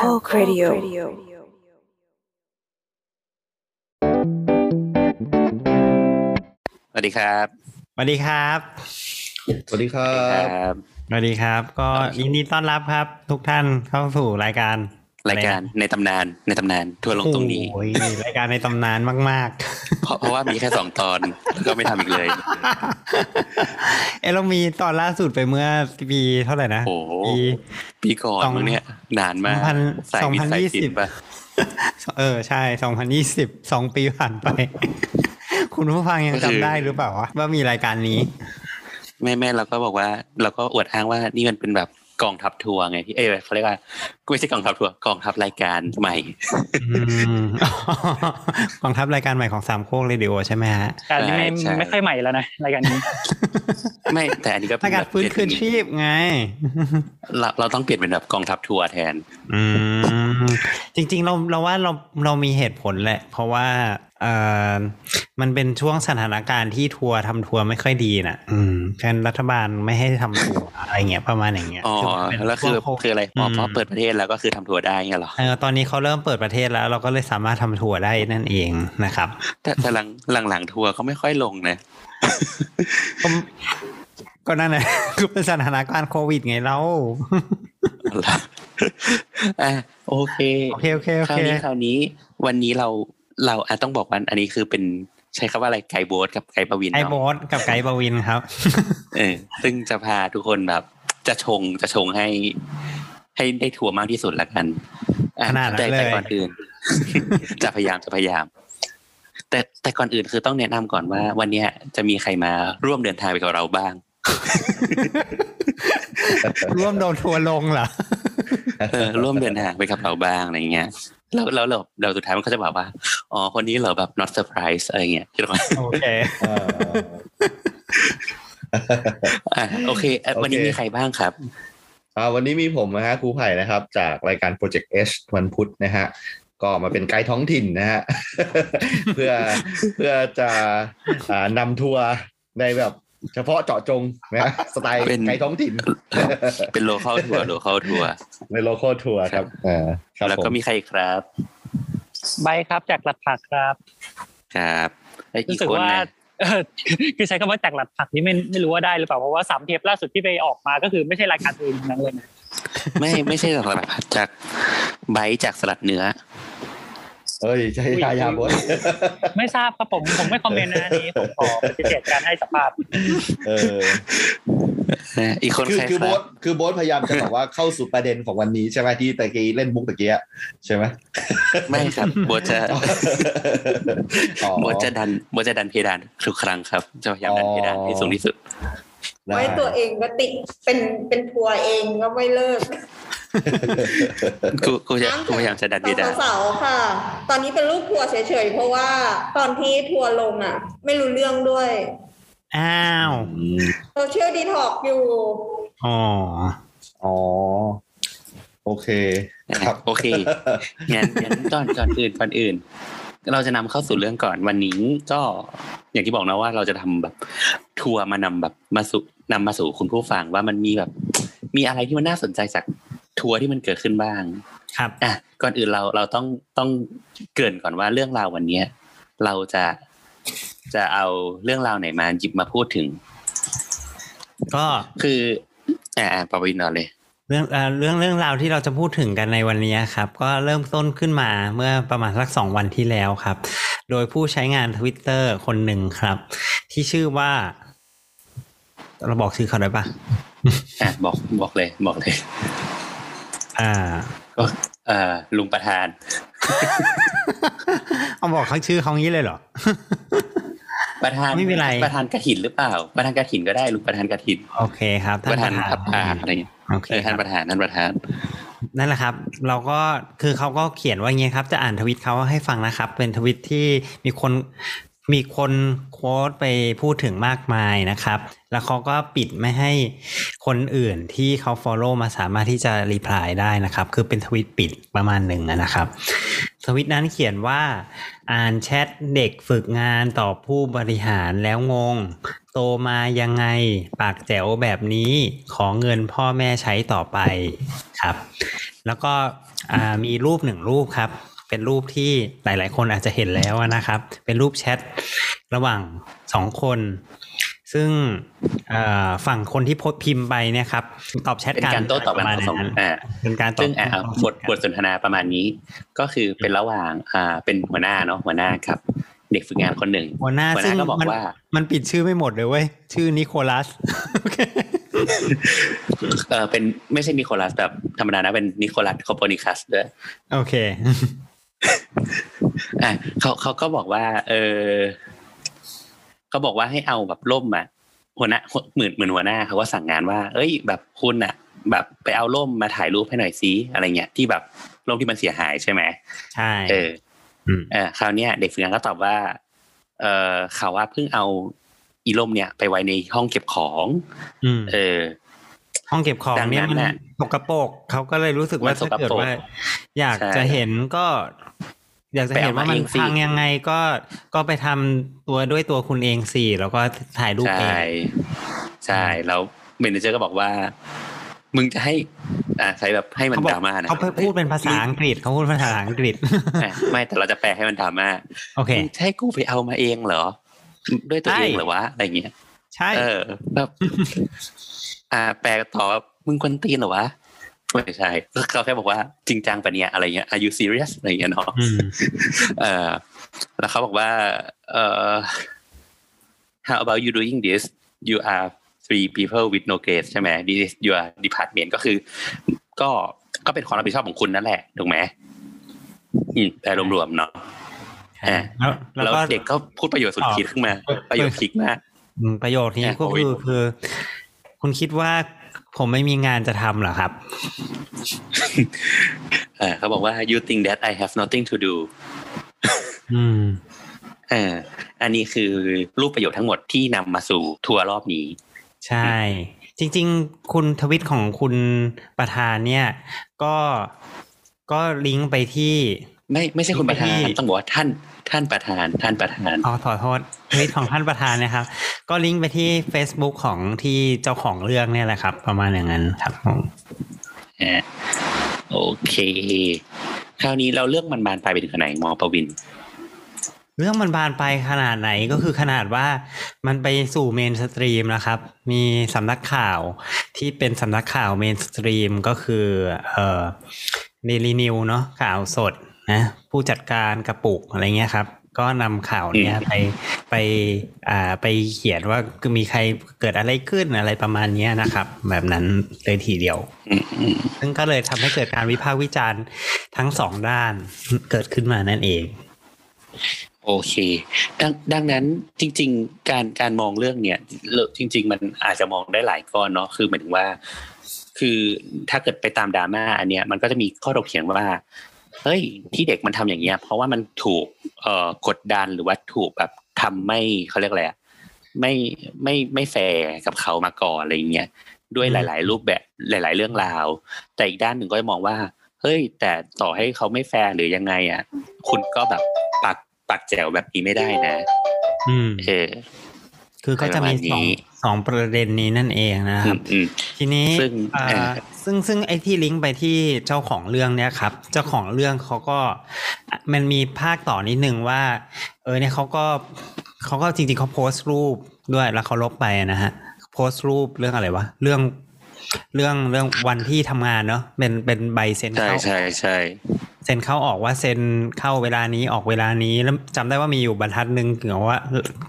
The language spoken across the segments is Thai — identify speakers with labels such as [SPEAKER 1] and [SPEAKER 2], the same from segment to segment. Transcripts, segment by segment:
[SPEAKER 1] Talk Radio
[SPEAKER 2] สวัสดีครับ
[SPEAKER 3] สวัสดีครับ
[SPEAKER 4] สวัสดีครั
[SPEAKER 2] ค
[SPEAKER 4] บ
[SPEAKER 2] รับ
[SPEAKER 3] สวัสดีครับ ก็ยินดีต้อนรับครับ ทุกท่านเข้าสู่รายการ
[SPEAKER 2] รายการในตำนานในตำนานทัวร์ลงตรงนี้
[SPEAKER 3] โอ้ยรายการในตำนานมาก
[SPEAKER 2] เพราะเพราะว่ามีแค่สองตอนแล้วก็ไม่ทำอีกเลย
[SPEAKER 3] ๆเอะเรามีตอนล่าสุดไปเมื่อปีเท่าไหร่นะ
[SPEAKER 2] โอ้โห
[SPEAKER 3] ปี
[SPEAKER 2] ปีก่อน
[SPEAKER 3] สอง
[SPEAKER 2] มึงเนี่ยนานมาก
[SPEAKER 3] สองพัน
[SPEAKER 2] สายมิตร
[SPEAKER 3] สองพัน
[SPEAKER 2] สาย
[SPEAKER 3] ยี่สิ
[SPEAKER 2] สิ
[SPEAKER 3] บ
[SPEAKER 2] นปะ
[SPEAKER 3] เออใช่สองพันยี่สิบสองปีผ่านไป คุณผู้ฟังยังจำได้หรือเปล่าวะว่ามีรายการนี้
[SPEAKER 2] แม่แม่เราก็บอกว่า เราก็อวดอ้างว่านี่มันเป็นแบบกองทัพทัวร์ไงพี่เอ้ยเขาเรียกว่า ไม่ใช่กองทัพทัวร์กองทัพรายการใหม่
[SPEAKER 3] อืมกองทัพรายการใหม่ของสามโคกเรดิโอใช่ไหมฮะ
[SPEAKER 5] การนี้ไม่
[SPEAKER 2] ใช่
[SPEAKER 5] ไม่ค่อยใหม่แล้วนะรายการนี้
[SPEAKER 2] ไม่แต่อันนี้ก็เป็
[SPEAKER 3] รานยการ
[SPEAKER 2] แบบ
[SPEAKER 3] ฟื้นคืนชีพไง
[SPEAKER 2] เราเราต้องเปลี่ยนเป็นแบบกองทัพทัวร์แทน
[SPEAKER 3] อืมจริง ๆ เราเราว่าเราเรามีเหตุผลแหละ เพราะว่าเอ่อมันเป็นช่วงสถานการณ์ที่ทัวร์ทำทัวร์ไม่ค่อยดีน่ะ อืมแทนรัฐบาลไม่ให้ทำทัวร์อะไรเงี้ยประมาณอย่างเงี้ย
[SPEAKER 2] อ๋อ
[SPEAKER 3] มันเป็น
[SPEAKER 2] แล้วคือ
[SPEAKER 3] ช่วงโควิด
[SPEAKER 2] คืออะไรพอ
[SPEAKER 3] อืม
[SPEAKER 2] พอเปิดประเทศแล้วก็คือทำทัวร์ได้เงี้ยเหรอ
[SPEAKER 3] เออตอนนี้เขาเริ่มเปิดประเทศแล้ว เราก็เลยสามารถทำทัวร์ได้นั่นเองนะครับ
[SPEAKER 2] แต่แต่หลังหลังหลังทัวร์เขาไม่ค่อยลงนะ
[SPEAKER 3] ก็ก็นั่นแหละคือเป็นสถานการณ์โควิดไงเรา
[SPEAKER 2] ละอะโอเค
[SPEAKER 3] โอเคโอเคโอ
[SPEAKER 2] ครา
[SPEAKER 3] เคว
[SPEAKER 2] นี้คราวนี้ วันนี้เราเราอะต้องบอกว่าอันนี้คือเป็นใช้คำว่าอะไรไกด์โบ๊ทกับไกด์ปวิน
[SPEAKER 3] ไอ
[SPEAKER 2] เนาะ
[SPEAKER 3] โบสกับไกด์บวินครับ
[SPEAKER 2] เออซึ่งจะพาทุกคนแบบ จะชงจะชงให้ ให้ได้ทัวร์มากที่สุดละกันอะ
[SPEAKER 3] ขนาดนั้น
[SPEAKER 2] แต่แต่
[SPEAKER 3] เลย
[SPEAKER 2] ก่อนอื่น จะพยายามจะพยายาม แต่แต่ก่อนอื่นคือต้องแนะนำก่อนว่า วันเนี้ยจะมีใครมาร่วมเดินทางไปกับเราบ้าง
[SPEAKER 3] ร่วมโดนทัวร์ลงเหรอ
[SPEAKER 2] เออร่วมเดินทางไปกับเราบ้างอะไรเงี้ยแล้วแล้วเราเราสุดท้ายมันก็จะบอกว่าอ๋อคนนี้เหรอแบบ not surprise อะไรเงี้ยคิดว่า
[SPEAKER 3] โอเค
[SPEAKER 4] อ่า
[SPEAKER 2] อะโอเคอะวันนี้
[SPEAKER 4] โอเค
[SPEAKER 2] มีใครบ้างครับ
[SPEAKER 4] อ่า วันนี้มีผมนะฮะครูไผ่นะครับ จากรายการ Project H วันพุธนะฮะก็มาเป็นไกด์ท้องถิ่นนะฮะเพื่อเพื่อจะอ่านำทัวร์ในแบบเฉพาะเจาะจงนะฮะสไตล์
[SPEAKER 2] เป็น
[SPEAKER 4] ไกด์ท้องถิ่น
[SPEAKER 2] เป็น local tour local tour
[SPEAKER 4] ในโลคอลทัวร์ครับอ่าครับ
[SPEAKER 2] แล้วก็
[SPEAKER 4] ผม
[SPEAKER 2] มีใครอีกครับ
[SPEAKER 5] ใบครับจากหลัดผักครับ
[SPEAKER 2] ครับแล้วอี
[SPEAKER 5] รู้
[SPEAKER 2] ก
[SPEAKER 5] สึก
[SPEAKER 2] คน
[SPEAKER 5] ว่า
[SPEAKER 2] นะ
[SPEAKER 5] เออ คือใช้คำว่าจากหลัดผักนี่ไม่ไม่รู้ว่าได้หรือเปล่าเพราะว่าสามเทปล่าสุดที่ไปออกมาก็คือไม่ใช่รายการตัวเองนั้นเลยนะ
[SPEAKER 2] ไม่ไม่ใช่จากสลัดผักจากไบจากสลัดเนื้อ
[SPEAKER 4] เอ้ยใช่ยายาบด
[SPEAKER 5] ไม่ทราบครับผมผมไม่คอมเมนต์นะอันนี้ผมขอปฏิเสธการให้สัมภาษณ์
[SPEAKER 4] เออ
[SPEAKER 2] นะอีกคน
[SPEAKER 4] คือ
[SPEAKER 2] ใคร
[SPEAKER 4] คือ
[SPEAKER 2] ค
[SPEAKER 4] โบ
[SPEAKER 2] รั
[SPEAKER 4] ส
[SPEAKER 2] บ
[SPEAKER 4] คือโบสพยายามจะบอกว่าเข้าสู่ประเด็นของวันนี้ใช่ไหมที่ตะกี้เล่นบุ๊กตะกี้อะใช่ไหม
[SPEAKER 2] ไม่ครับโบทจะ
[SPEAKER 4] อ๋อ
[SPEAKER 2] โบทจะดันโบทจะดันเพดานทุกครั้งครับจะพยายามดันเพดานให้สูงที่สุด
[SPEAKER 4] ได้
[SPEAKER 6] ไว้ตัวเองก็ติดเป็นเป็นทัวร์เองก็ไม่เลิก
[SPEAKER 2] กูกูจะกูพยายามจะดันเพดาน
[SPEAKER 6] เสาๆค่ะ ตอนนี้เป็นลูกทัวร์เฉยๆ เพราะว่าตอนที่ทัวร์ลงอะ ไม่รู้เรื่องด้วย
[SPEAKER 3] อ้าว
[SPEAKER 4] อืม
[SPEAKER 6] social detox อยู่
[SPEAKER 3] อ๋อ
[SPEAKER 4] อ๋อ โอเค ครับ
[SPEAKER 2] โอเค งั้นงั้นก่อนก่อนอื่นก่อนอื่น เราจะนำเข้าสู่เรื่องก่อนวันนี้ก็อย่างที่บอกนะว่าเราจะทำแบบทัวร์มานำแบบมาสู่นำมาสู่คุณผู้ฟังว่ามันมีแบบ มีอะไรที่มันน่าสนใจจากทัวร์ที่มันเกิดขึ้นบ้าง
[SPEAKER 3] ครับ
[SPEAKER 2] อะก่อนอื่นเราเราต้องต้องเกริ่นก่อนว่าเรื่องราววันเนี้ย เราจะจะเอาเรื่องราวไหนมาหยิบมาพูดถึง
[SPEAKER 3] ก็
[SPEAKER 2] คืออ่าอ่าปวินเอาเลย
[SPEAKER 3] เรื่องเอ่อเรื่องเรื่องราวที่เราจะพูดถึงกันในวันนี้ครับ ก็เริ่มต้นขึ้นมาเมื่อประมาณสักสองวันที่แล้วครับ โดยผู้ใช้งานทวิตเตอร์คนหนึ่งครับ ที่ชื่อว่า เราบอกชื่อเขาได้ปะ
[SPEAKER 2] อะบอกบอกเลย บอกเลย
[SPEAKER 3] อ่า
[SPEAKER 2] ก็เอ่อลุงประธาน
[SPEAKER 3] เอาบอกเขาชื่อเขางี้เลยเหรอ
[SPEAKER 2] ประธาน
[SPEAKER 3] ไม่เป็นไร
[SPEAKER 2] ประธานกระถินหรือเปล่า ประธานกระถินก็ได้ลุงประธานกระถิน
[SPEAKER 3] โอเคครับ
[SPEAKER 2] ประธานพับอาอะไรเงี้ย
[SPEAKER 3] โอเค
[SPEAKER 2] เออ
[SPEAKER 3] ค
[SPEAKER 2] ท่าน
[SPEAKER 3] รับ
[SPEAKER 2] ประธานท่านประธาน
[SPEAKER 3] นั่นแหละครับ เราก็คือเขาก็เขียนว่าอย่างเงี้ยครับ จะอ่านทวิตเขาให้ฟังนะครับ เป็นทวิตที่มีคนมีคนโค้ดไปพูดถึงมากมายนะครับ แล้วเขาก็ปิดไม่ให้คนอื่นที่เขา follow มาสามารถที่จะรีプライได้นะครับ คือเป็นทวิตปิดประมาณหนึ่งอะนะครับ ทวิตนั้นเขียนว่า อ่านแชทเด็กฝึกงานต่อผู้บริหารแล้วงง โตมายังไงปากแจ๋วแบบนี้ขอเงินพ่อแม่ใช้ต่อไปครับ แล้วก็อ่ามีรูปหนึ่งรูปครับ เป็นรูปที่หลาย ๆ คนอาจจะเห็นแล้วนะครับ เป็นรูปแชทระหว่างสองคน ซึ่งอ่าฝั่งคนที่โพสต์พิมพ์ไปเนี่ยครับตอบแชท
[SPEAKER 2] เป็น
[SPEAKER 3] กัน
[SPEAKER 2] การโต้ตอบ
[SPEAKER 3] ป
[SPEAKER 2] กั
[SPEAKER 3] ระมาณ
[SPEAKER 2] นของ
[SPEAKER 3] นั้น
[SPEAKER 2] อ่า
[SPEAKER 3] เป็นการตอบ
[SPEAKER 2] ซึ่งอ่าบทบทสนทนาประมาณนี้ ก็คือเป็นระหว่างอ่าเป็นหัวหน้าเนาะหัวหน้าครับ เด็กฝึกงานคนหนึ่ง
[SPEAKER 3] หัวหน้า
[SPEAKER 2] หัวห
[SPEAKER 3] ซึ่
[SPEAKER 2] น้างก็บอก
[SPEAKER 3] มัน
[SPEAKER 2] ว่า
[SPEAKER 3] มันปิดชื่อไม่หมดเลยเว้ย ชื่อนิโคลัสโอเค
[SPEAKER 2] เออเป็นไม่ใช่นิโคลัสแบบธรรมดานะเป็นนิโคลัสโคโปนิคัสด้วย
[SPEAKER 3] โอเค
[SPEAKER 2] อะเขาเขาก็บอกว่า เออเขาบอกว่าให้เอาแบบร่มอะหัวหน้าเหมือนเหมือนหัวหน้าเขาก็สั่งงานว่า เอ้ย แบบคุณอะ แบบไปเอาร่มมาถ่ายรูปให้หน่อยซิอะไรเงี้ยที่แบบร่มที่มันเสียหายใช่ไหม
[SPEAKER 3] ใช่
[SPEAKER 2] เออ
[SPEAKER 3] อืม
[SPEAKER 2] เออคราวเนี้ยเด็กฝึกงานก็ตอบว่า เออเขาว่าเพิ่งเอาอีร่มเนี่ย ไปไว้ในห้องเก็บของ
[SPEAKER 3] อืม
[SPEAKER 2] เออ
[SPEAKER 3] ห้องเก็บของ
[SPEAKER 2] ดัง
[SPEAKER 3] เนี่ย
[SPEAKER 2] นั้น
[SPEAKER 3] มัน
[SPEAKER 2] น่ะ
[SPEAKER 3] สกปรกเขาก็เลยรู้สึกว่า
[SPEAKER 2] มันส
[SPEAKER 3] ถ้าก
[SPEAKER 2] ปรก
[SPEAKER 3] เกิดว่า อยาก
[SPEAKER 2] ใช่
[SPEAKER 3] จะเห็นก็ อยากจะเห็นว่ามัน
[SPEAKER 2] ไปเอามาเองสิ
[SPEAKER 3] พังยังไงก็ก็ไปทำตัวด้วยตัวคุณเองสิแล้วก็ถ่ายรูปเอ
[SPEAKER 2] ใช่
[SPEAKER 3] ง
[SPEAKER 2] ใช่แล้วเมนเจอร์ก็บอกว่า มึงจะให้ อ่าใช้แบบให้มัน
[SPEAKER 3] เขาบอ
[SPEAKER 2] ด
[SPEAKER 3] ก
[SPEAKER 2] ราม่านะ
[SPEAKER 3] เขาพูดเป็นภาษาอังกฤษเขาพูดภาษาอังกฤษ
[SPEAKER 2] อะไม่แต่เราจะแปลให้มันดราม่า
[SPEAKER 3] โอเค
[SPEAKER 2] มึงจะให้กูไปเอามาเองเหรอ ด้วยตัวเอง
[SPEAKER 3] ใช่
[SPEAKER 2] เหรอวะอะไรเงี้ย
[SPEAKER 3] ใช่
[SPEAKER 2] เออแบบอ่า แปลต่อว่ามึงควนตีนเหรอวะไม่ใช่เขาแค่บอกว่าจริงจังปะเนี่ยอะไรเงี้ย are you serious อะไรเงี้ยเนาะ
[SPEAKER 3] อืม
[SPEAKER 2] เออแล้วเขาบอกว่าเออ how about you doing this you are three people with no grades ใช่ไหม this is your department ก็คือ ก็ก็เป็นความรับผิดชอบของคุณนั่นแหละถูกไหมอืมแต่รวมๆเนาะอะ
[SPEAKER 3] แล้วแล้ว
[SPEAKER 2] แล้ว
[SPEAKER 3] ก็
[SPEAKER 2] เด็กก็พูดประโยชน์สุด
[SPEAKER 3] ตอบ
[SPEAKER 2] คิดขึ้นมา ประโยชน์คลิกมาก
[SPEAKER 3] อืมประโยคนี้
[SPEAKER 2] อะ
[SPEAKER 3] ก็
[SPEAKER 2] โควิ
[SPEAKER 3] คื
[SPEAKER 2] ด
[SPEAKER 3] อคือ คุณคิดว่าผมไม่มีงานจะทำเหรอครับ
[SPEAKER 2] เออเขาบอกว่า you think that I have nothing to do
[SPEAKER 3] อืม
[SPEAKER 2] เอออันนี้คือรูปประโยชน์ทั้งหมดที่นำมาสู่ทัวร์รอบนี้
[SPEAKER 3] ใช่ จริง ๆ คุณทวิตของคุณประธานเนี่ย ก็ก็ลิงก์ไปที่
[SPEAKER 2] ไม่ไม่ใช่คุณประธาน
[SPEAKER 3] ที่
[SPEAKER 2] ต้องบอกว่าท่านท่านประธานท่านประธาน
[SPEAKER 3] อ๋อขอโทษทวิตของท่านประธานนะครับ ก็ลิงก์ไปที่ Facebook ของที่เจ้าของเรื่องเนี่ยแหละครับ ประมาณอย่างนั้นครับผม
[SPEAKER 2] อะโอเค คราวนี้เราเรื่องมันบานปลายไปถึงไหนหมอประวิน
[SPEAKER 3] เรื่องมันบานไปขนาดไหนก็คือขนาดว่ามันไปสู่ mainstream นะครับ มีสำนักข่าวที่เป็นสำนักข่าว mainstream ก็คือเอ่อเดลินิวส์เนาะข่าวสดนะผู้จัดการกระปุกอะไรเงี้ยครับ ก็นำข่าวเนี้ยไปไปอ่าไปเขียนว่าคือมีใครเกิดอะไรขึ้นอะไรประมาณเนี้ยนะครับ แบบนั้นเลยทีเดียว ซึ่งก็เลยทำให้เกิดการวิพากษ์วิจารณ์ทั้งสองด้านเกิดขึ้นมานั่นเอง
[SPEAKER 2] โอเคดังดังนั้นจริง ๆ การการมองเรื่องเนี่ยจริง ๆ มันอาจจะมองได้หลายก้อนเนาะคือหมายถึงว่า คือถ้าเกิดไปตามดราม่าอันเนี้ยมันก็จะมีข้อถกเถียงว่าเฮ้ยที่เด็กมันทำอย่างเงี้ย เพราะว่ามันถูกเอ่อกดดันหรือว่าถูกแบบทำไม่เขาเรียกอะไรไม่ไม่ไม่แฟร์กับเขามาก่อนอะไรเงี้ยด้วยหลาย ๆ รูปแบบหลาย ๆ เรื่องราว แต่อีกด้านหนึ่งก็จะมองว่า เฮ้ย แต่ต่อให้เขาไม่แฟร์หรือยังไงอะ คุณก็แบบปาก ปากแจ๋วแบบนี้ไม่ได้นะ
[SPEAKER 3] อืม
[SPEAKER 2] เออ
[SPEAKER 3] คือก็จะมี
[SPEAKER 2] ประมาณ
[SPEAKER 3] สอง
[SPEAKER 2] นี้
[SPEAKER 3] สองประเด็นนี้นั่นเองนะค
[SPEAKER 2] อื
[SPEAKER 3] รับ
[SPEAKER 2] มอืม
[SPEAKER 3] ทีนี้
[SPEAKER 2] ซึ่ง
[SPEAKER 3] อ่า
[SPEAKER 2] เอ่อ
[SPEAKER 3] ซึ่งซึ่งไอ้ที่ลิงก์ไปที่เจ้าของเรื่องเนี่ยครับ เจ้าของเรื่องเขาก็มันมีภาคต่อนิดนึงว่า เออเนี่ยเขาก็เขาก็จริงๆเขาโพสต์รูปด้วยแล้วเขาลบไปนะฮะโพสต์รูปเรื่องอะไรวะเรื่อง เรื่องเรื่องวันที่ทำงานเนาะเป็นเป็นใบเซ็น
[SPEAKER 2] ใช่
[SPEAKER 3] เข้า
[SPEAKER 2] ใช่ใช่
[SPEAKER 3] เซ็นเข้าออกว่าเซ็นเข้าเวลานี้ออกเวลานี้แล้วจำได้ว่ามีอยู่บรรทัดหนึ่งเกี่ยวว่า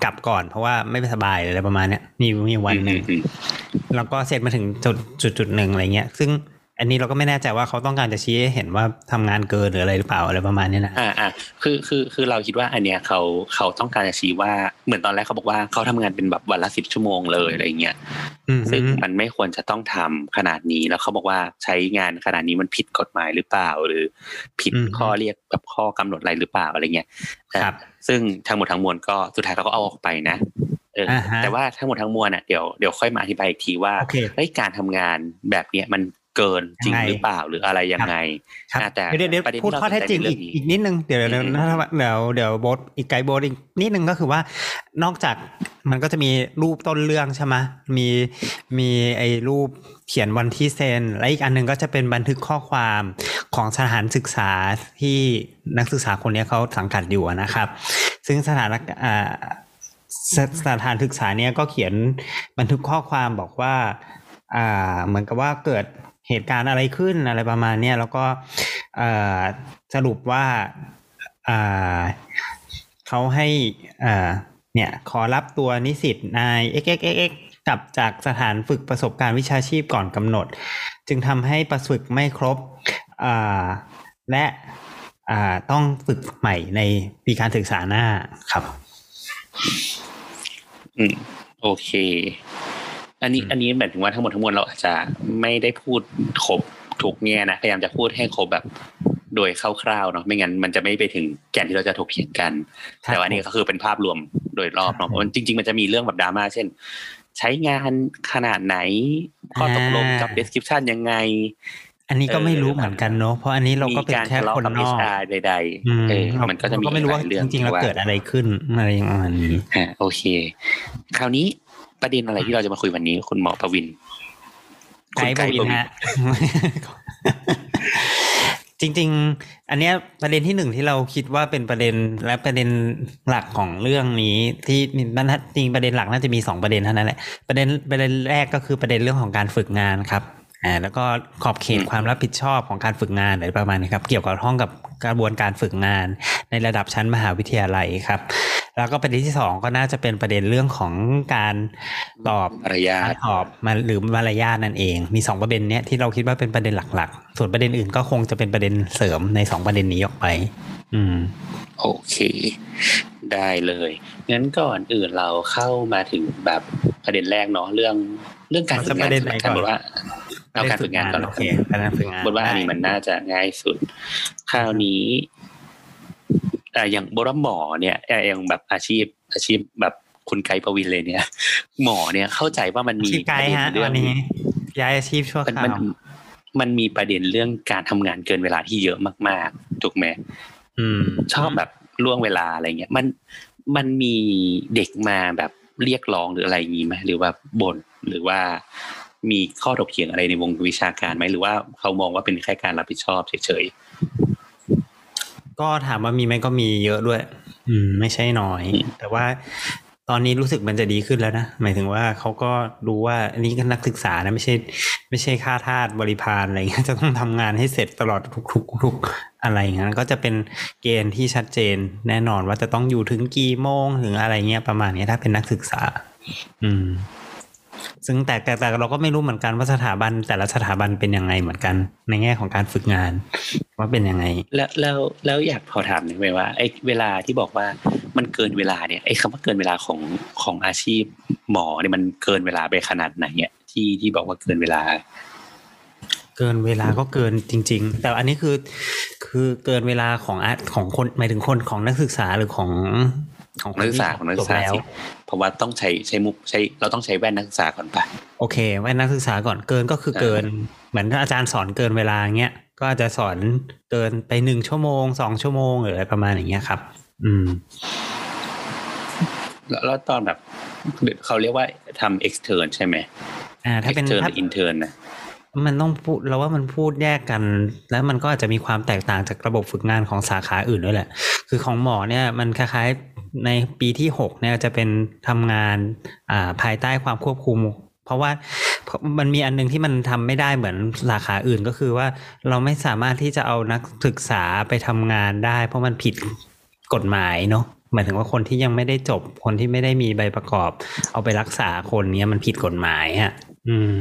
[SPEAKER 3] กลับก่อนเพราะว่าไม่สบายอะไรประมาณเนี้ยมีมีวันหนึ่ง
[SPEAKER 2] อืม
[SPEAKER 3] แล้วก็เซ็นมาถึงจุดจุดจุดหนึ่งอะไรเงี้ย ซึ่ง อันนี้เราก็ไม่แน่ใจว่าเขาต้องการจะชี้ให้เห็นว่าทำงานเกินหรืออะไรหรือเปล่าอะไรประมาณเนี้ยนะ
[SPEAKER 2] อ่าอ่าคือคือคือเราคิดว่าอันเนี้ยเขาเขาต้องการจะชี้ว่าเหมือนตอนแรกเขาบอกว่าเขาทำงานเป็นแบบวันละสิบชั่วโมงเลยอะไรเงี้ย
[SPEAKER 3] อืม
[SPEAKER 2] ซึ่งมันไม่ควรจะต้องทำขนาดนี้แล้วเขาบอกว่าใช้งานขนาดนี้มันผิดกฎหมายหรือเปล่า หรือผิดข้อเรียกแบบข้อกำหนดอะไรหรือเปล่าอะไรเงี้ย
[SPEAKER 3] ครับ
[SPEAKER 2] ซึ่งทั้งหมดทั้งมวลก็สุดท้ายเขาก็เอาออกไปนะเอออา
[SPEAKER 3] ฮะ
[SPEAKER 2] แต่ว่าทั้งหมดทั้งมวลอะเดี๋ยวเดี๋ยวค่อยมาอธิบายอีกทีว่า
[SPEAKER 3] โอเค
[SPEAKER 2] เฮ้ยการทำงานแบบเนี้ยมัน เกินจริง
[SPEAKER 3] ยังไง
[SPEAKER 2] หรือเปล่าหรืออะไรยังไง
[SPEAKER 3] ครับ
[SPEAKER 2] อะแต่
[SPEAKER 3] เดี๋ยวเดี๋ยว
[SPEAKER 2] ประเด็น
[SPEAKER 3] พูด
[SPEAKER 2] ที่
[SPEAKER 3] ข้อ
[SPEAKER 2] เรา
[SPEAKER 3] เท็จจริง
[SPEAKER 2] สนใจ
[SPEAKER 3] อีก
[SPEAKER 2] ในเรื่องนี้
[SPEAKER 3] อีกนิดนึงเดี๋ยวเดี๋ยว
[SPEAKER 2] อืม
[SPEAKER 3] เดี๋ยวเดี๋ยวโบทอีกไกด์โบทอีกนิดนึงก็คือว่านอกจากมันก็จะมีรูปต้นเรื่องใช่ไหมมีมีไอ้รูปเขียนวันที่เซ็นและอีกอันหนึ่งก็จะเป็นบันทึกข้อความของสถานศึกษาที่นักศึกษาคนเนี้ยเขาสังกัดอยู่อะนะครับ ซึ่งสถานอ่าสสถานศึกษาเนี้ยก็เขียนบันทึกข้อความบอกว่า อ่า เหมือนกับว่าเกิด เหตุการณ์อะไรขึ้นอะไรประมาณเนี้ยแล้วก็สรุปว่าเขาให้เนี่ยขอรับตัวนิสิตนาย x x x กลับจากสถานฝึกประสบการณ์วิชาชีพก่อนกำหนด จึงทำให้ประฝึกไม่ครบและต้องฝึกใหม่ในปีการศึกษาหน้าครับ
[SPEAKER 2] อืม โอเค อันนี้
[SPEAKER 3] อืม
[SPEAKER 2] อันนี้หมายถึงว่าทั้งหมดทั้งมวลเราอาจจะไม่ได้พูดครบทุกแง่นะพยายามจะพูดให้ครบแบบโดยคร่าวๆเนาะไม่งั้นมันจะไม่ไปถึงแก่นที่เราจะถกเถียงกัน
[SPEAKER 3] ครับ
[SPEAKER 2] แต่ว่าอันนี้ก็คือเป็นภาพรวมโดยรอบ
[SPEAKER 3] ครับ
[SPEAKER 2] เนาะเพราะมันจริง ๆ มันจะมีเรื่องแบบดราม่าเช่น ใช้งานขนาดไหนข้อตกลงกับ
[SPEAKER 3] อ่า
[SPEAKER 2] description ยังไง
[SPEAKER 3] อันนี้ก็ไม่รู้เหมือนกันเนอะเพราะอันนี้เราก็
[SPEAKER 2] มี
[SPEAKER 3] เป็น
[SPEAKER 2] การ
[SPEAKER 3] แค่
[SPEAKER 2] ทะเลาะ
[SPEAKER 3] คน
[SPEAKER 2] กับ
[SPEAKER 3] นอก
[SPEAKER 2] HR ใด
[SPEAKER 3] อืม
[SPEAKER 2] ๆเออ
[SPEAKER 3] เรา
[SPEAKER 2] มันก็จะมี
[SPEAKER 3] เราไม่รู้
[SPEAKER 2] ห
[SPEAKER 3] ว่า
[SPEAKER 2] ลายเรื่อง
[SPEAKER 3] จริงๆแล้ว
[SPEAKER 2] ที่
[SPEAKER 3] เกิดอะไรขึ้นอะไรประมาณนี้
[SPEAKER 2] อ่าโอเค คราวนี้ ประเด็นอะไรที่เราจะมาคุยวันนี้ คุณหมอประวิน
[SPEAKER 3] ไกด์ปวินฮะจริง ๆ อันเนี้ยประเด็นที่หนึ่งที่เราคิดว่าเป็นประเด็นและประเด็นหลักของเรื่องนี้ ที่มีบรรทัดจริงประเด็นหลักน่าจะมีสองประเด็นเท่านั้นแหละประเด็นประเด็นแรกก็คือประเด็นเรื่องของการฝึกงานครับ อ่าแล้วก็ขอบเขต
[SPEAKER 2] อืม
[SPEAKER 3] ความรับผิดชอบของการฝึกงานอะไรประมาณนี้ครับ เกี่ยวกับห้องกับกระบวนการฝึกงานในระดับชั้นมหาวิทยาลัยครับ แล้วก็ประเด็นที่สองก็น่าจะเป็นประเด็นเรื่องของการตอบ
[SPEAKER 2] มารยา
[SPEAKER 3] การ
[SPEAKER 2] ท
[SPEAKER 3] ตอบมาหรือมารยาทนั่นเอง มีสองประเด็นเนี้ยที่เราคิดว่าเป็นประเด็นหลักๆ ส่วนประเด็นอื่นก็คงจะเป็นประเด็นเสริมในสองประเด็นนี้ออกไป อืม
[SPEAKER 2] โอเค ได้เลยงั้นก่อนอื่นเราเข้ามาถึงแบบประเด็นแรกเนาะเรื่อง เรื่องการฝึกงาน
[SPEAKER 3] ประเด็นไหนก่อน
[SPEAKER 2] บทว่าเอาการฝึกงานก่อน
[SPEAKER 3] โอเคการฝึกงาน
[SPEAKER 2] บทว่าอันนี้มันน่าจะง่ายสุด คราวนี้เอ่ออย่างบทว่าหมอเนี่ยเอ่ออย่างแบบอาชีพอาชีพแบบคุณไกด์ประวินเลยเนี่ย หมอเนี่ยเข้าใจว่ามันมี
[SPEAKER 3] ชีพไกด์ฮะ
[SPEAKER 2] ประเด็นเรื่
[SPEAKER 3] วันนี้ย้ายอาชีพชั่ว
[SPEAKER 2] มัน
[SPEAKER 3] ครา
[SPEAKER 2] มัน
[SPEAKER 3] ว
[SPEAKER 2] มันมีประเด็นเรื่องการทำงานเกินเวลาที่เยอะมาก ๆ ถูกไหม
[SPEAKER 3] อืม
[SPEAKER 2] ชอบแบบล่วงเวลาอะไรเงี้ยมันมันมีเด็กมาแบบ เรียกร้องหรืออะไรอย่างงี้ไหมหรือว่าบ่นหรือว่ามีข้อถกเถียงอะไรในวงวิชาการไหมหรือว่าเขามองว่าเป็นแค่การรับผิดชอบเฉย
[SPEAKER 3] ก็ถามว่ามีไหมก็มีเยอะด้วย อืม ไม่ใช่น้อย แต่ว่า ตอนนี้รู้สึกมันจะดีขึ้นแล้วนะ หมายถึงว่าเขาก็รู้ว่าอันนี้ก็นักศึกษานะไม่ใช่ ไม่ใช่ค่าทาสบริพารอะไรเงี้ยจะต้องทำงานให้เสร็จตลอดทุกๆทุกอะไรอย่างนั้นก็จะเป็นเกณฑ์ที่ชัดเจน แน่นอนว่าจะต้องอยู่ถึงกี่โมงถึงอะไรเงี้ยประมาณนี้ถ้าเป็นนักศึกษา อืม ซึ่งแต่แต่แต่เราก็ไม่รู้เหมือนกันว่าสถาบันแต่ละสถาบันเป็นยังไงเหมือนกัน ในแง่ของการฝึกงาน ว่าเป็นยังไง
[SPEAKER 2] ๆแล้วแล้วแล้วอยากพอถามหนึ่งไหมว่าไอ้เวลาที่บอกว่ามันเกินเวลาเนี่ยไอ้คำว่าเกินเวลาของของอาชีพหมอเนี่ยมันเกินเวลาไปขนาดไหนเนี่ยที่ที่บอกว่าเกินเวลา
[SPEAKER 3] เกินเวลาก็เกินจริง ๆ แต่อันนี้คือคือเกินเวลาของอาของคนหมายถึงคนของนักศึกษาหรือของ ของค
[SPEAKER 2] นักศึกษาของนักศึกษา
[SPEAKER 3] จบแล้ว
[SPEAKER 2] สิเพราะว่าต้องใช้ใช้มุกใช้เราต้องใช้แว่นนักศึกษาก่อนปะ
[SPEAKER 3] โอเคไว้นักศึกษาก่อนเกินก็คือเกิน เหมือนถ้าอาจารย์สอนเกินเวลาเงี้ยก็อาจจะสอนเกินไปหนึ่งชั่วโมงสองชั่วโมงหรืออะไรประมาณอย่างเงี้ยครับ อืม
[SPEAKER 2] แล้วแล้วตอนแบบเขาเรียกว่าทำ extern ใช่ไหม
[SPEAKER 3] อ่า ถ้าเป็น
[SPEAKER 2] extern
[SPEAKER 3] ถ้า
[SPEAKER 2] หรือ intern นะ
[SPEAKER 3] มันต้องพูดเราว่ามันพูดแยกกัน แล้วมันก็อาจจะมีความแตกต่างจากระบบฝึกงานของสาขาอื่นด้วยแหละ คือของหมอเนี่ยมันคล้ายๆในปีที่หกเนี่ยจะเป็นทำงานอ่าภายใต้ความควบคุม เพราะว่ามันมีอันหนึงที่มันทำไม่ได้เหมือนสาขาอื่นก็คือว่าเราไม่สามารถที่จะเอานักศึกษาไปทำงานได้ เพราะมันผิดกฎหมายเนาะหมายถึงว่าคนที่ยังไม่ได้จบคนที่ไม่ได้มีใบประกอบ เอาไปรักษาคนเนี้ยมันผิดกฎหมายอะอืม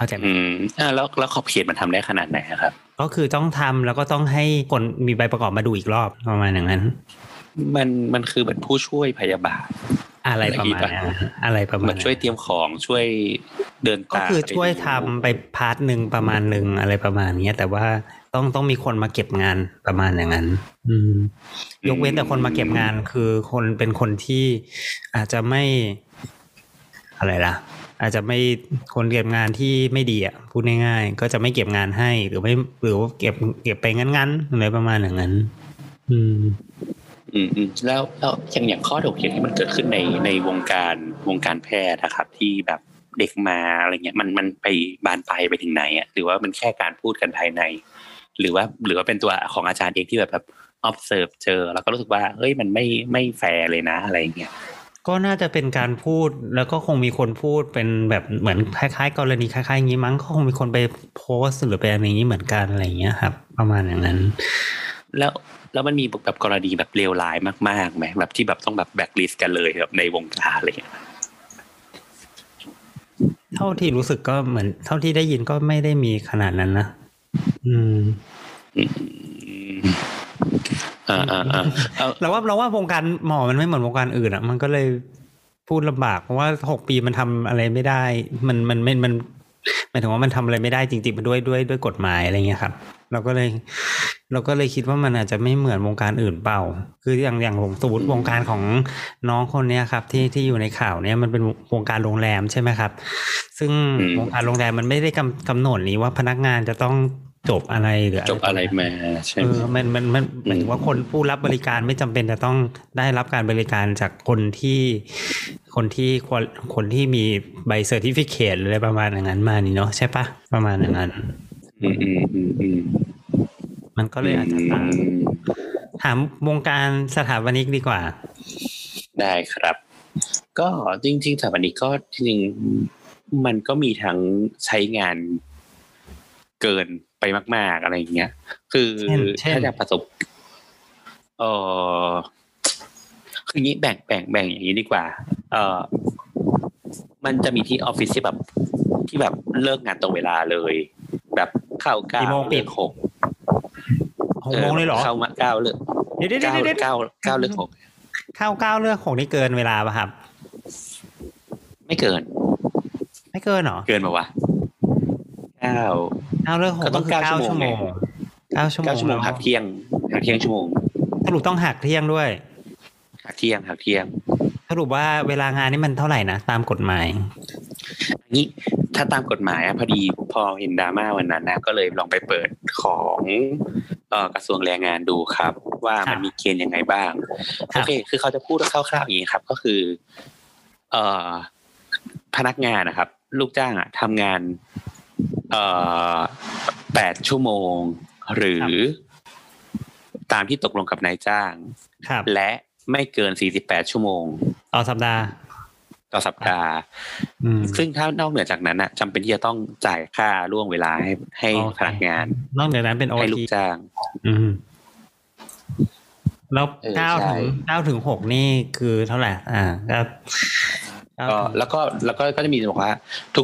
[SPEAKER 3] เข้าใจไหม
[SPEAKER 2] อืมอ่าแล้วแล้วขอบเขตมันทำได้ขนาดไหนอะครับ
[SPEAKER 3] ก็คือต้องทำแล้วก็ต้องให้คนมีใบประกอบมาดูอีกรอบประมาณอย่างนั้น
[SPEAKER 2] มันมันคือเหมือนผู้ช่วยพยาบาล
[SPEAKER 3] อะไรประมาณนั้นอะไรประมาณ
[SPEAKER 2] เหมือน
[SPEAKER 3] นั้น
[SPEAKER 2] ช่วยเตรียมของช่วยเดิน
[SPEAKER 3] ก็
[SPEAKER 2] ตาม
[SPEAKER 3] คือ
[SPEAKER 2] ไป
[SPEAKER 3] ช่วย
[SPEAKER 2] ดู
[SPEAKER 3] ทำไปพาร์ทหนึ่งประมาณหนึ่งอะไรประมาณเนี้ย แต่ว่าต้องต้องมีคนมาเก็บงานประมาณอย่างนั้น อืม ยกเว้นแต่คนมาเก็บงานคือคนเป็นคนที่อาจจะไม่อะไรล่ะ อาจจะไม่คนเก็บงานที่ไม่ดีอะพูดง่ายๆก็จะไม่เก็บงานให้หรือไม่หรือว่าเก็บเก็บไปงั้นๆอะไรประมาณอย่างนั้น อืม
[SPEAKER 2] อืมอืมแล้วแล้วอย่างอย่างข้อถกเถียงที่มันเกิดขึ้นในในวงการวงการแพทย์นะครับ ที่แบบเด็กมาอะไรเงี้ย มันมันไปบานปลายไปถึงไหนอะหรือว่ามันแค่การพูดกันภายใน หรือว่าหรือว่าเป็นตัวของอาจารย์เองที่แบบแบบ observe เจอ แล้วก็รู้สึกว่าเฮ้ยมันไม่ไม่แฟร์เลยนะอะไรเงี้ย
[SPEAKER 3] ก็น่าจะเป็นการพูดแล้วก็คงมีคนพูดเป็นแบบเหมือนคล้ายๆ กรณีคล้ายๆอย่างนี้มั้งก็คงมีคนไปโพสต์หรือไปอะไรอย่างนี้เหมือนกันอะไรอย่างเงี้ยครับ ประมาณอย่างนั้น
[SPEAKER 2] แล้วแล้วมันมีแบบกรณีแบบเลวร้ายมากๆไหมแบบที่แบบต้องแบบแบ็กลิสต์กันเลยแบบในวงการอะไรเงี้ย
[SPEAKER 3] เท่าที่รู้สึกก็เหมือน เท่าที่ได้ยินก็ไม่ได้มีขนาดนั้นนะอืม
[SPEAKER 2] อืมอ่าอ่าอ่าเอา
[SPEAKER 3] เราว่าเราว่าวงการหมอมันไม่เหมือนวงการอื่นอะ มันก็เลยพูดลำบากเพราะว่าหกปีมันทำอะไรไม่ได้ มันมันไม่มันหมายถึงว่ามันทำอะไรไม่ได้จริงๆมันด้วยด้วยด้วยกฎหมายอะไรเงี้ยครับ เราก็เลย เราก็เลยคิดว่ามันอาจจะไม่เหมือนวงการอื่นเปล่า คืออย่างอย่างผมสมมติวงการของน้องคนเนี้ยครับ ที่ที่อยู่ในข่าวเนี้ยมันเป็นวงการโรงแรมใช่ไหมครับ ซึ่งวงการโรงแรมมันไม่ได้กำกำหนดนี้ว่าพนักงานจะต้อง จบอะไรหรือ
[SPEAKER 2] จบอะไรมาใช่
[SPEAKER 3] เอ
[SPEAKER 2] ไหม
[SPEAKER 3] อมันมันมันหมายถึงว่าคนผู้รับบริการไม่จำเป็นจะต้องได้รับการบริการจากคนที่คนที่คนคนที่มีใบเซอร์ติฟิเคตอะไรประมาณอย่างนั้นมานี่เนาะใช่ปะประมาณอย่างนั้น
[SPEAKER 2] อืมอืมอืมอืม
[SPEAKER 3] มันก็เลยอาจจะต่าง
[SPEAKER 2] อืม
[SPEAKER 3] ถามวงการสถาปนิกดีกว่า
[SPEAKER 2] ได้ครับ ก็จริง ๆ สถาปนิกก็จริงๆมันก็มีทั้งใช้งานเกิน ไปมาก ๆอะไรอย่างเงี้ย คือ
[SPEAKER 3] เช่นเช่น
[SPEAKER 2] ถ้าจะประสบเออคืออย่างนี้แบ่งแบ่งแบ่งอย่างนี้ดีกว่า เออมันจะมีที่ออฟฟิศที่แบบที่แบบเลิกงานตรงเวลาเลย แบบเข้าเก้า
[SPEAKER 3] กี่โมงปิ
[SPEAKER 2] เลิ
[SPEAKER 3] ด
[SPEAKER 2] กหก
[SPEAKER 3] หกโมงเลยเหรอ
[SPEAKER 2] เข้ามาเก้าเลิก
[SPEAKER 3] เดี๋ยวเดี๋ยว
[SPEAKER 2] เก้า
[SPEAKER 3] เดี๋ยวเดี๋ยว
[SPEAKER 2] เก้าเก้าเลิกหก
[SPEAKER 3] เข้าเก้าเลือกหกนี่เกินเวลาป่ะครับ
[SPEAKER 2] ไม่เกิน
[SPEAKER 3] ไม่เกินเหรอ
[SPEAKER 2] เกินมาวะเก้า
[SPEAKER 3] เก้าเลือกหก
[SPEAKER 2] ก็ต้
[SPEAKER 3] ก็
[SPEAKER 2] อง
[SPEAKER 3] คือเก้า
[SPEAKER 2] เก้าชั่
[SPEAKER 3] ชั่ว
[SPEAKER 2] ว
[SPEAKER 3] โม
[SPEAKER 2] โม
[SPEAKER 3] ง
[SPEAKER 2] ง
[SPEAKER 3] เก้าชั่วโมง
[SPEAKER 2] เก้าชั่วโมงหักเที่ยงหักเที่ยงชั่วโมง
[SPEAKER 3] สรุปต้องหักเที่ยงด้วย
[SPEAKER 2] หักเที่ยงหักเที่ยง
[SPEAKER 3] สรุปว่าเวลางานนี่มันเท่าไหร่นะตามกฎหมาย
[SPEAKER 2] อันนี้ถ้าตามกฎหมายอะพอดีพอเห็นดราม่าวันนั้นนะก็เลยลองไปเปิดของเอ่อกระทรวงแรงงานดูครับ ว่า
[SPEAKER 3] ครั
[SPEAKER 2] มัน
[SPEAKER 3] บ
[SPEAKER 2] มีเกณฑ์ยังไงบ้าง
[SPEAKER 3] ครั
[SPEAKER 2] โอบเค คือเขาจะพูดคร่าวๆอย่างนี้ครับ ก็คือ เอ่อพนักงานนะครับ ลูกจ้างอะทำงานเอ่อ แปดชั่วโมง หรือตามที่ตกลงกับนายจ้าง
[SPEAKER 3] ครับ
[SPEAKER 2] และไม่เกิน 48 ชั่วโมง
[SPEAKER 3] ต่อสัปดาห์
[SPEAKER 2] ต่อสัปดาห์
[SPEAKER 3] อืม
[SPEAKER 2] ซึ่งถ้านอกเหนือจากนั้นน่ะจำเป็นที่จะต้องจ่ายค่าล่วงเวลาให้ให้
[SPEAKER 3] โอเค
[SPEAKER 2] พนักงาน
[SPEAKER 3] นอกจากนั้นเป็นโอ
[SPEAKER 2] ให้ลู
[SPEAKER 3] ที
[SPEAKER 2] กจ้าง
[SPEAKER 3] อืมแล้ว
[SPEAKER 2] เออ
[SPEAKER 3] เก้า
[SPEAKER 2] ใช่
[SPEAKER 3] ถึงเก้าถึงหกนี่คือเท่าไหร่ อ่าก็เก้า
[SPEAKER 2] ก็
[SPEAKER 3] ถึง
[SPEAKER 2] แล้วก็แล้วก็ก็จะมีบอกว่า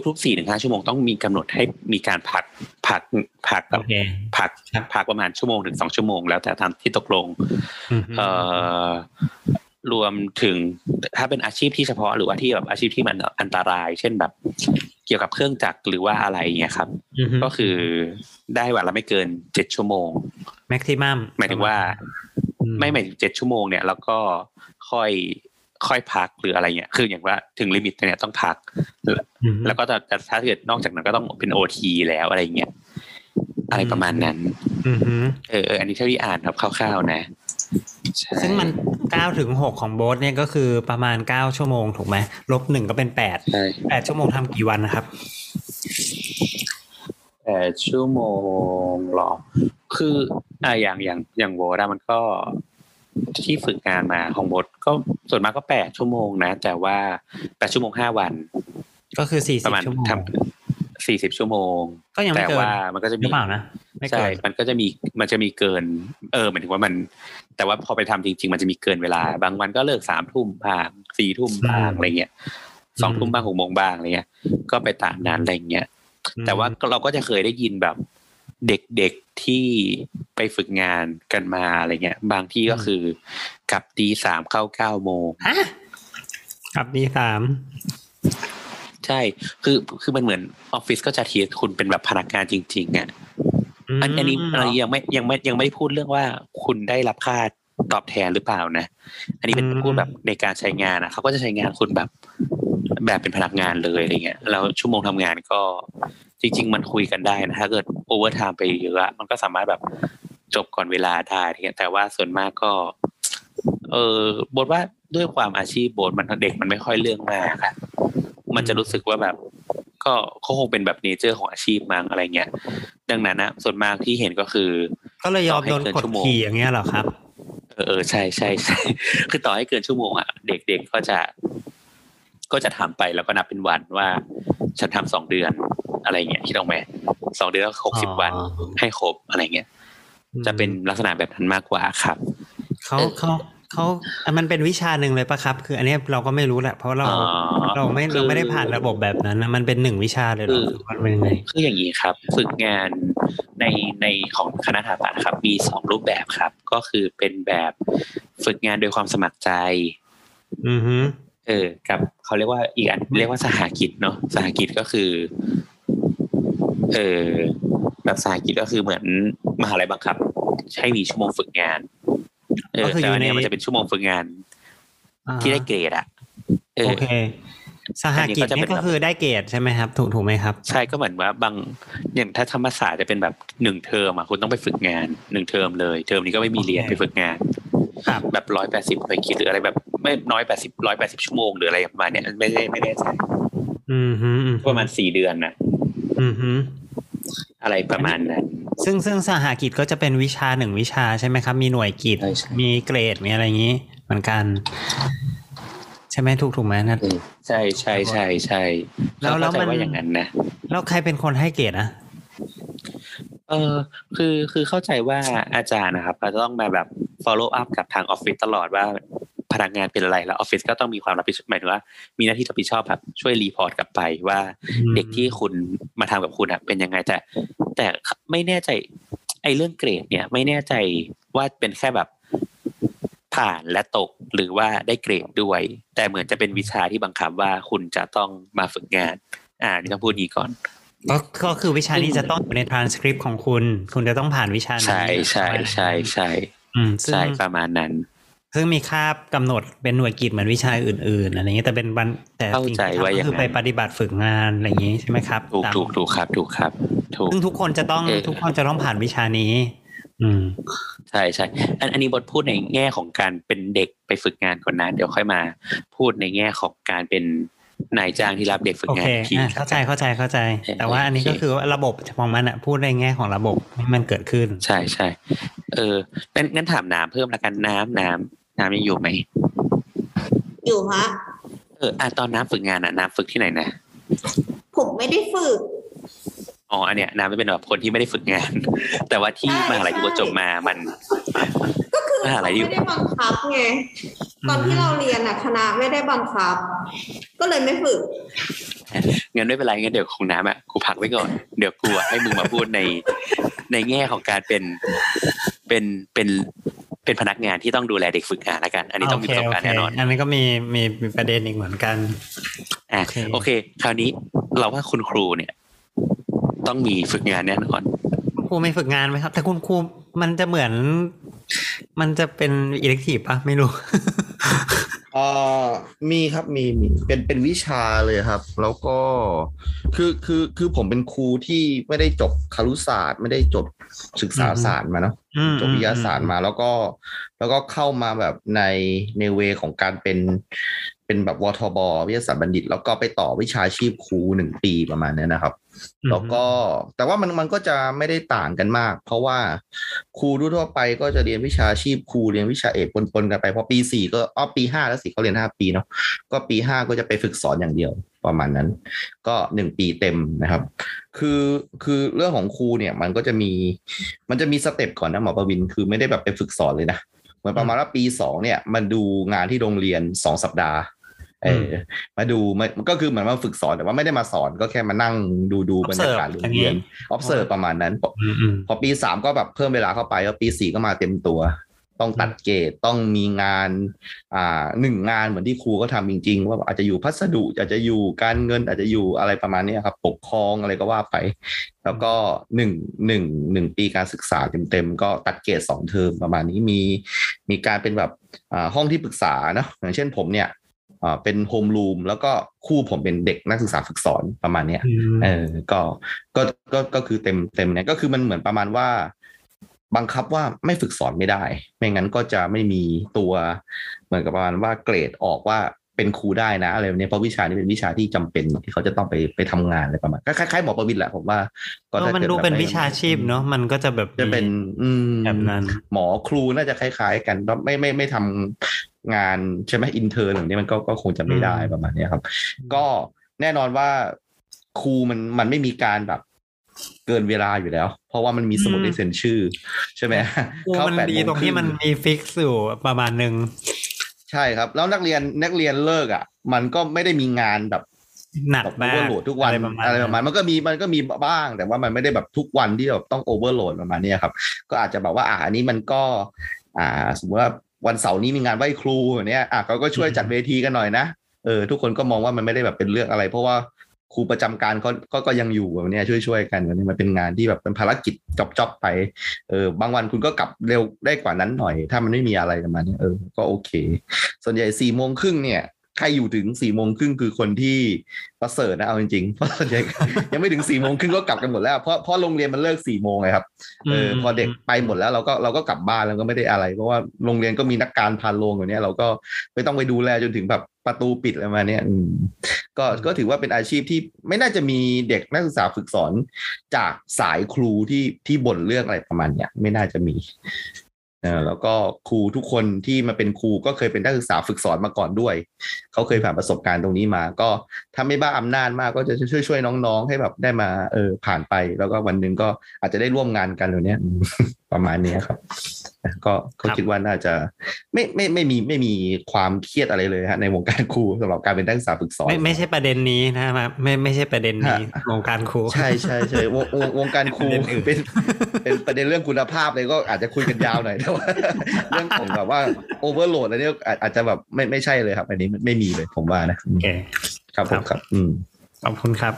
[SPEAKER 2] ทุกๆสี่ถึงห้าชั่วโมงต้องมีกำหนดให้มีการพักพักพักแบ
[SPEAKER 3] โอบเค
[SPEAKER 2] พัก
[SPEAKER 3] ครับ
[SPEAKER 2] พักประมาณชั่วโมงถึงสองชั่วโมง แล้วแต่ตามที่ตกลง
[SPEAKER 3] อืม
[SPEAKER 2] เอ่อรวมถึงถ้าเป็นอาชีพที่เฉพาะหรือว่าที่แบบอาชีพที่มันอันตราย เช่นแบบ เกี่ยวกับเครื่องจักรหรือว่าอะไรเงี้ยครับ ก็คือได้วันละไม่เกินเจ็ดชั่วโมง
[SPEAKER 3] แม็กซิมัม
[SPEAKER 2] หมายถึงว่า ไม่หมายถึงเจ็ดชั่วโมงเนี่ย แล้วก็ค่อย ค่อยพักหรืออะไรเงี้ย คืออย่างว่าถึงลิมิตเนี่ยต้องพัก แล้วก็จะจะถ้าเกิดนอกจากนั้นก็ต้องเป็นโอทีแล้วอะไรเงี้ย อะไรประมาณนั้น
[SPEAKER 3] อืมฮึ
[SPEAKER 2] เออเออ อันนี้เท่าที่อ่านครับคร่าวๆนะใช่
[SPEAKER 3] ซึ่งมันเก้าถึงหกของโบสเนี่ยก็คือประมาณเก้าชั่วโมงถูกไหม ลบหนึ่งก็เป็นแปด
[SPEAKER 2] ใช่
[SPEAKER 3] แปดชั่วโมงทำกี่วันนะครับ
[SPEAKER 2] แปดชั่วโมงเหรอ คืออ่าอย่างอย่างอย่างโบทอะมันก็ ที่ฝึกงานมาของโบทก็ส่วนมากก็แปดชั่วโมงนะ แต่ว่าแปดชั่วโมงห้าวัน
[SPEAKER 3] ก็คือสี่
[SPEAKER 2] ป
[SPEAKER 3] สิบ
[SPEAKER 2] ระมาณ
[SPEAKER 3] ชั่วโมง
[SPEAKER 2] ทำสี่สิบชั่วโมง
[SPEAKER 3] ก็ยังไม่
[SPEAKER 2] แต่
[SPEAKER 3] เกิน
[SPEAKER 2] ว่ามันก็จะ
[SPEAKER 3] ห
[SPEAKER 2] มี
[SPEAKER 3] รือเปล่านะไม่
[SPEAKER 2] ใช่
[SPEAKER 3] เกิน
[SPEAKER 2] มันก็จะมีมันจะมีเกิน เออหมายถึงว่ามัน แต่ว่าพอไปทำจริง ๆ มันจะมีเกินเวลา บางวันก็เลิกสามทุ่มบ้างสี่ทุ่มบ้างอะไรเงี้ยสองทุ่มบ้างหกโมงบ้างอะไรเงี้ย ก็ไปตามนั้นอะไรเงี้ยแต่ว่าเราก็จะเคยได้ยินแบบ เด็กๆที่ไปฝึกงานกันมาอะไรเงี้ย บางที่ก็คือกลับตีสามเข้าเก้าโมง
[SPEAKER 3] ฮะครับดีสาม
[SPEAKER 2] ใช่ คือคือมันเหมือนออฟฟิศก็จะทีคุณเป็นแบบพนักงานจริงๆอะอันอันนี้อันนี้ยังไม่ยังไม่ยังไม่พูดเรื่องว่าคุณได้รับค่าตอบแทนหรือเปล่านะ อันนี้เป็น
[SPEAKER 3] อืม
[SPEAKER 2] พูดแบบในการใช้งานอะเขาก็จะใช้งานคุณแบบแบบเป็นพนักงานเลยอะไรเงี้ยแล้วชั่วโมงทำงานก็จริง ๆ มันคุยกันได้นะถ้าเกิด overtime ไปเยอะอะมันก็สามารถแบบจบก่อนเวลาได้อะไรเงี้ยแต่ว่าส่วนมากก็ เออบทว่าด้วยความอาชีพบทมันเด็กมันไม่ค่อยเรื่องมากค่ะ มันจะรู้สึกว่าแบบ ก็ก็คงเป็นแบบ nature ของอาชีพมั้งอะไรเงี้ย ดังนั้นนะส่วนมากที่เห็นก็คือ
[SPEAKER 3] ก็เลยยอมโดนกดขี่อย่างเงี้ยเหรอครับ
[SPEAKER 2] เออเออใช่ใช่ใช่คือต่อให้เกินชั่วโมงอะเด็กๆก็จะ ก็จะถามไปแล้วก็นับเป็นวันว่า ฉันทำสองเดือนอะไรเงี้ยคิดออกไหม สองเดือนก็หกสิบวันให้ครบอะไรเงี้ยจะเป็นลักษณะแบบนั้นมากกว่าครับ
[SPEAKER 3] เขาเขาเขาอะมันเป็นวิชาหนึ่งเลยปะครับ คืออันเนี้ยเราก็ไม่รู้แหละเพราะเรา
[SPEAKER 2] อ๋อ
[SPEAKER 3] เราไม่
[SPEAKER 2] คือ
[SPEAKER 3] เราไม่ได้ผ่านระบบแบบนั้นนะมันเป็นหนึ่งวิชาเลยเหรอ
[SPEAKER 2] คือ
[SPEAKER 3] หรือว่าเป็นยังไง
[SPEAKER 2] คืออย่างนี้ครับ ฝึกงานในในของคณะสถาปัตย์ครับ มีสองรูปแบบครับ ก็คือเป็นแบบฝึกงานโดยความสมัครใจ
[SPEAKER 3] อือฮึ
[SPEAKER 2] เออกับเขาเรียกว่าอีกอันเรียกว่าสหกิจเนาะสหกิจก็คือ เออแบบสหกิจก็คือเหมือนมหาลัยบังคับให้มีชั่วโมงฝึกงาน เออแต่อันเนี้ยมันจะเป็นชั่วโมงฝึกงาน
[SPEAKER 3] อ่า
[SPEAKER 2] ที่ได้เกรดอะเออ
[SPEAKER 3] โอเคสหกิจ
[SPEAKER 2] อันนี้ก็จะเป็
[SPEAKER 3] นี่
[SPEAKER 2] น
[SPEAKER 3] ก็คือได้เกรดใช่ไหมครับ ถูกถูกไหมครับ
[SPEAKER 2] ใช่ก็เหมือนว่าบางอย่างถ้าธรรมศาสตร์จะเป็นแบบหนึ่งเทอมอะคุณต้องไปฝึกงานหนึ่งเทอมเลย เทอมนี้ก็ไม่มีเรียน
[SPEAKER 3] โอเค
[SPEAKER 2] ไปฝึกงาน
[SPEAKER 3] ครับ
[SPEAKER 2] แบบร้อยแปดสิบไปคิดหรืออะไรแบบ ไม่น้อยแปดสิบร้อยแปดสิบชั่วโมงหรืออะไรประมาณเนี้ยไม่ได้ไม่ได้ใจ
[SPEAKER 3] อืมฮึอืมฮึ
[SPEAKER 2] ประมาณสี่เดือนนะ
[SPEAKER 3] อืมฮึ
[SPEAKER 2] อะไรประมาณนั้น
[SPEAKER 3] ซึ่งซึ่งสหกิจก็จะเป็นวิชาหนึ่งวิชาใช่ไหมครับ มีหน่วยกิจ
[SPEAKER 2] ใช่ใช่
[SPEAKER 3] มีเกรด มีอะไรอย่างนี้ เหมือนกัน ใช่ไหมถูกถูกไหมนัด
[SPEAKER 2] ใช่ใช่ใช่ใช่
[SPEAKER 3] แล้วแล้ว
[SPEAKER 2] เข้าใจ
[SPEAKER 3] มัน
[SPEAKER 2] ว่าอย่างนั้นนะ
[SPEAKER 3] แล้วใครเป็นคนให้เกรดอะ
[SPEAKER 2] เออคือคือเข้าใจว่าอาจารย์นะครับเราจะต้องมาแบบ follow up กับทางออฟฟิศตลอดว่า พนักงานเป็นอะไรแล้วออฟฟิศก็ต้องมีความรับผิดชอบหมายถึงว่า มีหน้าที่รับผิดชอบแบบช่วย report กลับไปว่าเด็กที่คุณมาทำกับคุณอะเป็นยังไงแต่ แต่ไม่แน่ใจไอ้เรื่องเกรดเนี่ย ไม่แน่ใจว่าเป็นแค่แบบผ่านและตกหรือว่าได้เกรดด้วย แต่เหมือนจะเป็นวิชาที่บังคับว่าคุณจะต้องมาฝึกงาน อ่านี่ต้องพูดนี้ก่อน
[SPEAKER 3] ก็ก็คือวิชานี้จะต้องอยู่ในทรานสคริปต์ของคุณ คุณจะต้องผ่านวิชานี้
[SPEAKER 2] ใช่ใช่ใช่ใช่
[SPEAKER 3] อืมซึ่ง
[SPEAKER 2] ใช่ประมาณนั้น
[SPEAKER 3] ซึ่งมีคาบกำหนดเป็นหน่วยกิจเหมือนวิชาอื่น ๆ อะไรอย่างเงี้ยแต่เป็นวันแต่
[SPEAKER 2] เข้า
[SPEAKER 3] สิ่ง
[SPEAKER 2] ใจ
[SPEAKER 3] ที่
[SPEAKER 2] ว่า
[SPEAKER 3] ทำ
[SPEAKER 2] อ
[SPEAKER 3] ก็
[SPEAKER 2] ย่าง
[SPEAKER 3] คือ
[SPEAKER 2] นั้น
[SPEAKER 3] ไปปฏิบัติฝึกงานอะไรอย่างงี้ใช่ไหมครับ
[SPEAKER 2] ถูก
[SPEAKER 3] ตาม
[SPEAKER 2] ถูกถูกครับถูกครับถูก
[SPEAKER 3] ซึ่งทุกคนจะต้อง
[SPEAKER 2] เออ
[SPEAKER 3] ทุกคนจะต้องผ่านวิชานี้ อืม
[SPEAKER 2] ใช่ใช่อันอันนี้บทพูดในแง่ของการเป็นเด็กไปฝึกงานก่อนนะเดี๋ยวค่อยมาพูดในแง่ของการเป็นนายจ้างที่รับเด็กฝึก
[SPEAKER 3] โองาเคน
[SPEAKER 2] ที
[SPEAKER 3] อะเข้าใจเข้าใจเข้าใจ
[SPEAKER 2] เออ
[SPEAKER 3] แต่ว่าอันนี้
[SPEAKER 2] โอเค
[SPEAKER 3] ก็คือว่าระบบของมันอะพูดในแง่ของระบบให้มันเกิดขึ้น
[SPEAKER 2] ใช่ใช่เอองั้นงั้นถามน้ำเพิ่มละกันน้ำน้ำ น้ำยังอยู่ไหม
[SPEAKER 6] อยู่ฮะ
[SPEAKER 2] เอออะตอนน้ำฝึกงานอะน้ำฝึกที่ไหนนะ
[SPEAKER 6] ผมไม่ได้ฝึก
[SPEAKER 2] อ๋อ อันเนี้ยน้ำไม่เป็นแบบคนที่ไม่ได้ฝึกงาน แต่ว่าที่
[SPEAKER 6] ใช่
[SPEAKER 2] มหาลัยที่ว่าจบมามัน
[SPEAKER 6] ก็คือ
[SPEAKER 2] มหาลัยที่
[SPEAKER 6] ไม่ได้บังคับไง ตอนที่เราเรียนอะคณะไม่ได้บังคับ ก็เลยไม่ฝึก
[SPEAKER 2] งั้นไม่เป็นไรงั้นเดี๋ยวของน้ำอะกูพักไว้ก่อนเดี๋ยวกูอะให้มึงมาพูดในในแง่ของการเป็นเป็นเป็น เป็นพนักงานที่ต้องดูแลเด็กฝึกงานละกัน อันนี้ต้องมีประสบการณ์แน่นอน
[SPEAKER 3] โเคอันนี้ก็มีมีมีประเด็นอีกเหมือนกัน
[SPEAKER 2] อะ
[SPEAKER 3] โอเค
[SPEAKER 2] โอเค คราวนี้เราว่าคุณครูเนี่ย ต้องมีฝึกงานแน่นอน
[SPEAKER 3] ครูไม่ฝึกงานไหมครับ แต่คุณครูมันจะเหมือน มันจะเป็นอิเล็กทีฟปะไม่รู้
[SPEAKER 4] เอ่อมีครับมีมีเป็นเป็นวิชาเลยครับ แล้วก็คือคือคือผมเป็นครูที่ไม่ได้จบคารุศาสตร์ ไม่ได้จบศึกษาศาสตร์มาเนาะ
[SPEAKER 3] อืม
[SPEAKER 4] จบวิทยาศาสตร์มาแล้วก็ แล้วก็เข้ามาแบบในในเวของการเป็น เป็นแบบวทบวิทยาศาสตร์บัณฑิต แล้วก็ไปต่อวิชาชีพครูหนึ่งปีประมาณเนี้ยนะครับ แล้วก็แต่ว่ามันมันก็จะไม่ได้ต่างกันมาก เพราะว่าครูทั่วๆไปก็จะเรียนวิชาชีพครูเรียนวิชาเอกปนๆกันไปพอปีสี่ก็อ้อปีห้าแล้วสิเขาเรียนห้าปีเนาะก็ปีห้าก็จะไปฝึกสอนอย่างเดียวประมาณนั้น ก็หนึ่งปีเต็มนะครับ คือคือเรื่องของครูเนี่ยมันก็จะมีมันจะมีสเต็ปก่อนนะหมอประวินคือไม่ได้แบบไปฝึกสอนเลยนะเหมือนประมาณว่าปีสองเนี่ยมันดูงานที่โรงเรียนสองสัปดาห์ เออมาดูมันก็คือเหมือนมาฝึกสอนแต่ว่าไม่ได้มาสอนก็แค่มานั่งดูดูบรรยากาศโรงเรียน observe ประมาณนั้น
[SPEAKER 3] อืมอืม
[SPEAKER 4] พอปีสามก็แบบเพิ่มเวลาเข้าไปแล้วปีสี่ก็มาเต็มตัว ต้องตัดเกรดต้องมีงานอ่าหนึ่งงานเหมือนที่ครูก็ทำจริง ๆ ว่าอาจจะอยู่พัสดุอาจจะอยู่การเงินอาจจะอยู่อะไรประมาณเนี้ยครับ ปกครองอะไรก็ว่าไป แล้วก็หนึ่งหนึ่งหนึ่งปีการศึกษาเต็มๆก็ตัดเกรดสองเทอมประมาณนี้มีมีการเป็นแบบอ่าห้องที่ปรึกษาเนอะอย่างเช่นผมเนี่ยอ่า เป็นโฮมรูมแล้วก็คู่ผมเป็นเด็กนักศึกษาฝึกสอนประมาณเนี้ย
[SPEAKER 3] อืม
[SPEAKER 4] เออก็ก็ก็ก็คือเต็มเต็มเนี่ยก็คือมันเหมือนประมาณว่า บังคับว่าไม่ฝึกสอนไม่ได้ ไม่งั้นก็จะไม่มีตัวเหมือนกับประมาณว่าเกรดออกว่าเป็นครูได้นะอะไรแบบนี้เพราะวิชานี้เป็นวิชาที่จำเป็นที่เขาจะต้องไปไปทำงานอะไรประมาณคล้ายๆหมอประวิตรแหละผมว่า
[SPEAKER 3] ก็
[SPEAKER 4] ถ้า
[SPEAKER 3] มัน
[SPEAKER 4] กิ
[SPEAKER 3] ดูเป็น
[SPEAKER 4] แบบ
[SPEAKER 3] วิชาชีพเนาะมันก็จะแบบ
[SPEAKER 4] จะเป็น อืม
[SPEAKER 3] แบบนั้น
[SPEAKER 4] หมอครูน่าจะคล้าย ๆ กันไม่ไม่ไม่ทำ งานใช่ไหม intern แบบนี้มันก็ก็คงจะไม่ได้
[SPEAKER 3] อืม
[SPEAKER 4] ประมาณเนี้ยครับ ก็แน่นอนว่าครูมันมันไม่มีการแบบเกินเวลาอยู่แล้ว เพราะว่ามันมีสมุด
[SPEAKER 3] อืม
[SPEAKER 4] ให้เซ็นชื่อ ใช่ไหม
[SPEAKER 3] โอ้
[SPEAKER 4] เข้า
[SPEAKER 3] มัน
[SPEAKER 4] แปด
[SPEAKER 3] ดี
[SPEAKER 4] โมง
[SPEAKER 3] ตรงที่มันมี fix อยู่ประมาณหนึ่ง
[SPEAKER 4] ใช่ครับ แล้วนักเรียนนักเรียนเลิกอะ มันก็ไม่ได้มีงานแบบ
[SPEAKER 3] หนัก
[SPEAKER 4] แบบโอ
[SPEAKER 3] มา
[SPEAKER 4] เวอกร์โหลดทุกวัน
[SPEAKER 3] อะไรประมาณ
[SPEAKER 4] อะไรประมาณมันก็มีมันก็มีบ้าง แต่ว่ามันไม่ได้แบบทุกวันที่แบบต้องโอเวอร์โหลดประมาณเนี้ยครับ ก็อาจจะแบบว่าอ่าอันนี้มันก็ อ่า สมมติว่า วันเสาร์นี้มีงานไหว้ครูอย่างเนี้ยอะเขาก็ช่วยจัดเวทีกันหน่อยนะเออทุกคนก็มองว่ามันไม่ได้แบบเป็นเรื่องอะไร เพราะว่าครูประจำการก็ก็ก็ยังอยู่แบบเนี้ยช่วยช่วยๆกันแบบนี้มันเป็นงานที่แบบเป็นภารกิจจอบจอบๆไปเออบางวันคุณก็กลับเร็วได้กว่านั้นหน่อย ถ้ามันไม่มีอะไรประมาณนี้เออก็โอเค ส่วนใหญ่สี่โมงครึ่งเนี่ย ใครอยู่ถึงสี่โมงครึ่งคือคนที่ประเสริฐนะเอาจริงๆเพราะส่วนใหญ่ยังไม่ถึงสี่โมงครึ่งก็กลับกันหมดแล้วเพราะเพราะโรงเรียนมันเลิกสี่โมงไงครับเออพอเด็กไปหมดแล้วเราก็เราก็กลับบ้านแล้วก็ไม่ได้อะไร เพราะว่าโรงเรียนก็มีนักการพานโรงอย่างเนี้ยเราก็ไม่ต้องไปดูแลจนถึงแบบประตูปิดอะไรมาเนี้ยอืมก็ก็ถือว่าเป็นอาชีพที่ไม่น่าจะมีเด็กนักศึกษาฝึกสอนจากสายครูที่ที่บ่นเรื่องอะไรประมาณเนี้ยไม่น่าจะมีเออ แล้วก็ครูทุกคนที่มาเป็นครูก็เคยเป็นนักศึกษาฝึกสอนมาก่อนด้วย เขาเคยผ่านประสบการณ์ตรงนี้มา ก็ถ้าไม่บ้าอำนาจมากก็จะช่วยช่วยๆน้องๆ ให้แบบได้มาเออผ่านไป แล้วก็วันหนึ่งก็อาจจะได้ร่วมงานกันแบบเนี้ยประมาณเนี้ยครับก็ก็คิดว่าน่าจะ ไม่ไม่ไม่มีไม่มีความเครียดอะไรเลยฮะในวงการครูสำหรับการเป็นนักศึกษาฝึกสอน
[SPEAKER 3] ไม่ไม่ใช่ประเด็นนี้นะครับไม่ไม่ใช่ประเด็นนี้
[SPEAKER 4] ฮะ
[SPEAKER 3] วงการครู
[SPEAKER 4] ใช่ใช่ใช่วงวงวงการครู
[SPEAKER 3] ประเด็นอื่น
[SPEAKER 4] เป็นเป็นประเด็นเรื่องคุณภาพเลยก็อาจจะคุยกันยาวหน่อยแต่ว่าเรื่องของแบบว่า overload อะไรเนี่ยอาจอาจจะแบบไม่ไม่ใช่เลยครับ อันนี้ไม่มีเลยผมว่านะ
[SPEAKER 3] โอเค
[SPEAKER 4] ครับผมครับ อืม
[SPEAKER 3] ขอบคุณครับ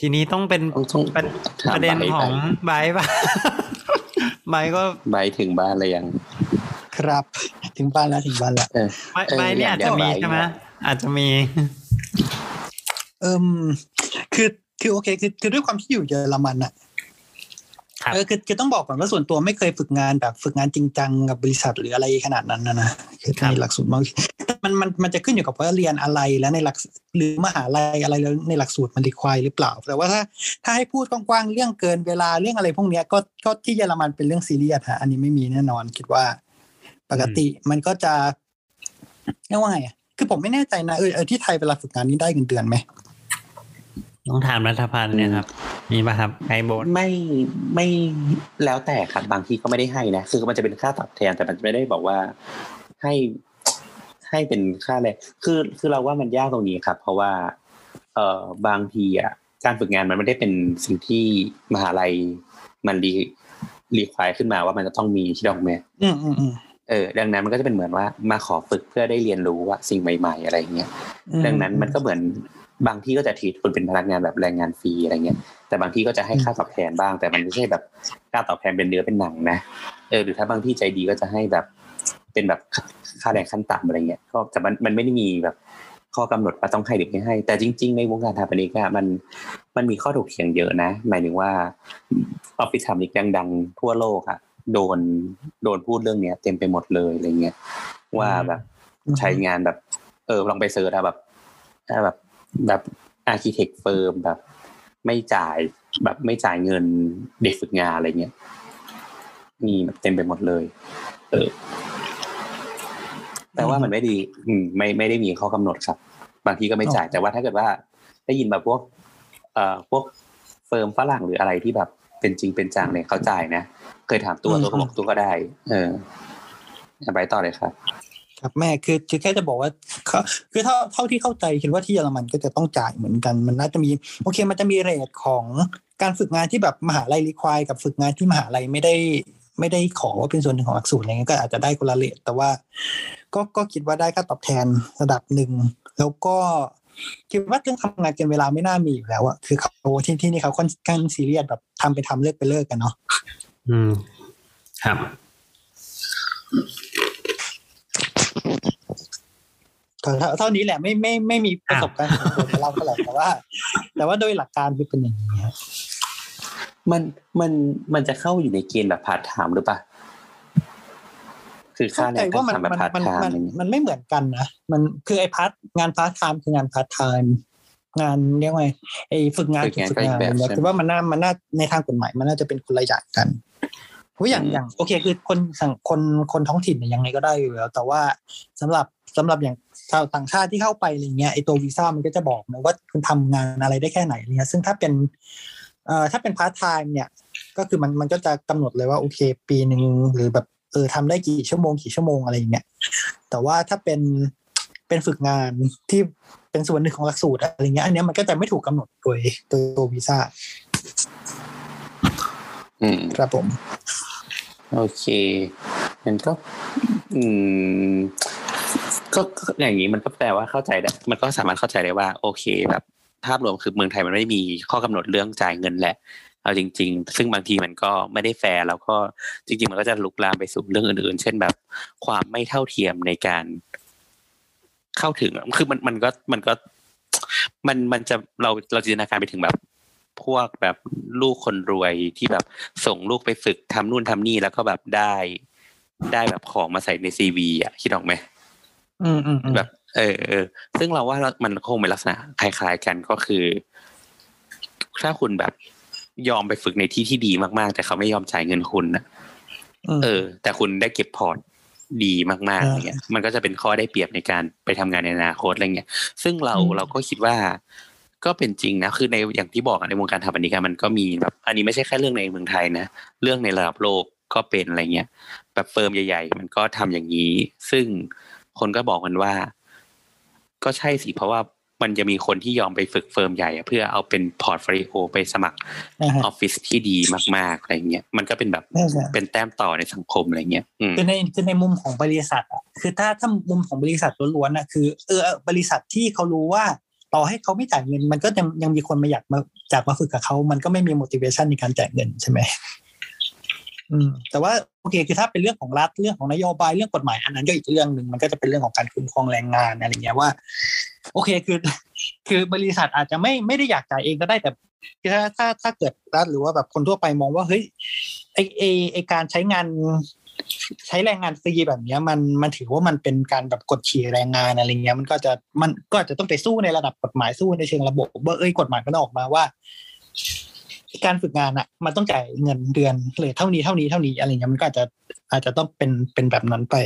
[SPEAKER 3] ทีนี้ต้องเป็น
[SPEAKER 2] ต้องต้อง
[SPEAKER 3] ประ
[SPEAKER 2] ถาม
[SPEAKER 3] ประเด็น
[SPEAKER 2] ไบร์ท
[SPEAKER 3] ของไบร์ทป่ะไบร์ทก็
[SPEAKER 2] ใบถึงบ้านเลยยัง
[SPEAKER 1] ครับ ถึงบ้านแล้วถึงบ้านแล้ว
[SPEAKER 2] เออ
[SPEAKER 3] ไบร์ท
[SPEAKER 2] เออ
[SPEAKER 3] ไบร์ทเนี่ยอาจ
[SPEAKER 2] เดี๋ยวจะ
[SPEAKER 3] มี
[SPEAKER 2] ไบร์ท
[SPEAKER 3] ใช่ไหมอาจจะมี
[SPEAKER 1] เอิมคือคือโอเค คือคือด้วยความที่อยู่เยอรมันอะ
[SPEAKER 3] ครับ
[SPEAKER 1] เออคือคือต้องบอกก่อนว่าส่วนตัวไม่เคยฝึกงานแบบฝึกงานจริงจังกับบริษัทหรืออะไรขนาดนั้นนะนะคือ
[SPEAKER 3] ครับ
[SPEAKER 1] ในหลักสูตรมันมันมันมันจะขึ้นอยู่กับว่าเรียนอะไรแล้วในหลักหรือมหาลัยอะไรแล้วในหลักสูตรมันรีควายหรือเปล่า แต่ว่าถ้าถ้าให้พูดกว้างๆเรื่องเกินเวลาเรื่องอะไรพวกเนี้ยก็ก็ที่เยอรมันเป็นเรื่องซีเรียสฮะอันนี้ไม่มีแน่นอนคิดว่า ปกติมันก็จะเรียกว่าไงอะคือผมไม่แน่ใจนะเออเออที่ไทยเวลาฝึกงานนี้ได้เงินเดือนไหม
[SPEAKER 3] ต้องถามรัฐพันธ์เนี่ยครับ มีป่ะครับไอโบน
[SPEAKER 2] ไม่ไม่แล้วแต่ครับบางที่ก็ไม่ได้ให้นะ คือมันจะเป็นค่าตอบแทนแต่มันไม่ได้บอกว่าให้ให้เป็นค่าอะไรคือคือเราว่ามันยากตรงนี้ครับ เพราะว่า เอ่อบางทีอะการฝึกงานมันไม่ได้เป็นสิ่งที่มหาลัยมันรีรีควายขึ้นมาว่ามันจะต้องมีที่ดอกแม่
[SPEAKER 1] อืมอืมอืม
[SPEAKER 2] เออดังนั้นมันก็จะเป็นเหมือนว่ามาขอฝึกเพื่อได้เรียนรู้ว่าสิ่งใหม่ ๆ อะไรเงี้ย
[SPEAKER 1] อืม
[SPEAKER 2] ดังนั้นมันก็เหมือน บางที่ก็จะทีคุณเป็นพนักงานแบบแรงงานฟรีอะไรเงี้ยแต่บางที่ก็จะให้ค่าตอบแทนบ้าง แต่มันไม่ใช่แบบค่าตอบแทนเป็นเนื้อเป็นหนังนะเออหรือถ้าบางที่ใจดีก็จะให้แบบเป็นแบบค่าแรงขั้นต่ำอะไรเงี้ยก็แต่มันมันไม่ได้มีแบบข้อกำหนดว่าต้องให้หรือไม่ให้ แต่จริง ๆ ในวงการสถาปนิกอะมันมันมีข้อถกเถียงเยอะนะ หมายถึงว่าออฟฟิศสถาปนิกดังๆทั่วโลกอะโดนโดนพูดเรื่องเนี้ย เต็มไปหมดเลยอะไรเงี้ยว่าแบบใช้งานแบบ เออลองไป search อะแบบแบบ แบบ architect firm แบบ ไม่จ่ายแบบไม่จ่ายเงินเด็กฝึกงานอะไรเงี้ยมีแบบเต็มไปหมดเลย เออแต่ว่ามันไม่ดี อืม ไม่ไม่ได้มีข้อกำหนดครับ บางทีก็ไม่จ่ายแต่ว่าถ้าเกิดว่า ได้ยินแบบพวก เอ่อพวกเฟิร์มฝรั่งหรืออะไรที่แบบเป็นจริงเป็นจังเนี่ยเขาจ่ายนะ เคยถามตัวตัวก็บอกตัวก็ได้ เออไปต่อเลยครับ
[SPEAKER 1] ครับแม่คือคือแค่จะบอกว่าเขาคือเท่าเท่าที่เข้าใจคิดว่าที่เยอรมันก็จะต้องจ่ายเหมือนกัน มันน่าจะมีโอเคมันจะมีเรทของการฝึกงานที่แบบมหาลัยรีควายกับฝึกงานที่มหาลัยไม่ได้ไม่ได้ขอว่าเป็นส่วนหนึ่งของหลักสูตรอะไรเงี้ยก็อาจจะได้คนละเรทแต่ว่า ก็ก็คิดว่าได้ค่าตอบแทนระดับหนึ่งแล้วก็คิดว่าเรื่องทำงานเกินเวลาไม่น่ามีอยู่แล้วอะคือเขาที่ที่นี่เขาค่อนข้างซีเรียสแบบทำไปทำเลิกไปเลิกกันเนาะ
[SPEAKER 3] อืมครับ
[SPEAKER 1] ก็ เท่าเท่านี้แหละไม่ไม่ไม่มีประสบการณ์ส่วนตัวมาเล่าเท่าไหร่แต่ว่า แต่ว่าโดยหลักการคือเป็นอย่างนี้ครับ
[SPEAKER 2] มันมันมันจะเข้าอยู่ในเกณฑ์แบบพาร์ทไทม์หรือเปล่าคือค่า
[SPEAKER 1] เข้า
[SPEAKER 2] แร
[SPEAKER 1] ใจ
[SPEAKER 2] งขั้
[SPEAKER 1] ว่านมัน
[SPEAKER 2] ต่ำแบบ
[SPEAKER 1] มัน
[SPEAKER 2] พาร์ท
[SPEAKER 1] มัน
[SPEAKER 2] ไทม์
[SPEAKER 1] มัน
[SPEAKER 2] อะไรเงี้ย
[SPEAKER 1] มันไม่เหมือนกันนะมันคือไอ้พาร์ทงานพาร์ทไทม์คืองานพาร์ทไทม์งานเรียกว่าไงไอ้ฝึกงานกับฝึกงานเนี่ยคือว่ามันน่ามันน่าในทางกฎหมายมันน่าจะเป็นคนละอย่างกันเพราะอย่างอย่างโอเคคือคนสังคนคนท้องถิ่นเนี่ยยังไงก็ได้อยู่แล้ว แต่ว่าสำหรับสำหรับอย่าง ชาวต่างชาติที่เข้าไปอะไรเงี้ยไอตัววีซ่ามันก็จะบอกนะว่าคุณทำงานอะไรได้แค่ไหนอะไรเงี้ยซึ่งถ้าเป็นเอ่อถ้าเป็นพาร์ทไทม์เนี่ย ก็คือมันมันก็จะกำหนดเลยว่าโอเค ปีหนึ่งหรือแบบเออทำได้กี่ชั่วโมงกี่ชั่วโมงอะไรอย่างเงี้ยแต่ว่าถ้าเป็นเป็นฝึกงานที่เป็นส่วนหนึ่งของหลักสูตรอะไรเงี้ยอันเนี้ยมันก็จะไม่ถูกกำหนดโดยโดยตัววีซ่า
[SPEAKER 2] อืม
[SPEAKER 1] ครับผม
[SPEAKER 2] โอเคงั้นก็ อืม ก็อย่างนี้มันก็แปลว่าเข้าใจได้มันก็สามารถเข้าใจได้ว่า โอเคแบบภาพรวมคือเมืองไทยมันไม่มีข้อกำหนดเรื่องจ่ายเงินแหละ เอาจริง ๆ ซึ่งบางทีมันก็ไม่ได้แฟร์แล้วก็จริง ๆ มันก็จะลุกลามไปสู่เรื่องอื่นๆ เช่นแบบความไม่เท่าเทียมในการเข้าถึงคือมันมันก็มันก็ มันมันจะเราเราจินตนาการไปถึงแบบพวกแบบลูกคนรวยที่แบบส่งลูกไปฝึกทำนู่นทำนี่แล้วก็แบบได้ ได้แบบของมาใส่ในซีวีอะคิดออกไหม แบบ เออเออซึ่งเราว่ามันคงเป็นลักษณะคล้ายๆกันก็คือ ถ้าคุณแบบยอมไปฝึกในที่ที่ดีมากๆ แต่เขาไม่ยอมจ่ายเงินคุณนะ
[SPEAKER 1] ม
[SPEAKER 2] เออ แต่คุณได้เก็บพอร์ตดีมากๆ
[SPEAKER 1] อ่า
[SPEAKER 2] อะไรเงี้ย มันก็จะเป็นข้อได้เปรียบในการไปทำงานในอนาคตอะไรเงี้ย ซึ่งเรา
[SPEAKER 1] อืม
[SPEAKER 2] เราก็คิดว่าก็เป็นจริงนะ คือในอย่างที่บอกอะในวงการทำบันนี้การมันก็มีแบบ อันนี้ไม่ใช่แค่เรื่องในเมืองไทยนะ เรื่องในระดับโลกก็เป็นอะไรเงี้ย แบบ firm ใหญ่ ๆ มันก็ทำอย่างนี้ ซึ่ง คนก็บอกกันว่า ก็ใช่สิเพราะว่ามันจะมีคนที่ยอมไปฝึก firm ใหญ่อะเพื่อเอาเป็น portfolio ไปสมัคร
[SPEAKER 1] นะฮะ
[SPEAKER 2] ออฟฟิศที่ดีมากๆอะไรเงี้ยมันก็เป็นแบบ
[SPEAKER 1] ใช่ใช่
[SPEAKER 2] เป็นแต้มต่อในสังคมอะไรเงี้ยอืม
[SPEAKER 1] คือในคือในมุมของบริษัทอะคือถ้าถ้ามุมของบริษัทล้วนๆอะคือเออบริษัทที่เขารู้ว่าต่อให้เขาไม่จ่ายเงิน มันก็ยังยังมีคนมาอยากมาจากมาฝึกกับเขา มันก็ไม่มี motivation ในการจ่ายเงินใช่ไหมอืม แต่ว่าโอเคคือถ้าเป็นเรื่องของรัฐเรื่องของนโยบายเรื่องกฎหมายอันนั้นก็อีกเรื่องหนึ่งมันก็จะเป็นเรื่องของการคุ้มครองแรงงานอะไรเงี้ยว่า โอเคคือ คือบริษัทอาจจะไม่ไม่ได้อยากจ่ายเองก็ได้แต่คือถ้าถ้าถ้าเกิดรัฐหรือว่าแบบคนทั่วไปมองว่าเฮ้ยไอไอไอการใช้งานใช้แรงงานฟรีแบบนี้มันมันถือว่ามันเป็นการแบบกดขี่แรงงานอะไรเงี้ย มันก็จะมันก็อาจจะต้องไปสู้ในระดับกฎหมายสู้ในเชิงระบบว่าเอ้ยกฎหมายมันออกมาว่า การฝึกงานอะมันต้องจ่ายเงินเดือนเลยเท่านี้เท่านี้เท่านี้อะไรเงี้ยมันก็อาจจะอาจจะต้องเป็นเป็นแบบนั้นไป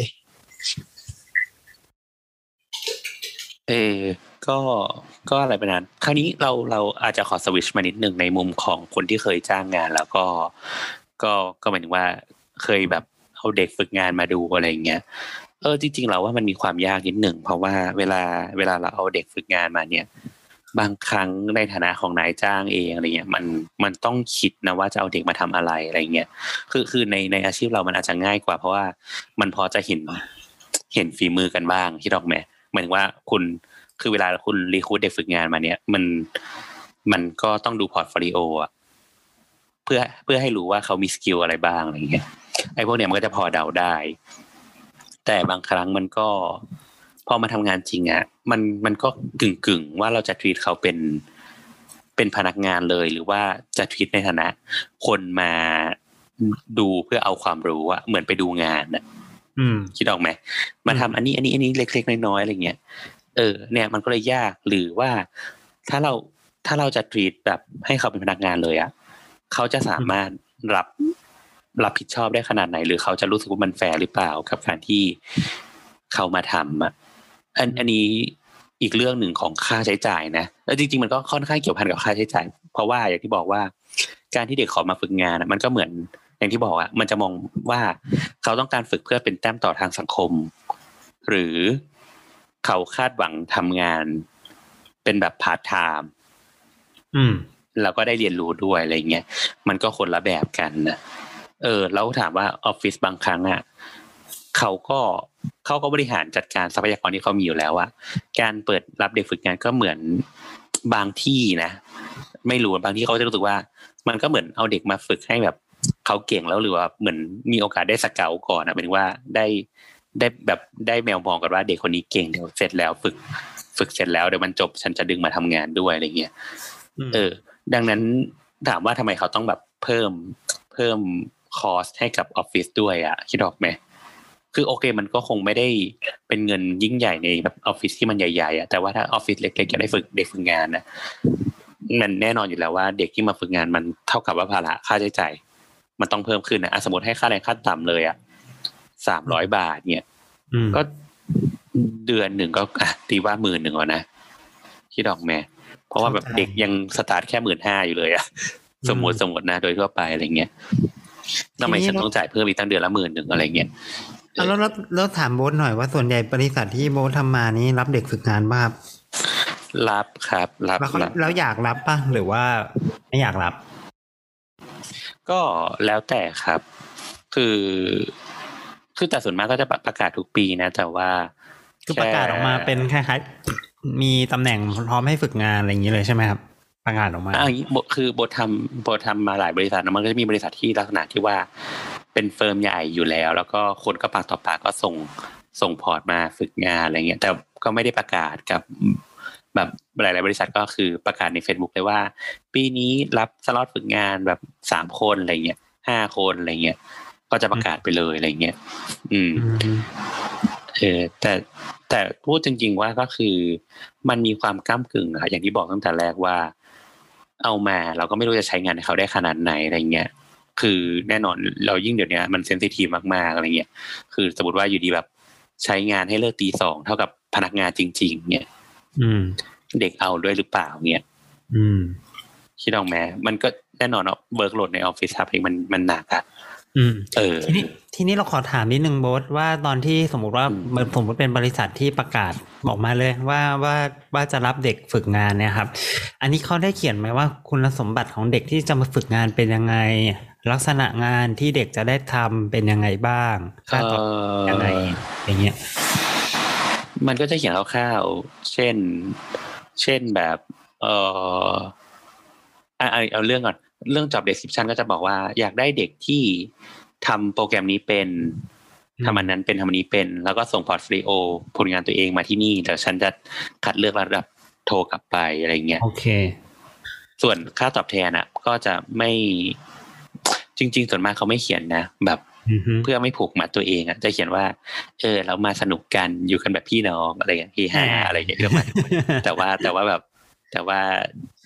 [SPEAKER 2] เออก็ก็อะไรไปนั้นคราวนี้เราเราอาจจะขอสวิชมานิดหนึ่งในมุมของคนที่เคยจ้างงาน แล้วก็ก็ก็หมายถึงว่าเคยแบบเอาเด็กฝึกงานมาดูอะไรอย่างเงี้ยเออจริงๆเราว่ามันมีความยากนิดหนึ่งเพราะว่าเวลาเวลาเราเอาเด็กฝึกงานมาเนี่ย บางครั้งในฐานะของนายจ้างเองอะไรเงี้ยมันมันต้องคิดนะว่าจะเอาเด็กมาทำอะไรอะไรเงี้ยคือคือในในอาชีพเรามันอาจจะง่ายกว่า เพราะว่ามันพอจะเห็นเห็นฝีมือกันบ้างที่ดอกแม่หมายถึงว่าคุณคือเวลาคุณ recruit เด็กฝึกงานมาเนี่ยมันมันก็ต้องดู portfolio อะเพื่อเพื่อให้รู้ว่าเขามี skill อะไรบ้างอะไรเงี้ยไอ้พวกเนี้ยมันก็จะพอเดาได้ แต่บางครั้งมันก็ พอมาทำงานจริงอะมันมันก็กึ่งกึ่งๆว่าเราจะทวีตเขาเป็นเป็นพนักงานเลยหรือว่าจะทวีตในฐานะ คนมาดูเพื่อเอาความรู้อะเหมือนไปดูงานอะ
[SPEAKER 3] อืม
[SPEAKER 2] คิดออกไหมมาทำอันนี้อันนี้อันนี้เล็กๆน้อยๆอะไรเงี้ยเออ เนี่ยมันก็เลยยากหรือว่าถ้าเราถ้าเราจะทวีตแบบให้เขาเป็นพนักงานเลยอะเขาจะสามารถรับรับผิดชอบได้ขนาดไหน หรือเขาจะรู้สึกว่ามันแฟร์หรือเปล่ากับการที่เขามาทำอะ อันอันนี้อีกเรื่องหนึ่งของค่าใช้จ่ายนะแล้วจริงๆมันก็ค่อนข้างเกี่ยวพันกับค่าใช้จ่าย เพราะว่าอย่างที่บอกว่า การที่เด็กขอมาฝึกงานอะมันก็เหมือนอย่างที่บอกอะมันจะมองว่าเขาต้องการฝึกเพื่อเป็นแต้มต่อทางสังคม หรือเขาคาดหวังทำงาน เป็นแบบพาร์ทไทม์
[SPEAKER 3] อืม
[SPEAKER 2] แล้วก็ได้เรียนรู้ด้วยอะไรเงี้ยมันก็คนละแบบกันนะเออ แล้วถามว่าออฟฟิศบางครั้งอะ เขาก็เขาก็บริหารจัดการทรัพยากรที่เขามีอยู่แล้วอะการเปิดรับเด็กฝึกงานก็เหมือนบางที่นะ ไม่รู้บางที่เขาจะรู้สึกว่า มันก็เหมือนเอาเด็กมาฝึกให้แบบเขาเก่งแล้วหรือว่าเหมือนมีโอกาสได้สเกลก่อนอะหมายถึงว่าได้ได้แบบได้แมวมองกันว่าเด็กคนนี้เก่งเดี๋ยวเสร็จแล้วฝึกฝึกเสร็จแล้วเดี๋ยวมันจบฉันจะดึงมาทำงานด้วยอะไรเงี้ยเออ ดังนั้นถามว่าทำไมเขาต้องแบบเพิ่มเพิ่มคอสให้กับออฟฟิศด้วยอะคิดออกไหม คือโอเค มันก็คงไม่ได้เป็นเงินยิ่งใหญ่ในแบบออฟฟิศที่มันใหญ่ๆอะแต่ว่าถ้าออฟฟิศเล็กๆจะได้ฝึกเด็กฝึกงานนะมันแน่นอนอยู่แล้วว่า เด็กที่มาฝึกงานมันเท่ากับว่าภาระค่าใช้จ่ายมันต้องเพิ่มขึ้นนะอะสมมติให้ค่าแรงขั้นต่ำเลยอะสามร้อยบาทเนี่ย
[SPEAKER 3] อืม
[SPEAKER 2] ก็เดือนหนึ่งก็อะตีว่าหมื่นหนึ่งก่อนนะคิดออกไหมเพราะว่าแบบเด็กยังสตาร์ทแค่หมื่นห้าอยู่เลยอะสมมติสมมตินะโดยทั่วไปอะไรเงี้ยทำไมฉันต้องจ่ายเพิ่มอีกตั้งเดือนละหมื่นหนึ่งอะไรเงี้ย
[SPEAKER 3] เอา แล้วแล้วแล้วถามโบ๊ทหน่อยว่าส่วนใหญ่บริษัทที่โบ๊ททำมานี้รับเด็กฝึกงานบ้าง
[SPEAKER 2] รับครับรับ
[SPEAKER 3] แล้วเขา
[SPEAKER 2] รับ
[SPEAKER 3] แล้วอยากรับป่ะหรือว่าไม่อยากรับ
[SPEAKER 2] ก็แล้วแต่ครับ คือคือแต่ส่วนมากก็จะประกาศทุกปีนะ แต่ว่า
[SPEAKER 3] คือประกาศออกมาเป็นคล้ายๆมีตำแหน่งพร้อมให้ฝึกงานอะไรอย่างนี้เลยใช่ไหมครับ ประกาศออกมา
[SPEAKER 2] อ่าอย่างนี้โบคือโบททำโบททำมาหลายบริษัทนะมันก็จะมีบริษัทที่ลักษณะที่ว่า เป็น firm ใหญ่อยู่แล้ว แล้วก็คนก็ปากต่อปากก็ส่งส่งพอร์ตมาฝึกงานอะไรเงี้ยแต่ก็ไม่ได้ประกาศกับแบบหลาย ๆ บริษัทก็คือประกาศใน Facebook เลยว่า ปีนี้รับสล็อตฝึกงานแบบสามคนอะไรเงี้ยห้าคนอะไรเงี้ยก็จะประกาศไปเลยอะไรเงี้ยอืม
[SPEAKER 3] อืม
[SPEAKER 2] เออแต่แต่พูดจริง ๆ ว่าก็คือ มันมีความก้ากึ่งอะอย่างที่บอกตั้งแต่แรกว่า เอามาเราก็ไม่รู้จะใช้งานให้เขาได้ขนาดไหนอะไรเงี้ย คือแน่นอนเรายิ่งเดี๋ยวนี้มันเซนซิทีฟมากๆอะไรเงี้ยคือสมมติว่าอยู่ดีแบบใช้งานให้เลิกตีสองเท่ากับพนักงานจริง ๆ เนี่ย
[SPEAKER 3] อืม
[SPEAKER 2] เด็กเอาด้วยหรือเปล่าเนี่ย
[SPEAKER 3] อืม
[SPEAKER 2] คิดออกไหมมันก็แน่นอนเนาะ workload ในออฟฟิศทับเองมันมันหนักอะ
[SPEAKER 3] อืม
[SPEAKER 2] เออ
[SPEAKER 3] ทีนี้ทีนี้เราขอถามนิดนึงโบ๊ทว่าตอนที่สมมุติว่า
[SPEAKER 2] อืม
[SPEAKER 3] สมมติเป็นบริษัทที่ประกาศบอกมาเลย ว่าว่าว่าจะรับเด็กฝึกงานเนี่ยครับ อันนี้เขาได้เขียนไหมว่าคุณสมบัติของเด็กที่จะมาฝึกงานเป็นยังไง ลักษณะงานที่เด็กจะได้ทำเป็นยังไงบ้าง ค่าตอบ
[SPEAKER 2] เอ่อ
[SPEAKER 3] ยังไงอย่างเงี้ย
[SPEAKER 2] มันก็จะเขียนคร่าวๆเช่น เช่นแบบ เอออะเอาเอาเรื่องก่อน เรื่อง job description ก็จะบอกว่า อยากได้เด็กที่ทำโปรแกรมนี้เป็น
[SPEAKER 3] อืม
[SPEAKER 2] ทำอันนั้นเป็นทำอันนี้เป็น แล้วก็ส่ง portfolio ผลงานตัวเองมาที่นี่เดี๋ยวฉันจะคัดเลือกระดับโทรกลับไปอะไรเงี้ย
[SPEAKER 3] โอเค
[SPEAKER 2] ส่วนค่าตอบแทนอะ ก็จะไม่ จริง ๆ ส่วนมากเขาไม่เขียนนะ แบบ
[SPEAKER 3] อือฮึ
[SPEAKER 2] เพื่อไม่ผูกมัดตัวเองอะจะเขียนว่า เออ เรามาสนุกกันอยู่กันแบบพี่น้องอะไรอย่างเงี้ยเฮฮาอะไรอย่างเงี้ยเรื่องมันแต่ว่าแต่ว่าแบบ แต่ว่า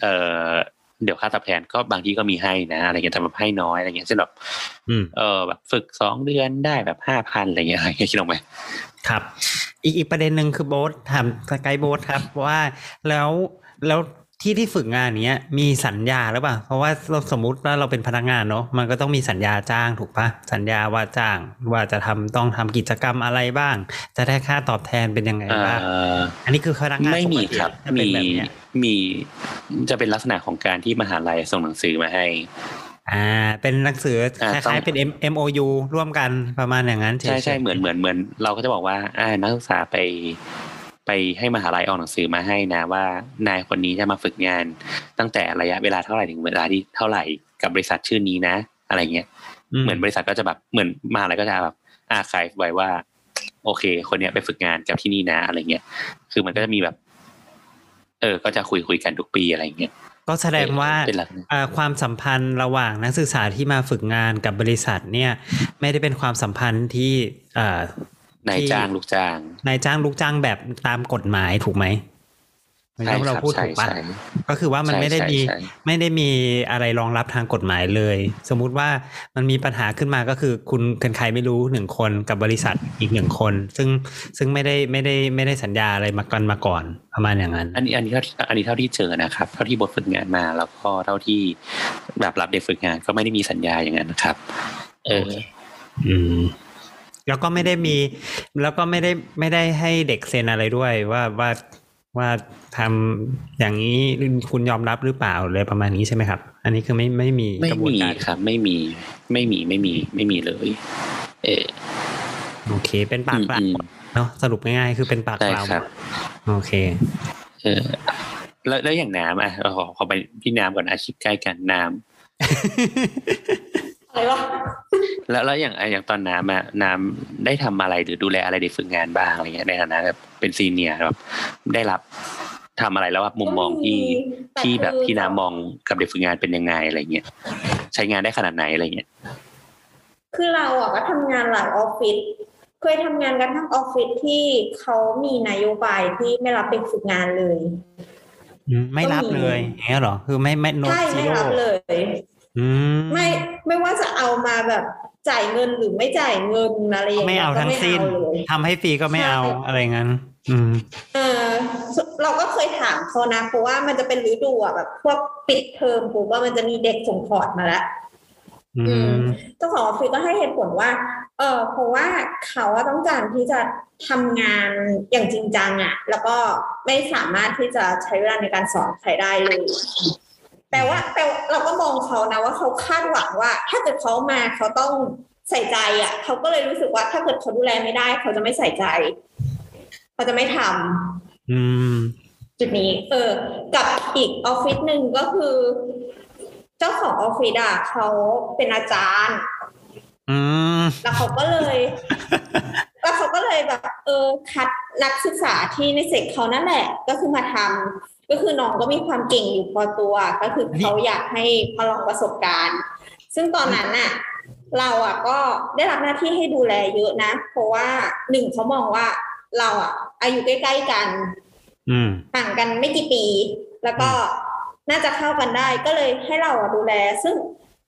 [SPEAKER 2] เออเดี๋ยวค่าตอบแทนก็บางที่ก็มีให้นะอะไรเงี้ยแต่แบบให้น้อยอะไรเงี้ยเช่นแบบ
[SPEAKER 3] อืม
[SPEAKER 2] เออแบบฝึกสองเดือนได้แบบห้าพันอะไรเงี้ยอะไรเงี้ยคิดออกไหม
[SPEAKER 3] ครับ อีกอีกประเด็นหนึ่งคือโบ๊ทถามสกายโบ๊ทครับว่าแล้วแล้ว ที่ที่ฝึกงานเนี้ยมีสัญญาหรือเปล่า เพราะว่าเราสมมุติว่าเราเป็นพนักงานเนาะมันก็ต้องมีสัญญาจ้างถูกปะสัญญาว่าจ้างว่าจะทำต้องทำกิจกรรมอะไรบ้าง จะได้ค่าตอบแทนเป็นยังไง
[SPEAKER 2] เอ
[SPEAKER 3] บ้าง
[SPEAKER 2] อ
[SPEAKER 3] อันนี้คือพนักงาน
[SPEAKER 2] ไม่มี
[SPEAKER 3] ปกติ
[SPEAKER 2] ครับ
[SPEAKER 3] จะเป็น
[SPEAKER 2] มี
[SPEAKER 3] แบบเนี้ย
[SPEAKER 2] มีจะเป็นลักษณะของการที่มหาลัยส่งหนังสือมาให้
[SPEAKER 3] อ่าเป็นหนังสือค
[SPEAKER 2] อ่าต้อง
[SPEAKER 3] ล้ายๆเป็น M MOU ร่วมกันประมาณอย่างนั้นเฉยๆ
[SPEAKER 2] ใช่ใช่เหมือนเหมือนเหมือน เราก็จะบอกว่าอ่านักศึกษาไป ไปให้มหาลัยออกหนังสือมาให้นะว่านายคนนี้จะมาฝึกงาน ตั้งแต่ระยะเวลาเท่าไหร่ถึงเวลาที่เท่าไหร่กับบริษัทชื่อนี้นะ อะไรเงี้ยเหมือนบริษัทก็จะแบบเหมือนมหาลัยก็จะแบบอาคายไว้ว่า โอเค คนเนี้ยไปฝึกงานกับที่นี่นะ อะไรเงี้ยคือมันก็จะมีแบบ เออ ก็จะคุยคุยกันทุกปีอะไรเงี้ย
[SPEAKER 3] ก็แสดงว่า
[SPEAKER 2] เป็นหลัก
[SPEAKER 3] อ่าความสัมพันธ์ระหว่างนักศึกษาที่มาฝึกงานกับบริษัทเนี่ย ไม่ได้เป็นความสัมพันธ์ที่อ่า นา
[SPEAKER 2] ยจ้างลูกจ้าง
[SPEAKER 3] นายจ้างลูกจ้างแบบตามกฎหมายถูกไหมไม่
[SPEAKER 2] ใช่
[SPEAKER 3] ใช่
[SPEAKER 2] ค
[SPEAKER 3] เรา
[SPEAKER 2] รับ
[SPEAKER 3] พูด
[SPEAKER 2] ใช่
[SPEAKER 3] ถูกปะ
[SPEAKER 2] ใช่
[SPEAKER 3] ก็คือว่ามัน
[SPEAKER 2] ใช่
[SPEAKER 3] ไม่ได้มี
[SPEAKER 2] ใช่
[SPEAKER 3] ไม่ได้มีอะไรรองรับทางกฎหมายเลย สมมุติว่ามันมีปัญหาขึ้นมาก็คือคุณเป็นใครไม่รู้หนึ่งคนกับบริษัทอีกหนึ่งคน ซึ่งซึ่งไม่ได้ไม่ได้ไม่ได้สัญญาอะไรมากันมาก่อนประมาณอย่างนั้น
[SPEAKER 2] อันนี้อันนี้เท่าที่อันนี้เท่าที่เจอนะครับ เท่าที่บทฝึกงานมาแล้วก็เท่าที่แบบรับเด็กฝึกงานก็ไม่ได้มีสัญญาอย่างนั้นนะครับ เออ
[SPEAKER 3] อืม แล้วก็ไม่ได้มี แล้วก็ไม่ได้ไม่ได้ให้เด็กเซ็นอะไรด้วยว่าว่าว่าทำอย่างนี้คุณยอมรับหรือเปล่าเลยประมาณนี้ใช่ไหมครับ อันนี้คือไม่ไม่มี
[SPEAKER 2] ไม่
[SPEAKER 3] กระบวน
[SPEAKER 2] มี
[SPEAKER 3] การ
[SPEAKER 2] ครับ ไม่มีไม่มีไม่มีไม่มีเลย เออ
[SPEAKER 3] โอเค เป็นปากเปล่า
[SPEAKER 2] อืม
[SPEAKER 3] เนาะสรุปง่ายๆคือเป็นปาก
[SPEAKER 2] ใช่
[SPEAKER 3] เปล่า
[SPEAKER 2] ครับ
[SPEAKER 3] โอเค
[SPEAKER 2] เออแล้วแล้วอย่างน้ำอะเราขอขอไปพี่น้ำก่อนอาชีพใกล้กันน้
[SPEAKER 6] อะไรวะ
[SPEAKER 2] แล้วแล้วอย่างอย่างตอนน้ำอะน้ำได้ทำอะไรหรือดูแลอะไรเด็กฝึกงานบ้างอะไรเงี้ยในฐานะแบบเป็น senior แบบได้รับทำอะไรแล้วว่ามุมมองที่
[SPEAKER 6] แต่
[SPEAKER 2] ที่แบบ
[SPEAKER 6] คือ
[SPEAKER 2] ที่น้ำมองกับเด็กฝึกงานเป็นยังไงอะไรเงี้ยใช้งานได้ขนาดไหนอะไรเงี้ย
[SPEAKER 6] คือเราอะก็ทำงานหลายออฟฟิศเคยทำงานกันทั้งออฟฟิศที่เขามีนโยบายที่ไม่รับเด็กฝึกงานเลย
[SPEAKER 3] อืมไม่รับเลยอย่างเงี้ยเหรอ คือไม่ไม่ no zero
[SPEAKER 6] ใช่
[SPEAKER 3] ซี
[SPEAKER 6] ไม่
[SPEAKER 3] โร่
[SPEAKER 6] รับเลย
[SPEAKER 3] อืม
[SPEAKER 6] ไม่ไม่ว่าจะเอามาแบบจ่ายเงินหรือไม่จ่ายเงินอะไรอย่างเงี้ย
[SPEAKER 3] เอา
[SPEAKER 6] ก็ไม่เอาเลย ไม่เอา
[SPEAKER 3] ทั้งสิ้นทำให้ฟรีก็ไม่เอา
[SPEAKER 6] ใช่
[SPEAKER 3] อะไรงั้น อืม
[SPEAKER 6] เออเราก็เคยถามเขานะเพราะว่ามันจะเป็นฤดูอะแบบพวกปิดเทอมปุ๊บว่ามันจะมีเด็กส่งพอร์ตมาแล้ว
[SPEAKER 3] อื
[SPEAKER 6] อื
[SPEAKER 3] ม
[SPEAKER 6] มเจ้าของออฟฟิศก็ให้เหตุผลว่า เออเพราะว่าเขาอะต้องการที่จะทำงานอย่างจริงจังอะแล้วก็ไม่สามารถที่จะใช้เวลาในการสอนใครได้เลย แต่ว่าแต่เราก็มองเขานะว่าเขาคาดหวังว่า ถ้าเกิดเขามาเขาต้องใส่ใจอะเขาก็เลยรู้สึกว่าถ้าเกิดเขาดูแลไม่ได้ เขาจะไม่ใส่ใจเขาจะไม่ทำ
[SPEAKER 3] อืม
[SPEAKER 6] จุดนี้ เออ กับอีกออฟฟิศหนึ่งก็คือ เจ้าของออฟฟิศอะเขาเป็นอาจารย์
[SPEAKER 3] อืม
[SPEAKER 6] แล้วเขาก็เลย แล้วเขาก็เลยแบบ เออ คัดนักศึกษาที่ในเซกเขานั่นแหละ ก็คือมาทำ ก็คือน้องก็มีความเก่งอยู่พอตัว ก็คือเขาอยากให้มาลองประสบการณ์ ซึ่งตอนนั้นน่ะ เราอะก็ได้รับหน้าที่ให้ดูแลเยอะนะ เพราะว่าหนึ่งเขามองว่าเราอะ อายุใกล้ๆกัน
[SPEAKER 3] อืม
[SPEAKER 6] ห่างกันไม่กี่ปี แล้วก็น่าจะเข้ากันได้ ก็เลยให้เราอะดูแล ซึ่ง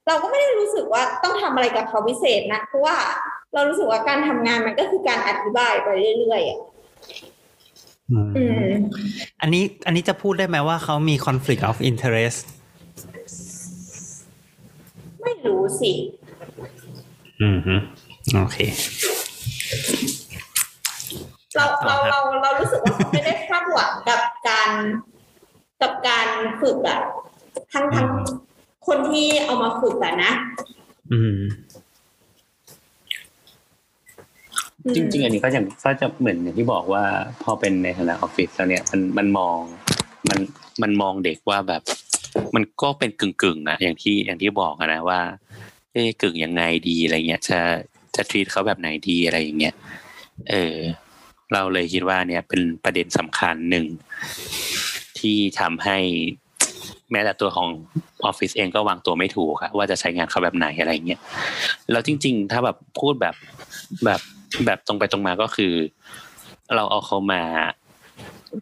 [SPEAKER 6] เราก็ไม่ได้รู้สึกว่าต้องทำอะไรกับเขาพิเศษนะ เพราะว่าเรารู้สึกว่าการทำงานมันก็คือการอธิบายไปเรื่อยๆ อะ
[SPEAKER 3] อืม
[SPEAKER 6] อืม
[SPEAKER 3] อันนี้อันนี้จะพูดได้ไหมว่าเขามี conflict of interest
[SPEAKER 6] ไม่รู้สิ
[SPEAKER 3] อืมฮึโอเค
[SPEAKER 6] เราเราเราเรารู้สึกว่าเขาไม่ได้คาดหวังกับการกับการฝึกอะทั้งทั้งคนที่เอามาฝึกอะนะ
[SPEAKER 3] อืม
[SPEAKER 6] อืม
[SPEAKER 2] จริง ๆ อันนี้ก็อย่างก็จะเหมือนอย่างที่บอกว่า พอเป็นในฐานะออฟฟิศแล้วเนี่ยมันมันมองมันมันมองเด็กว่าแบบ มันก็เป็นกึ่งกึ่งๆนะอย่างที่อย่างที่บอกนะว่าเอ๊กึ่งยังไงดีอะไรเงี้ย จะจะทีตเขาแบบไหนดีอะไรอย่างเงี้ยเออ เราเลยคิดว่าเนี่ยเป็นประเด็นสำคัญหนึ่งที่ทำให้แม้แต่ตัวของออฟฟิศเองก็วางตัวไม่ถูกอะว่าจะใช้งานเขาแบบไหนอะไรเงี้ยแล้วจริง ๆ ถ้าแบบพูดแบบแบบ แบบตรงไปตรงมาก็คือ เราเอาเขามา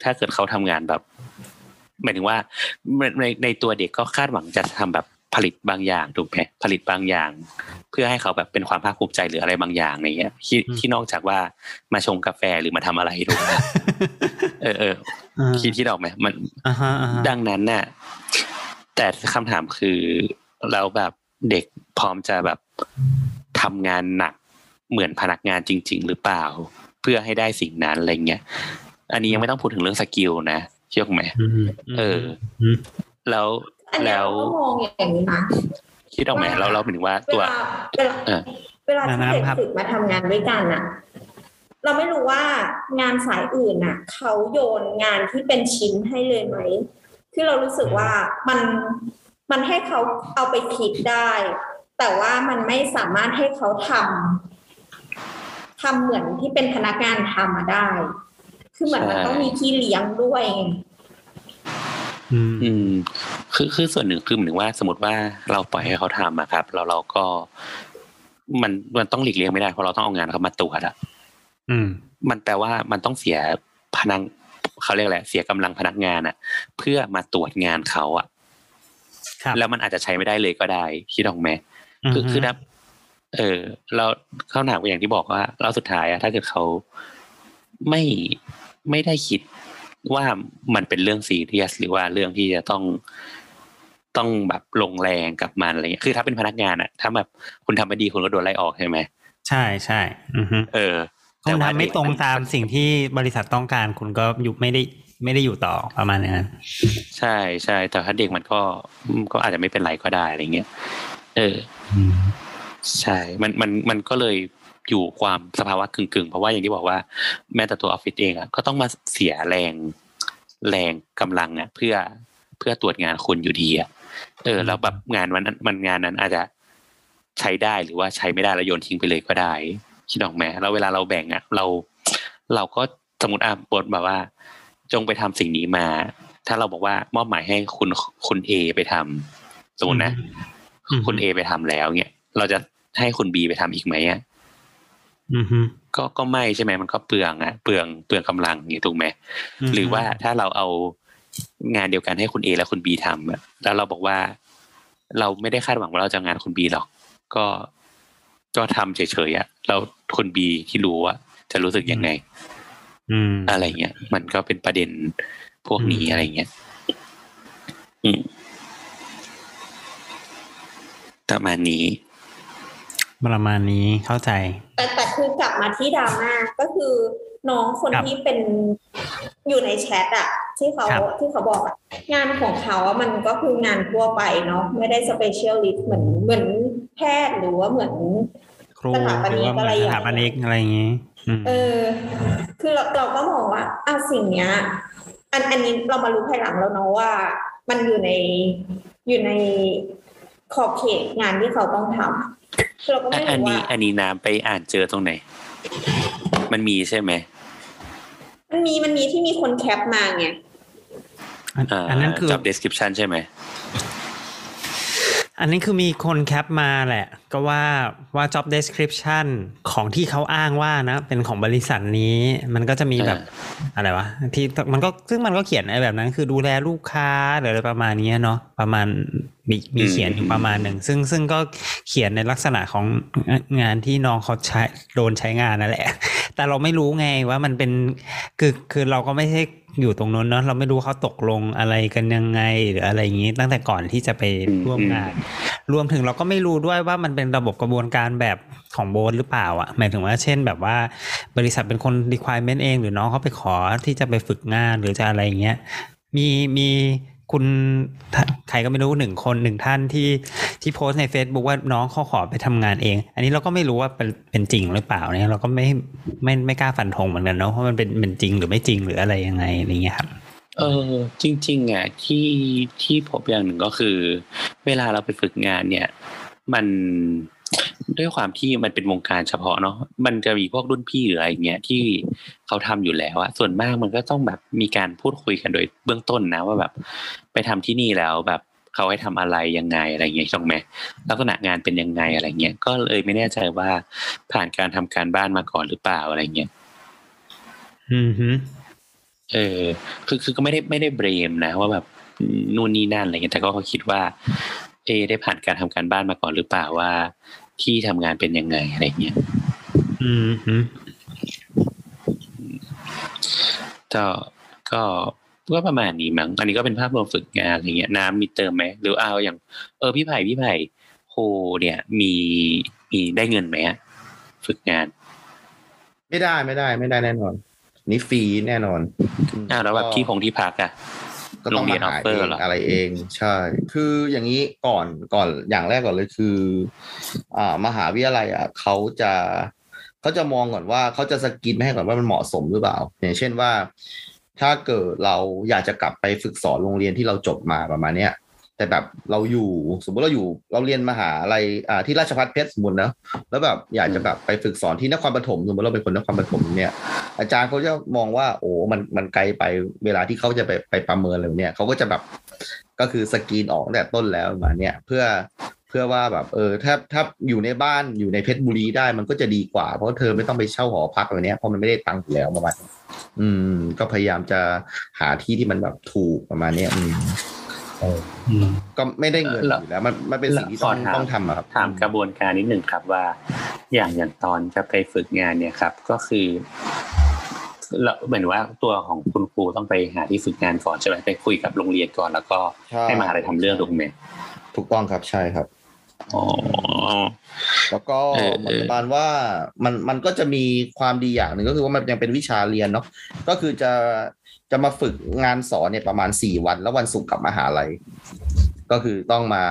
[SPEAKER 2] ถ้าเกิดเขาทำงานแบบหมายถึงว่าในในในตัวเด็กก็คาดหวังจะทำแบบผลิตบางอย่างถูกไหมผลิตบางอย่าง เพื่อให้เขาแบบเป็นความภาคภูมิใจหรืออะไรบางอย่างอะไรเงี้ยที่
[SPEAKER 3] อืม
[SPEAKER 2] ที่นอกจากว่ามาชงกาแฟหรือมาทำอะไรถูกไหมเออเออ
[SPEAKER 3] อ่า
[SPEAKER 2] คิดที่ออกไหมมัน
[SPEAKER 3] อ่าฮะอ่าฮะ
[SPEAKER 2] ดังนั้นน่ะแต่คำถามคือเราแบบเด็กพร้อมจะแบบทำงานหนัก เหมือนพนักงานจริง ๆ หรือเปล่า เพื่อให้ได้สิ่งนั้นอะไรเงี้ยอันนี้ยังไม่ต้องพูดถึงเรื่อง skill นะเชื่อไหม
[SPEAKER 3] อืม
[SPEAKER 2] เออ
[SPEAKER 3] อืม
[SPEAKER 2] แล้ว
[SPEAKER 6] อันเนี้ย
[SPEAKER 2] แล้ว
[SPEAKER 6] เราก็มองอย่างนี้นะ
[SPEAKER 2] คิดออกไหมเราเราหมายถึงว่า
[SPEAKER 6] เว
[SPEAKER 2] ตัว
[SPEAKER 6] ลาเวลา
[SPEAKER 2] เออ
[SPEAKER 6] เวลาที่เด็กฝึกมาทำงานด้วยกันอะเราไม่รู้ว่างานสายอื่นอะเขาโยนงานที่เป็นชิ้นให้เลยไหมคือเรารู้สึกว่ามันมันให้เขาเอาไปคิดได้ แต่ว่ามันไม่สามารถให้เขาทำ ทำเหมือนที่เป็นพนักงานทำมาได้ คือเหมือนมันต้องมีพี่เลี้ยงด้วยไง
[SPEAKER 3] อืม
[SPEAKER 2] อืมคือคือส่วนหนึ่งคือหมายถึงว่าสมมติว่าเราปล่อยให้เขาทำอะครับแล้วเราก็ มันมันต้องหลีกเลี่ยงไม่ได้เพราะเราต้องเอางานเขามาตรวจอะ
[SPEAKER 3] อืม
[SPEAKER 2] มันแปลว่ามันต้องเสียพนักเขาเรียกอะไรเสียกำลังพนักงานอะเพื่อมาตรวจงานเขาอะ
[SPEAKER 3] ครับ
[SPEAKER 2] แล้วมันอาจจะใช้ไม่ได้เลยก็ได้คิดออกไหมคือคือนะ เออ เราเข้าหนักอย่างที่บอกว่าเราสุดท้ายอะถ้าเกิดเขาไม่ไม่ได้คิดว่ามันเป็นเรื่องซีเรียสหรือว่าเรื่องที่จะต้องต้องแบบลงแรงกับมันอะไรเงี้ยคือถ้าเป็นพนักงานอะถ้าแบบคุณทำไม่ดีคุณก็โดนไล่ออกใช่ไหม
[SPEAKER 3] ใช่ใช่อือฮึ
[SPEAKER 2] เออ
[SPEAKER 3] คุณ
[SPEAKER 2] ว่า
[SPEAKER 3] ทำไม่ตรงตามสิ่งที่บริษัทต้องการคุณก็อยู่ไม่ได้ไม่ได้อยู่ต่อประมาณนั้น
[SPEAKER 2] ใช่ใช่แต่ถ้าเด็กมันก็ก็อาจจะไม่เป็นไรก็ได้อะไรเงี้ยเออ
[SPEAKER 3] อืม
[SPEAKER 2] ใช่ มันมันมันก็เลยอยู่ความสภาวะกึ่งๆ เพราะว่าอย่างที่บอกว่าแม้แต่ตัวออฟฟิศเองอะก็ต้องมาเสียแรงแรงกำลังอะเพื่อเพื่อตรวจงานคุณอยู่ดีอะเออ แล้วแบบงานวันนั้นมันงานนั้นอาจจะใช้ได้หรือว่าใช้ไม่ได้แล้วโยนทิ้งไปเลยก็ได้คิดออกไหมแล้วเวลาเราแบ่งอะเรา เราก็สมมติอะบทแบบว่า จงไปทำสิ่งนี้มา ถ้าเราบอกว่ามอบหมายให้คุณคุณเอไปทำสมมตินะ
[SPEAKER 3] อืม
[SPEAKER 2] คุณเอไปทำแล้วเนี่ยเราจะ ให้คุณบีไปทำอีกไหมอะ
[SPEAKER 3] อือฮึ
[SPEAKER 2] ก็ก็ไม่ใช่ไหมมันก็เปลืองอะเปลืองเปลืองกำลังอย่างนี้ถูกไหม
[SPEAKER 3] ม
[SPEAKER 2] หรือว่าถ้าเราเอางานเดียวกันให้คุณเอและคุณบีทำอะแล้วเราบอกว่า เราไม่ได้คาดหวังว่าเราจะงานคุณบีหรอก ก็ก็ทำเฉยๆอะแล้วคุณบีที่รู้ว่าจะรู้สึกยังไง
[SPEAKER 3] อืม
[SPEAKER 2] อะไรเงี้ยมันก็เป็นประเด็นพวกนี้
[SPEAKER 3] อืม
[SPEAKER 2] อะไรเงี้ยอืมประมาณนี้
[SPEAKER 3] ประมาณนี้เข้าใจ
[SPEAKER 6] แต่แต่คือกลับมาที่ดราม่าก็คือน้องคน
[SPEAKER 3] ครับ
[SPEAKER 6] ที่เป็นอยู่ในแชทอะที่เขา
[SPEAKER 3] ครับ
[SPEAKER 6] ที่เขาบอกอะงานของเขาอะมันก็คืองานทั่วไปเนาะไม่ได้สเปเชียลิสต์เหมือนเหมือนแพทย์หรือว่าเหมือน
[SPEAKER 3] ครู
[SPEAKER 6] สถาป
[SPEAKER 3] หรื
[SPEAKER 6] นิ
[SPEAKER 3] อกว่าเหมื
[SPEAKER 6] อะไร
[SPEAKER 3] อน
[SPEAKER 6] อ
[SPEAKER 3] ส
[SPEAKER 6] ย่าง
[SPEAKER 3] ถาปนิกอะไรอย่างงี้อืม
[SPEAKER 6] เออ คือเราเราก็มองว่าอะสิ่งเนี้ย อันอันนี้เรามารู้ภายหลังแล้วเนาะว่า มันอยู่ในอยู่ในขอบเขตงานที่เขาต้องทำคือ เราก็
[SPEAKER 2] อะ
[SPEAKER 6] ไม่
[SPEAKER 2] อัน
[SPEAKER 6] รู้
[SPEAKER 2] นี้
[SPEAKER 6] ว่า
[SPEAKER 2] อันนี้น้ำไปอ่านเจอตรงไหน มันมีใช่ไหม
[SPEAKER 6] มันมีมันมีที่มีคนแคปมาไง
[SPEAKER 3] อันอันนั้นคือ
[SPEAKER 2] จับ description ใช่ไหม
[SPEAKER 3] อันนี้คือมีคนแคปมาแหละก็ว่าว่า job description ของที่เขาอ้างว่านะ เป็นของบริษัทนี้ มันก็จะมีแบบอะไรวะที่มันก็ซึ่งมันก็เขียนไอ้แบบนั้น คือดูแลลูกค้าหรืออะไรประมาณนี้เนาะประมาณมีมีเขียนอยู่ประมาณหนึ่งซึ่งซึ่งก็เขียนในลักษณะของงานที่น้องเขาใช้โดนใช้งานนั่นแหละ แต่เราไม่รู้ไงว่ามันเป็นคือคือเราก็ไม่ใช่อยู่ตรงนู้นเนาะเราไม่รู้เขาตกลงอะไรกันยังไงหรืออะไรอย่างนี้ ตั้งแต่ก่อนที่จะไปร่วมงาน รวมถึงเราก็ไม่รู้ด้วยว่ามันเป็นระบบกระบวนการแบบของโบสหรือเปล่าอะหมายถึงว่าเช่นแบบว่าบริษัทเป็นคน requirement เอง หรือน้องเขาไปขอที่จะไปฝึกงานหรือจะอะไรอย่างเงี้ยมีมีคุณใครก็ไม่รู้หนึ่งคนหนึ่งท่านที่ที่โพสใน Facebook ว่าน้องเขาขอไปทำงานเอง อันนี้เราก็ไม่รู้ว่าเป็นเป็นจริงหรือเปล่าเนี่ยเราก็ไม่ไม่ไม่กล้าฟันธงเหมือนกันเนาะว่ามันเป็นเป็นจริงหรือไม่จริงหรืออะไรยังไงอะไรเงี้ยครับ
[SPEAKER 2] เออจริงๆอะที่ที่พบอย่างหนึ่งก็คือ เวลาเราไปฝึกงานเนี่ย มันด้วยความที่มันเป็นวงการเฉพาะเนาะมันจะมีพวกรุ่นพี่หรืออะไรเงี้ยที่เขาทำอยู่แล้วอะส่วนมากมันก็ต้องแบบมีการพูดคุยกันโดยเบื้องต้นนะว่าแบบ ไปทำที่นี่แล้วแบบเขาให้ทำอะไรยังไงอะไรเงี้ยถูกไหมลักษณะงานเป็นยังไงอะไรเงี้ยก็เลยไม่แน่ใจว่าผ่านการทำการบ้านมาก่อนหรือเปล่าอะไรเงี้ย
[SPEAKER 3] อืมฮึ
[SPEAKER 2] เออ คือคือก็ไม่ได้ไม่ได้เบรมนะว่าแบบนู่นนี่นั่นอะไรเงี้ยแต่ก็คิดว่า เอได้ผ่านการทำการบ้านมาก่อนหรือเปล่าว่า ที่ทำงานเป็นยังไงอะไรเงี้ย
[SPEAKER 3] อืมฮึ
[SPEAKER 2] ก็ก็ก็ประมาณนี้มั้งอันนี้ก็เป็นภาพรวมฝึกงานอะไรเงี้ย น้ำมีเติมไหมหรือเอาอย่าง เออพี่ไผ่พี่ไผ่โฮเนี่ยมีมีได้เงินไหมอะฝึกงาน
[SPEAKER 4] ไม่ได้ไม่ได้ ไม่ได้แน่นอน นี่ฟรีแน่นอน
[SPEAKER 2] อ้าวแล้วแบบที่พงที่พักอะ
[SPEAKER 4] ก็ต้อง
[SPEAKER 2] โรงเรีย
[SPEAKER 4] มานหา
[SPEAKER 2] offer
[SPEAKER 4] เอง
[SPEAKER 2] เหรออ
[SPEAKER 4] อะไรเอง ใช่ คืออย่างนี้ก่อนก่อนอย่างแรกก่อนเลยคือ อ่ามหาวิทยาลัยอะเขาจะเขาจะมองก่อนว่าเขาจะสกรีนให้ก่อนว่ามันเหมาะสมหรือเปล่า อย่างเช่นว่า ถ้าเกิดเราอยากจะกลับไปฝึกสอนโรงเรียนที่เราจบมาประมาณเนี้ย แต่แบบเราอยู่สมมติเราอยู่เราเรียนมหาอะไรอ่าที่ราชภัฏเพชรสมมตินะแล้วแบบอยากจะแบบไปฝึกสอนที่นครปฐมสมมติเราเป็นคนนครปฐมเนี่ย อาจารย์เขาจะมองว่า โอ้มันมันไกลไปเวลาที่เขาจะไปไปประเมินอะไรเนี่ยเขาก็จะแบบก็คือสกรีนออกแต่ต้นแล้วมาเนี่ยเพื่อเพื่อว่าแบบเออถ้าถ้าอยู่ในบ้านอยู่ในเพชรบุรีได้มันก็จะดีกว่า เพราะเธอไม่ต้องไปเช่าหอพักอะไรเนี้ยเพราะมันไม่ได้ตังค์อยู่แล้วประมาณนี้อืม ก็พยายามจะหาที่ที่มันแบบถูกประมาณเนี้ยอืม ก็ไม่ได้เงิน
[SPEAKER 2] แล้ว
[SPEAKER 4] อยู่แล้วมันมันเป็นสิ่งที่ต้อง
[SPEAKER 2] ขอถาม
[SPEAKER 4] ต้องทำอะครับ
[SPEAKER 2] ถามกระบวนการนิดหนึ่งครับว่า อย่างอย่างตอนจะไปฝึกงานเนี่ยครับ ก็คือเราเหมือนว่าตัวของคุณครูต้องไปหาที่ฝึกงานก่อนใช่ไหมไปคุยกับโรงเรียนก่อนแล้วก็
[SPEAKER 4] ใช่
[SPEAKER 2] ให้มหาลัยทำเรื่องถูกไหม
[SPEAKER 4] ถูกต้องครับใช่ครับ
[SPEAKER 2] อ๋อ
[SPEAKER 4] แล้วก็
[SPEAKER 2] เออ
[SPEAKER 4] เหมือนประมาณว่ามันมันก็จะมีความดีอย่างหนึ่งก็คือว่ามันยังเป็นวิชาเรียนเนาะก็คือจะ จะมาฝึกงานสอนเนี่ยประมาณสี่วัน แล้ววันศุกร์กลับมาหาลัย ก็คือต้องมา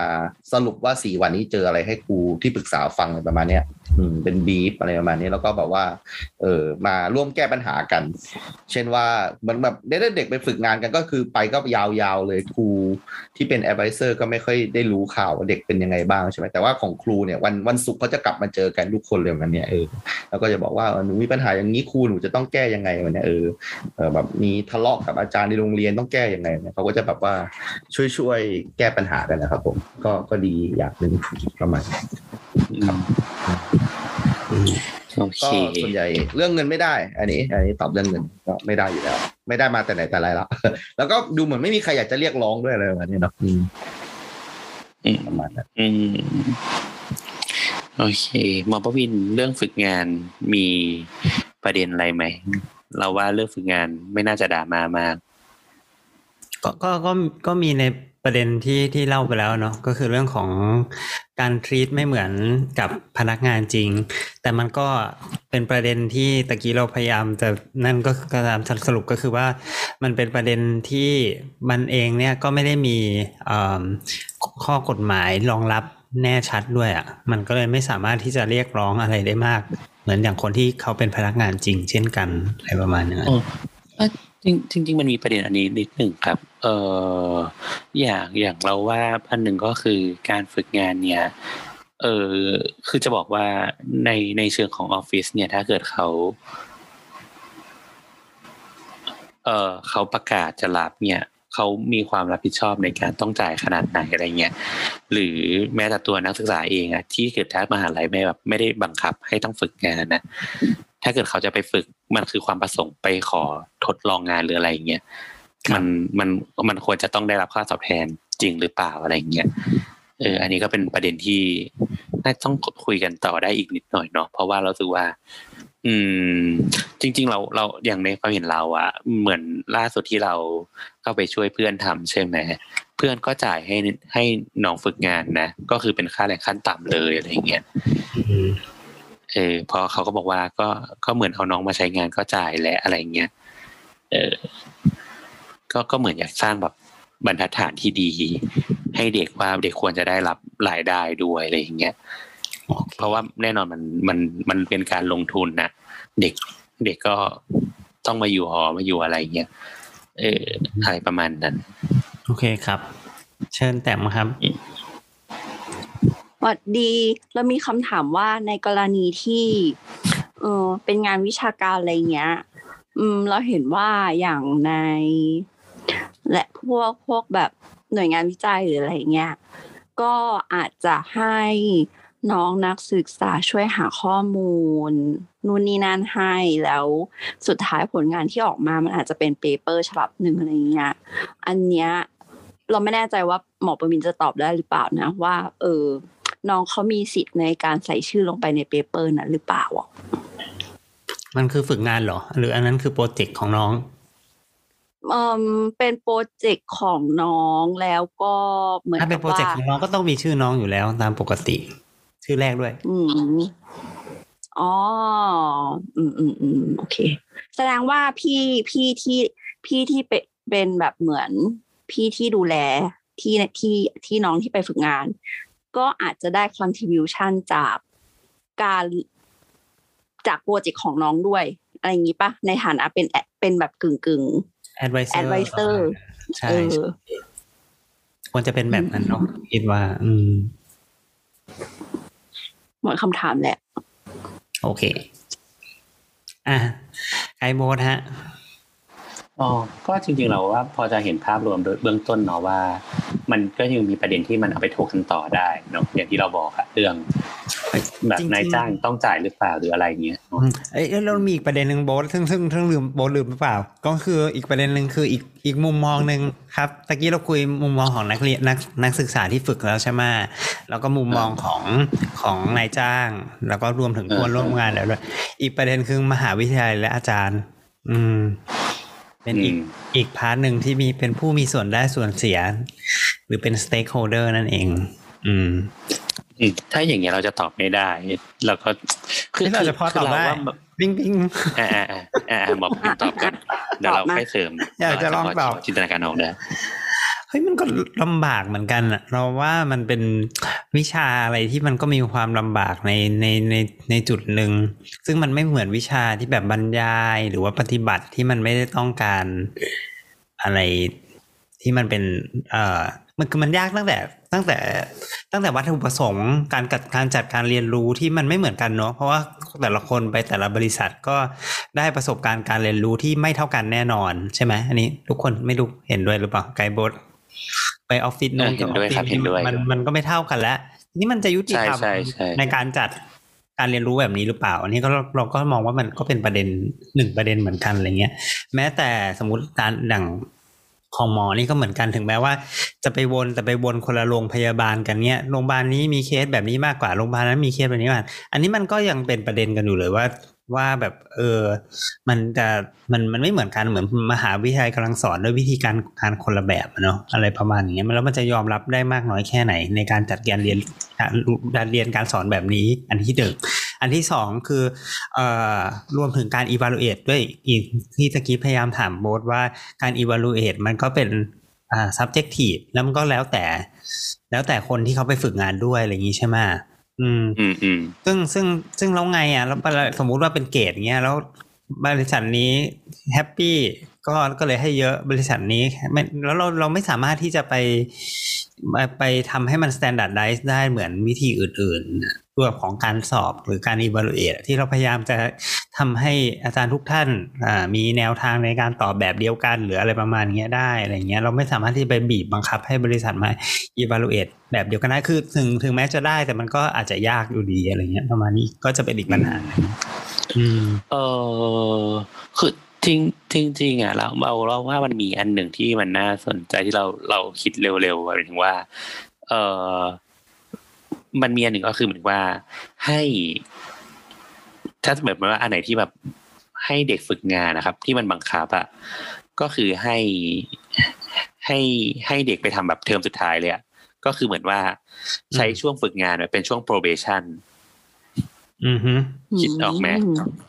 [SPEAKER 4] สรุปว่าสี่วันนี้เจออะไรให้ครูที่ปรึกษาฟังอะไรประมาณเนี้ยอืมเป็นบีฟอะไรประมาณนี้แล้วก็แบบว่า เออมาร่วมแก้ปัญหากัน เช่นว่าเหมันแบบเด็กๆไปฝึกงานกันก็คือไปก็ยาวๆเลยครูที่เป็นแอดไวเซอร์ก็ไม่ค่อยได้รู้ข่าวว่าเด็กเป็นยังไงบ้างใช่ไหมแต่ว่าของครูเนี่ยวันวันศุกร์เขาจะกลับมาเจอกันทุกคนเลยวันเนี้ยเออแล้วก็จะบอกว่าหนูมีปัญหาอย่างนี้ครูหนูจะต้องแก้ยังไงวันเนี้ยเออเออแบบมีทะเลาะกับอาจารย์ในโรงเรียนต้องแก้ยังไงเนี่ยเขาก็จะแบบว่าช่วยๆแก้ปัญหากันนะครับ ผมก็ก็ดีอย่างหนึ่งประมาณนี้ครับ
[SPEAKER 2] โอเค
[SPEAKER 4] ก็ส่วนใหญ่เรื่องเงินไม่ได้ อันนี้ อันนี้ตอบเรื่องเงินก็ไม่ได้อยู่แล้ว ไม่ได้มาแต่ไหนแต่ไรแล้วแล้วก็ดูเหมือนไม่มีใครอยากจะเรียกร้องด้วยอะไรแบบนี้เนาะอืม
[SPEAKER 2] อืม
[SPEAKER 4] ประมาณนั้น
[SPEAKER 2] อืมโอเคหมอประวินเรื่องฝึกงานมีประเด็นอะไรไหม เราว่าเรื่องฝึกงานไม่น่าจะดราม่ามาก
[SPEAKER 3] ก็ก็ก็ก็มีใน ประเด็นที่ที่เล่าไปแล้วเนาะก็คือเรื่องของการทรีตไม่เหมือนกับพนักงานจริง แต่มันก็เป็นประเด็นที่ตะกี้เราพยายามจะนั่นก็ตามสรุปก็คือว่ามันเป็นประเด็นที่มันเองเนี่ยก็ไม่ได้มีข้อกฎหมายรองรับแน่ชัดด้วยอะ่ะมันก็เลยไม่สามารถที่จะเรียกร้องอะไรได้มาก เหมือนอย่างคนที่เขาเป็นพนักงานจริง เช่นกันอะไรประมาณนั้น
[SPEAKER 2] จริงจริงมันมีประเด็นอันนี้นิดหนึ่งครับเอออย่างอย่างเราว่าอันหนึ่งก็คือการฝึกงานเนี่ยเออคือจะบอกว่าในในเชิงของออฟฟิศเนี่ยถ้าเกิดเขาเออเขาประกาศจะรับเนี่ย เขามีความรับผิดชอบในการต้องจ่ายขนาดไหนอะไรเงี้ยหรือแม้แต่ตัวนักศึกษาเองอะที่เกิดถ้ามหาลัยไม่แบบไม่ได้บังคับให้ต้องฝึกงานนะถ้าเกิดเขาจะไปฝึกมันคือความประสงค์ไปขอทดลองงานหรืออะไรเงี้ยมันมันมันควรจะต้องได้รับค่าตอบแทนจริงหรือเปล่าอะไรเงี้ยเออ อันนี้ก็เป็นประเด็นที่น่าต้องคุยกันต่อได้อีกนิดหน่อยเนาะเพราะว่าเราสึกว่า อืม จริง ๆ เราเราอย่างในความเห็นเราอะเหมือนล่าสุดที่เราเข้าไปช่วยเพื่อนทำใช่ไหมเพื่อนก็จ่ายให้ให้น้องฝึกงานนะก็คือเป็นค่าแรงขั้นต่ำเลยอะไรอย่างเงี้ย
[SPEAKER 3] อืม
[SPEAKER 2] เออพอเขาก็บอกว่าก็ก็เหมือนเอาน้องมาใช้งานก็จ่ายแหละอะไรเงี้ยเออ ก็ก็เหมือนอยากสร้างแบบบรรทัดฐานที่ดี ให้เด็กว่าเด็กควรจะได้รับรายได้ด้วยอะไรอย่างเงี้ย
[SPEAKER 3] โอเค
[SPEAKER 2] เพราะว่าแน่นอนมันมันมันเป็นการลงทุนนะเด็กเด็กก็ต้องมาอยู่หอมาอยู่อะไรเงี้ยเอออะไรประมาณนั้น
[SPEAKER 3] โอเคครับ เชิญแต้มครับ
[SPEAKER 7] สวัสดีเรามีคำถามว่าในกรณีที่เออเป็นงานวิชาการอะไรเงี้ย อืม เราเห็นว่าอย่างใน และพวกพวกแบบหน่วยงานวิจัยหรืออะไรเงี้ยก็อาจจะให้ น้องนักศึกษาช่วยหาข้อมูลนู่นนี่นั่นให้แล้วสุดท้ายผลงานที่ออกมามันอาจจะเป็นเปเปอร์ฉบับหนึ่งอะไรเงี้ยอันเนี้ยเราไม่แน่ใจว่าหมอประมินจะตอบได้หรือเปล่านะ ว่า เออ น้องเขามีสิทธิ์ในการใส่ชื่อลงไปใน paper นั้นหรือเปล่าอะ
[SPEAKER 3] มันคือฝึกงานเหรอ หรืออันนั้นคือโปรเจกต์ของน้อง
[SPEAKER 7] เออเป็นโปรเจกต์ของน้องแล้วก็เหมือน
[SPEAKER 3] ถ้าเป็น
[SPEAKER 7] กับ
[SPEAKER 3] โปรเจกต์
[SPEAKER 7] ว่า
[SPEAKER 3] ของน้องก็ต้องมีชื่อน้องอยู่แล้วตามปกติ ชื่อแรกด้วย
[SPEAKER 7] อืมอ๋อ อืมอืมอืมโอเค แสดงว่าพี่พี่ที่พี่ที่เป็นเป็นแบบเหมือนพี่ที่ดูแลที่ที่ที่น้องที่ไปฝึกงาน ก็อาจจะได้ contribution จากการจากโปรเจกต์ของน้องด้วย อะไรอย่างนี้ปะในฐานะเป็นเป็นแบบกึ่งกึ่ง
[SPEAKER 3] advisor
[SPEAKER 7] advisor
[SPEAKER 3] ใช่
[SPEAKER 7] เออ
[SPEAKER 3] ใช่ควรจะเป็นแบบนั้นเนาะคิดว่า อืม
[SPEAKER 7] เหมือนคำถามแหละ
[SPEAKER 3] โอเค อะไอโมดฮะ
[SPEAKER 2] อ๋อก็จริงๆเราว่าพอจะเห็นภาพรวมโดยเบื้องต้นเนาะว่า มันก็ยังมีประเด็นที่มันเอาไปถกกันต่อได้เนาะอย่างที่เราบอกอะเรื่องแบบ
[SPEAKER 3] จริงๆ
[SPEAKER 2] นายจ้างต้องจ่ายหรือเปล่าหรืออะไรเงี้ยเนอะ
[SPEAKER 3] อืมเอ้ยแล้วมีอีกประเด็นหนึ่งโบสซึ่งซึ่งซึ่งลืมโบสลืมหรือเปล่า ก็คืออีกประเด็นหนึ่งคืออีกอีกมุมมองหนึ่งครับตะกี้เราคุยมุมมองของนักเรียนนักนักศึกษาที่ฝึกแล้วใช่ไหมแล้วก็มุมมองของของนายจ้าง แล้วก็รวมถึงคนร่วมงานแล้วด้วยอีกประเด็นคือมหาวิทยาลัยและอาจารย์ อืม เป็นอีก
[SPEAKER 2] อืม
[SPEAKER 3] อีก part หนึ่งที่มีเป็นผู้มีส่วนได้ส่วนเสีย หรือเป็น stakeholder นั่นเอง อืม
[SPEAKER 2] อืมถ้าอย่างเงี้ยเราจะตอบไม่ได้เราก็
[SPEAKER 3] ที่เราจะพอตอบได้
[SPEAKER 2] คืว่าแบบ
[SPEAKER 3] ปิ้งปิ้ง
[SPEAKER 2] อ่าอ่าอ่าอ่าอ่าบอกคุณตอบกันเดี๋ยวเรา
[SPEAKER 7] ตอบมา
[SPEAKER 2] ค่อยเสริม
[SPEAKER 3] อยากจะลองตอบ
[SPEAKER 2] จินตนาการออกได้
[SPEAKER 3] เฮ้ยมันก็ลำบากเหมือนกันอะเราว่ามันเป็นวิชาอะไรที่มันก็มีความลำบากในในในในจุดหนึ่งซึ่งมันไม่เหมือนวิชาที่แบบบรรยายหรือว่าปฏิบัติที่มันไม่ได้ต้องการอะไรที่มันเป็น เอ่อมันคือมันยากตั้งแต่ตั้งแต่ตั้งแต่วัตถุประสงค์การจัดการจัดการเรียนรู้ที่มันไม่เหมือนกันเนาะเพราะว่าแต่ละคนไปแต่ละบริษัทก็ได้ประสบการณ์การเรียนรู้ที่ไม่เท่ากันแน่นอน ใช่ไหมอันนี้ทุกคนไม่รู้เห็นด้วยหรือเปล่าไกด์บด ไปออฟฟิศนู้น
[SPEAKER 2] เออเห็นด้วยครับเห็นด้วย
[SPEAKER 3] มันมันก็ไม่เท่ากันแล้วนี่มันจะยุติธรรม
[SPEAKER 2] ใช่ใช่ใช่
[SPEAKER 3] ในการจัดการเรียนรู้แบบนี้หรือเปล่า อันนี้ก็เราเราก็มองว่ามันก็เป็นประเด็นหนึ่งประเด็นเหมือนกันอะไรเงี้ย แม้แต่สมมติการดั่งของหมอนี่ก็เหมือนกันถึงแม้ว่า จะไปวนแต่ไปวนคนละโรงพยาบาลกันเนี้ยโรงพยาบาลนี้มีเคสแบบนี้มากกว่าโรงพยาบาลนั้นมีเคสแบบนี้มากอันนี้มันก็ยังเป็นประเด็นกันอยู่เลยว่า ว่าแบบเออ มันจะมันมันไม่เหมือนกันเหมือนมหาวิทยาลัยกำลังสอนด้วยวิธีการการคนละแบบเนาะอะไรประมาณอย่างเงี้ยแล้วมันจะยอมรับได้มากน้อยแค่ไหน ในการจัดการเรียนการการเรียนการสอนแบบนี้ อันที่หนึ่งอันที่สองคือเอ่อรวมถึงการ evaluate ด้วยอีกที่ตะกี้พยายามถามโบสว่าการ evaluate มันก็เป็นอ่า subjective แล้วมันก็แล้วแต่ แล้วแต่คนที่เขาไปฝึกงานด้วยอะไรอย่างนี้ใช่ไหม อืม
[SPEAKER 2] อืมอืม
[SPEAKER 3] ซึ่งซึ่งซึ่งแล้วไงอะแล้วสมมุติว่าเป็นเกรดเงี้ยแล้วบริษัทนี้แฮปปี้ ก็ก็เลยให้เยอะบริษัทนี้แล้วเราเราไม่สามารถที่จะไปไปไปทำให้มัน standardize ได้เหมือนวิธีอื่นๆตัวของการสอบหรือการ evaluate ที่เราพยายามจะทำให้อาจารย์ทุกท่านอ่ามีแนวทางในการตอบแบบเดียวกัน หรืออะไรประมาณเนี้ยได้อะไรเงี้ยเราไม่สามารถที่ไปบีบบังคับให้บริษัทมา evaluate แบบเดียวกันได้คือถึงถึงแม้จะได้แต่มันก็อาจจะยากอยู่ดีอะไรเงี้ยประมาณนี้ก็จะเป็นอีกปัญหาอืม
[SPEAKER 2] เออคือ จริงจริงจริงอะเราเราเราว่ามันมีอันหนึ่งที่มันน่าสนใจที่เราเราคิดเร็วๆหมายถึงว่า เออมันมีอันหนึ่งก็คือเหมือนว่าให้ ถ้าสมมติว่าอันไหนที่แบบให้เด็กฝึกงานนะครับ ที่มันบังคับอะก็คือให้ให้ให้เด็กไปทำแบบเทอมสุดท้ายเลยอะก็คือเหมือนว่าใช้ช่วงฝึกงานเป็นช่วง probation
[SPEAKER 3] อือฮึ
[SPEAKER 2] คิดออกไหม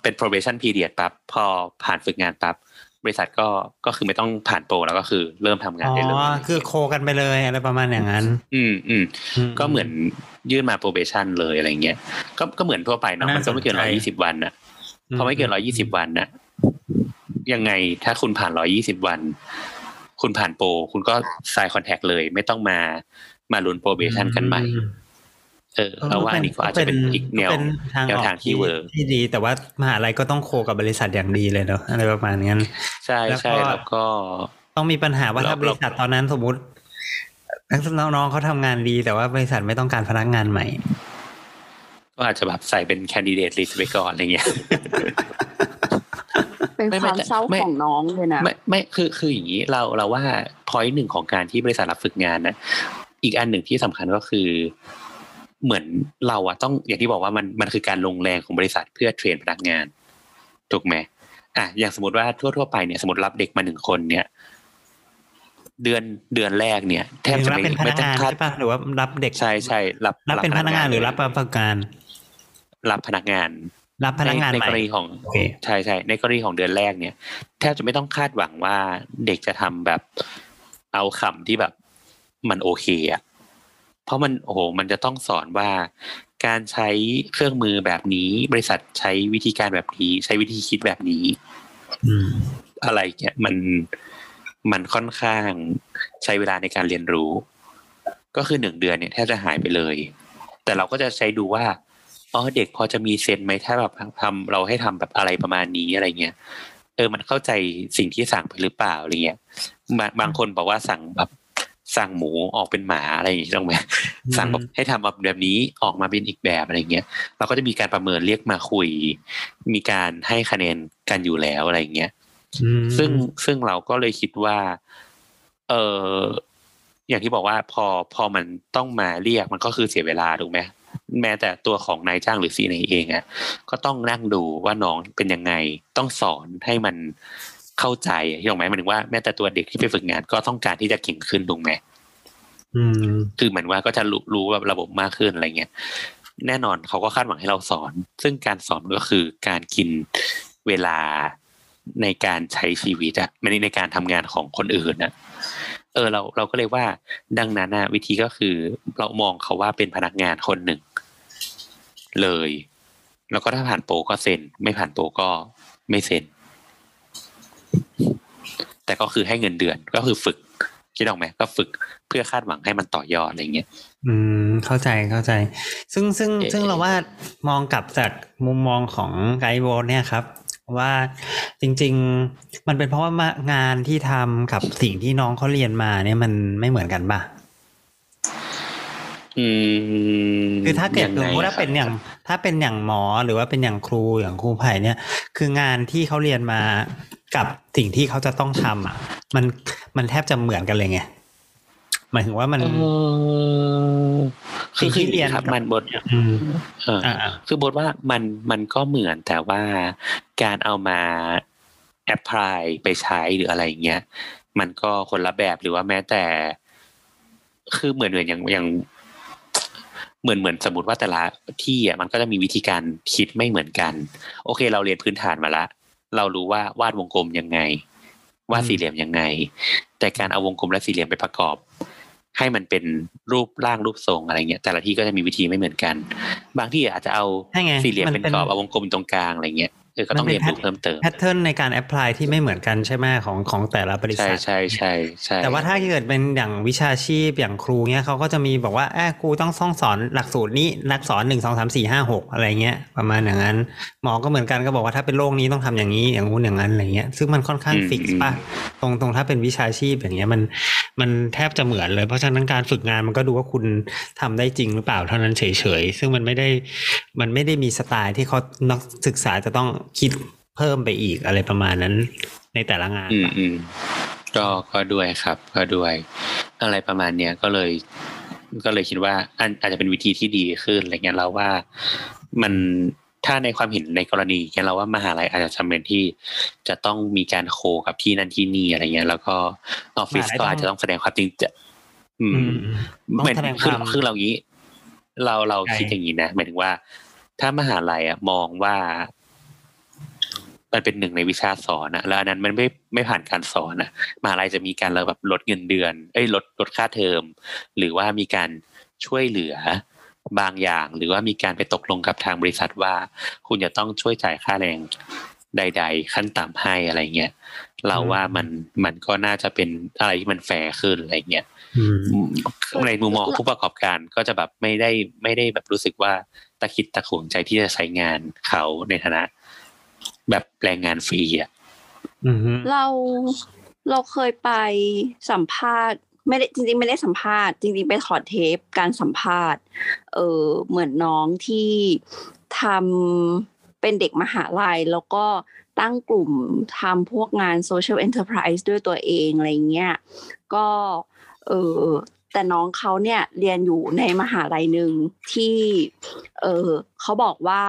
[SPEAKER 2] เป็น probation period ปั๊บพอผ่านฝึกงานปั๊บบริษัทก็ก็คือไม่ต้องผ่านโปรแล้วก็คือเริ่มทำงาน
[SPEAKER 3] อ๋อ
[SPEAKER 2] ได้เลย
[SPEAKER 3] คือโคกันไปเลยอะไรประมาณอย่างนั้น
[SPEAKER 2] อืมอืมก็เหมือนยื่นมา probation เลยอะไรเงี้ยก็ก็เหมือนทั่วไปเนาะ
[SPEAKER 3] น่า
[SPEAKER 2] มันก็ไม่เกิน
[SPEAKER 3] สนใจ
[SPEAKER 2] ร้อยี่สิบวันน่ะพอไม่เกินร้อยยี่สิบวันน่ะยังไงถ้าคุณผ่านร้อยยี่สิบวัน คุณผ่าน pro คุณก็ sign contract เลย ไม่ต้องมามาลุ้น probation กันใหม่ เออเราว่าอันนี้ก็อาจจะเป็นอีกแนว
[SPEAKER 3] เป็นทาง
[SPEAKER 2] แนวทางออกที่เวิร์ก
[SPEAKER 3] ที่ดีแต่ว่ามหาลัยก็ต้อง co กับบริษัทอย่างดีเลยเนาะอะไรประมาณนั้น
[SPEAKER 2] ใช่ใช่
[SPEAKER 3] แล้วก็
[SPEAKER 2] แล้วก็
[SPEAKER 3] ต้องมีปัญหาว่า
[SPEAKER 2] เรา
[SPEAKER 3] ถ้าบริษัทตอนนั้นสมมุติน้องๆเขาทำงานดี แต่ว่าบริษัทไม่ต้องการพนักงานใหม่
[SPEAKER 2] ก็อาจจะแบบใส่เป็น candidate list ไปก่อนอะไรเงี้ย
[SPEAKER 7] เป็น
[SPEAKER 2] ไม่
[SPEAKER 7] ค
[SPEAKER 2] ไม่
[SPEAKER 7] วามเศร้า
[SPEAKER 2] ไม่
[SPEAKER 7] ของน้องเลยนะ
[SPEAKER 2] ไม่ไม่คือคืออย่างนี้เราเราว่าพอยหนึ่งของการที่บริษัทรับฝึกงานนะอีกอันหนึ่งที่สำคัญก็คือ เหมือนเราอะต้องอย่างที่บอกว่ามันมันคือการลงแรงของบริษัทเพื่อเทรนพนักงานถูกไหมอะอย่างสมมติว่าทั่วทั่วๆไปเนี่ยสมมติรับเด็กมาหนึ่งคนเนี่ย เดือนเดือนแรกเนี่ย แทบจะ
[SPEAKER 3] รับ
[SPEAKER 2] ไม่
[SPEAKER 3] เป็นพ
[SPEAKER 2] ไม่
[SPEAKER 3] นัก
[SPEAKER 2] ต้อง
[SPEAKER 3] งาน
[SPEAKER 2] คาด
[SPEAKER 3] ใช่ปะหรือว่ารับเด็ก
[SPEAKER 2] ใช่ใช่รับ
[SPEAKER 3] รับเป็นพนักงานหรือรับ
[SPEAKER 2] เลย
[SPEAKER 3] ประกัน
[SPEAKER 2] รับพนักงาน
[SPEAKER 3] รับพนักงาน
[SPEAKER 2] ใน
[SPEAKER 3] ให
[SPEAKER 2] ใน
[SPEAKER 3] ม่
[SPEAKER 2] กรณีของ
[SPEAKER 3] โอเค
[SPEAKER 2] ใช่ใช่ในกรณีของเดือนแรกเนี่ย แทบจะไม่ต้องคาดหวังว่าเด็กจะทำแบบเอาคำที่แบบมันโอเคอะ เพราะมันโอ้โหมันจะต้องสอนว่า การใช้เครื่องมือแบบนี้ บริษัทใช้วิธีการแบบนี้ ใช้วิธีคิดแบบนี้
[SPEAKER 3] อืม
[SPEAKER 2] อะไรเนี่ยมันมันค่อนข้างใช้เวลาในการเรียนรู้ ก็คือหนึ่งเดือนเนี่ยแทบจะหายไปเลย แต่เราก็จะใช้ดูว่าอ๋อเด็กพอจะมีเซนส์ไหมถ้าแบบทำเราให้ทำแบบอะไรประมาณนี้อะไรเงี้ยเออมันเข้าใจสิ่งที่สั่งไปหรือเปล่าอะไรเงี้ยบางบางคนบอกว่าสั่งแบบ สั่งหมูออกเป็นหมาอะไรอย่างเงี้ยต้องไหม
[SPEAKER 3] อืม
[SPEAKER 2] สั่งแบบให้ทำแบบแบบนี้ออกมาเป็นอีกแบบอะไรเงี้ยเราก็จะมีการประเมินเรียกมาคุย มีการให้คะแนนกันอยู่แล้วอะไรเงี้ย
[SPEAKER 3] อืม
[SPEAKER 2] ซึ่งซึ่งเราก็เลยคิดว่า เอออย่างที่บอกว่าพอพอมันต้องมาเรียกมันก็คือเสียเวลาถูกไหมแม้แต่ตัวของนายจ้างหรือซีนเองอะก็ต้องนั่งดูว่าน้องเป็นยังไงต้องสอนให้มัน เข้าใจถูกไหมหมายถึงว่าแม้แต่ตัวเด็กที่ไปฝึกงานก็ต้องการที่จะเก่งขึ้นถูกไหม
[SPEAKER 3] อืม
[SPEAKER 2] คือเหมือนว่าก็จะรู้รู้แบบระบบมากขึ้นอะไรเงี้ยแน่นอนเขาก็คาดหวังให้เราสอน ซึ่งการสอนก็คือการกินเวลาในการใช้ชีวิตอะไม่ได้ในการทำงานของคนอื่นนะเเออเราเราก็เลยว่าดังนั้นนะวิธีก็คือ เรามองเขาว่าเป็นพนักงานคนหนึ่ง เลย แล้วก็ถ้าผ่านโปรก็เซ็น ไม่ผ่านโปรก็ไม่เซ็น แต่ก็คือให้เงินเดือนก็คือฝึกคิดออกไหมก็ฝึกเพื่อคาดหวังให้มันต่อยอดอะไรเงี้ย
[SPEAKER 3] อืมเข้าใจเข้าใจ ซึ่งซึ่ง
[SPEAKER 2] เอ่อ
[SPEAKER 3] ซึ่งเราว่ามองกลับจากมุมมองของไกด์โบเนี่ยครับ ว่าจริง ๆ มันเป็นเพราะว่างานที่ทำกับสิ่งที่น้องเขาเรียนมาเนี่ยมันไม่เหมือนกันป่ะ
[SPEAKER 2] อืม
[SPEAKER 3] คือถ้าเกิด
[SPEAKER 2] ยัง
[SPEAKER 3] ส
[SPEAKER 2] ไง
[SPEAKER 3] มมติถ้าเป็นอย่าง ถ้าเป็นอย่างหมอหรือว่าเป็นอย่างครูอย่างครูไผ่เนี่ย คืองานที่เขาเรียนมากับสิ่งที่เขาจะต้องทำอะ มันมันแทบจะเหมือนกันเลยไงหมายถึงว่ามัน
[SPEAKER 2] เออคือ
[SPEAKER 3] สิ่งที่
[SPEAKER 2] คือ
[SPEAKER 3] เรียน
[SPEAKER 2] ครับ
[SPEAKER 3] กับ
[SPEAKER 2] มันบท
[SPEAKER 3] อืม
[SPEAKER 2] เออ
[SPEAKER 3] อ่า
[SPEAKER 2] คือบทว่ามันมันก็เหมือนแต่ว่าการเอามาแอพพลายไปใช้หรืออะไรเงี้ยมันก็คนละแบบหรือว่าแม้แต่ คือเหมือนเหมือนอย่างอย่าง เหมือนเหมือนสมมติว่าแต่ละที่อะมันก็จะมีวิธีการคิดไม่เหมือนกัน โอเค เราเรียนพื้นฐานมาละ เรารู้ว่าวาดวงกลมยังไง วาดสี่เหลี่ยมยังไง แต่การเอาวงกลมและสี่เหลี่ยมไปประกอบ ให้มันเป็นรูปร่างรูปทรงอะไรเงี้ย แต่ละที่ก็จะมีวิธีไม่เหมือนกัน บางที่อาจจะเอา
[SPEAKER 3] ใช่ไง
[SPEAKER 2] สี่เหลี่ยม
[SPEAKER 3] มัน
[SPEAKER 2] เป็น
[SPEAKER 3] เป็น
[SPEAKER 2] กรอบเอาวงกลมตรงกลางอะไรเงี้ย เออก็ต้องเรียนรู้เพิ่มเติม
[SPEAKER 3] pattern ในการ apply ที่ไม่เหมือนกันใช่ไหมของของแต่ละบริษัท
[SPEAKER 2] ใช่ใช่ใช่ใช่
[SPEAKER 3] แต่ว่าถ้าเกิดเป็นอย่างวิชาชีพอย่างครูเนี้ยเขาก็จะมีบอกว่าแบบครูต้องต้องสอนหลักสูตรนี้หลักสอนหนึ่งสองสามสี่ห้าหกอะไรเงี้ยประมาณอย่างนั้น หมอก็เหมือนกันก็บอกว่าถ้าเป็นโรคนี้ต้องทำอย่างนี้อย่างงู้นอย่างนั้นอะไรเงี้ยซึ่งมันค่อนข้างฟิกป่ะตรงตรงถ้าเป็นวิชาชีพอย่างเงี้ยมันมันแทบจะเหมือนเลย เพราะฉะนั้นการฝึกงานมันก็ดูว่าคุณทำได้จริงหรือเปล่าเท่านั้นเฉยๆซึ่งมันไม่ได้มันไม่ได้มีสไตล์ที่เขานักศึกษาจะต้องคิดเพิ่มไปอีกอะไรประมาณนั้น ในแต่ละงาน
[SPEAKER 2] อืมอืมก็ก็ด้วยครับ ก็ด้วย อะไรประมาณเนี้ยก็เลย ก็เลยคิดว่าอันอาจจะเป็นวิธีที่ดีขึ้นอะไรเงี้ยเราว่ามันถ้าในความเห็นในกรณีเงี้ยเราว่ามหาลัยอาจจะจำเป็นที่จะต้องมีการโคกับที่นั่นที่นี่อะไรเงี้ย แล้วก็ออฟฟิศ
[SPEAKER 3] มหาลัย
[SPEAKER 2] ก็อาจจะต้องแสดงความจริงจะอืม
[SPEAKER 3] อืมต้อง
[SPEAKER 2] เหมือน
[SPEAKER 3] แสดง
[SPEAKER 2] คือ
[SPEAKER 3] ความ
[SPEAKER 2] คือเรางี้ เราเรา
[SPEAKER 3] ใช่
[SPEAKER 2] คิดอย่างนี้นะหมายถึงว่า ถ้ามหาลัยอะมองว่า มันเป็นหนึ่งในวิชาสอนอะแล้วอันนั้นมันไม่ไม่ผ่านการสอนอะมหาลัยจะมีการแบบลดเงินเดือน เอ้ยลดลดค่าเทอม หรือว่ามีการช่วยเหลือบางอย่าง หรือว่ามีการไปตกลงกับทางบริษัทว่า คุณจะต้องช่วยจ่ายค่าแรงใด ๆ ขั้นต่ำให้อะไรเงี้ยเราว่ามันมันก็น่าจะเป็นอะไรที่มันแฟร์ขึ้นอะไรเงี้ย
[SPEAKER 3] อืม
[SPEAKER 2] อืมในมุมมองผู้ประกอบการก็จะแบบไม่ได้ไม่ได้แบบรู้สึกว่าตะคิดตะขวงใจที่จะใช้งานเขาในฐานะ แบบแรงงานฟรีอะ
[SPEAKER 3] อืมฮึ
[SPEAKER 7] เราเราเคยไปสัมภาษณ์ ไม่ได้จริงๆไม่ได้สัมภาษณ์จริงๆไปถอดเทปการสัมภาษณ์ เออเหมือนน้องที่ทำเป็นเด็กมหาลัย แล้วก็ตั้งกลุ่มทำพวกงาน social enterprise ด้วยตัวเองอะไรเงี้ยก็เออแต่น้องเขาเนี่ยเรียนอยู่ในมหาลัยหนึ่งที่เออเขาบอกว่า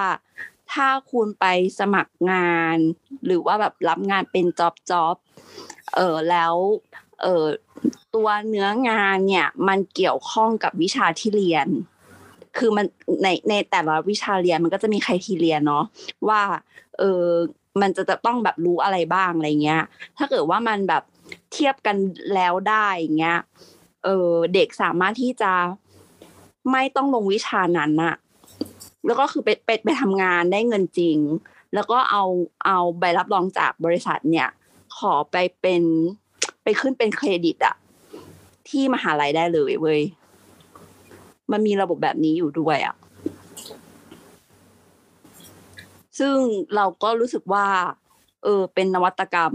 [SPEAKER 7] ถ้าคุณไปสมัครงาน หรือว่าแบบรับงานเป็นจ็อบจ็อบเออแล้วเออตัวเนื้องานเนี่ยมันเกี่ยวข้องกับวิชาที่เรียน คือมันในในแต่ละวิชาเรียนมันก็จะมีใครทีเรียนเนาะว่าเออมันจะจะต้องแบบรู้อะไรบ้างอะไรเงี้ย ถ้าเกิดว่ามันแบบเทียบกันแล้วได้อย่างเงี้ย เออเด็กสามารถที่จะไม่ต้องลงวิชานั้นอะ แล้วก็คือไปไปไปทำงานได้เงินจริง แล้วก็เอาเอาใบรับรองจากบริษัทเนี่ย ขอไปเป็นไปขึ้นเป็นเครดิตอะที่มหาลัยได้เลยเว้ย มันมีระบบแบบนี้อยู่ด้วยอะซึ่งเราก็รู้สึกว่า เออ เป็นนวัตกรรม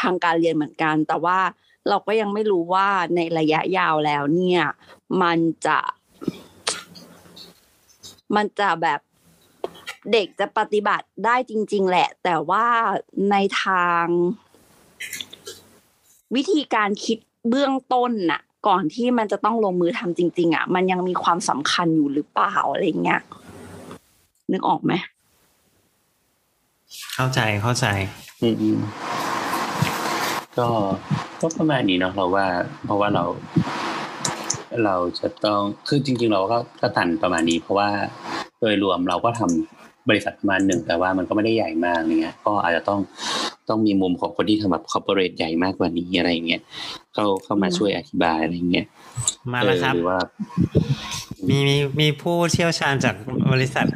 [SPEAKER 7] ทางการเรียนเหมือนกัน แต่ว่าเราก็ยังไม่รู้ว่าในระยะยาวแล้วเนี่ย มันจะ มันจะแบบเด็กจะปฏิบัติได้จริง ๆ แหละ แต่ว่าในทาง วิธีการคิดเบื้องต้นน่ะ ก่อนที่มันจะต้องลงมือทำจริง ๆ อะ มันยังมีความสำคัญอยู่หรือเปล่าอะไรเงี้ยนึกออกไหม
[SPEAKER 3] เข้าใจเข้าใจ
[SPEAKER 2] อืมอืมก็ก็ประมาณนี้เนาะเราว่า เพราะว่าเรา เราจะต้องคือจริง ๆ เราก็ก็ตันประมาณนี้ เพราะว่าโดยรวมเราก็ทำบริษัทประมาณหนึ่งแต่ว่ามันก็ไม่ได้ใหญ่มากอะไรเงี้ย ก็อาจจะต้องต้องมีมุมของคนที่ทำแบบ corporate ใหญ่มากกว่านี้อะไรเงี้ยเข้าเข้ามาช่วยอธิบายอะไรเงี้ย
[SPEAKER 3] มาแล้วครับ
[SPEAKER 2] เออหรือว่า
[SPEAKER 3] มีมีมีผู้เชี่ยวชาญจากบริษัท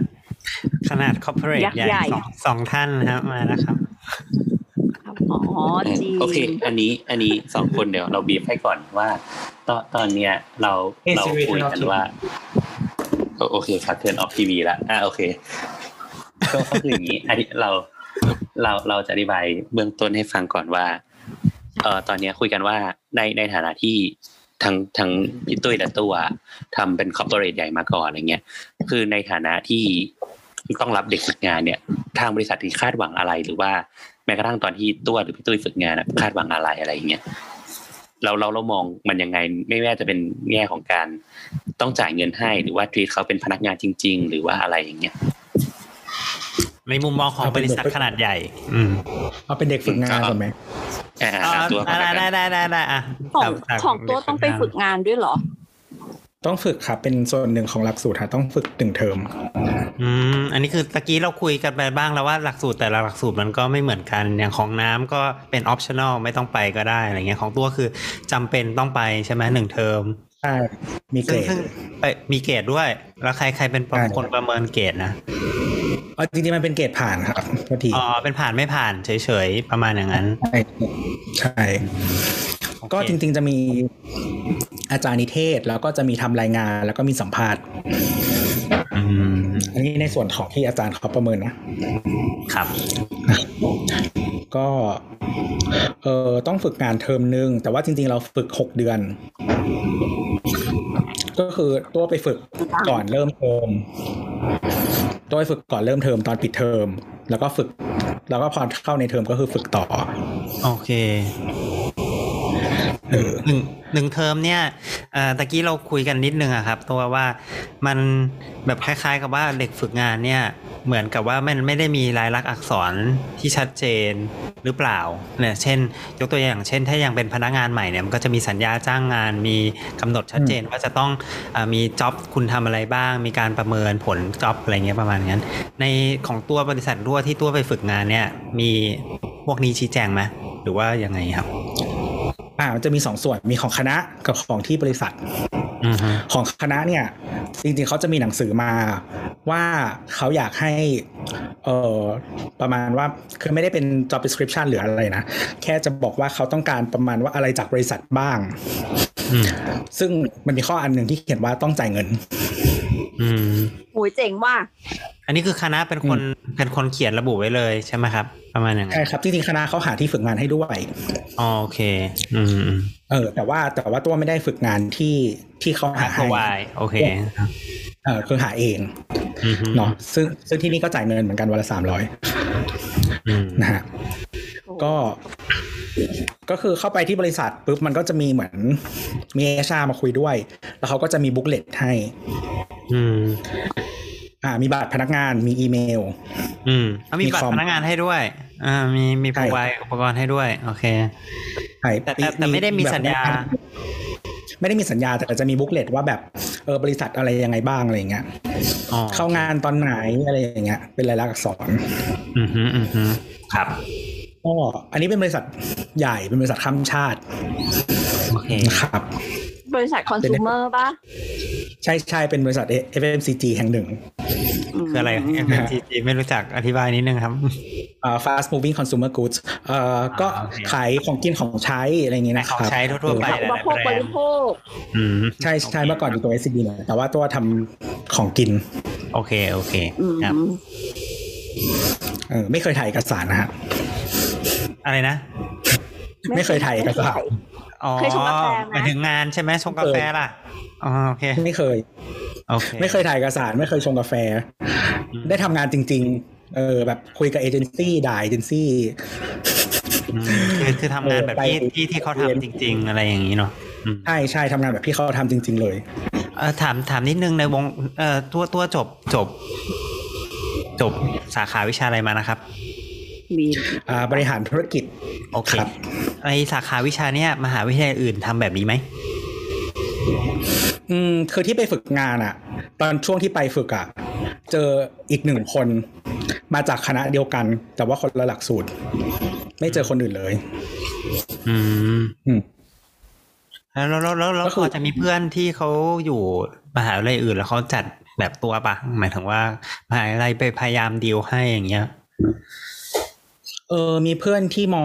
[SPEAKER 3] ขนาด corporate
[SPEAKER 7] ยักษ์
[SPEAKER 3] ใหญ่
[SPEAKER 7] ใหญ่
[SPEAKER 3] สองสองท่านนะครับมาแล้วครับ
[SPEAKER 7] อ๋อจริง
[SPEAKER 2] โอเค อันนี้อันนี้สองคนเดี๋ยวเราบีบให้ก่อนว่า ตอนตอนเนี้ยเรา
[SPEAKER 1] เอ้ย
[SPEAKER 2] เรา
[SPEAKER 1] ซีรีส์
[SPEAKER 2] คุยกัน
[SPEAKER 1] turn off
[SPEAKER 2] ว่าโอโอเคครับ turn off ทีวีละอ่าโอเคก็ก็คืออย่างนี้อันนี้เราเราเราจะอธิบายเบื้องต้นให้ฟังก่อนว่าเอ่อตอนเนี้ยคุยกันว่าในในฐานะที่ทั้งทั้งพี่ตุ้ยและตัวทำเป็น corporate ใหญ่มาก่อนอะไรเงี้ย คือในฐานะที่ต้องรับเด็กฝึกงานเนี่ย ทางบริษัทที่คาดหวังอะไรหรือว่า แม้กระทั่งตอนที่ตัวหรือพี่ตุ้ยฝึกงานอะคาดหวังอะไรอะไรอย่างเงี้ยเราเราเรามองมันยังไงไม่ว่าจะเป็นแง่ของการต้องจ่ายเงินให้ หรือว่าทรีตเขาเป็นพนักงานจริง ๆ หรือว่าอะไรอย่างเงี้ย
[SPEAKER 3] ในมุมมองของ
[SPEAKER 8] เอา
[SPEAKER 3] บ
[SPEAKER 8] เป็น
[SPEAKER 3] ริษัท
[SPEAKER 8] เด็ก
[SPEAKER 3] ขนาดใหญ่ อืม
[SPEAKER 8] เอาเป็นเด็กฝึกงานก่อนไหม
[SPEAKER 2] อ่า
[SPEAKER 3] อ่า
[SPEAKER 2] อ่าตัวก่อน
[SPEAKER 3] ได้
[SPEAKER 2] ละ
[SPEAKER 3] ได้
[SPEAKER 2] กัน
[SPEAKER 3] ได้ได้ได้อะ
[SPEAKER 7] ของ
[SPEAKER 3] จาก
[SPEAKER 7] ของตัวต้องไปฝึกงานด้วยเหรอ
[SPEAKER 8] ต้องฝึกครับเป็นส่วนหนึ่งของหลักสูตรฮะต้องฝึกหนึ่งเทอม
[SPEAKER 3] อืมอันนี้คือตะกี้เราคุยกันไปบ้างแล้วว่าหลักสูตรแต่ละหลักสูตรมันก็ไม่เหมือนกันอย่างของน้ำก็เป็น optional ไม่ต้องไปก็ได้อะไรเงี้ยของตัวคือจำเป็นต้องไปใช่ไหมหนึ่งเทอม
[SPEAKER 8] ใช่มีเกร
[SPEAKER 3] ซึ่งซึ่งไปมีเกรดด้วย แล้วใครใครเป็น
[SPEAKER 8] ใช่
[SPEAKER 3] คนประเมินเกรดนะ
[SPEAKER 8] อ๋อจริงๆมันเป็นเกรดผ่านครับพอที
[SPEAKER 3] อ๋อเป็นผ่านไม่ผ่านเฉยๆประมาณอย่างนั้น
[SPEAKER 8] ใช่ใช่
[SPEAKER 3] โอเค
[SPEAKER 8] ก็จริง ๆ จะมีอาจารย์นิเทศ แล้วก็จะมีทำรายงาน แล้วก็มีสัมภาษณ์
[SPEAKER 3] อืม
[SPEAKER 8] อันนี้ในส่วนของที่อาจารย์เขาประเมินนะ
[SPEAKER 3] ครับ
[SPEAKER 8] ก็ เออต้องฝึกงานเทอมหนึ่งแต่ว่าจริง ๆ เราฝึกหกเดือน ก็คือตัวไปฝึกก่อนเริ่มเทอมตัวไปฝึกก่อนเริ่มเทอมตอนปิดเทอม แล้วก็ฝึก แล้วก็พอเข้าในเทอมก็คือฝึกต่อ
[SPEAKER 3] โอเค หนึ่งหนึ่งเทอมเนี่ยตะกี้เราคุยกันนิดนึงอะครับ ตัวว่ามันแบบคล้ายๆ กับว่าเด็กฝึกงานเนี่ยเหมือนกับว่ามันไม่ได้มีลายลักษณ์อักษรที่ชัดเจนหรือเปล่าเนี่ยเช่น ยกตัวอย่างเช่น ถ้ายังเป็นพนักงานใหม่เนี่ยมันก็จะมีสัญญาจ้างงาน มีกำหนดชัดเจนว่าจะต้องอมีจ็อบคุณทำอะไรบ้าง มีการประเมินผลจ็อบอะไรเงี้ยประมาณนั้นในของตัวบริษัทรั่วที่ตัวไปฝึกงานเนี่ยมีพวกนี้ชี้แจงไหมหรือว่ายังไงครับ
[SPEAKER 8] อ่ามันจะมีสองส่วนมีของคณะกับของที่บริษัท
[SPEAKER 3] อือฮึ
[SPEAKER 8] ของคณะเนี่ย จริงๆเขาจะมีหนังสือมาว่าเขาอยากให้เออประมาณว่าคือไม่ได้เป็น job description หรืออะไรนะ แค่จะบอกว่าเขาต้องการประมาณว่าอะไรจากบริษัทบ้าง
[SPEAKER 3] อืม
[SPEAKER 8] ซึ่งมันมีข้ออันหนึ่งที่เขียนว่าต้องจ่ายเงิน
[SPEAKER 3] อืม
[SPEAKER 7] โอ้ยเจ๋งว่ะ
[SPEAKER 3] อันนี้คือคณะเป็นคนเป็นคนเขียนระบุไว้เลยใช่ไหมครับ ประมาณอย่างนั้
[SPEAKER 8] ใช่
[SPEAKER 3] น
[SPEAKER 8] ครับจริงๆคณะเขาหาที่ฝึกงานให้ด้วย
[SPEAKER 3] อ๋อโอเคอืมอืม
[SPEAKER 8] เออ แต่ว่าแต่ว่าตัวไม่ได้ฝึกงานที่ที่เขาหา
[SPEAKER 3] พ
[SPEAKER 8] ให้
[SPEAKER 3] วายโอเค
[SPEAKER 8] เออคือหาเอง
[SPEAKER 3] อืมฮึ
[SPEAKER 8] เนาะซึ่งซึ่งที่นี่ก็จ่ายเงินเหมือนกันวันละสามร้อย
[SPEAKER 3] อืม
[SPEAKER 8] นะฮะก็ ก็คือเข้าไปที่บริษัทปุ๊บมันก็จะมีเหมือนมีเอชามาคุยด้วย แล้วเขาก็จะมีบุ๊กเลตให้
[SPEAKER 3] อืม
[SPEAKER 8] อ่า มีบัตรพนักงานมีอีเมล
[SPEAKER 3] อืมเอามี
[SPEAKER 8] มี
[SPEAKER 3] บัต
[SPEAKER 8] ค
[SPEAKER 3] ร
[SPEAKER 8] อม
[SPEAKER 3] พนักงานให้ด้วย อ่า มีมี
[SPEAKER 8] ใช่
[SPEAKER 3] พวายอุปกรณ์ให้ด้วย โอเค
[SPEAKER 8] ใช่
[SPEAKER 3] แต่แต่แต่ไม่ได้มีสัญญา
[SPEAKER 8] ไม่ได้มีสัญญาแต่จะมีบุ๊กเลตว่าแบบเออบริษัทอะไรยังไงบ้างอะไรอย่างเงี้ย
[SPEAKER 3] อ๋อ
[SPEAKER 8] เข้างานตอนไหนอะไรอย่างเงี้ย เป็นรายลักษณ์อักษร
[SPEAKER 3] อืมฮึอืมฮึครับ
[SPEAKER 8] ก็อันนี้เป็นบริษัทใหญ่เป็นบริษัทข้ามชาติ
[SPEAKER 3] โอเค
[SPEAKER 8] นะครับ
[SPEAKER 7] บริษัทคอน sumer ป่ะ
[SPEAKER 8] ใช่ใช่เป็นบริษัท FMCG แห่งหนึ่ง
[SPEAKER 3] คืออะไร FMCG ไม่รู้จักอธิบายนิดนึงครับ
[SPEAKER 8] อ่า fast moving consumer goods เอ่อก็
[SPEAKER 3] โอเค
[SPEAKER 8] ขายของกินของใช้อะไรอย่างเงี้ยนะค
[SPEAKER 3] ข
[SPEAKER 8] รั
[SPEAKER 3] อบงใช้ทั่วๆไป
[SPEAKER 8] เออ
[SPEAKER 7] อุปโภคบริโภค
[SPEAKER 3] อืม
[SPEAKER 8] ใช่ใช่เมื่อก่อนอยู่ตัว SCB เลยแต่ว่าตัวทำของกิน
[SPEAKER 3] โอเค โอเค
[SPEAKER 7] อืม
[SPEAKER 3] ครับ
[SPEAKER 8] เออไม่เคยถ่ายเอกสารนะฮะ
[SPEAKER 3] อะไรนะ
[SPEAKER 8] ไม่เคยถ่ายเอกสาร
[SPEAKER 3] อ๋อ
[SPEAKER 7] เคยชงกาแฟไหม
[SPEAKER 3] หมายถึงงานใช่ไหมชงกาแฟล่ะอ๋อโอเค
[SPEAKER 8] ไม่เคย
[SPEAKER 3] โอเค
[SPEAKER 8] ไม่เคยถ่ายเอกสารไม่เคยชงกาแฟ ได้ทำงานจริง ๆ เออ แบบคุยกับเอเจนซี่ด่าเอเจนซี่
[SPEAKER 3] อืมคือคือทำงานแบบที่
[SPEAKER 8] ไป
[SPEAKER 3] ที่ที่เขาทำจริง ๆ อะไรอย่างนี้เนาะอืม
[SPEAKER 8] ใช่ใช่ทำงานแบบที่เขาทำจริง ๆ เลย
[SPEAKER 3] เออถามถามนิดนึงในวงเอ่อตัวตัวจบจบ จบสาขาวิชาอะไรมานะครับ
[SPEAKER 7] มี
[SPEAKER 8] อ่าบริหารธุรกิจ
[SPEAKER 3] โอเค
[SPEAKER 8] ครับ
[SPEAKER 3] ไอสาขาวิชาเนี้ยมหาวิทยาลัยอื่นทำแบบนี้ไหม
[SPEAKER 8] อืมคือที่ไปฝึกงานอะตอนช่วงที่ไปฝึกอะเจออีกหนึ่งคนมาจากคณะเดียวกัน แต่ว่าคนละหลักสูตร ไม่เจอคนอื่นเลย
[SPEAKER 3] อืม
[SPEAKER 8] อืม
[SPEAKER 3] แล้วแล้วแล้วแล้วแล้ว
[SPEAKER 8] ก็คือ
[SPEAKER 3] พอจะมีเพื่อนที่เขาอยู่มหาวิทยาลัยอื่น แล้วเขาจัดแบบตัวปะหมายถึงว่ามหาวิทยาลัยไปพยายามดีลให้อย่างเงี้ย
[SPEAKER 8] เออมีเพื่อนที่มอ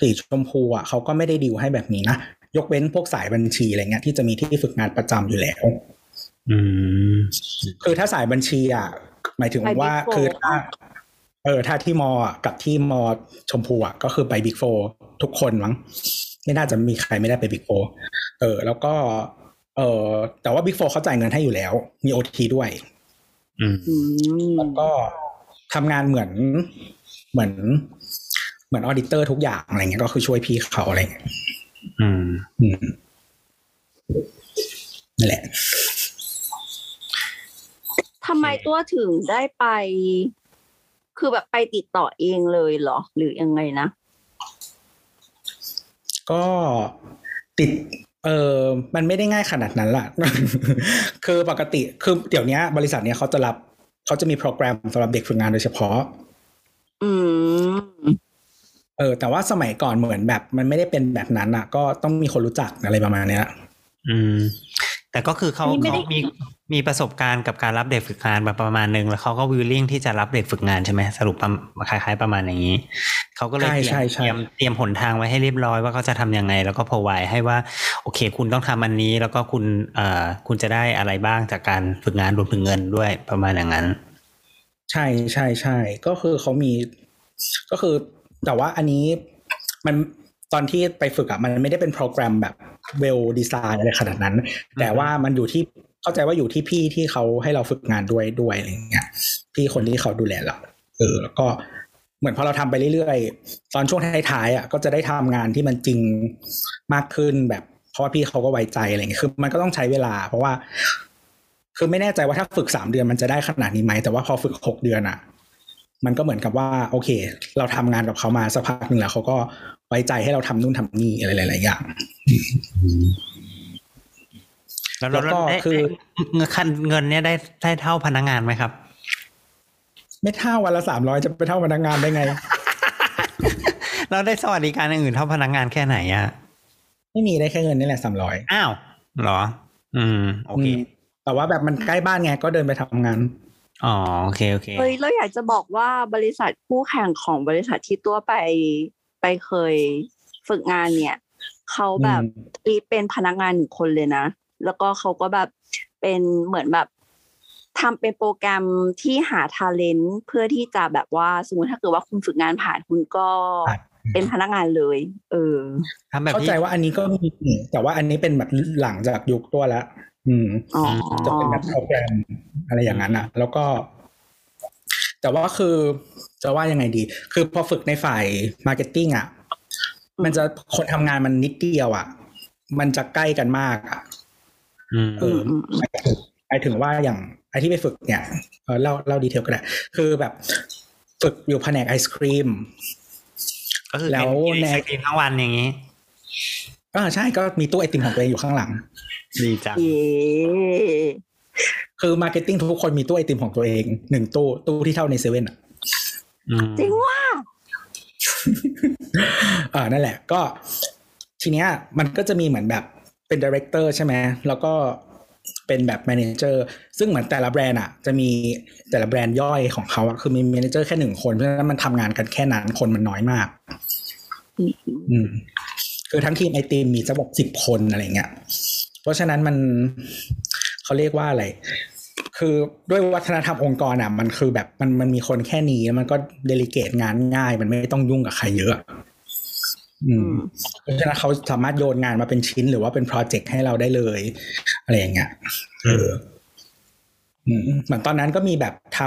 [SPEAKER 8] สีชมพูอะเขาก็ไม่ได้ดิวให้แบบนี้นะ ยกเว้นพวกสายบัญชีอะไรเงี้ยที่จะมีที่ฝึกงานประจำอยู่แล้ว
[SPEAKER 3] อืม
[SPEAKER 8] คือถ้าสายบัญชีอะหมายถึงว่า
[SPEAKER 7] ไป Big Four
[SPEAKER 8] คือถ้าเออถ้าที่มออะกับที่มอชมพูอะก็คือไป Big Four ทุกคนมั้งไม่น่าจะมีใครไม่ได้ไป Big Four เออ แล้วก็ เออแต่ว่า Big Four เขาจ่ายเงินให้อยู่แล้ว มี OT ด้วย
[SPEAKER 3] อืม
[SPEAKER 7] อืม
[SPEAKER 8] แล้วก็ทำงานเหมือน เหมือน เหมือน auditor ทุกอย่างอะไรเงี้ยก็คือช่วยพี่เขาอะไรเงี้ย
[SPEAKER 3] อืม
[SPEAKER 8] อืมนั่นแหละ
[SPEAKER 7] ทำไมตัวถึงได้ไป คือแบบไปติดต่อเองเลยเหรอ หรือยังไงนะ
[SPEAKER 8] ก็ติด เออมันไม่ได้ง่ายขนาดนั้นล่ะ คือปกติ คือเดี๋ยวนี้บริษัทเนี้ยเขาจะรับเขาจะมีโปรแกรมสำหรับเด็กฝึกงานโดยเฉพาะ
[SPEAKER 7] อืม
[SPEAKER 8] เออ แต่ว่าสมัยก่อนเหมือนแบบ มันไม่ได้เป็นแบบนั้นอะ ก็ต้องมีคนรู้จักอะไรประมาณเนี้ย
[SPEAKER 3] อืม แต่ก็คือเขา
[SPEAKER 7] นี่ไม่
[SPEAKER 3] เขา
[SPEAKER 7] ได้
[SPEAKER 3] มีมีประสบการณ์กับการรับเด็กฝึกงานแบบประมาณหนึ่งแล้วเขาก็วิลลิ่งที่จะรับเด็กฝึกงานใช่ไหมสรุปประมาณคล้ายๆประมาณอย่างนี้เขาก็เลย
[SPEAKER 8] ใช่
[SPEAKER 3] เตรีย
[SPEAKER 8] ใช่
[SPEAKER 3] ม
[SPEAKER 8] ใช่
[SPEAKER 3] เตรียมเตรียมหนทางไว้ให้เรียบร้อยว่าเขาจะทำยังไง แล้วก็พอไว้ให้ว่า โอเค คุณต้องทำอันนี้ แล้วก็คุณเอ่อคุณจะได้อะไรบ้างจากการฝึกงานรวมถึงเงินด้วยประมาณอย่างนั้น
[SPEAKER 8] ใช่ใช่ใช่ก็คือเขามีก็คือ แต่ว่าอันนี้มันตอนที่ไปฝึกอะมันไม่ได้เป็นโปรแกรมแบบเวลดีไซน์อะไรขนาดนั้น แต่ว่ามันอยู่ที่เข้าใจว่าอยู่ที่พี่ที่เขาให้เราฝึกงานด้วยด้วยอะไรอย่างเงี้ยพี่คนที่เขาดูแลเราเออ แล้วก็เหมือนพอเราทำไปเรื่อยๆ ตอนช่วงท้ายๆอะก็จะได้ทำงานที่มันจริงมากขึ้นแบบ เพราะว่าพี่เขาก็ไว้ใจอะไรเงี้ยคือมันก็ต้องใช้เวลา เพราะว่า คือไม่แน่ใจว่าถ้าฝึกสามเดือนมันจะได้ขนาดนี้ไหมแต่ว่าพอฝึกหกเดือนอะ มันก็เหมือนกับว่า โอเค เราทำงานกับเขามาสักพักหนึ่งแล้วเขาก็ไว้ใจให้เราทำนู่นทำนี่อะไรหลายๆอย่าง
[SPEAKER 3] แล้ว
[SPEAKER 8] แล้วก็
[SPEAKER 3] ได้
[SPEAKER 8] คือ
[SPEAKER 3] เงินคันเงินเนี่ยได้ได้เท่าพนักงานไหมครับ
[SPEAKER 8] ไม่เท่าวันละสามร้อยจะไปเท่าพนักงานได้ไง
[SPEAKER 3] เราได้สวัสดิการอย่างอื่นเท่าพนักงานแค่ไหนอะ
[SPEAKER 8] ไม่มีได้แค่เงินนี่แหละสามร้อย
[SPEAKER 3] อ้าวเหรอ อืม โอเค
[SPEAKER 8] แต่ว่าแบบมันใกล้บ้านไงก็เดินไปทำงาน
[SPEAKER 3] อ๋อโอเคโอเค
[SPEAKER 7] เฮ้ยเราอยากจะบอกว่าบริษัทคู่แข่งของบริษัทที่ตัวไปไปเคยฝึกงานเนี่ยเขาแบบ
[SPEAKER 8] อืม
[SPEAKER 7] อีเป็นพนักงานหนึ่งคนเลยนะ แล้วก็เขาก็แบบเป็นเหมือนแบบทำเป็นโปรแกรมที่หาทาเลนต์เพื่อที่จะแบบว่าสมมติถ้าเกิดว่าคุณฝึกงานผ่านคุณก็เป็นพนักงานเลย เออ
[SPEAKER 3] ทำแบบ
[SPEAKER 8] เข้า
[SPEAKER 3] ที่
[SPEAKER 8] ใจว่าอันนี้ก็มีแต่ว่าอันนี้เป็นแบบหลังจากยุคตัวแล้ว อืม
[SPEAKER 7] อ๋อ
[SPEAKER 8] จะเป็นแบบโปรแกรมอะไรอย่างนั้นอะ แล้วก็ แต่ว่าคือจะว่ายังไงดี คือพอฝึกในฝ่าย marketing อะ มันจะคนทำงานมันนิดเดียวอะ มันจะใกล้กันมากอะ
[SPEAKER 3] อืม
[SPEAKER 8] เออหมายถึงหมายถึงว่าอย่างไอที่ไปฝึกเนี่ยเออเล่าเล่า detail ก็ได้คือแบบฝึกอยู่แผนกไอศกรีม
[SPEAKER 3] ก็คือ
[SPEAKER 8] แล้
[SPEAKER 3] เป็น
[SPEAKER 8] ว
[SPEAKER 3] กิน
[SPEAKER 8] ใน
[SPEAKER 3] ไอศกรีมทั้งวันอย่างนี้
[SPEAKER 8] อ่าใช่ก็มีตู้ไอติมของตัวเองอยู่ข้างหลัง
[SPEAKER 3] ดีจัง
[SPEAKER 7] เย้
[SPEAKER 8] คือ marketing ทุกคนมีตู้ไอติมของตัวเองหนึ่งตู้ตู้ที่เท่าในเซเว่นอะ
[SPEAKER 3] อืม
[SPEAKER 7] จริงว่า
[SPEAKER 8] อ่านั่นแหละ ก็ ทีเนี้ย มันก็จะมีเหมือนแบบเป็น director ใช่ไหมแล้วก็เป็นแบบ manager ซึ่งเหมือนแต่ละแบรนด์อะ จะมีแต่ละแบรนด์ย่อยของเขาอะคือมี manager แค่หนึ่งคนเพราะฉะนั้นมันทำงานกันแค่นั้นคนมันน้อยมาก อืมคือทั้งทีมไอทีมมีสักบอกสิบคนอะไรเงี้ย เพราะฉะนั้นมันเขาเรียกว่าอะไร คือด้วยวัฒนธรรมองค์กรอะ มันคือแบบมันมันมีคนแค่นี้แล้วมันก็ delegate งานง่าย มันไม่ต้องยุ่งกับใครเยอะอืมเพราะฉะนั้นเขาสามารถโยนงานมาเป็นชิ้นหรือว่าเป็น project ให้เราได้เลย อะไรอย่างเงี้ยเอออืมเหมือนตอนนั้นก็มีแบบท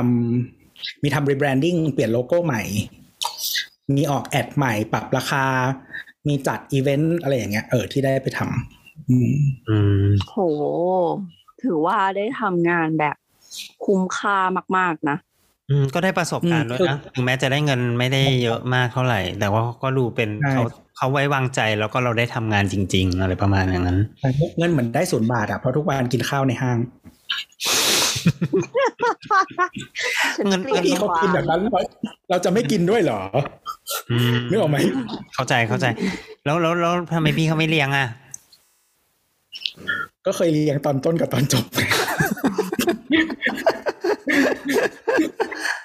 [SPEAKER 8] ำมีทำ rebranding เปลี่ยนโลโก้ใหม่ มีออกแอดใหม่ปรับราคา มีจัดอีเวนต์อะไรอย่างเงี้ยเออที่ได้ไปทำ อืม
[SPEAKER 3] อืม
[SPEAKER 7] โห ถือว่าได้ทำงานแบบคุ้มค่ามาก ๆ นะ
[SPEAKER 3] อืม ก็ได้ประสบการณ์ด้วยนะ ถึงแม้จะได้เงินไม่ได้เยอะมากเท่าไหร่ แต่ว่าก็ดูเป็น
[SPEAKER 8] ใช่
[SPEAKER 3] เขาเขาไว้วางใจแล้วก็เราได้ทำงานจริง ๆ อะไรประมาณอย่างนั้น
[SPEAKER 8] แต่เงินเหมือนได้ศูนย์บาทอะ เพราะทุกวันกินข้าวในห้าง
[SPEAKER 3] เงิน
[SPEAKER 7] ฉักลียด
[SPEAKER 8] พี่เขากินแบบนั้นเราเราจะไม่กินด้วยเหรอ
[SPEAKER 3] อืม
[SPEAKER 8] นึกออกไหม
[SPEAKER 3] เข้าใจเข้าใจ แล้วแล้วแล้วทำไมพี่เขาไม่เลี้ยงอะ
[SPEAKER 8] ก็เคยเรียงตอนต้นกับตอนจบ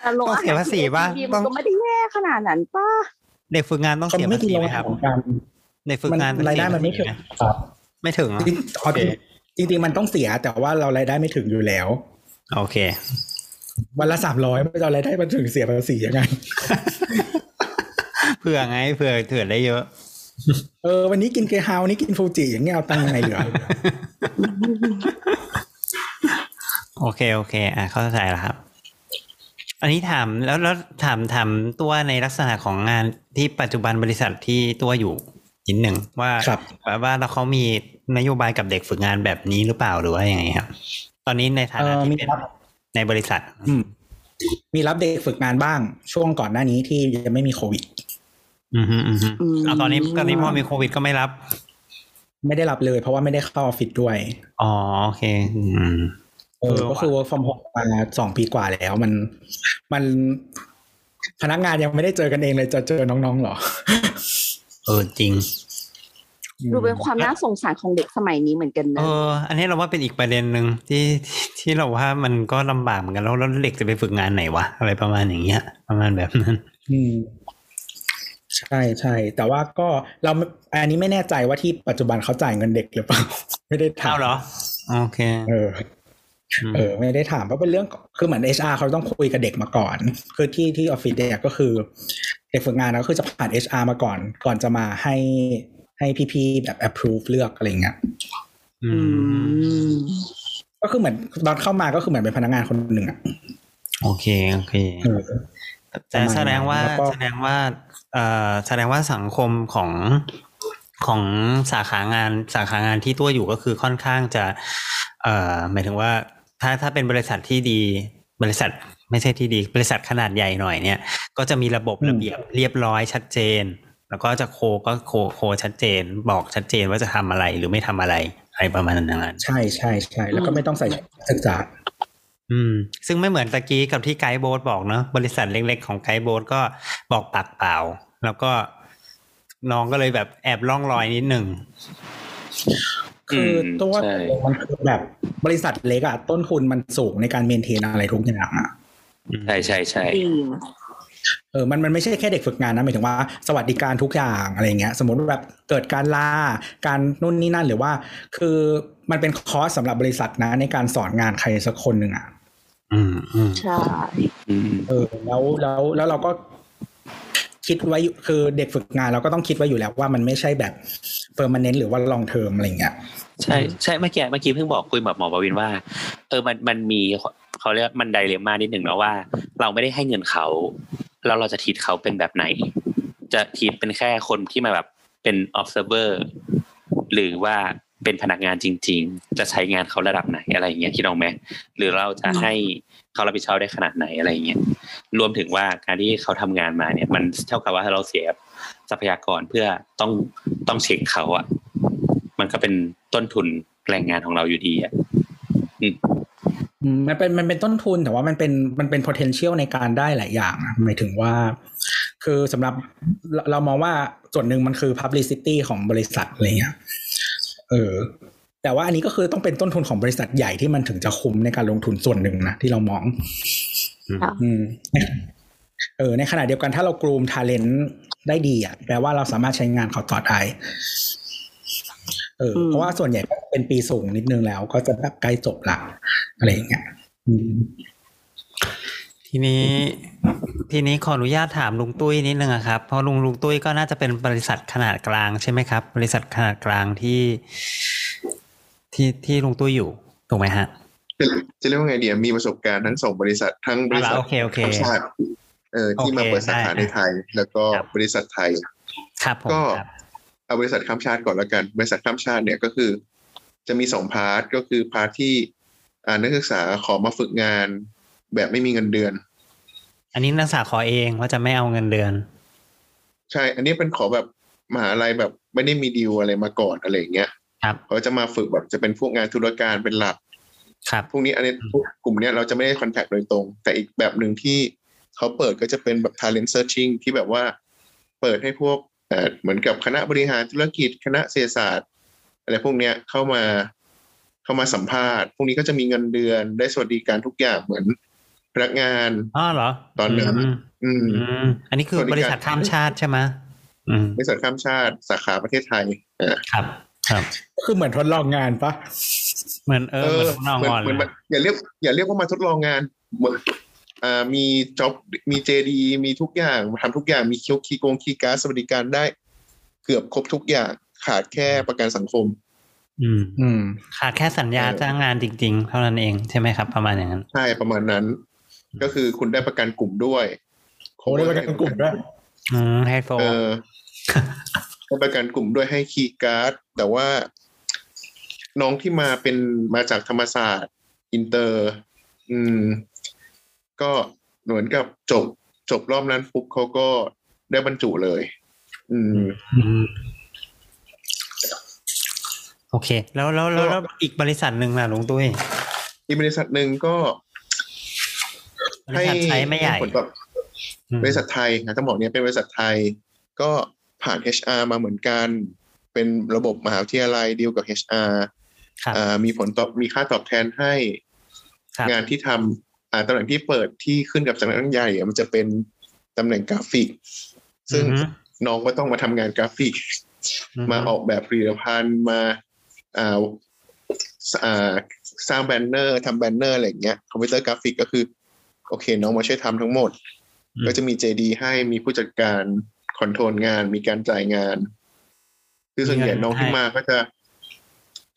[SPEAKER 7] แต่ลง
[SPEAKER 3] ต้องเสียภาษีป่ะ
[SPEAKER 7] ที
[SPEAKER 3] ต้
[SPEAKER 7] มั
[SPEAKER 3] อง
[SPEAKER 7] นก็ไม่ได้แย่ขนาดนั้นป่ะ
[SPEAKER 3] เด็กฝึกงานต้อง
[SPEAKER 8] เขา
[SPEAKER 3] เสีย
[SPEAKER 8] ไม่
[SPEAKER 3] ภา
[SPEAKER 8] กิน
[SPEAKER 3] ษี
[SPEAKER 8] โรง
[SPEAKER 3] ไหม
[SPEAKER 8] อา
[SPEAKER 3] ค
[SPEAKER 8] หา
[SPEAKER 3] รับ
[SPEAKER 8] รของการ
[SPEAKER 3] เด็กฝึก
[SPEAKER 8] มัน
[SPEAKER 3] งานต้อง
[SPEAKER 8] ราย
[SPEAKER 3] เสี
[SPEAKER 8] ได้
[SPEAKER 3] ย
[SPEAKER 8] มันไม่
[SPEAKER 3] ภา
[SPEAKER 8] ถึ
[SPEAKER 3] ษี
[SPEAKER 8] ง
[SPEAKER 3] ไหม
[SPEAKER 8] ครับ
[SPEAKER 3] ไม่ถึงเหรอ
[SPEAKER 8] จริงอ๋อ
[SPEAKER 3] โอเค
[SPEAKER 8] จริงๆมันต้องเสียแต่ว่าเรารายได้ไม่ถึงอยู่แล้ว
[SPEAKER 3] โอเค
[SPEAKER 8] วันละสามร้อยไม่เอารายได้มาถึงเสียภาษียังไง
[SPEAKER 3] เผื่อไงเผื่อเถื่อนได้เยอะ
[SPEAKER 8] เออวันนี้กินเกรฮาววันนี้กินฟูจิอย่างเงี้ยเอาตังค์ยังไงเหลือ
[SPEAKER 3] โอเคโอเค อะเข้าใจแล้วครับ อันนี้ถามแล้วแล้วถามถามตัวในลักษณะของงานที่ปัจจุบันบริษัทที่ตัวอยู่นิดหนึ่งว่า
[SPEAKER 8] ครับ
[SPEAKER 3] ว่าว่าแล้วเขามีนโยบายกับเด็กฝึกงานแบบนี้หรือเปล่าหรือว่าอย่างไงครับ ตอนนี้ในฐานะ
[SPEAKER 8] เอ่อ
[SPEAKER 3] ที่
[SPEAKER 8] มี
[SPEAKER 3] เป็น
[SPEAKER 8] ครับ
[SPEAKER 3] ในบริษัท
[SPEAKER 8] อืมมีรับเด็กฝึกงานบ้างช่วงก่อนหน้านี้ที่ยังไม่มีโควิด
[SPEAKER 3] อืมฮึอืมฮึ
[SPEAKER 7] อืม
[SPEAKER 3] เอาตอนนี้ตอนนี้พอมีโควิดก็ไม่รับ
[SPEAKER 8] ไม่ได้รับเลย เพราะว่าไม่ได้เข้าออฟฟิศด้วย
[SPEAKER 3] อ๋อโอเค อืม
[SPEAKER 8] เออ
[SPEAKER 3] เออ
[SPEAKER 8] ก็คือ work from home มาสองปีกว่าแล้วมันมันพนักงานยังไม่ได้เจอกันเองเลยจะเจอน้องๆเหรอ
[SPEAKER 3] เออจริง
[SPEAKER 7] ดูเป็นความน่าสงสารของเด็กสมัยนี้เหมือนกัน
[SPEAKER 3] เอ
[SPEAKER 7] นะ
[SPEAKER 3] ออันนี้เราว่าเป็นอีกประเด็นหนึ่งที่ที่ที่เราว่ามันก็ลำบากเหมือนกันแล้วแล้วเด็กจะไปฝึกงานไหนวะอะไรประมาณอย่างเงี้ย ประมาณแบบนั้น
[SPEAKER 8] อืม ใช่ใช่แต่ว่าก็เราอันนี้ไม่แน่ใจว่าที่ปัจจุบันเขาจ่ายเงินเด็กหรือเปล่า ไม่ได้ถาม
[SPEAKER 3] เอาเหรอโอเค
[SPEAKER 8] เออ
[SPEAKER 3] ม
[SPEAKER 8] เออ ไม่ได้ถามเพราะเป็นเรื่องคือเหมือน HR เขาต้องคุยกับเด็กมาก่อน คือที่ที่ออฟฟิศเนี่ยก็คือ เด็กฝึกงานก็คือจะผ่าน HR มาก่อน ก่อนจะมาให้ให้พี่ๆแบบ approve เลือกอะไรเงี้ย
[SPEAKER 3] อื
[SPEAKER 7] อื
[SPEAKER 3] ม
[SPEAKER 7] ม
[SPEAKER 8] ก็คือเหมือนตอนเข้ามาก็คือเหมือนเป็นพนักงานคนหนึ่งอะ
[SPEAKER 3] โอเค โอเค
[SPEAKER 8] เออ
[SPEAKER 3] แต่แสดงว่า
[SPEAKER 8] แล้วก็
[SPEAKER 3] แสดงว่าเอ่อแสดงว่าสังคมของของสาขางานสาขางานที่ตัวอยู่ก็คือค่อนข้างจะเอ่อหมายถึงว่าถ้าถ้าเป็นบริษัทที่ดีบริษัทไม่ใช่ที่ดีบริษัทขนาดใหญ่หน่อยเนี่ย ก็จะมีระบบระเบียบเรียบร้อยชัดเจน แล้วก็จะโคก็โคโคชัดเจน บอกชัดเจนว่าจะทำอะไรหรือไม่ทำอะไรอะไรประมาณนั้น
[SPEAKER 8] ใช่ใช่ใช่แล้วก็ไม่ต้องใส่ศึกษา
[SPEAKER 3] อืม ซึ่งไม่เหมือนตะกี้กับที่ไกด์โบ๊ทบอกเนาะบริษัทเล็กๆของไกด์โบ๊ทก็บอกปากเปล่า แล้วก็น้องก็เลยแบบแอบล่องรอยนิดหนึ่ง
[SPEAKER 8] คืออ
[SPEAKER 2] ม
[SPEAKER 8] ตัว
[SPEAKER 2] ใช่
[SPEAKER 8] มันคือแบบบริษัทเล็กอะต้นทุนมันสูงในการเมนเทนอะไรทุกอย่างอะ
[SPEAKER 2] ใช่ใช่ใช่
[SPEAKER 7] จริง
[SPEAKER 8] เออมันมันไม่ใช่แค่เด็กฝึกงานนะหมายถึงว่าสวัสดิการทุกอย่างอะไรเงี้ย สมมติว่าแบบเกิดการลาการนู่นนี่นั่นหรือว่า คือมันเป็นคอร์สสำหรับบริษัทนะในการสอนงานใครสักคนหนึ่งอะ
[SPEAKER 3] อืมอืม
[SPEAKER 7] ใช่
[SPEAKER 2] อืม
[SPEAKER 8] เออแล้วแล้วแล้วเราก็คิดไว้อยู่คือเด็กฝึกงานเราก็ต้องคิดไว้อยู่แล้วว่ามันไม่ใช่แบบเ e อร์มานเนนหรือว่าลองเทอมอะไรเงี้ย
[SPEAKER 2] ใช่ใช่เมื่อกี้เมื่อกี้เพิ่งบอกคุยกับหมอประวินว่า เออมันมันมีเขาเรียกมันไดเลม่านิดหนึ่งนะว่า เราไม่ได้ให้เงินเขาแล้วเราจะทีตเขาเป็นแบบไหน จะทีตเป็นแค่คนที่มาแบบเป็น observer หรือว่า เป็นพนักงานจริง ๆ จะใช้งานเขาระดับไหนอะไรอย่างเงี้ยคิดออกไหมหรือเราจะให้เขารับผิดชอบได้ขนาดไหนอะไรอย่างเงี้ยรวมถึงว่าการที่เขาทำงานมาเนี่ย มันเท่ากับว่าเราเสียทรัพยากรเพื่อต้องต้องเช็คเขาอะมันก็เป็นต้นทุนแรงงานของเราอยู่ดีอะ
[SPEAKER 8] อืมมันเป็นมันเป็นต้นทุนแต่ว่ามันเป็นมันเป็น potential ในการได้หลายอย่างอะหมายถึงว่า คือสำหรับเราเรามองว่าส่วนหนึ่งมันคือ publicity ของบริษัทอะไรเงี้ย เออ แต่ว่าอันนี้ก็คือต้องเป็นต้นทุนของบริษัทใหญ่ที่มันถึงจะคุ้มในการลงทุนส่วนหนึ่งนะที่เรามองอืมเออในขณะเดียวกันถ้าเรากรูมทาเลนต์ได้ดีอะแปลว่าเราสามารถใช้งานเขาต่อได้เออ
[SPEAKER 7] อืม
[SPEAKER 8] เพราะว่าส่วนใหญ่ก็เป็นปีสูงนิดนึงแล้ว ก็จะแบบใกล้จบละอะไรอย่างเงี้ยอืม
[SPEAKER 3] ทีนี้ทีนี้ขออนุญาตถามลุงตุ้ยนิดนึงอะครับเพราะลุงลุงตุ้ยก็น่าจะเป็นบริษัทขนาดกลางใช่ไหมครับ บริษัทขนาดกลางที่ที่ที่ลุงตุ้ยอยู่ถูกไหมฮะ
[SPEAKER 9] จะจะเรียกว่าไงเดียมีประสบการณ์ทั้งสองบริษัททั้งบริษัท
[SPEAKER 3] อ่าโอเคโอเค
[SPEAKER 9] ข้ามชาติเออที่
[SPEAKER 3] โอเค
[SPEAKER 9] มาเปิดสาขา
[SPEAKER 3] ได้
[SPEAKER 9] ในไทย แล้วก็
[SPEAKER 3] ครับ
[SPEAKER 9] บริษัทไทย
[SPEAKER 3] ครับผม
[SPEAKER 9] ก็
[SPEAKER 3] ครับ
[SPEAKER 9] เอาบริษัทข้ามชาติก่อนแล้วกัน บริษัทข้ามชาติเนี่ยก็คือ จะมีสอง part ก็คือ part ที่อ่านักศึกษาขอมาฝึกงาน แบบไม่มีเงินเดือน
[SPEAKER 3] อันนี้นักศึกษาขอเองว่าจะไม่เอาเงินเดือน
[SPEAKER 9] ใช่ อันนี้เป็นขอแบบมหาลัยแบบไม่ได้มีดีลอะไรมาก่อนอะไรอย่างเงี้ย
[SPEAKER 3] ครับ
[SPEAKER 9] เขาจะมาฝึกแบบจะเป็นพวกงานธุรการเป็นหลัก
[SPEAKER 3] ครับ
[SPEAKER 9] พวกนี้อันนี้พวกกลุ่มเนี้ยเราจะไม่ได้คอนแทคโดยตรง แต่อีกแบบหนึ่งที่เขาเปิดก็จะเป็นแบบ talent searching ที่แบบว่า เปิดให้พวกเอ่อเหมือนกับคณะบริหารธุรกิจ คณะเศรษฐศาสตร์ อะไรพวกเนี้ยเข้ามาเข้ามาสัมภาษณ์ พวกนี้ก็จะมีเงินเดือนได้สวัสดิการทุกอย่างเหมือน พนักงาน
[SPEAKER 3] อ๋อเหรอ
[SPEAKER 9] ตอนนั้น
[SPEAKER 3] ม
[SPEAKER 9] อืม
[SPEAKER 3] อืมอันนี้คือบริษัทข้ามชาติใช่ไหมอืม
[SPEAKER 9] บริษัทข้ามชาติสาขาประเทศไทยเออ
[SPEAKER 3] ครับ ครับ
[SPEAKER 8] คือเหมือนทดลองงานปะ
[SPEAKER 3] เหมือนเออเหมือนน้อง
[SPEAKER 9] เหมือน
[SPEAKER 3] อ่อน
[SPEAKER 9] เหมือน
[SPEAKER 3] เล
[SPEAKER 9] มัน
[SPEAKER 3] ย
[SPEAKER 9] อย่าเรียก อย่าเรียกว่ามาทดลองงานเหมือนอ่ามีจ็อบมีเจดีมีทุกอย่างทำทุกอย่างมีคิวคีโกงคีการดสวัสดิการได้เกือบครบทุกอย่างขาดแค่ประกันสังคม
[SPEAKER 3] อืม
[SPEAKER 8] อืม
[SPEAKER 3] ขาดแค่สัญญา
[SPEAKER 9] เออ
[SPEAKER 3] จ้างงานจริง ๆ เท่านั้นเองใช่ไหมครับ ประมาณอย่างนั้น
[SPEAKER 9] ใช่ประมาณนั้น ก็คือคุณได้ประกันกลุ่มด้วย
[SPEAKER 8] โอ้ได้ประกันกลุ่มด้วย
[SPEAKER 3] อืมไฮโซ
[SPEAKER 9] เออได้ประกันกลุ่มด้วยให้คีย์การ์ด แต่ว่าน้องที่มาเป็นมาจากธรรมศาสตร์อินเตอร์ อืม ก็เหมือนกับจบจบรอบนั้นปุ๊บเขาก็ได้บรรจุเลย อืม
[SPEAKER 3] อืมโอเคแล้วแล้วแล้วแล้วอีกบริษัทหนึ่งล่ะลุงตุ้ย
[SPEAKER 9] อีกบริษัทหนึ่งก็
[SPEAKER 3] บริษัทใช้ไม่ใหญ่
[SPEAKER 9] ผลตอบ
[SPEAKER 3] อืม
[SPEAKER 9] บริษัทไทยนะต้องบอกเนี้ยเป็นบริษัทไทย ก็ผ่าน HR มาเหมือนกัน เป็นระบบมหาวิทยาลัยดีลกับ HR
[SPEAKER 3] ครับ
[SPEAKER 9] อ่ามีผลตอบมีค่าตอบแทนให้
[SPEAKER 3] ครับ
[SPEAKER 9] งานที่ทำอ่าตำแหน่งที่เปิดที่ขึ้นกับสำนักงานใหญ่อะมันจะเป็นตำแหน่งกราฟิก ซึ่ง
[SPEAKER 3] อือฮึ
[SPEAKER 9] น้องก็ต้องมาทำงานกราฟิก
[SPEAKER 3] อือฮึ
[SPEAKER 9] มาออกแบบผลิตภัณฑ์มาอ่าสอ่าสร้างแบนเนอร์ทำแบนเนอร์อะไรอย่างเงี้ยคอมพิวเตอร์กราฟิกก็คือ โอเค น้องมาช่วยทำทั้งหมด ก็จะมี JD ให้มีผู้จัดการ control งาน มีการจ่ายงาน คือส่วนใหญ่น้องที่มาก็จะ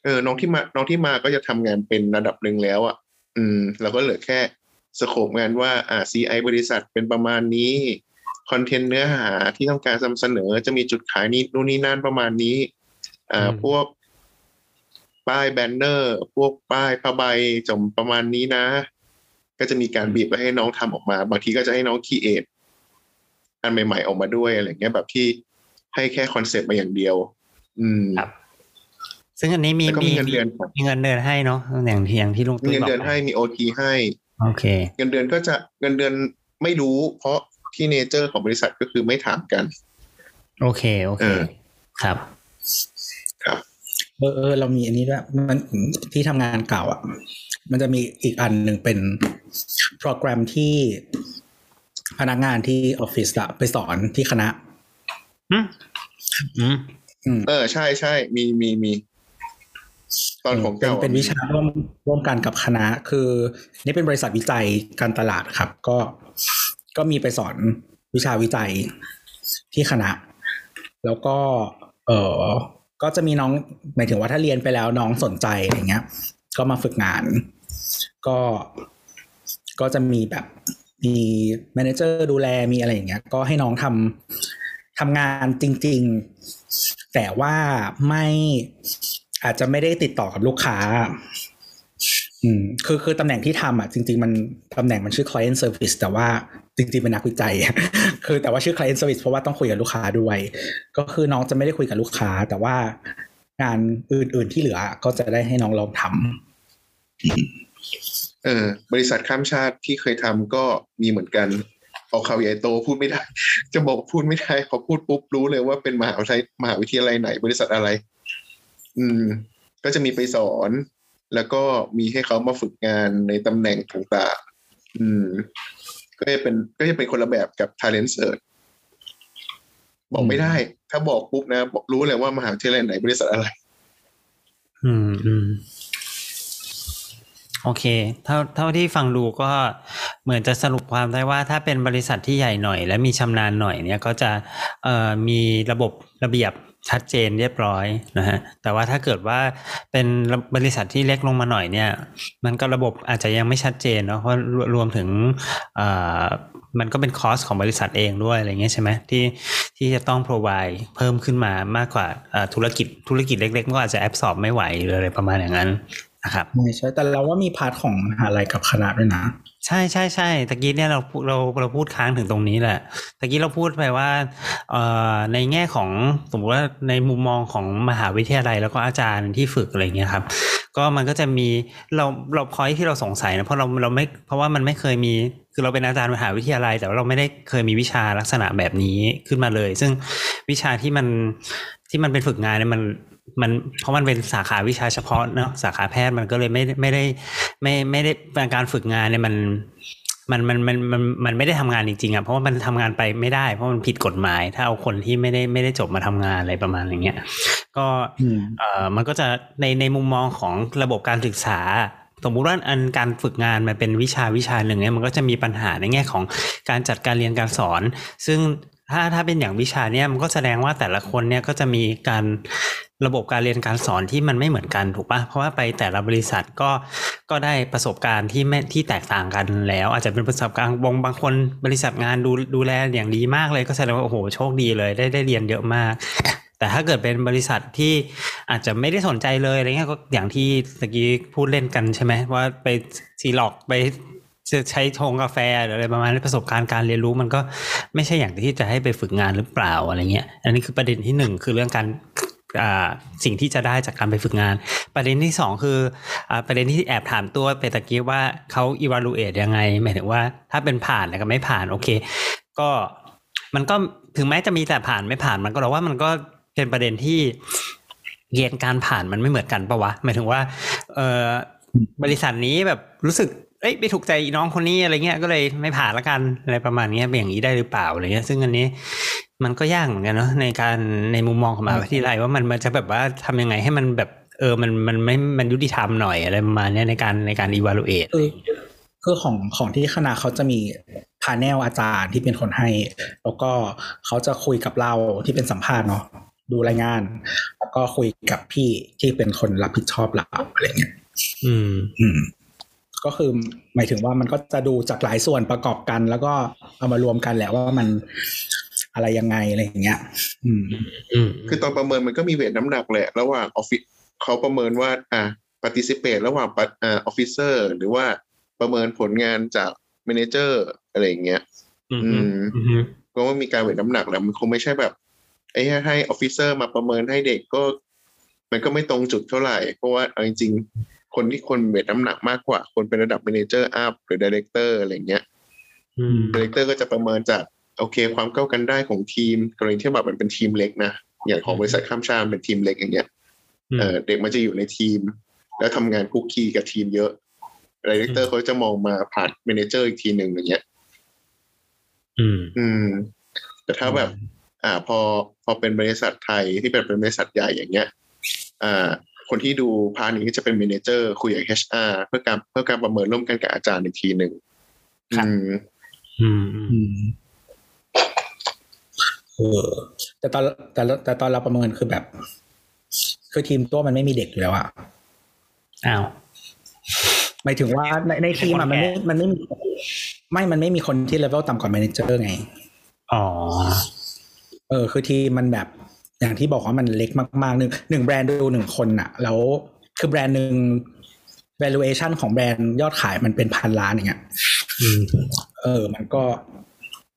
[SPEAKER 9] เออ น้องที่มา น้องที่มาก็จะทำงานเป็นระดับหนึ่งแล้วอะ อืมเราก็เหลือแค่ scope งานว่า อ่า CI บริษัทเป็นประมาณนี้คอนเทนต์เนื้อหาที่ต้องการนำเสนอจะมีจุดขายนี้นู่นนี่นั่นประมาณนี้ อ่า พวกป้ายแบนเนอร์ พวกป้ายผ้าใบจมประมาณนี้นะ ก็จะมีการบีบไปให้น้องทำออกมา บางทีก็จะให้น้อง create อันใหม่ ๆ ออกมาด้วยอะไรเงี้ยแบบที่ให้แค่คอนเซปต์มาอย่างเดียว อืม
[SPEAKER 3] ครับ ซึ่งอันนี้มี
[SPEAKER 9] แล้วก็มีเงินเดือน
[SPEAKER 3] มีเงินเดือนให้เนาะอย่างที่อย่างที่ลุง
[SPEAKER 9] มี
[SPEAKER 3] ตุ้ย
[SPEAKER 9] เงิน
[SPEAKER 3] บอก
[SPEAKER 9] เดือนให้มีโอทีให้
[SPEAKER 3] โอเค
[SPEAKER 9] เงินเดือนก็จะเงินเดือนไม่รู้ เพราะที่ nature ของบริษัทก็คือไม่ถามกัน
[SPEAKER 3] โอเคโอเค
[SPEAKER 9] เออ
[SPEAKER 3] ครับ
[SPEAKER 9] ครับ
[SPEAKER 8] เออเออเรามีอันนี้ด้วยมันที่ทำงานเก่าอะ มันจะมีอีกอันหนึ่งเป็นโปรแกรมที่พนักงานที่ออฟฟิศอะไปสอนที่คณะ
[SPEAKER 3] อืมอืม
[SPEAKER 8] อืม
[SPEAKER 9] เออ ใช่ใช่มีมีมีตอนของ
[SPEAKER 8] เป็น
[SPEAKER 9] เก่า
[SPEAKER 8] เป็นวิชาร่วมร่วมกันกับคณะ คือ นี่เป็นบริษัทวิจัยการตลาดครับ ก็ก็มีไปสอนวิชาวิจัยที่คณะ แล้วก็ เออก็จะมีน้องหมายถึงว่าถ้าเรียนไปแล้วน้องสนใจอะไรเงี้ย ก็มาฝึกงาน ก็ก็จะมีแบบมีแมเนเจอร์ดูแลมีอะไรอย่างเงี้ย ก็ให้น้องทำทำงานจริง ๆ แต่ว่าไม่อาจจะไม่ได้ติดต่อกับลูกค้า อืมคือคือตำแหน่งที่ทำอะ จริง ๆ มันตำแหน่งมันชื่อ client service แต่ว่าจริงๆเป็นนักวิจัย คือแต่ว่าชื่อ client service เพราะว่าต้องคุยกับลูกค้าด้วย ก็คือน้องจะไม่ได้คุยกับลูกค้า แต่ว่า งานอื่น ๆที่เหลือก็จะได้ให้น้องลองทำ
[SPEAKER 9] เออบริษัทข้ามชาติที่เคยทำก็มีเหมือนกันออกข่าวใหญ่โตพูดไม่ได้ จะบอกพูดไม่ได้พอพูดปุ๊บรู้เลยว่าเป็นมหาวิทยาลัยมหาวิทยาลัยไหน บริษัทอะไร อืม ก็จะมีไปสอน แล้วก็มีให้เขามาฝึกงานในตำแหน่งต่างๆอืม ก็จะเป็นก็จะเป็นคนละแบบกับ talent search บอกไม่ได้ ถ้าบอกปุ๊บนะบรู้เลยว่ามหาวิทยาลัยไหนบริษัทอะไร
[SPEAKER 3] อืมอืมโอเคเท่าเท่าที่ฟังดูก็เหมือนจะสรุปความได้ว่าถ้าเป็นบริษัทที่ใหญ่หน่อย และมีชำนาญหน่อยเนี่ยก็จะเอ่อมีระบบระเบียบ ชัดเจนเรียบร้อยนะฮะแต่ว่าถ้าเกิดว่าเป็นบริษัทที่เล็กลงมาหน่อยเนี่ย มันก็ระบบอาจจะยังไม่ชัดเจนเนาะเพราะรวมถึงมันก็เป็น cost ของบริษัทเองด้วยอะไรเงี้ยใช่ไหมที่ที่จะต้อง provide เพิ่มขึ้นมามากกว่าธุรกิจธุรกิจเล็กๆก็อาจจะ absorb ไม่ไหวหรืออะไรประมาณอย่างนั้น นะครับ
[SPEAKER 8] ไม่ใช่แต่เราว่ามี part ของมหาลัยกับคณะด้วยนะ
[SPEAKER 3] ใช่ใช่ใช่ตะกี้เนี่ยเราเราเราพูดค้างถึงตรงนี้แหละตะกี้เราพูดไปว่าเอ่อในแง่ของสมมติว่าในมุมมองของมหาวิทยาลัย แล้วก็อาจารย์ที่ฝึกอะไรเงี้ยครับ ก็มันก็จะมีเราเราพอยที่เราสงสัยนะเพราะเราเราไม่เพราะว่ามันไม่เคยมีคือเราเป็นอาจารย์มหาวิทยาลัย แต่ว่าเราไม่ได้เคยมีวิชาลักษณะแบบนี้ขึ้นมาเลย ซึ่งวิชาที่มันที่มันเป็นฝึกงานเนี่ยมัน มันเพราะมันเป็นสาขาวิชาเฉพาะเนาะสาขาแพทย์มันก็เลยไม่ได้ไม่ได้ ไม่ไม่ได้การฝึกงานเนี่ยมันมันมันมันมันมันไม่ได้ทำงานจริงๆอะเพราะว่ามันทำงานไปไม่ได้ เพราะมันผิดกฎหมาย ถ้าเอาคนที่ไม่ได้ไม่ได้จบมาทำงานอะไรประมาณอย่างเงี้ยก็
[SPEAKER 8] อืม
[SPEAKER 3] เอ่อมันก็จะในในมุมมองของระบบการศึกษา สมมุติว่าอันการฝึกงานมันเป็นวิชาวิชาหนึ่งเนี่ยมันก็จะมีปัญหาในแง่ของการจัดการเรียนการสอน ซึ่งถ้าถ้าเป็นอย่างวิชาเนี่ยมันก็แสดงว่าแต่ละคนเนี่ยก็จะมีการ ระบบการเรียนการสอนที่มันไม่เหมือนกันถูกปะเพราะว่าไปแต่ละบริษัทก็ก็ได้ประสบการณ์ที่ไม่ที่แตกต่างกันแล้ว อาจจะเป็นประสบการณ์บางบางคนบริษัทงานดูดูแลอย่างดีมากเลยก็แสดงว่าโอ้โหโชคดีเลยได้ได้เรียนเยอะมาก แต่ถ้าเกิดเป็นบริษัทที่อาจจะไม่ได้สนใจเลยอะไรเงี้ยก็อย่างที่ตะกี้พูดเล่นกันใช่ไหมว่าไปซีล็อกไปจะใช้ชงกาแฟหรืออะไรประมาณนี้ประสบการณ์การเรียนรู้มันก็ไม่ใช่อย่างที่จะให้ไปฝึกงานหรือเปล่าอะไรเงี้ย อันนี้คือประเด็นที่หนึ่งคือเรื่องการ สิ่งที่จะได้จากการไปฝึกงาน ประเด็นที่สองคืออประเด็นที่แอบถามตัวไปตะกี้ว่าเขา evaluate ยังไงหมายถึงว่าถ้าเป็นผ่านแล้วก็ไม่ผ่านโอเค ก็มันก็ถึงแม้จะมีแต่ผ่านไม่ผ่านมันก็เราว่ามันก็เป็นประเด็นที่เกณฑ์การผ่านมันไม่เหมือนกันปะวะหมายถึงว่า เออบริษัทนี้แบบรู้สึก เอ้ยไม่ถูกใจอีน้องคนนี้อะไรเงี้ยก็เลยไม่ผ่านละกันอะไรประมาณเนี้ยเป็นอย่างนี้ได้หรือเปล่าอะไรเงี้ย ซึ่งอันนี้มันก็ยากเหมือนกันเนาะในการในมุมมองของมหาวิทยาลัยว่ามันมันจะแบบว่าทำยังไงให้มันแบบเออมันมันไม่มันยุติธรรมหน่อยอะไรประมาณเนี้ยในการในการ evaluate
[SPEAKER 8] คือคือของของที่คณะเขาจะมีพาแนลอาจารย์ที่เป็นคนให้ แล้วก็เขาจะคุยกับเราที่เป็นสัมภาษณ์เนาะดูรายงาน แล้วก็คุยกับพี่ที่เป็นคนรับผิดชอบเราอะไรเงี้ย
[SPEAKER 3] อืม
[SPEAKER 8] อืม ก็คือหมายถึงว่ามันก็จะดูจากหลายส่วนประกอบกัน แล้วก็เอามารวมกันแหละว่ามันอะไรยังไงอะไรอย่างเงี้ย อืม
[SPEAKER 3] อืม
[SPEAKER 9] คือตอนประเมินมันก็มี weight น้ำหนักแหละ ระหว่างออฟฟิศเขาประเมินว่า อ่า participate ระหว่างปะอ่า officer หรือว่าประเมินผลงานจาก m ม n เจอร์อะไรอย่างเงี้ย
[SPEAKER 3] อืม
[SPEAKER 9] อืม
[SPEAKER 3] อืม
[SPEAKER 9] ก็ว่ามีการ weight น้ำหนักแหละมันคงไม่ใช่แบบไอ้ให้ให้ officer มาประเมินให้เด็กก็ มันก็ไม่ตรงจุดเท่าไหร่ เพราะว่าเอาจริงๆ คนที่คน weight น้ำหนักมากกว่า คนเป็นระดับ m ม n เจอร์อัพหรือ director อะไรอย่างเงี้ย
[SPEAKER 3] อืม
[SPEAKER 9] director ก็จะประเมินจากโอเค ความเข้ากันได้ของทีม กรณีที่แบบมันเป็นทีมเล็กนะอย่างของบริษัทข้ามชาติเป็นทีมเล็กอย่างเงี้ยเออเด็กมันจะอยู่ในทีม แล้วทำงานคลุกคลีกับทีมเยอะ director เขาจะมองมาผ่าน manager อีกทีหนึ่งอย่างเงี้ย
[SPEAKER 3] อืม
[SPEAKER 9] อืม แต่ถ้าแบบ อ่า พอพอเป็นบริษัทไทยที่เป็นเป็นบริษัทใหญ่อย่างเงี้ย อ่า คนที่ดู part นี้ก็จะเป็น manager คุยกับ HR เพื่อการเพื่อการประเมินร่วมกันกับอาจารย์อีกทีหนึ่ง
[SPEAKER 3] ครับ
[SPEAKER 9] อืม
[SPEAKER 3] อืมอืม
[SPEAKER 8] อืมเออแต่ตอนแต่ละแต่ตอนเราประเมินคือแบบ คือทีมตัวมันไม่มีเด็กอยู่แล้วอะ
[SPEAKER 3] อ้าว
[SPEAKER 8] หมายถึงว่าในในทีมอะมันไม่มันไม่มีไม่ มันไม่มีคนที่เลเวลต่ำกว่า manager ไง
[SPEAKER 3] อ๋อ
[SPEAKER 8] เออ คือทีมมันแบบ อย่างที่บอกว่ามันเล็กมากๆหนึ่งหนึ่งแบรนด์ดูหนึ่งคนอะแล้วคือแบรนด์หนึ่ง valuation ของแบรนด์ยอดขายมันเป็นพันล้านอย่างเงี้ย
[SPEAKER 3] อืม
[SPEAKER 8] เออ มันก็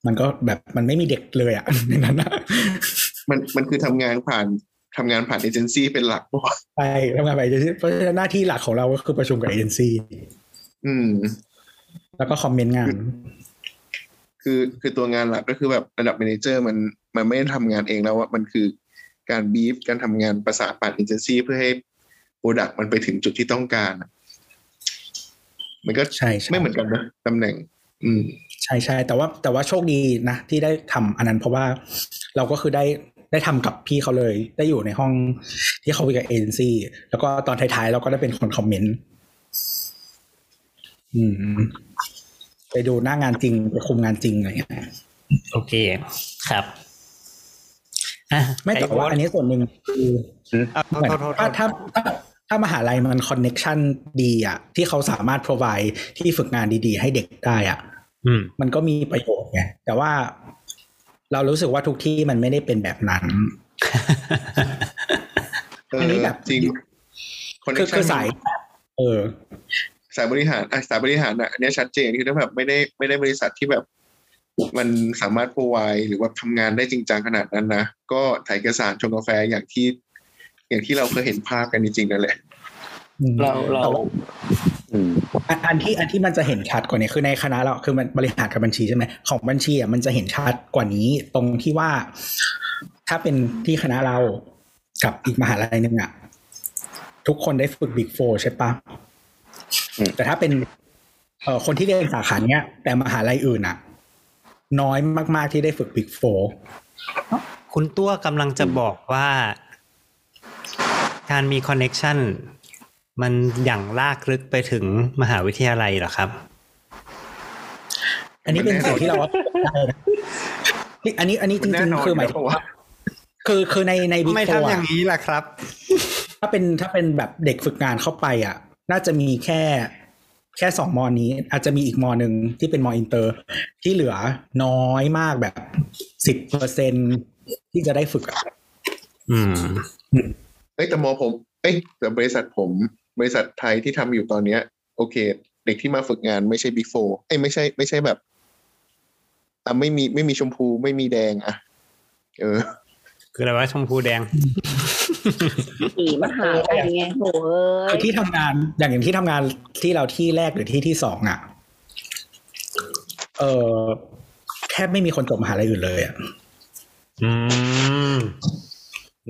[SPEAKER 8] มันก็แบบมันไม่มีเด็กเลยอะในนั้นอะ
[SPEAKER 9] มันมันคือทำงานผ่านทำงานผ่านเอเจนซี่เป็นหลักเพราะว่า
[SPEAKER 8] ไปทำงานไปเพราะฉะนั้นหน้าที่หลักของเราก็คือประชุมกับเอเจนซี่
[SPEAKER 9] อืม
[SPEAKER 8] แล้วก็คอมเมนต์งาน
[SPEAKER 9] คือคือตัวงานหลักก็คือแบบระดับ manager มันมันไม่ได้ทำงานเองแล้วว่ามันคือ การบีฟการทำงานประสานผ่านเอเจนซี่เพื่อให้โปรดักต์มันไปถึงจุดที่ต้องการอะมันก็
[SPEAKER 8] ใช่ใช่
[SPEAKER 9] ไม่เหมือนกันนะตำแหน่ง อืม
[SPEAKER 8] ใช่ใช่แต่ว่าแต่ว่าโชคดีนะที่ได้ทำอันนั้น เพราะว่าเราก็คือได้ได้ทำกับพี่เขาเลย ได้อยู่ในห้องที่เขาคุยกับเอ็นซีแล้วก็ตอนท้ายๆ เราก็ได้เป็นคนคอมเมนต์อืมไปดูหน้างานจริง ไปคุมงานจริงอะไรอย่างเงี้ย
[SPEAKER 3] โอเค ครับ อะ
[SPEAKER 8] ไม่แต่ว่า
[SPEAKER 3] อ้
[SPEAKER 8] อันนี้ส่วนหนึ่งคือ
[SPEAKER 3] อะโท
[SPEAKER 8] เหมือน
[SPEAKER 3] ษโทษโท
[SPEAKER 8] ถ้า
[SPEAKER 3] ษ
[SPEAKER 8] ถ้าถ้าถ้ามหาลัยมันคอนเน็ชันดีอะที่เขาสามารถ provide ที่ฝึกงานดีๆ ให้เด็กได้อะ
[SPEAKER 3] อืม
[SPEAKER 8] มันก็มีประโยชน์ไงแต่ว่าเรารู้สึกว่าทุกที่มันไม่ได้เป็นแบบนั้น
[SPEAKER 9] เออ
[SPEAKER 8] อันนี้แบบ
[SPEAKER 9] จริง
[SPEAKER 8] คือคือสายเออ
[SPEAKER 9] สายบริหารอะสายบริหารอะอันเนี้ยชัดเจนคือถ้าแบบไม่ได้ไม่ได้บริษัทที่แบบ มันสามารถ provide หรือว่าทำงานได้จริงจังขนาดนั้นนะ ก็ถ่ายเอกสารชงกาแฟอย่างที่ อย่างที่เราเคยเห็นภาพกันจริงๆนั่นแหละ
[SPEAKER 2] เราเรา
[SPEAKER 8] แต่ว่
[SPEAKER 2] อืม
[SPEAKER 8] อันอันที่อันที่มันจะเห็นชัดกว่านี้คือในคณะเราคือมันบริหารกับบัญชีใช่ไหมของบัญชีอะมันจะเห็นชัดกว่านี้ ตรงที่ว่า ถ้าเป็นที่คณะเรากับอีกมหาลัยหนึ่งอะทุกคนได้ฝึกบิ๊กโฟใช่ปะ
[SPEAKER 2] อืม
[SPEAKER 8] แต่ถ้าเป็นเอ่อคนที่เรียนสาขาเนี้ย แต่มหาลัยอื่นอะ น้อยมากๆที่ได้ฝึกบิ๊กโฟ
[SPEAKER 3] คุณตัวกำลังจะบอกว่า การมีคอนเน็ชันมันอย่างลากลึกไปถึงมหาวิทยาลัยเหรอครับ
[SPEAKER 8] อันนี้เป็นสิ่งที่เราได้นะนี่อันนี้อันนี้จ
[SPEAKER 9] มันแน่
[SPEAKER 8] ริง
[SPEAKER 9] นอน
[SPEAKER 8] ๆคือหมาย
[SPEAKER 9] อยู่
[SPEAKER 8] ถึ
[SPEAKER 9] แล้ว
[SPEAKER 8] ง
[SPEAKER 9] ปะวะ
[SPEAKER 8] ว่าคือคือในในบิ๊ก
[SPEAKER 3] ไม่
[SPEAKER 8] โฟ
[SPEAKER 3] ทำอย่างนี้แหละครับ
[SPEAKER 8] ถ้าเป็นถ้าเป็นแบบเด็กฝึกงานเข้าไปอะ น่าจะมีแค่ แค่สองมอนี้ อาจจะมีอีกมอหนึ่งที่เป็นมออินเตอร์ ที่เหลือน้อยมากแบบสิบเปอร์เซ็นต์ที่จะได้ฝึกอะ
[SPEAKER 3] อืม
[SPEAKER 9] เอ้ยแต่มอผม เอ้ยแต่บริษัทผม บริษัทไทยที่ทำอยู่ตอนเนี้ย โอเค เด็กที่มาฝึกงานไม่ใช่ Big Four เอ้ยไม่ใช่ไม่ใช่แบบอะไม่มีไม่มีชมพูไม่มีแดงอะ เออ
[SPEAKER 3] คืออะไรว่าชมพูแดง
[SPEAKER 7] สีมหาลัยไงโหเอ้
[SPEAKER 8] คื
[SPEAKER 7] ย
[SPEAKER 8] อที่ทำงานอย่างอย่างที่ทำงานที่เราที่แรกหรือที่ที่สองอะ เออแทบไม่มีคนจบมหาลัยอื่นเลยอะ
[SPEAKER 3] อืม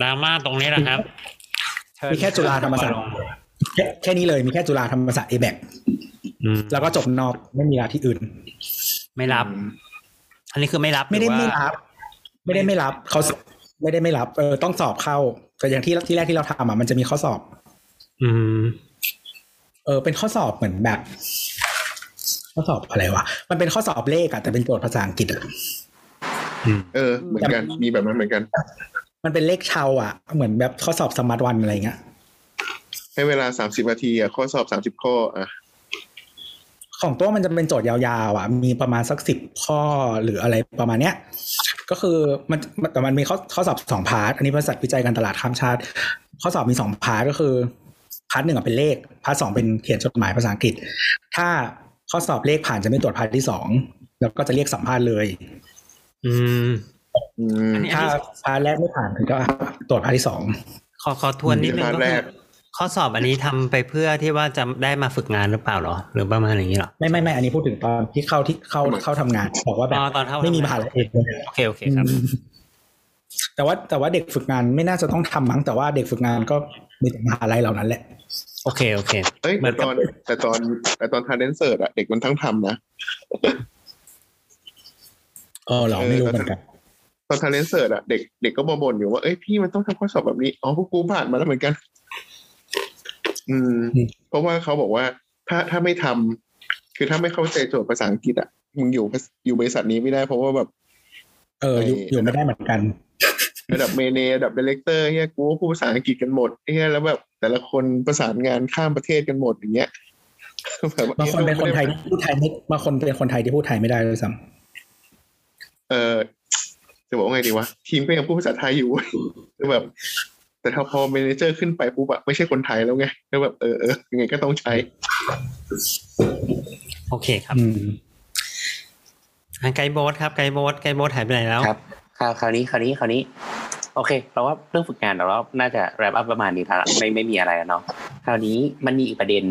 [SPEAKER 3] ดราม่าตรงนี้แหละครับ
[SPEAKER 8] มีแค่จุฬาธรรมศาสตร์แค่แค่นี้เลยมีแค่จุฬาธรรมศาสตร์เอแบก
[SPEAKER 3] อืม
[SPEAKER 8] แล้วก็จบนอกไม่มีลาที่อื่น
[SPEAKER 3] ไม่รับ อันนี้คือไม่รับ
[SPEAKER 8] ไม่ได้
[SPEAKER 3] หรือ
[SPEAKER 8] ไม่
[SPEAKER 3] ว่า
[SPEAKER 8] รับ ไม่ได้ไม่รับเขา ไม่ได้ไม่รับ เออต้องสอบเข้า แต่อย่างที่ที่แรกที่เราทำอะมันจะมีข้อสอบ
[SPEAKER 3] อืม
[SPEAKER 8] เออเป็นข้อสอบเหมือนแบบ ข้อสอบอะไรวะมันเป็นข้อสอบเลขอะแต่เป็นโจทย์ภาษาอังกฤษอะ
[SPEAKER 9] เออ เหมือนกันมีแบบนั้นเหมือนกัน
[SPEAKER 8] มันเป็นเลขเชาอะเหมือนแบบข้อสอบสมาร์ทวันอะไรเงี้ย
[SPEAKER 9] ให้เวลาสามสิบนาทีอะข้อสอบสามสิบข้ออะ
[SPEAKER 8] ของตัวมันจะเป็นโจทย์ยาวๆอะ มีประมาณสักสิบข้อหรืออะไรประมาณเนี้ย ก็คือมันมันแต่มันมีข้อข้อสอบสอง part อันนี้บริษัทวิจัยการตลาดข้ามชาติ ข้อสอบมีสอง part ก็คือ part หนึ่งอะเป็นเลข part สองเป็นเขียนจดหมายภาษาอังกฤษ ถ้าข้อสอบเลขผ่านจะไม่ตรวจ part ที่สองแล้วก็จะเรียกสัมภาษณ์เลย
[SPEAKER 3] อืม
[SPEAKER 9] อืม
[SPEAKER 3] อันนี้
[SPEAKER 8] ถ้า part แรกไม่ผ่านถึงก็ตรวจ part ที่สอง
[SPEAKER 3] ขอขอทวนนิดนึง
[SPEAKER 9] part แร
[SPEAKER 3] ก
[SPEAKER 9] ก็
[SPEAKER 3] คือก ข้อสอบอันนี้ทำไปเพื่อที่ว่าจะได้มาฝึกงานหรือเปล่าเหรอ หรือประมาณอย่างนี้เหรอ
[SPEAKER 8] ไม่ไม่ไม่อันนี้พูดถึงตอนที่เข้าที่เข้าเข้าทำงานบอกว่าแบ
[SPEAKER 3] อ๋
[SPEAKER 8] บ
[SPEAKER 3] อตอนเข้า
[SPEAKER 8] ไม่มี
[SPEAKER 3] ทำ
[SPEAKER 8] ม
[SPEAKER 3] งาน
[SPEAKER 8] หาลัยเอกเลย
[SPEAKER 3] โอเคโอเคครับ
[SPEAKER 8] อืมแต่ว่าแต่ว่าเด็กฝึกงานไม่น่าจะต้องทำมั้งแต่ว่าเด็กฝึกงานก็มีแต่มหาลัยเหล่านั้นแหละ
[SPEAKER 3] โอเคโอเค
[SPEAKER 9] เอ้ย
[SPEAKER 3] เหมื
[SPEAKER 9] แต่
[SPEAKER 3] อน
[SPEAKER 9] ต
[SPEAKER 3] กับ
[SPEAKER 9] อนแต่ตอนแต่ตอนทาเลนเซิร์อะเด็กมันทั้งทำนะ
[SPEAKER 8] เออเหรอไม่รู้เหมือนกัน
[SPEAKER 9] ตอนทาเลนเซิร์อะเด็กเด็กก็มาบ่นอยู่ว่าเอ้ยพี่มันต้องทำข้อสอบแบบนี้อ๋อพวกกูผ่านมาแล้วเหมือนกัน อืม เพราะว่าเขาบอกว่า ถ้าถ้าไม่ทำคือถ้าไม่เข้าใจโจทย์ภาษาอังกฤษอะมึงอยู่อยู่บริษัทนี้ไม่ได้เพราะว่าแบบ
[SPEAKER 8] เอออยู่อยู่ไม่ได้เหมือนกัน
[SPEAKER 9] ระดับเมเนระดับดีเลกเตอร์เฮียกูก็พูดภาษาอังกฤษกันหมดเฮียแล้วแบบ แต่ละคนประสานงานข้ามประเทศกันหมดอย่างเงี้ยแบบว่
[SPEAKER 8] บางคนเป็นคนไทยที่พูดไทยไม่บางคนเป็นคนไทยที่พูดไทยไม่ได้ด้วยซ้
[SPEAKER 9] เออจะบอกว่าไงดีวะทีมก็ยังพูดภาษาไทยอยู่คือแบบ แต่ถ้าพอเมเนเจอร์ขึ้นไปปุ๊บอะไม่ใช่คนไทยแล้วไงแล้วแบบเออเออยังไงก็ต้องใช้
[SPEAKER 3] โอเคคำรับ
[SPEAKER 8] อืม
[SPEAKER 3] อะไกด์โบสครับไกด์โบสไกด์โบสหายไปไหนแล้ว
[SPEAKER 2] ครับคราวคราวนี้คราวนี้คราวนี้ โอเคเราว่าเรื่องฝึกงานเราว่าน่าจะแรปอัพประมาณนี้แล้วล่ะไม่ไม่มีอะไรแล้วเนาะคราวนี้มันมีอีกประเด็น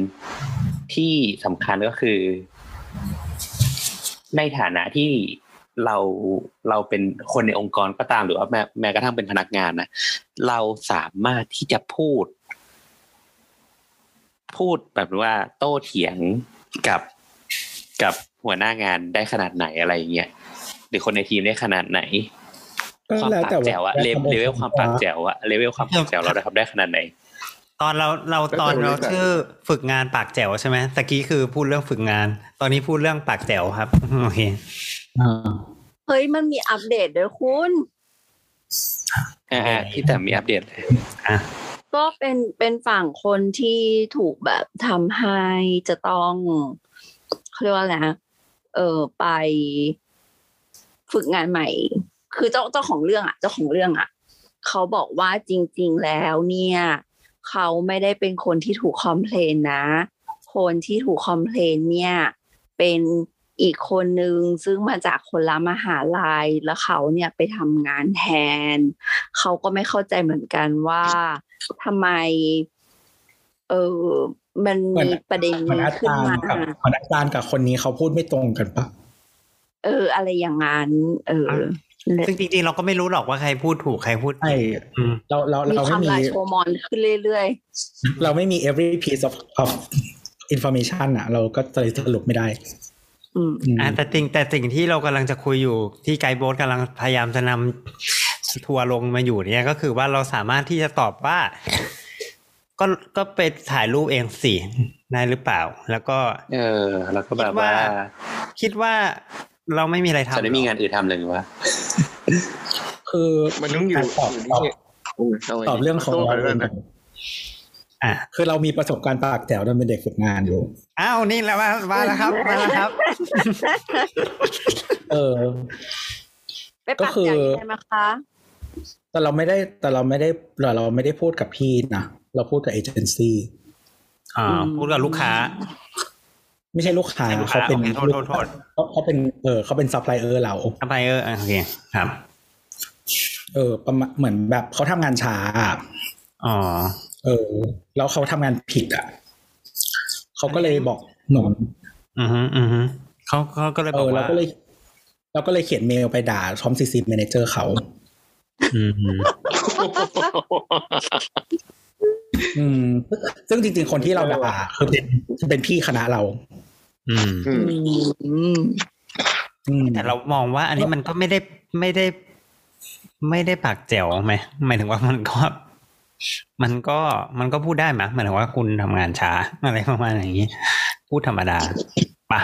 [SPEAKER 2] ที่สำคัญก็คือ ในฐานะที่ เราเราเป็นคนในองค์กรก็ตามหรือว่าแม้แม้กระทั่งเป็นพนักงานนะเราสามารถที่จะพูด พูดแบบว่า โต้เถียงกับกับหัวหน้างานได้ขนาดไหนอะไรอย่างเงี้ยหรือคนในทีมได้ขนาดไหน
[SPEAKER 8] ก็
[SPEAKER 2] ความ
[SPEAKER 8] แล้ว
[SPEAKER 2] ปาก
[SPEAKER 8] แต่
[SPEAKER 2] แจ๋วอะเลเวลเลเวลความปากแจ๋วอะเลเวลความปากแจ๋วเราได้ทำได้ขนาดไหน
[SPEAKER 3] ตอนเราเราตอนเราชื่อฝึกงานปากแจ๋วใช่ไหมตะกี้คือพูดเรื่องฝึกงาน ตอนนี้พูดเรื่องปากแจ๋วครับโอเค
[SPEAKER 7] เฮ้ยมันมีอัปเดตด้วยคุณ
[SPEAKER 2] อ่าๆที่แต่มีอัปเดตเลย
[SPEAKER 3] อะ
[SPEAKER 7] ก็เป็นเป็นฝั่งคนที่ถูกแบบทำให้จะต้องเขาเรียกว่าอะไรนะเออไปฝึกงานใหม่ คือเจ้าเจ้าของเรื่องอะ เจ้าของเรื่องอะเขาบอกว่าจริง ๆ แล้วเนี่ยเขาไม่ได้เป็นคนที่ถูกคอมเพลนนะ คนที่ถูกคอมเพลนเนี่ย เป็น อีกคนนึงซึ่งมาจากคนละมหาลัยแล้วเขาเนี่ยไปทำงานแทน เขาก็ไม่เข้าใจเหมือนกันว่าทำไม เออมัน
[SPEAKER 8] เหมือน
[SPEAKER 7] มีประเด็น
[SPEAKER 8] เหมือน
[SPEAKER 7] นี้
[SPEAKER 8] อา
[SPEAKER 7] ขึ้น
[SPEAKER 8] จาร
[SPEAKER 7] มา
[SPEAKER 8] ย์กับเหมือนอาจารย์กับคนนี้เขาพูดไม่ตรงกันปะ
[SPEAKER 7] เออ อะไรอย่างนั้น เออ
[SPEAKER 3] ซึ่งจริงๆเราก็ไม่รู้หรอกว่าใครพูดถูกใครพูดผิ
[SPEAKER 8] ใช่
[SPEAKER 3] ดอืม
[SPEAKER 8] เราเรา
[SPEAKER 7] มี
[SPEAKER 8] เรา
[SPEAKER 7] ค
[SPEAKER 8] ไม่
[SPEAKER 7] วาม
[SPEAKER 8] มี
[SPEAKER 7] ลาโชว์มอนขึ้นเรื่อย
[SPEAKER 8] เราไม่มี every piece of of information อะเราก็เลยสรุปไม่ได้
[SPEAKER 7] ๆ อืม
[SPEAKER 8] อืม
[SPEAKER 3] อ่าแต่สิ่งแต่สิ่งที่เรากำลังจะคุยอยู่ที่ไกด์โบ๊ทกำลังพยายามจะนำทัวร์ลงมาอยู่เนี่ยก็คือว่าเราสามารถที่จะตอบว่า ก็ก็ไปถ่ายรูปเองสิได้หรือเปล่า แล้วก็
[SPEAKER 2] เออ แล้วก็แบบว่า
[SPEAKER 3] คิดว่าเราไม่มีอะไรทำ
[SPEAKER 2] จะได้มีงานอื่นทำเลยว่า
[SPEAKER 8] คือ
[SPEAKER 9] มันต้องอยู่
[SPEAKER 8] ตอบ
[SPEAKER 9] อยู่
[SPEAKER 8] ตอบ
[SPEAKER 9] ที่โอ้ยาไต
[SPEAKER 8] อบเรื่องของ
[SPEAKER 9] โต้
[SPEAKER 8] เรา
[SPEAKER 9] กันแล้วนะ
[SPEAKER 3] อะ
[SPEAKER 8] คือเรามีประสบการณ์ปากแถวตอนเป็นเด็กฝึกงานอยู่
[SPEAKER 3] อ้าวนี่แล้วว่าว่าแล้วครับมาแล้วครับ
[SPEAKER 8] เออ
[SPEAKER 7] ไป
[SPEAKER 8] ก็
[SPEAKER 7] ปัก
[SPEAKER 8] คือ
[SPEAKER 7] ใจได้ไหมคะ
[SPEAKER 8] แต่เราไม่ได้แต่เราไม่ได้เราเราไม่ได้พูดกับพี่นะเราพูดกับเอเจนซี่
[SPEAKER 3] อ่าพูดกับลูกค้า
[SPEAKER 8] ไม่ใช่ลูกค้า
[SPEAKER 3] ไม่ใช่ลูกค้า
[SPEAKER 8] เขาเป็น
[SPEAKER 3] โอเคโทษโทษโทษ
[SPEAKER 8] เขาเขาเป็นเออเขาเป็นซัพพลายเออร์เรา
[SPEAKER 3] ซัพพลายเออร์โอเคครับ
[SPEAKER 8] เออประมาณเหมือนแบบเขาทำงานช้าอะ
[SPEAKER 3] อ๋อ
[SPEAKER 8] เออ แล้วเขาทำงานผิดอะเขาก็เลยบอกหนอน
[SPEAKER 3] อือฮึอือฮึเขาเขาก็เลย
[SPEAKER 8] เอบ
[SPEAKER 3] อ
[SPEAKER 8] อกเรา
[SPEAKER 3] ว่า
[SPEAKER 8] ก็เลยเราก็เลยเขียนเมลไปด่าทอมซีซีแมเนเจอร์เขา
[SPEAKER 3] อืมฮึ
[SPEAKER 8] อืมซึ่งจริง ๆ คนที่เราด่าคือเป็นเป็นพี่คณะเรา
[SPEAKER 3] อืม
[SPEAKER 9] อืม
[SPEAKER 7] อืม
[SPEAKER 8] อืม
[SPEAKER 3] แต่เรามองว่า อันนี้มันก็ไม่ได้ไม่ได้ ไม่ได้ปากแจ๋วไหมหมายถึงว่ามันก็ มันก็มันก็พูดได้ไหมหมายถึงว่าคุณทำงานช้าอะไรประมาณอย่างนี้ พูดธรรมดาปะ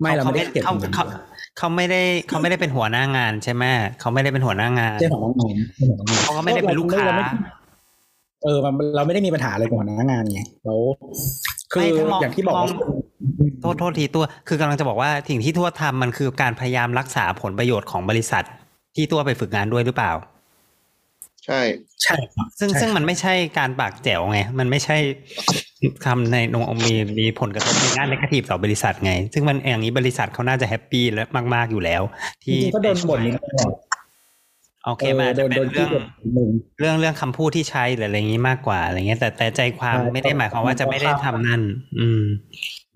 [SPEAKER 8] ไม่เราไม่ได้เขียน
[SPEAKER 3] เขาเขาเขาไม่ได้เขาไม่ได้เป็นหัวหน้างานใช่ไหมเขาไม่ได้เป็นหัวหน้างาน
[SPEAKER 8] เจ้าของน้องๆเจ้าของน้องๆ
[SPEAKER 3] เขาก็ไม่ได้เป็นลูกค้า
[SPEAKER 8] เรไม่เออมันเราไม่ได้มีปัญหาอะไรกับหัวหน้างานไงแล้วคือ
[SPEAKER 3] ไม่ถ้ามอง
[SPEAKER 8] อย่างที่บอกว่า
[SPEAKER 3] มองโทษโทษทีตัว คือกำลังจะบอกว่าสิ่งที่ทั่วทำมันคือการพยายามรักษาผลประโยชน์ของบริษัทที่ตัวไปฝึกงานด้วยหรือเปล่า
[SPEAKER 9] ใช่
[SPEAKER 8] ใช่ครับ
[SPEAKER 3] ซึ่ง
[SPEAKER 8] ใช่
[SPEAKER 3] ซึ่งมันไม่ใช่การปากแจ๋วไง มันไม่ใช่ทำในนงมีมีผลกระทบในด้านนกาทีฟต่อบริษัทไง ซึ่งมันอย่างนี้บริษัทเขาน่าจะแฮปปี้และมากๆอยู่แล้ว
[SPEAKER 8] จ
[SPEAKER 3] ที่
[SPEAKER 8] ริงๆก็โดนบ่นนิดหน่อย
[SPEAKER 3] โอเคมันอาจ
[SPEAKER 8] โด
[SPEAKER 3] จะ
[SPEAKER 8] น
[SPEAKER 3] เป็
[SPEAKER 8] โด
[SPEAKER 3] น
[SPEAKER 8] น
[SPEAKER 3] เรื่
[SPEAKER 8] ที่
[SPEAKER 3] อง
[SPEAKER 8] บ่นนิดนึง
[SPEAKER 3] เรื่องเรื่องคำพูดที่ใช้หรืออะไรอย่างนี้มากกว่าอะไรเงี้ย แต่แต่ใจความ
[SPEAKER 8] ใช่
[SPEAKER 3] ไม่ได้หมายความว่าจะไม่ได้ทำนั่น อืม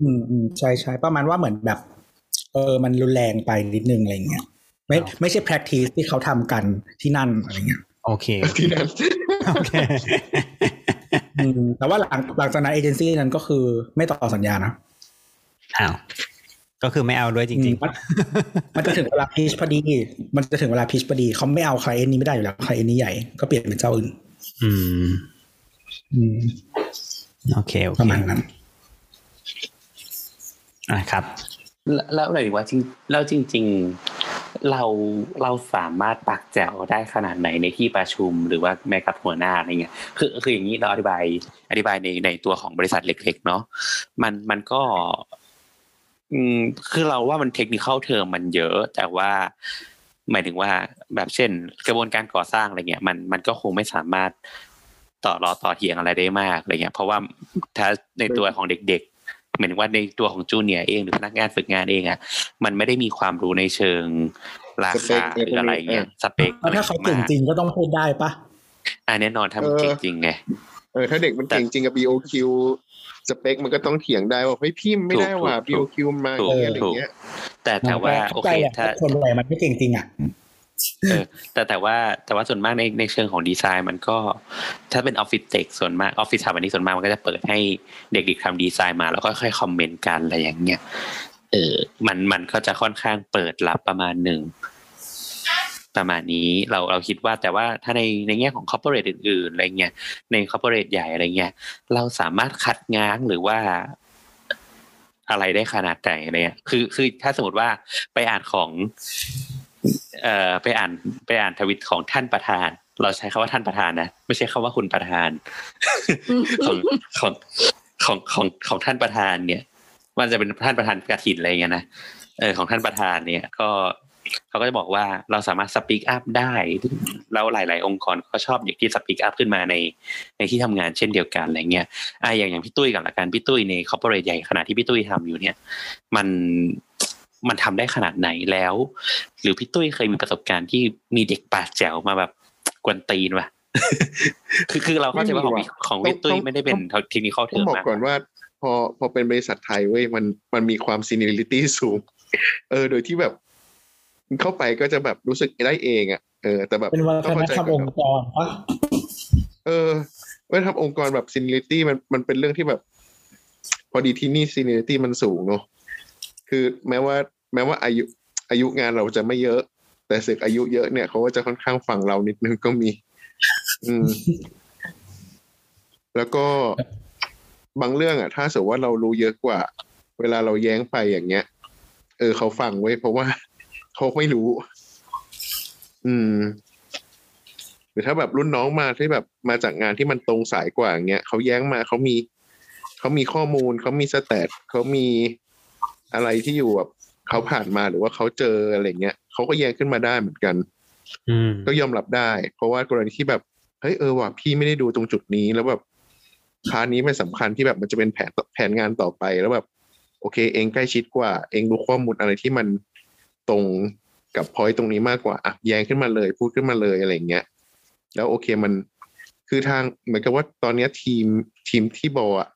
[SPEAKER 8] อืมอืมใช่ใช่ประมาณว่าเหมือนแบบ เออ มันรุนแรงไปนิดนึงอะไรเงี้ยไม่ไม่ใช่ practice ที่เขาทำกันที่นั่นอะไรเงี้ย
[SPEAKER 3] โอเค
[SPEAKER 9] ที่นั่น
[SPEAKER 3] โอเค
[SPEAKER 8] อืมแต่ว่าหลังหลังจากนั้นเอเจนซี่นั้นก็คือไม่ต่อสัญญานะ
[SPEAKER 3] อ้าวก็คือไม่เอาด้วยจริง
[SPEAKER 8] อืมมันมันจะถึงเวลาพีชพอดี มันจะถึงเวลาพีชพอดี เขาไม่เอาใครเอ็นนี้ไม่ได้อยู่แล้วใครเอ็นนี้ใหญ่ก็เปลี่ยนเป็นเจ้าอื่น
[SPEAKER 3] ๆอืม
[SPEAKER 8] อืม
[SPEAKER 3] โอเคโอ
[SPEAKER 8] ป
[SPEAKER 3] เค
[SPEAKER 8] ระมาณนั้น
[SPEAKER 3] อะครับ
[SPEAKER 2] แล้วแล้วอะไรดีว่าจริงแล้วจริง ๆ เราเราสามารถปักแจวได้ขนาดไหนในที่ประชุมหรือว่าแม้กับหัวหน้าอะไรเงี้ยคือคืออย่างนี้เราอธิบายอธิบายในในตัวของบริษัทเล็ก ๆ เนาะมันมันก็อืมคือเราว่ามันเทคนิคเข้าเทอมมันเยอะ แต่ว่าหมายถึงว่าแบบเช่น กระบวนการก่อสร้างอะไรเงี้ยมันมันก็คงไม่สามารถต่อรอต่อเถียงอะไรได้มากอะไรเงี้ยเพราะว่าถ้าในตัวของเด็กๆ หมายถึงว่าในตัวของจูเนียร์เองหรือพนักงานฝึกงานเองอะมันไม่ได้มีความรู้ในเชิงรา
[SPEAKER 9] สเป
[SPEAKER 2] คา
[SPEAKER 9] ค
[SPEAKER 2] หรืออะไรเงี้ยสเปค
[SPEAKER 8] แล้วถ้าเขาเก่งจริงก็ต้องพูดได้ปะ
[SPEAKER 2] อ่าแน่นอนถ้ามันเก่งจริงไง
[SPEAKER 9] เออถ้าเด็กมันเก่งจริงกับ BOQ สเปคมันก็ต้องเถียงได้ว่าเฮ้ยพี่ไม่ได้ว่ะ
[SPEAKER 2] ถูก
[SPEAKER 9] BOQ มาอย่างเงี้ยอะไรเงี้ย
[SPEAKER 2] แต่แต่ว่าโอ
[SPEAKER 8] เข้าใจ
[SPEAKER 2] เค
[SPEAKER 8] แหละ
[SPEAKER 2] ถ้า
[SPEAKER 8] คนอะไรมันไม่เก่งจริงอะ
[SPEAKER 2] เออ แต่แต่ว่าแต่ว่าส่วนมากในในเชิงของดีไซน์มันก็ ถ้าเป็นออฟฟิศเทคส่วนมากออฟฟิศสถาปนิกส่วนมากมันก็จะเปิดให้เด็กๆทำดีไซน์มา แล้วก็ค่อยคอมเมนต์กันอะไรอย่างเงี้ยเออมันมันก็จะค่อนข้างเปิดรับประมาณหนึ่งประมาณนี้เราเราคิดว่าแต่ว่าถ้าในในแง่ของคอร์ปอเรทอื่นๆอะไรเงี้ยในคอร์ปอเรทใหญ่อะไรเงี้ยเราสามารถคัดง้างหรือว่าอะไรได้ขนาดไหนอะไรเนี่ยคือคือถ้าสมมติว่าไปอ่านของ เอ่อไปอ่านไปอ่านทวิตของท่านประธาน เราใช้คำว่าท่านประธานนะไม่ใช่คำว่าคุณประธาน ของของของของของท่านประธานเนี่ย มันจะเป็นท่านประธานกฐินอะไรเงี้ยนะเออของท่านประธานเนี่ย ก็เขาก็จะบอกว่าเราสามารถสปีกอัพได้ แล้วหลาย ๆ องค์กรก็ชอบอย่างที่สปีกอัพขึ้นมาในในที่ทำงานเช่นเดียวกันอะไรเงี้ยอะอย่างอย่างพี่ตุ้ยกับละกันพี่ตุ้ยในคอร์ปอเรทใหญ่ขนาดที่พี่ตุ้ยทำอยู่เนี่ย มัน มันทำได้ขนาดไหนแล้ว หรือพี่ตุ้ยเคยมีประสบการณ์ที่มีเด็กปากแจ๋วมาแบบกวนตีนวะคือคือเราเข้าใจว่าของพี่ของพี่ตุ้ยไม่ได้เป็นเทคนิคข้อเท
[SPEAKER 9] ต้อ
[SPEAKER 2] องม
[SPEAKER 9] บอก
[SPEAKER 2] มาก
[SPEAKER 9] ก่อนว่า พอพอเป็นบริษัทไทยเว้ยมันมันมีความ seniority สูง เออ โดยที่แบบเข้าไปก็จะแบบรู้สึกได้เองอะเออ แต่แบบ
[SPEAKER 8] เป็นวัฒ
[SPEAKER 9] ต้อง
[SPEAKER 8] น
[SPEAKER 9] เข้าใจ
[SPEAKER 8] ธรรม
[SPEAKER 9] ก่
[SPEAKER 8] อ
[SPEAKER 9] อน
[SPEAKER 8] งค์กรปะ
[SPEAKER 9] เออวัฒนธรรมองค์กรแบบ seniority มันมันเป็นเรื่องที่แบบ พอดีที่นี่ seniority มันสูงเนอะ คือแม้ว่าแม้ว่าอายุอายุงานเราจะไม่เยอะ แต่สึกอายุเยอะเนี่ยเขาก็จะค่อนข้างฟังเรานิดนึงก็มี อืม แล้วก็บางเรื่องอะ ถ้าสมมติว่าเรารู้เยอะกว่า เวลาเราแย้งไปอย่างเงี้ย เออเขาฟังไว้เพราะว่าเขาไม่รู้ อืมหรือถ้าแบบรุ่นน้องมาที่แบบมาจากงานที่มันตรงสายกว่าอย่างเงี้ยเขาแย้งมาเขามีเขามีข้อมูลเขามีสแตทเขามี อะไรที่อยู่แบบเขาผ่านมาหรือว่าเขาเจออะไรเงี้ยเขาก็แย้งขึ้นมาได้เหมือนกัน
[SPEAKER 3] อืม
[SPEAKER 9] ก็ยอมรับได้ เพราะว่ากรณีที่แบบเฮ้ยเออว่ะพี่ไม่ได้ดูตรงจุดนี้แล้วแบบ part นี้มันสำคัญที่แบบมันจะเป็นแผนแผนงานต่อไปแล้วแบบ โอเค เองใกล้ชิดกว่า เองรู้ข้อมูลอะไรที่มันตรงกับพอยตรงนี้มากกว่าอะแย้งขึ้นมาเลย พูดขึ้นมาเลยอะไรเงี้ยแล้วโอเคมันคือทางเหมือนกับว่าตอนเนี้ยทีมทีมที่บอะ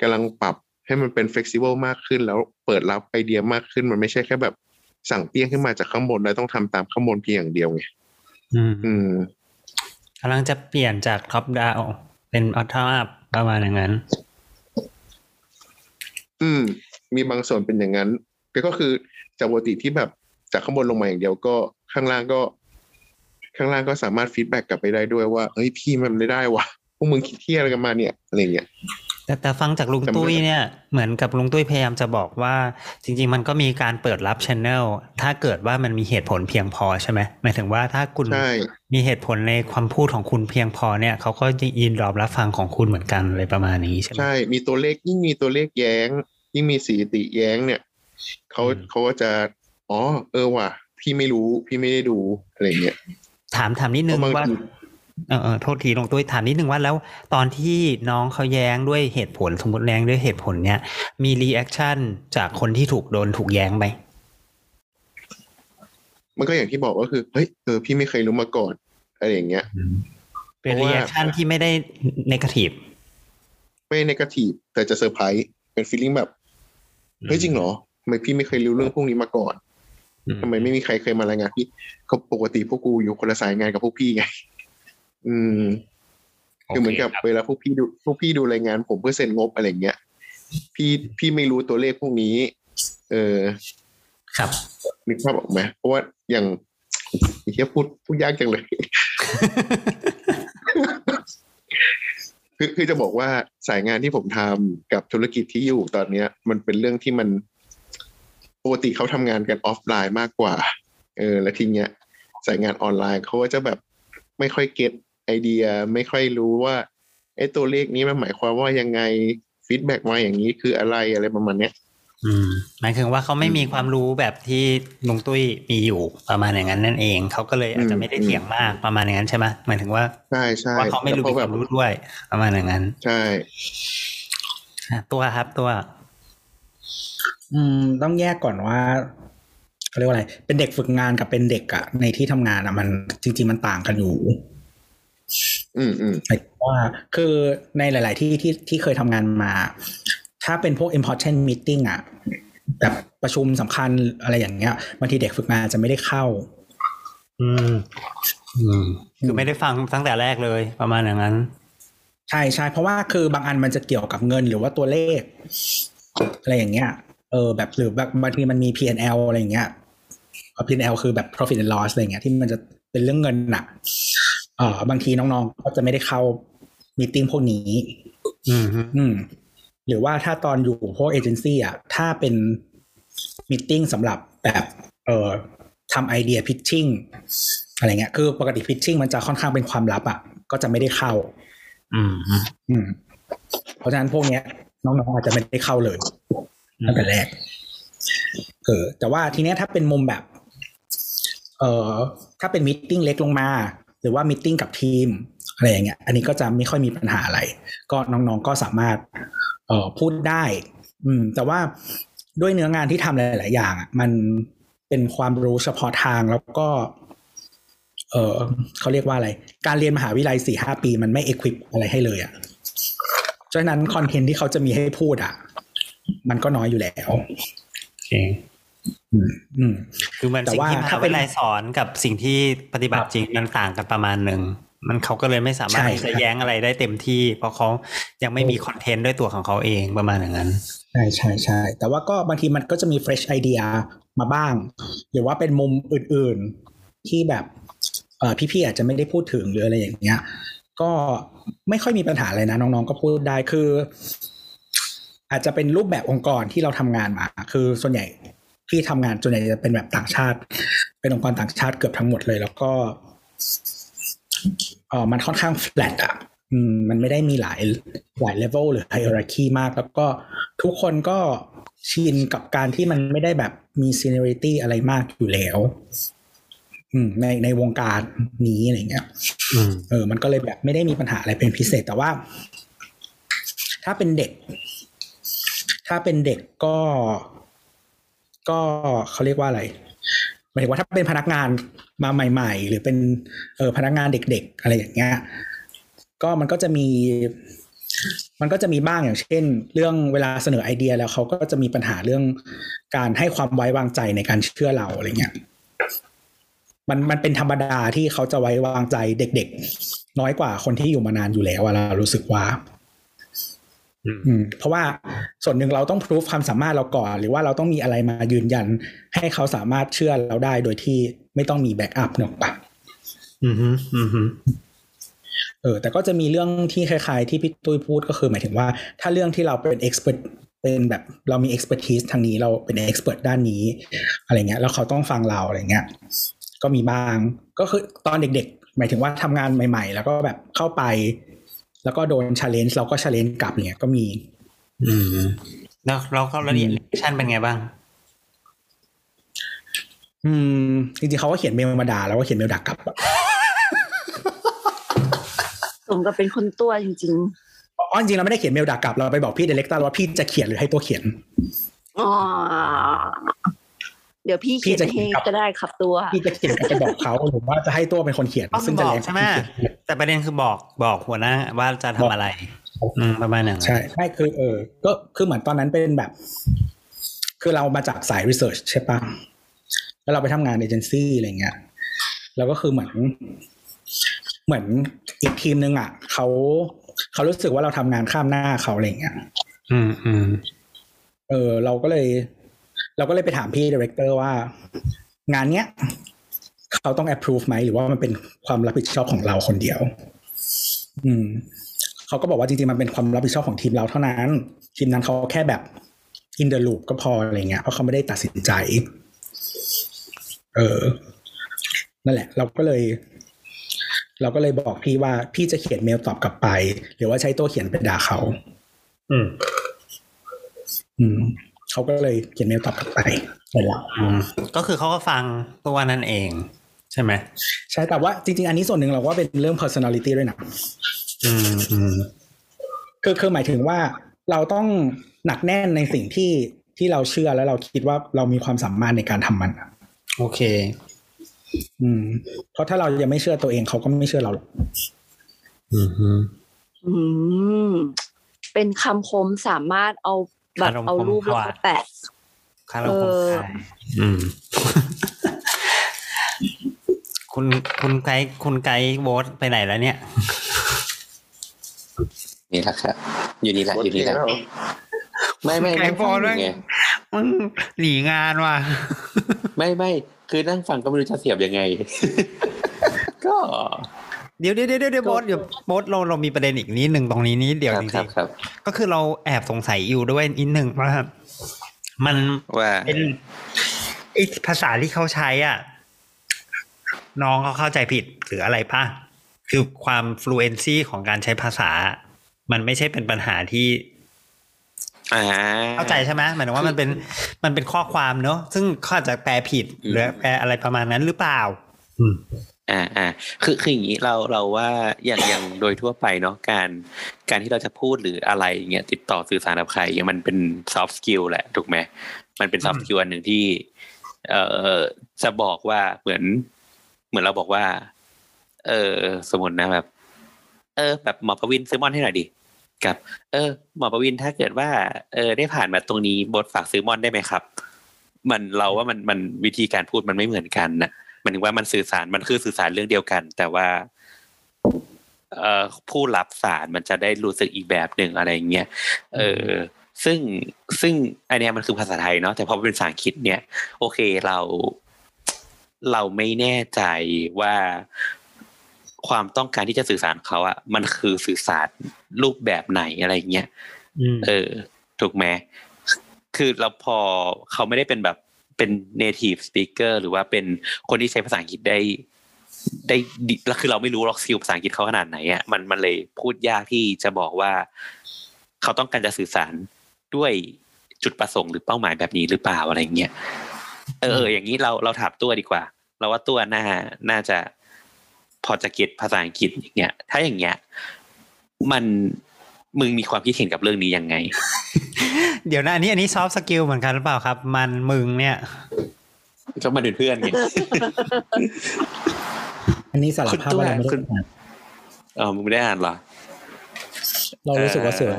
[SPEAKER 9] กำลังปรับ ให้มันเป็น flexible มากขึ้น แล้วเปิดรับไอเดียมากขึ้น มันไม่ใช่แค่แบบสั่งเปี้ยงขึ้นมาจากข้างบนแล้วต้องทำตามข้างบนเพียงอย่างเดียวไง
[SPEAKER 3] อืม
[SPEAKER 9] อืม
[SPEAKER 3] กำลังจะเปลี่ยนจาก top down เป็น bottom up ประมาณอย่างนั้น
[SPEAKER 9] อืม มีบางส่วนเป็นอย่างนั้นก็คือจากปกติที่แบบจากข้างบนลงมาอย่างเดียวก็ข้างล่างก็ ข้างล่างก็สามารถ feedback กลับไปได้ด้วยว่าเฮ้ยพี่มันไม่ได้วะพวกมึงคิดเหี้ยอะไรกันมาเนี่ยอะไรเงี้ย
[SPEAKER 3] แต่แต่ฟังจากลุง
[SPEAKER 9] แต่มัน
[SPEAKER 3] ตุ้ยเนี่ยเหมือนกับลุงตุ้ยพยายามจะบอกว่า จริง ๆ มันก็มีการเปิดรับช anel ถ้าเกิดว่ามันมีเหตุผลเพียงพอใช่ไหมหมายถึงว่าถ้าคุณ
[SPEAKER 9] ใช่
[SPEAKER 3] มีเหตุผลในความพูดของคุณเพียงพอเนี่ยเขาก็ยินยอมรับฟังของคุณเหมือนกันอะไรประมาณนี้ใช่ไหม
[SPEAKER 9] ใช่มีตัวเลขยิ่งมีตัวเลขแย้ง ยิ่งมีสีติแย้งเนี่ยเขา
[SPEAKER 3] อืม
[SPEAKER 9] เขาก็จะอ๋อ เออว่ะพี่ไม่รู้พี่ไม่ได้ดูอะไรเงี้ย
[SPEAKER 3] ถามถามนิดนึง
[SPEAKER 9] เพราะบาง
[SPEAKER 3] ว่า
[SPEAKER 9] ที
[SPEAKER 3] เออเออโทษทีลงตุ้ยถามนิดนึงว่าแล้วตอนที่น้องเขาแย้งด้วยเหตุผลสมมติแย้งด้วยเหตุผลเนี่ย มี reaction จากคนที่ถูกโดนถูกแย้งไหม
[SPEAKER 9] มันก็อย่างที่บอกก็คือเฮ้ยเออพี่ไม่เคยรู้มาก่อนอะไรอย่างเงี้ย
[SPEAKER 3] เป็น
[SPEAKER 9] เพราะ
[SPEAKER 3] รี
[SPEAKER 9] ว่า
[SPEAKER 3] แอคชั่นที่ไม่ได้ negative
[SPEAKER 9] ไม่ negative แต่จะเซอร์ไพรส์เป็น feeling แบบเฮ้ยจริงเหรอทำไมพี่ไม่เคยรู้เรื่องพวกนี้มาก่อนทำไมไม่มีใครเคยมารายงานพี่ก็ปกติพวกกูอยู่คนละสายงานกับพวกพี่ไง อืมคือเหมือนกับเวลาพวกพี่ดูพวกพี่ดูรายงาน ผมเพื่อเซ็นงบอะไรเงี้ยพี่พี่ไม่รู้ตัวเลขพวกนี้ เออ
[SPEAKER 3] ครับ
[SPEAKER 9] นึกภาพออกไหมเพราะว่าอย่างเฮียพูดพูดยากจังเลย คือคือจะบอกว่าสายงานที่ผมทำกับธุรกิจที่อยู่ตอนเนี้ย มันเป็นเรื่องที่มันปกติเขาทำงานกันออฟไลน์มากกว่า เออ แล้วทีเนี้ยสายงานออนไลน์เขาก็จะแบบไม่ค่อยเก็ต ไอเดียไม่ค่อยรู้ว่าไอ้ตัวเลขนี้มันหมายความว่ายังไงฟีดแบ็กมาอย่างนี้คืออะไรอะไรประมาณเนี้ย
[SPEAKER 3] อืมหมายถึงว่าเขาไม่มีความรู้แบบที่ลุงตุ้ยมีอยู่ประมาณอย่างนั้นนั่นเองเขาก็เลยอาจจะไม่ได้เถียงมากประมาณอย่างนั้นใช่ไหมหมายถึงว่า
[SPEAKER 9] ใช่ใช่
[SPEAKER 3] ว่าเขาไม่รู้
[SPEAKER 9] แล้ว
[SPEAKER 3] มี
[SPEAKER 9] พอ
[SPEAKER 3] ค
[SPEAKER 9] แบ
[SPEAKER 3] วา
[SPEAKER 9] บ
[SPEAKER 3] มรู้ด้วย ประมาณอย่างนั้น
[SPEAKER 9] ใช่
[SPEAKER 3] อะตัวครับตัว
[SPEAKER 8] อืม ต้องแยกก่อนว่าเขาเรียกว่าอะไร เป็นเด็กฝึกงานกับเป็นเด็กอะในที่ทำงานอะมันจริง ๆ มันต่างกันอยู่
[SPEAKER 9] อืมอืม
[SPEAKER 8] หมายถึงว่าคือในหลาย ๆ ที่ที่ที่เคยทำงานมา ถ้าเป็นพวก important meeting อะแบบประชุมสำคัญอะไรอย่างเงี้ยบางทีเด็กฝึกงานจะไม่ได้เข้า
[SPEAKER 3] อืมอืมคือไม่ได้ฟังตั้งแต่แรกเลย ประมาณอย่างนั้น
[SPEAKER 8] ใช่ใช่เพราะว่าคือบางอันมันจะเกี่ยวกับเงินหรือว่าตัวเลข อะไรอย่างเงี้ย เออ แบบหรือแบบบางทีมันมี P&L อะไรอย่างเงี้ยเอ่อ P&L คือแบบ profit and loss อะไรอย่างเงี้ยที่มันจะเป็นเรื่องเงินน่ะ เออบางทีน้องๆก็จะไม่ได้เข้ามีติ้งพวกนี้
[SPEAKER 3] อืม
[SPEAKER 8] อืมหรือว่าถ้าตอนอยู่พวกเอเจนซี่อะ ถ้าเป็นมีติ้งสำหรับแบบ เอ่อทำไอเดียพิชชิ่งอะไรเงี้ย คือปกติพิชชิ่งมันจะค่อนข้างเป็นความลับอะ ก็จะไม่ได้เข้า
[SPEAKER 3] อืม
[SPEAKER 8] อืม เพราะฉะนั้นพวกเนี้ย น้องๆอาจจะไม่ได้เข้าเลยตั้งแต่แรก เออ แต่ว่าทีเนี้ยถ้าเป็นมุมแบบ เอ่อถ้าเป็นมิ팅เล็กลงมา หรือว่ามิ팅กับทีมอะไรอย่างเงี้ยอันนี้ก็จะไม่ค่อยมีปัญหาอะไร ก็น้องๆก็สามารถเอ่อพูดได้ อืม แต่ว่าด้วยเนื้องานที่ทำหลาย ๆ อย่างอะมันเป็นความรู้เฉพาะทางแล้วก็ เออเขาเรียกว่าอะไร การเรียนมหาวิทยาลัยสี่ห้าปี มันไม่เอควิปอะไรให้เลยอะฉะนั้นคอนเทนต์ที่เขาจะมีให้พูดอะ มันก็น้อยอยู่แล้ว
[SPEAKER 3] โอเค คือมัน
[SPEAKER 8] แต่
[SPEAKER 3] สิ่ง
[SPEAKER 8] ว่า
[SPEAKER 3] ที่มหา
[SPEAKER 8] ถ้า
[SPEAKER 3] วิ
[SPEAKER 8] เป็
[SPEAKER 3] ท
[SPEAKER 8] น
[SPEAKER 3] ยาลัยสอนกับสิ่งที่ปฏิบัติจริงมันต่างกันประมาณหนึ่งมันเขาก็เลยไม่สามารถ
[SPEAKER 8] ใช่
[SPEAKER 3] ที่จะแย้งอะไรได้เต็มที่ เพราะเขายังไม่มีคอนเทนต์ด้วยตัวของเขาเองประมาณอย่างนั้น
[SPEAKER 8] ใช่ใช่ใช่แต่ว่าก็บางทีมันก็จะมี fresh idea มาบ้าง หรือว่าเป็นมุมอื่นๆที่แบบเออพี่ๆอาจจะไม่ได้พูดถึงหรืออะไรอย่างเงี้ย ก็ไม่ค่อยมีปัญหาอะไรนะ น้องๆก็พูดได้คือ อาจจะเป็นรูปแบบองค์กรที่เราทำงานมา คือส่วนใหญ่ ที่ทำงานส่วนใหญ่จะเป็นแบบต่างชาติ เป็นองค์กรต่างชาติเกือบทั้งหมดเลย แล้วก็เออมันค่อนข้าง flat อะอืมมันไม่ได้มีหลายหลายเลเวลหรือ hierarchy มาก แล้วก็ทุกคนก็ชินกับการที่มันไม่ได้แบบมี seniority อะไรมากอยู่แล้วอืมในในวงการนี้อะไรเงี้ย
[SPEAKER 3] อืม
[SPEAKER 8] เออ มันก็เลยแบบไม่ได้มีปัญหาอะไรเป็นพิเศษ แต่ว่า ถ้าเป็นเด็ก ถ้าเป็นเด็กก็ ก็เขาเรียกว่าอะไรหมายถึงว่าถ้าเป็นพนักงานมาใหม่ ๆ หรือเป็นเออพนักงานเด็ก ๆ อะไรอย่างเงี้ยก็มันก็จะมี มันก็จะมีบ้างอย่างเช่น เรื่องเวลาเสนอไอเดียแล้วเขาก็จะมีปัญหาเรื่องการให้ความไว้วางใจในการเชื่อเราอะไรเงี้ยมันมันเป็นธรรมดาที่เขาจะไว้วางใจเด็ก ๆ น้อยกว่าคนที่อยู่มานานอยู่แล้วเรารู้สึกว่า เพราะว่าส่วนหนึ่งเราต้องพิสูจความสามารถเราก่อน หรือว่าเราต้องมีอะไรมายืนยัน ให้เขาสามารถเชื่อเราได้โดยที่ไม่ต้องมี backup เนอะปะ
[SPEAKER 3] อืมฮึอืมฮึ
[SPEAKER 8] เออ แต่ก็จะมีเรื่องที่คล้ายๆที่พี่ตุ้ยพูดก็คือหมายถึงว่า ถ้าเรื่องที่เราเป็น expert เป็นแบบเรามี expertise ทางนี้เราเป็น expert ด้านนี้ อะไรเงี้ย แล้วเขาต้องฟังเราอะไรเงี้ย ก็มีบ้าง ก็คือตอนเด็กๆ หมายถึงว่าทำงานใหม่ ๆ แล้วก็แบบเข้าไป แล้วก็โดน challenge เราก็ challenge กลับเนี้ยก็มี
[SPEAKER 3] อืม แล้วเราเข้าละเอียดชั่นเป็นไงบ้าง
[SPEAKER 8] อืมจริงๆเขาก็เขียนเมลมาด่าแล้วก็เขียนเมลด่ากลับอะ
[SPEAKER 7] สมกับเป็นคนตัวจริง
[SPEAKER 8] อ๋อจริงๆเราไม่ได้เขียนเมลด่ากลับเราไปบอกพี่เดเ e กเตอร์ว่าพี่จะเขียนหรือให้ตัวเขียน
[SPEAKER 7] ๆอ๋อ เดี๋ยวพี่
[SPEAKER 8] พี่
[SPEAKER 7] เขียน
[SPEAKER 8] จะ
[SPEAKER 7] ให้
[SPEAKER 8] เขียนกับ
[SPEAKER 7] ก็ได้ครับตัว
[SPEAKER 8] พี่จะเขียนกลับไปบอกเขาหรือว่าจะให้ตัวเป็นคนเขียน
[SPEAKER 3] ก็คื
[SPEAKER 8] ซึ่
[SPEAKER 3] องบ
[SPEAKER 8] จะ
[SPEAKER 3] อก
[SPEAKER 8] แรง
[SPEAKER 3] ใช่ไหม
[SPEAKER 8] พี่เขียน
[SPEAKER 3] แต่ประเด็นคือบอกบอกหัวหน้าว่าจะทำอะไรอืมประมาณอย่างนั้น
[SPEAKER 8] ใช่ไม่คือเออ ก็คือเหมือนตอนนั้นเป็นแบบ คือเรามาจากสาย research ใช่ปะแล้วเราไปทำงานเอเจนซี่อะไรเงี้ยแล้วก็คือเหมือน เหมือนอีกทีมนึงอะเขาเขารู้สึกว่าเราทำงานข้ามหน้าเขาอะไรเงี้ย
[SPEAKER 3] อืมอืม
[SPEAKER 8] เออ เราก็เลย เราก็เลยไปถามพี่ director ว่า งานเนี้ยเขาต้อง approve ไหมหรือว่ามันเป็นความรับผิดชอบของเราคนเดียว อืมเขาก็บอกว่าจริงๆมันเป็นความรับผิดชอบของทีมเราเท่านั้น ทีมนั้นเขาแค่แบบ in the loop ก็พออะไรเงี้ยเพราะเขาไม่ได้ตัดสินใจ เออ นั่นแหละ เราก็เลย เราก็เลยบอกพี่ว่าพี่จะเขียนเมลตอบกลับไป หรือว่าใช้ตัวเขียนไปด่าเขา
[SPEAKER 3] อืม
[SPEAKER 8] อืม เขาก็เลยเขียนเมลตอบกลับไปนั่นแหละ
[SPEAKER 3] อืมก็คือเขาก็ฟังตัวนั่นเอง ใช่ไหม
[SPEAKER 8] ใช่แต่ว่าจริง ๆ อันนี้ส่วนหนึ่งเราว่าเป็นเรื่อง personality ด้วยนะ
[SPEAKER 3] อืมอืม
[SPEAKER 8] คือคือหมายถึงว่าเราต้องหนักแน่นในสิ่งที่ที่เราเชื่อแล้วเราคิดว่าเรามีความสามารถในการทำมันอะ
[SPEAKER 3] โอเค
[SPEAKER 8] อืม เพราะถ้าเรายังไม่เชื่อตัวเองเขาก็ไม่เชื่อเราหรอก
[SPEAKER 3] อืมฮึ
[SPEAKER 7] อืมเป็นคำคมสามารถเอา แบบ
[SPEAKER 3] คำคม
[SPEAKER 7] เอารูปแล้วก็แปะ
[SPEAKER 3] คาราโอ
[SPEAKER 7] เออ
[SPEAKER 3] เกะอืมคุณคุณไกด์คุณไกด์โบสไปไหนแล้วเนี่ย
[SPEAKER 2] นี่แหละครับ อยู่นี่แหละอยู่นี่แหละไม่ไม่
[SPEAKER 3] ไก
[SPEAKER 2] นั่
[SPEAKER 3] ด์
[SPEAKER 2] ง
[SPEAKER 3] โบ
[SPEAKER 2] ฟั
[SPEAKER 3] ส
[SPEAKER 2] ง
[SPEAKER 3] ด้วย
[SPEAKER 2] ไง
[SPEAKER 3] มึงหนีงานว่ะ
[SPEAKER 2] ไม่ไม่คือนั่งฟังก็ไม่รู้จะเสียบยังไง ก็
[SPEAKER 3] เดี๋ยวเดี๋ยวเดี๋ยวเดี๋ยวโบสเดี๋ยวโบสเราเรามีประเด็นอีกนิดหนึ่งตรงนี้นิดเดียว
[SPEAKER 2] ครับ
[SPEAKER 3] จ
[SPEAKER 2] ครั
[SPEAKER 3] ริ
[SPEAKER 2] บ
[SPEAKER 3] ง
[SPEAKER 2] ครับ
[SPEAKER 3] ๆก็คือเราแอบสงสัยอยู่ด้วยนิดหนึ่งว่ามัน
[SPEAKER 2] ว่า
[SPEAKER 3] เป็นไอภาษาที่เขาใช้อะ น้องเขาเข้าใจผิดหรืออะไรป่ะคือความ fluency ของการใช้ภาษา มันไม่ใช่เป็นปัญหาที่
[SPEAKER 2] อ่า
[SPEAKER 3] เข้าใจใช่ไหมหมายถึงว่ามันเป็นมันเป็นข้อความเนอะซึ่งเขาอาจจะแปลผิดหรือแปลอะไรประมาณนั้นหรือเปล่า อ่า
[SPEAKER 2] อ่าคือคืออย่างนี้เราเราว่าอย่างอย่างโดยทั่วไปเนาะการการที่เราจะพูดหรืออะไรอย่างเงี้ยติดต่อสื่อสารกับใครอย่างมันเป็น soft skill แหละถูกไหมมันเป็น soft skill อันหนึ่งที่ เอ่อจะบอกว่าเหมือน เหมือนเราบอกว่า เออสมมตินะแบบ เออ แบบหมอประวินซื้อมอนให้หน่อยดิกับ เออ หมอประวินถ้าเกิดว่า เออ ได้ผ่านมาตรงนี้บทฝากซื้อมอนได้ไหมครับ มันเราว่ามันมันวิธีการพูดมันไม่เหมือนกันนะ มันถึงว่ามันสื่อสารมันคือสื่อสารเรื่องเดียวกัน แต่ว่าเอ่อผู้รับสารมันจะได้รู้สึกอีกแบบหนึ่งอะไรอย่างเงี้ยเออซึ่งซึ่งอันเนี้ยมันคือภาษาไทยเนาะแต่พอเป็นภาษาอังกฤษเนี่ย โอเคเรา เราไม่แน่ใจว่าความต้องการที่จะสื่อสารเขาอะมันคือสื่อสารรูปแบบไหนอะไรเงี้ย
[SPEAKER 3] อืม
[SPEAKER 2] เออ ถูกไหมคือเราพอเขาไม่ได้เป็นแบบ เป็น native speaker หรือว่าเป็นคนที่ใช้ภาษาอังกฤษได้ได้ดีแล้วคือเราไม่รู้หรอกสกิลภาษาอังกฤษเขาขนาดไหนอะมันมันเลยพูดยากที่จะบอกว่า เขาต้องการจะสื่อสารด้วยจุดประสงค์หรือเป้าหมายแบบนี้หรือเปล่าอะไรเงี้ยเออเอออย่างนี้เราเราถามตัวดีกว่า เราว่าตัวน่าน่าจะพอจะเก็ตภาษาอังกฤษอย่างเงี้ย ถ้าอย่างเงี้ย มัน มึงมีความคิดเห็นกับเรื่องนี้ยังไง
[SPEAKER 3] เดี๋ยวนะอันนี้อันนี้ซอฟต์สกิลเหมือนกันหรือเปล่าครับ มันมึงเนี่ย
[SPEAKER 2] ก็มาเป็นเพื่อนไง
[SPEAKER 8] อันนี้สารภาพว่าเราไม่
[SPEAKER 2] คุ
[SPEAKER 8] ได้
[SPEAKER 2] ณ
[SPEAKER 8] อ่าน
[SPEAKER 2] เออมึงไม่ได้อ่านเหรอ
[SPEAKER 8] เรารู้สึกว่าเสือ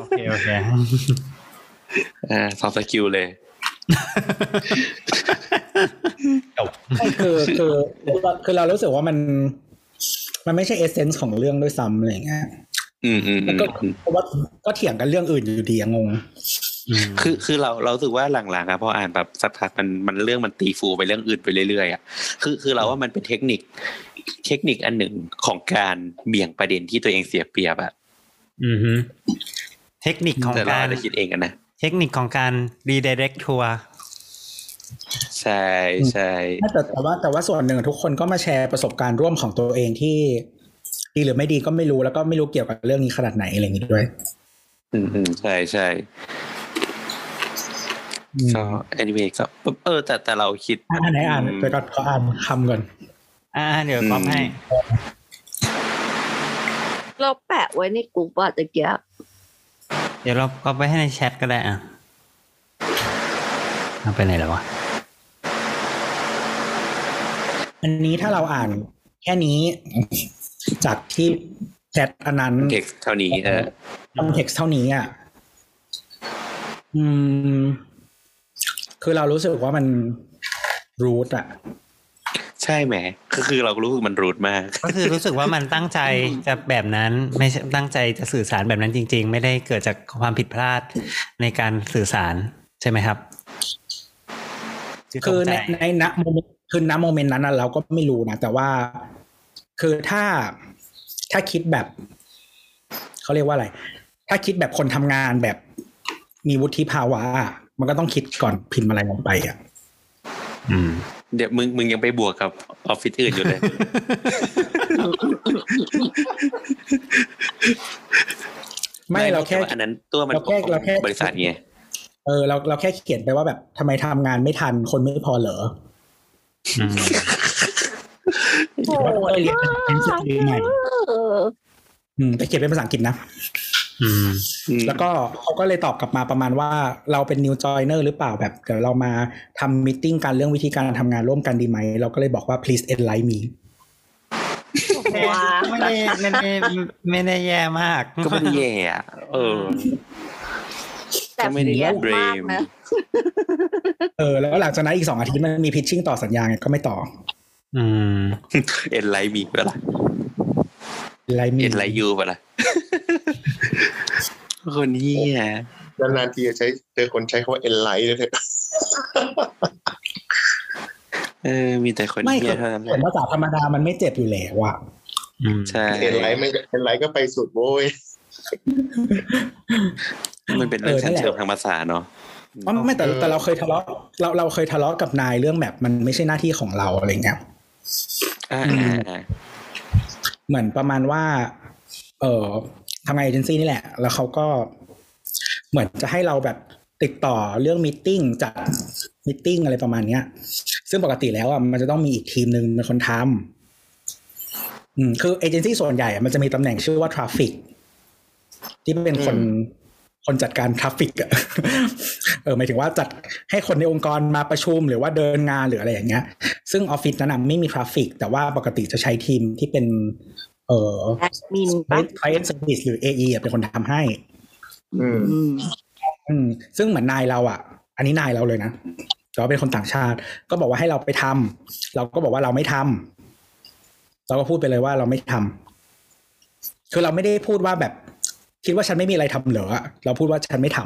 [SPEAKER 3] โอเคโอเค
[SPEAKER 2] อ่าซอฟต์สกิลเลย
[SPEAKER 8] ไม่คือคือคือเรารู้สึกว่ามัน มันไม่ใช่เอเซนส์ของเรื่องด้วยซ้ำอะไรอย่างเงี้ย
[SPEAKER 2] อืมอืม
[SPEAKER 8] แล้ว
[SPEAKER 2] อืม
[SPEAKER 8] ก็
[SPEAKER 2] อืม
[SPEAKER 8] เพราะว่าก็เถียงกันเรื่องอื่นอยู่ดีอะงง
[SPEAKER 2] คือคือเราเรารู้สึกว่าหลังๆอะพออ่านแบบสักพักมันมันเรื่องมันตีฟูไปเรื่องอื่นไปเรื่อยๆอะคือคือเราว่ามันเป็นเทคนิค เทคนิคอันหนึ่งของการเบี่ยงประเด็นที่ตัวเองเสียเปรียบอะ
[SPEAKER 3] อือฮึเทคนิคของ
[SPEAKER 2] แต่เรา
[SPEAKER 3] การ
[SPEAKER 2] อาจจะคิดเองกันนะ
[SPEAKER 3] เทคนิคของการ redirect ทัวร์
[SPEAKER 2] ใช่ใช่
[SPEAKER 8] แต่แต่ว่าแต่ว่าส่วนหนึ่งทุกคนก็มาแชร์ประสบการณ์ร่วมของตัวเองที่ดีหรือไม่ดีก็ไม่รู้แล้วก็ไม่รู้เกี่ยวกับเรื่องนี้ขนาดไหนอะไรอย่างนี้ด้วย
[SPEAKER 2] อืมอืมใช่ใช่
[SPEAKER 8] อืม
[SPEAKER 2] ก็ anyway ก็เออ แต่แต่เราคิด
[SPEAKER 8] อ่านไหนอ่านไปก่อนขออ่านคำก่อน
[SPEAKER 3] อ่า เดี๋ยวก๊อปให้
[SPEAKER 7] เราแปะไว้ในกลุ่มว่าตะเกียบ
[SPEAKER 3] เดี๋ยวเราก๊อปไปให้ในแชทก็ได้อะเอาไปไหนแล้ววะ
[SPEAKER 8] อันนี้ถ้าเราอ่านแค่นี้ จากที่แชทอันนั้น
[SPEAKER 2] textเท่านี้เออ
[SPEAKER 8] context เท่านี้อะอืม คือเรารู้สึกว่ามัน rude อะ
[SPEAKER 2] ใช่ไหมคือคือเรารู้สึกมัน rude มาก
[SPEAKER 3] ก็คือรู้สึกว่ามันตั้งใจจะแบบนั้น ไม่ใช่ตั้งใจจะสื่อสารแบบนั้นจริง ๆ ไม่ได้เกิดจากความผิดพลาดในการสื่อสารใช่ไหมครับ
[SPEAKER 8] คือใน
[SPEAKER 3] จงใจ
[SPEAKER 8] ในณโมเมนต์ คือณโมเมนต์นั้นน่ะเราก็ไม่รู้นะ แต่ว่า คือถ้าถ้าคิดแบบเขาเรียกว่าอะไร ถ้าคิดแบบคนทำงานแบบมีวุฒิภาวะอะมันก็ต้องคิดก่อนพิมพ์อะไรลงไปอะ
[SPEAKER 3] อืม
[SPEAKER 2] เดี๋ยวมึงมึงยังไปบวกกับออฟฟิศอื่นอยู่เลย
[SPEAKER 8] ไม่เราแค่
[SPEAKER 2] ต่ว่อันนั้นตัวมัน
[SPEAKER 8] เราแค่เราแค่
[SPEAKER 2] บริษัทไง
[SPEAKER 8] เออเราเราแค่เขียนไปว่าแบบทำไมทำงานไม่ทันคนไม่พอเหรอ
[SPEAKER 3] อืม
[SPEAKER 7] โอ้
[SPEAKER 8] ก็เลยเรียนเป็นสตรีใหม่
[SPEAKER 7] เออ
[SPEAKER 8] อืมแต่เขียนเป็นภาษาอังกฤษนะ
[SPEAKER 3] อืม
[SPEAKER 8] แล้วก็เขาก็เลยตอบกลับมาประมาณว่าเราเป็น new joiner หรือเปล่าแบบเดี๋ยวเรามาทำ meeting กันเรื่องวิธีการทำงานร่วมกันดีไหมเราก็เลยบอกว่า please enlighten me
[SPEAKER 7] ว้า
[SPEAKER 3] ไม่ได้ไม่ได้ไม่ได้แย่มาก
[SPEAKER 2] ก็ไม่ได้แย่อะเออ
[SPEAKER 7] แต่
[SPEAKER 2] ก็ไม่ได้
[SPEAKER 7] เยอะ
[SPEAKER 2] เบร
[SPEAKER 7] มาก
[SPEAKER 2] ม
[SPEAKER 7] นะ
[SPEAKER 8] เออ แล้วหลังจากนั้นอีกสองอาทิตย์มันมี pitching ต่อสัญญาไงก็ไม่ต่อ
[SPEAKER 3] อืม
[SPEAKER 2] enlight me เปล่า
[SPEAKER 8] enlighten me
[SPEAKER 2] enlight you เปล่าคนนี้อะ
[SPEAKER 9] นานๆทีจะใช้เจอคนใช้คำว่าเอ็นไลท์ด้วยเนี่ย
[SPEAKER 2] เออ มีแต่คน
[SPEAKER 8] ไม่
[SPEAKER 2] เนี้
[SPEAKER 8] คื
[SPEAKER 2] ย
[SPEAKER 8] อ
[SPEAKER 2] เท่านั้นแห
[SPEAKER 8] เขีย
[SPEAKER 2] ละ
[SPEAKER 8] นภาษาธรรมดามันไม่เจ็บอยู่แล้วอะ
[SPEAKER 3] อืม
[SPEAKER 2] ใช่
[SPEAKER 9] เอ็นไลท์ไม่เอ็นไลท์ก็ไปสุดโว้ย
[SPEAKER 2] มันเป็นเรื่องชั้นเชิงทางภาษาเนาะ
[SPEAKER 8] อ๋อ ไม่แต่แต่เราเคยทะเลาะเราเราเคยทะเลาะกับนายเรื่องแบบมันไม่ใช่หน้าที่ของเราอะไรเงี้ย
[SPEAKER 2] อ่า
[SPEAKER 8] อืม
[SPEAKER 2] อ่า
[SPEAKER 8] เหมือนประมาณว่า เออทำงานเอเจนซี่นี่แหละ แล้วเขาก็เหมือนจะให้เราแบบติดต่อเรื่อง meeting จัด meeting อะไรประมาณเนี้ย ซึ่งปกติแล้วอะมันจะต้องมีอีกทีมหนึ่งเป็นคนทำอืมคือเอเจนซี่ส่วนใหญ่อะมันจะมีตำแหน่งชื่อว่า traffic ที่เป็นคน คนจัดการ traffic อะเออหมายถึงว่าจัดให้คนในองค์กรมาประชุมหรือว่าเดินงานหรืออะไรอย่างเงี้ย ซึ่งออฟฟิศนั้นนะไม่มีทราฟิกแต่ว่าปกติจะใช้ทีมที่เป็น เอ่อ
[SPEAKER 7] แอดมินปะ
[SPEAKER 8] client service หรือ AE อะเป็นคนทำให้
[SPEAKER 9] อืม
[SPEAKER 7] อืม
[SPEAKER 8] อืม ซึ่งเหมือนนายเราอะ อันนี้นายเราเลยนะแต่ว่าเป็นคนต่างชาติ ก็บอกว่าให้เราไปทำเราก็บอกว่าเราไม่ทำเราก็พูดไปเลยว่าเราไม่ทำคือเราไม่ได้พูดว่าแบบ คิดว่าฉันไม่มีอะไรทำเหรอเราพูดว่าฉันไม่ท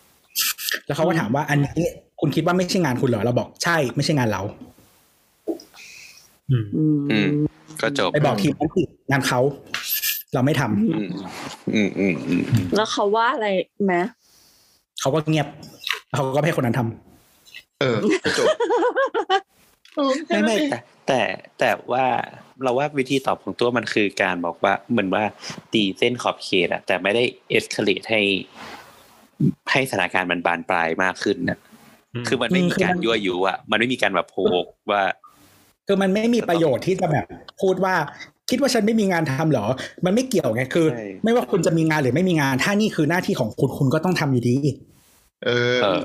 [SPEAKER 8] ำแล้วเขาก็ถามว่า อันนี้คุณคิดว่าไม่ใช่งานคุณเหรอเราบอกใช่ไม่ใช่งานเรา
[SPEAKER 3] อืม
[SPEAKER 7] อืม
[SPEAKER 2] อืมก็จบ
[SPEAKER 8] ไปบอกทีมนั้นสิงานเขาเราไม่ทำ
[SPEAKER 2] อืมอืมอืมอืม
[SPEAKER 7] แล้วเขาว่าอะไรไหม
[SPEAKER 8] เขาก็เงียบเขาก็ไม่ให้คนนั้นทำ
[SPEAKER 9] เออจบ
[SPEAKER 2] ไม่ไม่แต่แต่แต่ว่า เราว่าวิธีตอบของตัวมันคือการบอกว่าเหมือนว่าตีเส้นขอบเขตอะแต่ไม่ได้เอ็กซ์เคเลตให้ ให้สถานการณ์มันบานปลายมากขึ้นนะคือมันไม่มีการยั่วยุอะมันไม่มีการแบบโพกว่า
[SPEAKER 8] คือมันไม่มีประโยชน์ที่จะแบบพูดว่าคิดว่าฉันไม่มีงานทำเหรอ มันไม่เกี่ยวไงคือ
[SPEAKER 2] ใช่
[SPEAKER 8] ไม่ว่าคุณจะมีงานหรือไม่มีงาน ถ้านี่คือหน้าที่ของคุณคุณก็ต้องทำอยู่ดี
[SPEAKER 9] เออ
[SPEAKER 2] เออ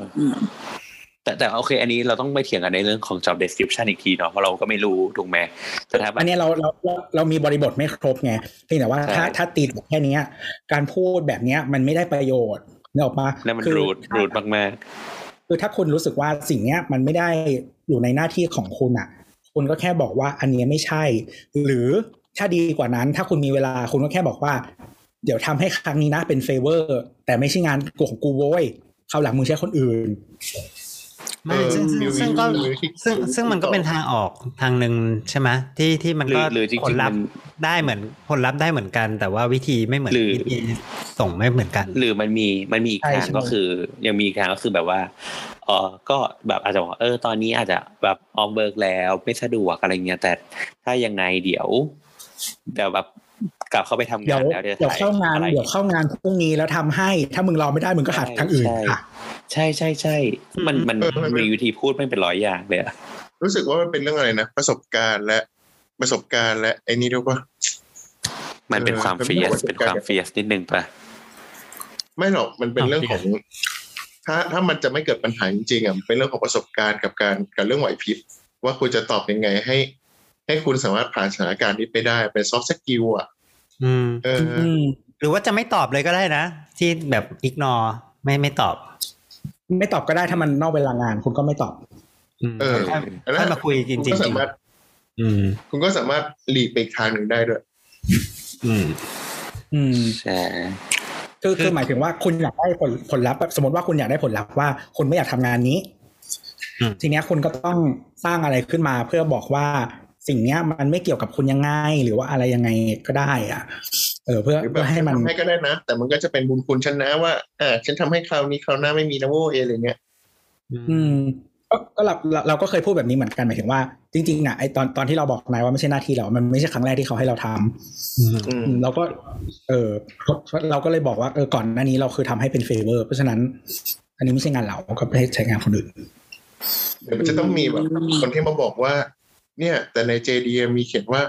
[SPEAKER 2] แต่แต่โอเค อันนี้เราต้องไปเถียงกันในเรื่องของ job description อีกทีเนาะเพราะเราก็ไม่รู้ถูกไหมแต่ถ้าแบ
[SPEAKER 8] อั
[SPEAKER 2] บ
[SPEAKER 8] นเนี้ยเราเราเราเรามีบริบทไม่ครบไงเพียงแต่ว่า
[SPEAKER 2] ใช่
[SPEAKER 8] ถ้าถ้าตัดแค่เนี้ยการพูดแบบเนี้ยมันไม่ได้ประโยชน์เนี่ยออกมา
[SPEAKER 2] แล้วมัน
[SPEAKER 8] คือ
[SPEAKER 2] rude rude มาก
[SPEAKER 8] คือถ้าคุณรู้สึกว่าสิ่งเนี้ยมันไม่ได้อยู่ในหน้าที่ของคุณอะ คุณก็แค่บอกว่าอันเนี้ยไม่ใช่ หรือถ้าดีกว่านั้น ถ้าคุณมีเวลาคุณก็แค่บอกว่า เดี๋ยวทำให้ครั้งนี้นะเป็น favor แต่ไม่ใช่งานของกูโว้ยคราวหลังมึงใช้คนอื่น
[SPEAKER 3] ไม่ซึ่งซึ่ง
[SPEAKER 9] เออ
[SPEAKER 3] ซึ่งก็
[SPEAKER 9] มีวิธี
[SPEAKER 3] ซึ่งซึ่งมันก็เป็นทางออกทางหนึ่งใช่ไหมที่ที่มัน
[SPEAKER 2] หรื
[SPEAKER 3] ก็
[SPEAKER 2] อหรือจริงๆ
[SPEAKER 3] ผลลัพธ์
[SPEAKER 2] มัน
[SPEAKER 3] ได้เหมือนผลลัพธ์ได้เหมือนกัน แต่ว่าวิธีไม่เหมือน
[SPEAKER 2] หรือ
[SPEAKER 3] วิธีส่งไม่เหมือนกัน
[SPEAKER 2] ๆหรือมันมีมันมีอีก
[SPEAKER 8] ใช่
[SPEAKER 2] ทาง
[SPEAKER 8] ใช่
[SPEAKER 2] ก็คือ ยังมีอีกทางก็คือแบบว่าเออก็แบบอาจจะบอกว่าเออตอนนี้อาจจะแบบออมเบิร์กแล้วไม่สะดวกอะไรเงี้ยแต่ถ้ายังไงเดี๋ยวเดี๋ยวแบบกลับเข้าไปทำ
[SPEAKER 8] เดี๋
[SPEAKER 2] งา
[SPEAKER 8] ยวน
[SPEAKER 2] แล้วเดี๋ยว
[SPEAKER 8] เดี๋ยว
[SPEAKER 2] ถ่าย
[SPEAKER 8] เข้างาน
[SPEAKER 2] อะไร
[SPEAKER 8] เดี๋ยวเข้างานพรุ่งนี้แล้วทำให้ ถ้ามึงรอไม่ได้มึงก็หาทางอื่น
[SPEAKER 2] ใช่
[SPEAKER 8] ค่ะ
[SPEAKER 2] ใช่ใช่ใช่มันมัน
[SPEAKER 9] เออมัน
[SPEAKER 2] มีวิธีพูดไม่เป็นร้อยอย่างเลยอะ
[SPEAKER 9] รู้สึกว่ามันเป็นเรื่องอะไรนะประสบการณ์และประสบการณ์และไอ้นี่ด้วยปะ
[SPEAKER 2] มันเป็นความ
[SPEAKER 9] เออ
[SPEAKER 2] fierce
[SPEAKER 9] มันเป็
[SPEAKER 2] เป็นนความ
[SPEAKER 9] การ
[SPEAKER 2] fierce นิดนึงปะ
[SPEAKER 9] ไม่หรอกมันเป็นเรื่องของ ถ้าถ้ามันจะไม่เกิดปัญหาจริงๆอะมันเป็นเรื่องของประสบการณ์กับการกับเรื่องไหวพริบว่าคุณจะตอบยังไงให้ ให้คุณสามารถผ่านสถานการณ์นี้ไปได้เป็น soft skill อะ
[SPEAKER 3] อืม
[SPEAKER 9] เออ
[SPEAKER 8] อืม
[SPEAKER 3] หรือว่าจะไม่ตอบเลยก็ได้นะ ที่แบบอิกนอไม่ไม่ตอบ
[SPEAKER 8] ไม่ตอบก็ได้ถ้ามันนอกเวลางาน คุณก็ไม่ตอบ
[SPEAKER 3] ม
[SPEAKER 9] เออ
[SPEAKER 3] ค่อยค่อยมาคุยจริง
[SPEAKER 9] คุณ
[SPEAKER 3] จ
[SPEAKER 9] ก็
[SPEAKER 3] ริ
[SPEAKER 9] สางมารถ
[SPEAKER 3] อืม
[SPEAKER 9] คุณก็สามารถหลีกไปอีกทางหนึ่งได้ด้วย
[SPEAKER 3] อืม
[SPEAKER 8] อืม
[SPEAKER 2] ใช่
[SPEAKER 8] คือ
[SPEAKER 3] คื
[SPEAKER 8] คืออหมายถึงว่าคุณอยากได้ผลผลลัพธ์แบบสมมติว่าคุณอยากได้ผลลัพธ์ว่าคุณไม่อยากทำงานนี้
[SPEAKER 3] อืม
[SPEAKER 8] ทีเนี้ยคุณก็ต้องสร้างอะไรขึ้นมาเพื่อบอกว่าสิ่งเนี้ยมันไม่เกี่ยวกับคุณยังไงหรือว่าอะไรยังไงก็ได้ อะ เออเพื่อ
[SPEAKER 9] หรือแบ
[SPEAKER 8] เพื่อให้มัน
[SPEAKER 9] ทำให้ก็ได้นะ แต่มันก็จะเป็นบุญคุณฉันนะว่าอ่าฉันทำให้คราวนี้คราวหน้าไม่มีนะโว้ยอะไรเงี้ย
[SPEAKER 8] อืมก็ก็เราเราเราก็เคยพูดแบบนี้เหมือนกันหมายถึงว่า จริงๆอะไอตอนตอนที่เราบอกนายว่าไม่ใช่หน้าที่เรา มันไม่ใช่ครั้งแรกที่เขาให้เราทำ
[SPEAKER 3] อืม
[SPEAKER 9] อืม
[SPEAKER 8] อืมเราก็ เออเราก็เลยบอกว่าเออก่อนหน้านี้เราคือทำให้เป็น favor เพราะฉะนั้น อันนี้ไม่ใช่งานเราก็ไปใช้งานคนอื่น
[SPEAKER 9] เดี๋ยวมันจะต้องมีแบบคนที่มาบอกว่า เนี่ย แต่ใน JD มีเขียนว่า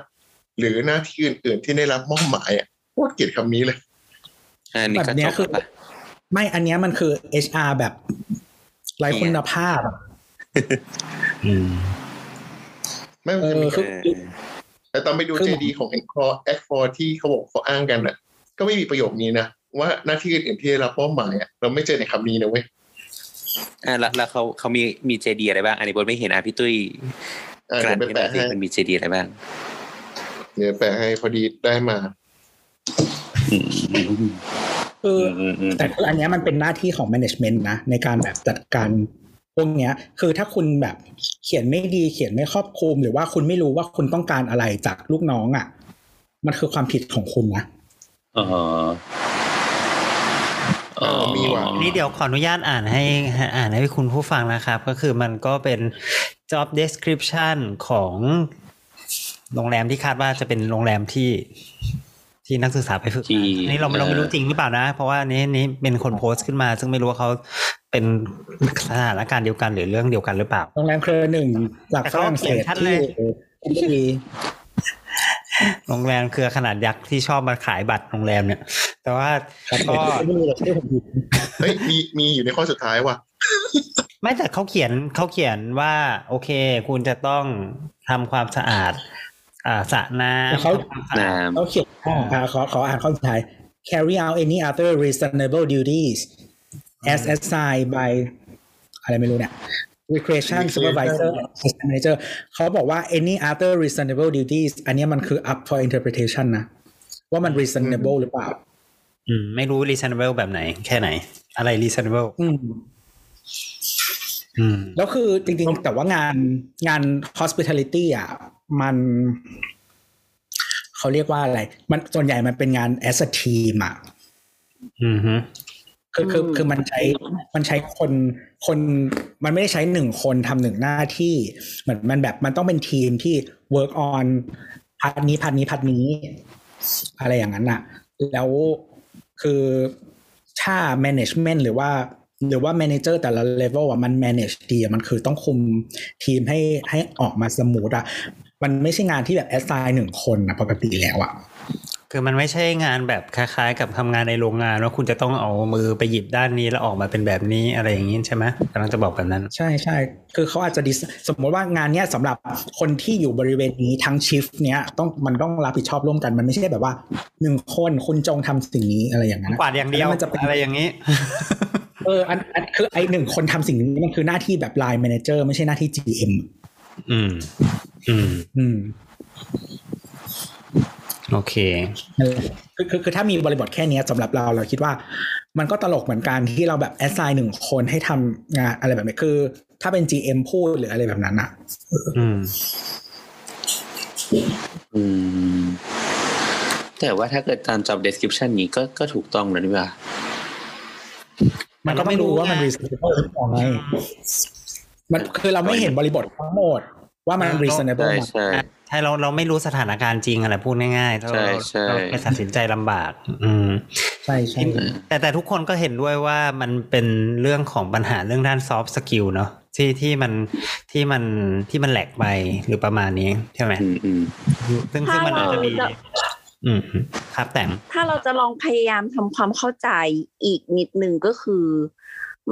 [SPEAKER 9] หรือหน้าที่อื่น ๆ ที่ได้รับมอบหมายอะโค ตรเกลียดคำนี้เลย
[SPEAKER 2] อันนี้
[SPEAKER 8] แบ
[SPEAKER 2] ก็
[SPEAKER 8] บเนี้
[SPEAKER 2] จ
[SPEAKER 8] ย
[SPEAKER 2] บ
[SPEAKER 8] คือ
[SPEAKER 2] แล้วปะ
[SPEAKER 8] ไม่อันเนี้ยมันคือ HR แบบไร้คุณภาพอะ
[SPEAKER 3] อืม
[SPEAKER 9] ไม่มัน
[SPEAKER 8] เอ
[SPEAKER 9] จะ
[SPEAKER 8] อ
[SPEAKER 9] มี
[SPEAKER 8] คือ
[SPEAKER 9] แต่ตอนไปดู
[SPEAKER 8] คือ
[SPEAKER 9] JD ของ Encore Act for ที่เขาบอกเขาอ้างกันอะ ก็ไม่มีประโยคนี้นะ ว่าหน้าที่อื่นๆที่ได้รับมอบหมายอะเราไม่เจอในคำนี้นะเว้ย
[SPEAKER 2] อ่าแล้วแล้วเขาเขามีมีเจดีอะไรบ้าง อันนี้บนไม่เห็นอะพี่ตุ้ย
[SPEAKER 9] อ่าก
[SPEAKER 2] ลั่
[SPEAKER 9] เดี๋ย
[SPEAKER 2] น
[SPEAKER 9] วไป
[SPEAKER 2] ให้หน่อยสิ
[SPEAKER 9] แปะให้
[SPEAKER 2] มันมีเจดีอะไรบ้าง
[SPEAKER 9] เดี๋ยวแปะให้พอดีได้มา
[SPEAKER 2] อืมอืม
[SPEAKER 8] คือ
[SPEAKER 2] อืมอืม
[SPEAKER 8] แต่คืออันเนี้ยมันเป็นหน้าที่ของ management นะ ในการแบบจัดการพวกเนี้ย คือถ้าคุณแบบเขียนไม่ดีเขียนไม่ครอบคลุม หรือว่าคุณไม่รู้ว่าคุณต้องการอะไรจากลูกน้องอะ มันคือความผิดของคุณนะ
[SPEAKER 2] อ๋ออ๋อ
[SPEAKER 9] มีว่ะ
[SPEAKER 3] นี่เดี๋ยวขออนุญาตอ่านให้อ่านให้คุณผู้ฟังนะครับ ก็คือมันก็เป็น job description ของโรงแรมที่คาดว่าจะเป็นโรงแรมที่ ที่นักศึกษาไปฝึก
[SPEAKER 2] ที่
[SPEAKER 3] งานอันนี้เราเราไม่รู้
[SPEAKER 2] เออ
[SPEAKER 3] จริงหรือเปล่านะ เพราะว่าอันนี้นี่เป็นคนโพสต์ขึ้นมา ซึ่งไม่รู้ว่าเขาเป็นสถานการณ์เดียวกันหรือเรื่องเดียวกันหรือเปล่า
[SPEAKER 8] โรงแรมเครือหนึ่งจาก
[SPEAKER 3] แต่
[SPEAKER 8] ฝ
[SPEAKER 3] เขา
[SPEAKER 8] รั่งเศส
[SPEAKER 3] เขียนชัดเล
[SPEAKER 8] ที่
[SPEAKER 3] ย
[SPEAKER 8] ที่
[SPEAKER 3] โรงแรมเครือขนาดยักษ์ที่ชอบมาขายบัตรโรงแรมเนี่ย แต่ว่าก็
[SPEAKER 8] ไม่รู้หรอกที่ผมผิด
[SPEAKER 9] เฮ้ยมีมีอยู่ในข้อสุดท้ายว่ะ
[SPEAKER 3] ไม่แต่เขาเขียนเขาเขียนว่า โอเค คุณจะต้องทำความสะอาด อ่าสระน้ำ
[SPEAKER 8] เขา
[SPEAKER 3] ทำความสะอาด
[SPEAKER 2] น้
[SPEAKER 8] เขาเขียนอ่าขอขออ่านข้อสุดท้าย carry out any other reasonable duties as assigned by อะไรไม่รู้เนี่ย recreation supervisor and assistant manager เขาบอกว่า any other reasonable duties อันเนี้ยมันคือ up for interpretation นะ ว่ามัน reasonable หรือเปล่า
[SPEAKER 3] อืม ไม่รู้ reasonable แบบไหน แค่ไหน อะไร reasonable
[SPEAKER 8] อืม
[SPEAKER 3] อืม
[SPEAKER 8] แล้วคือจริงๆ แต่ว่างานงาน hospitality อะ มันเขาเรียกว่าอะไร มันส่วนใหญ่มันเป็นงาน as a team อะ
[SPEAKER 3] อืมฮึ
[SPEAKER 8] คือคือ
[SPEAKER 7] อืม
[SPEAKER 8] คือมันใช้มันใช้คนคนมันไม่ได้ใช้หนึ่งคนทำหนึ่งหน้าที่เหมือนมันแบบมันต้องเป็นทีมที่ work on part นี้ part นี้ part นี้ อะไรอย่างนั้นอะแล้วคือถ้า management หรือว่า หรือว่า manager แต่ละ level อะมัน manage ดีอะมันคือต้องคุมทีมให้ให้ออกมา smooth อะ มันไม่ใช่งานที่แบบ assign หนึ่งคนนะปกติแล้วอะ
[SPEAKER 3] คือมันไม่ใช่งานแบบคล้ายๆ กับทำงานในโรงงานว่าคุณจะต้องเอามือไปหยิบด้านนี้แล้วออกมาเป็นแบบนี้อะไรอย่างนี้ใช่ไหมกำลังจะบอกแบบนั้น
[SPEAKER 8] ใช่ใช่คือเขาอาจจะดิสสมมติว่างานเนี้ยสำหรับคนที่อยู่บริเวณนี้ทั้ง shift เนี้ยต้องมันต้องรับผิดชอบร่วมกัน มันไม่ใช่แบบว่าหนึ่งคนคุณจงทำสิ่งนี้อะไรอย่างนั้น
[SPEAKER 3] กวาดอย่างเดียว
[SPEAKER 8] แล้วมันจะเป็น
[SPEAKER 3] อะไรอย่างนี้
[SPEAKER 8] เอออันอันคือไอหนึ่งคนทำสิ่งนี้มันคือหน้าที่แบบ line manager ไม่ใช่หน้าที่ GM
[SPEAKER 3] อืม อืม
[SPEAKER 8] อืม
[SPEAKER 3] โอเค
[SPEAKER 8] เออคือคือคือถ้ามีบริบทแค่เนี้ยสำหรับเราเราคิดว่า มันก็ตลกเหมือนกันที่เราแบบแอสไซน์หนึ่งคนให้ทำงานอะไรแบบนี้คือ ถ้าเป็น GM พูดหรืออะไรแบบนั้นอะ
[SPEAKER 3] อืมำ
[SPEAKER 2] อืม แต่ว่าถ้าเกิดตาม job description นี้ก็ก็ถูกต้องแล้วนี่ว่า
[SPEAKER 8] มันก็ไม่รู้ว่ามัน
[SPEAKER 3] ไง
[SPEAKER 8] reasonable หรือเปล่าไง มันคือเราไม่เห็นบริบททั้งหมดว่ามัน reasonable
[SPEAKER 2] ใช่
[SPEAKER 8] ไหม
[SPEAKER 2] ใช่
[SPEAKER 3] ใช่เราเราไม่รู้สถานการณ์จริงอะไรพูดง่ายๆเรา
[SPEAKER 2] ใช่ใช่
[SPEAKER 3] เราไปตัดสินใจลำบาก อืม
[SPEAKER 8] ใช่ใช่
[SPEAKER 3] แต่แต่ทุกคนก็เห็นด้วยว่ามันเป็นเรื่องของปัญหาเรื่องด้าน soft skill เนาะที่ที่มันที่มันที่มันแหลกไปหรือประมาณนี้ใช่ไหม
[SPEAKER 2] อืมอืม
[SPEAKER 3] ซึ่งซึ่งมันอาจจะมี
[SPEAKER 7] ถ้าเรา
[SPEAKER 3] อืมครับแต่ง
[SPEAKER 7] ถ้าเราจะลองพยายามทำความเข้าใจอีกนิดนึงก็คือ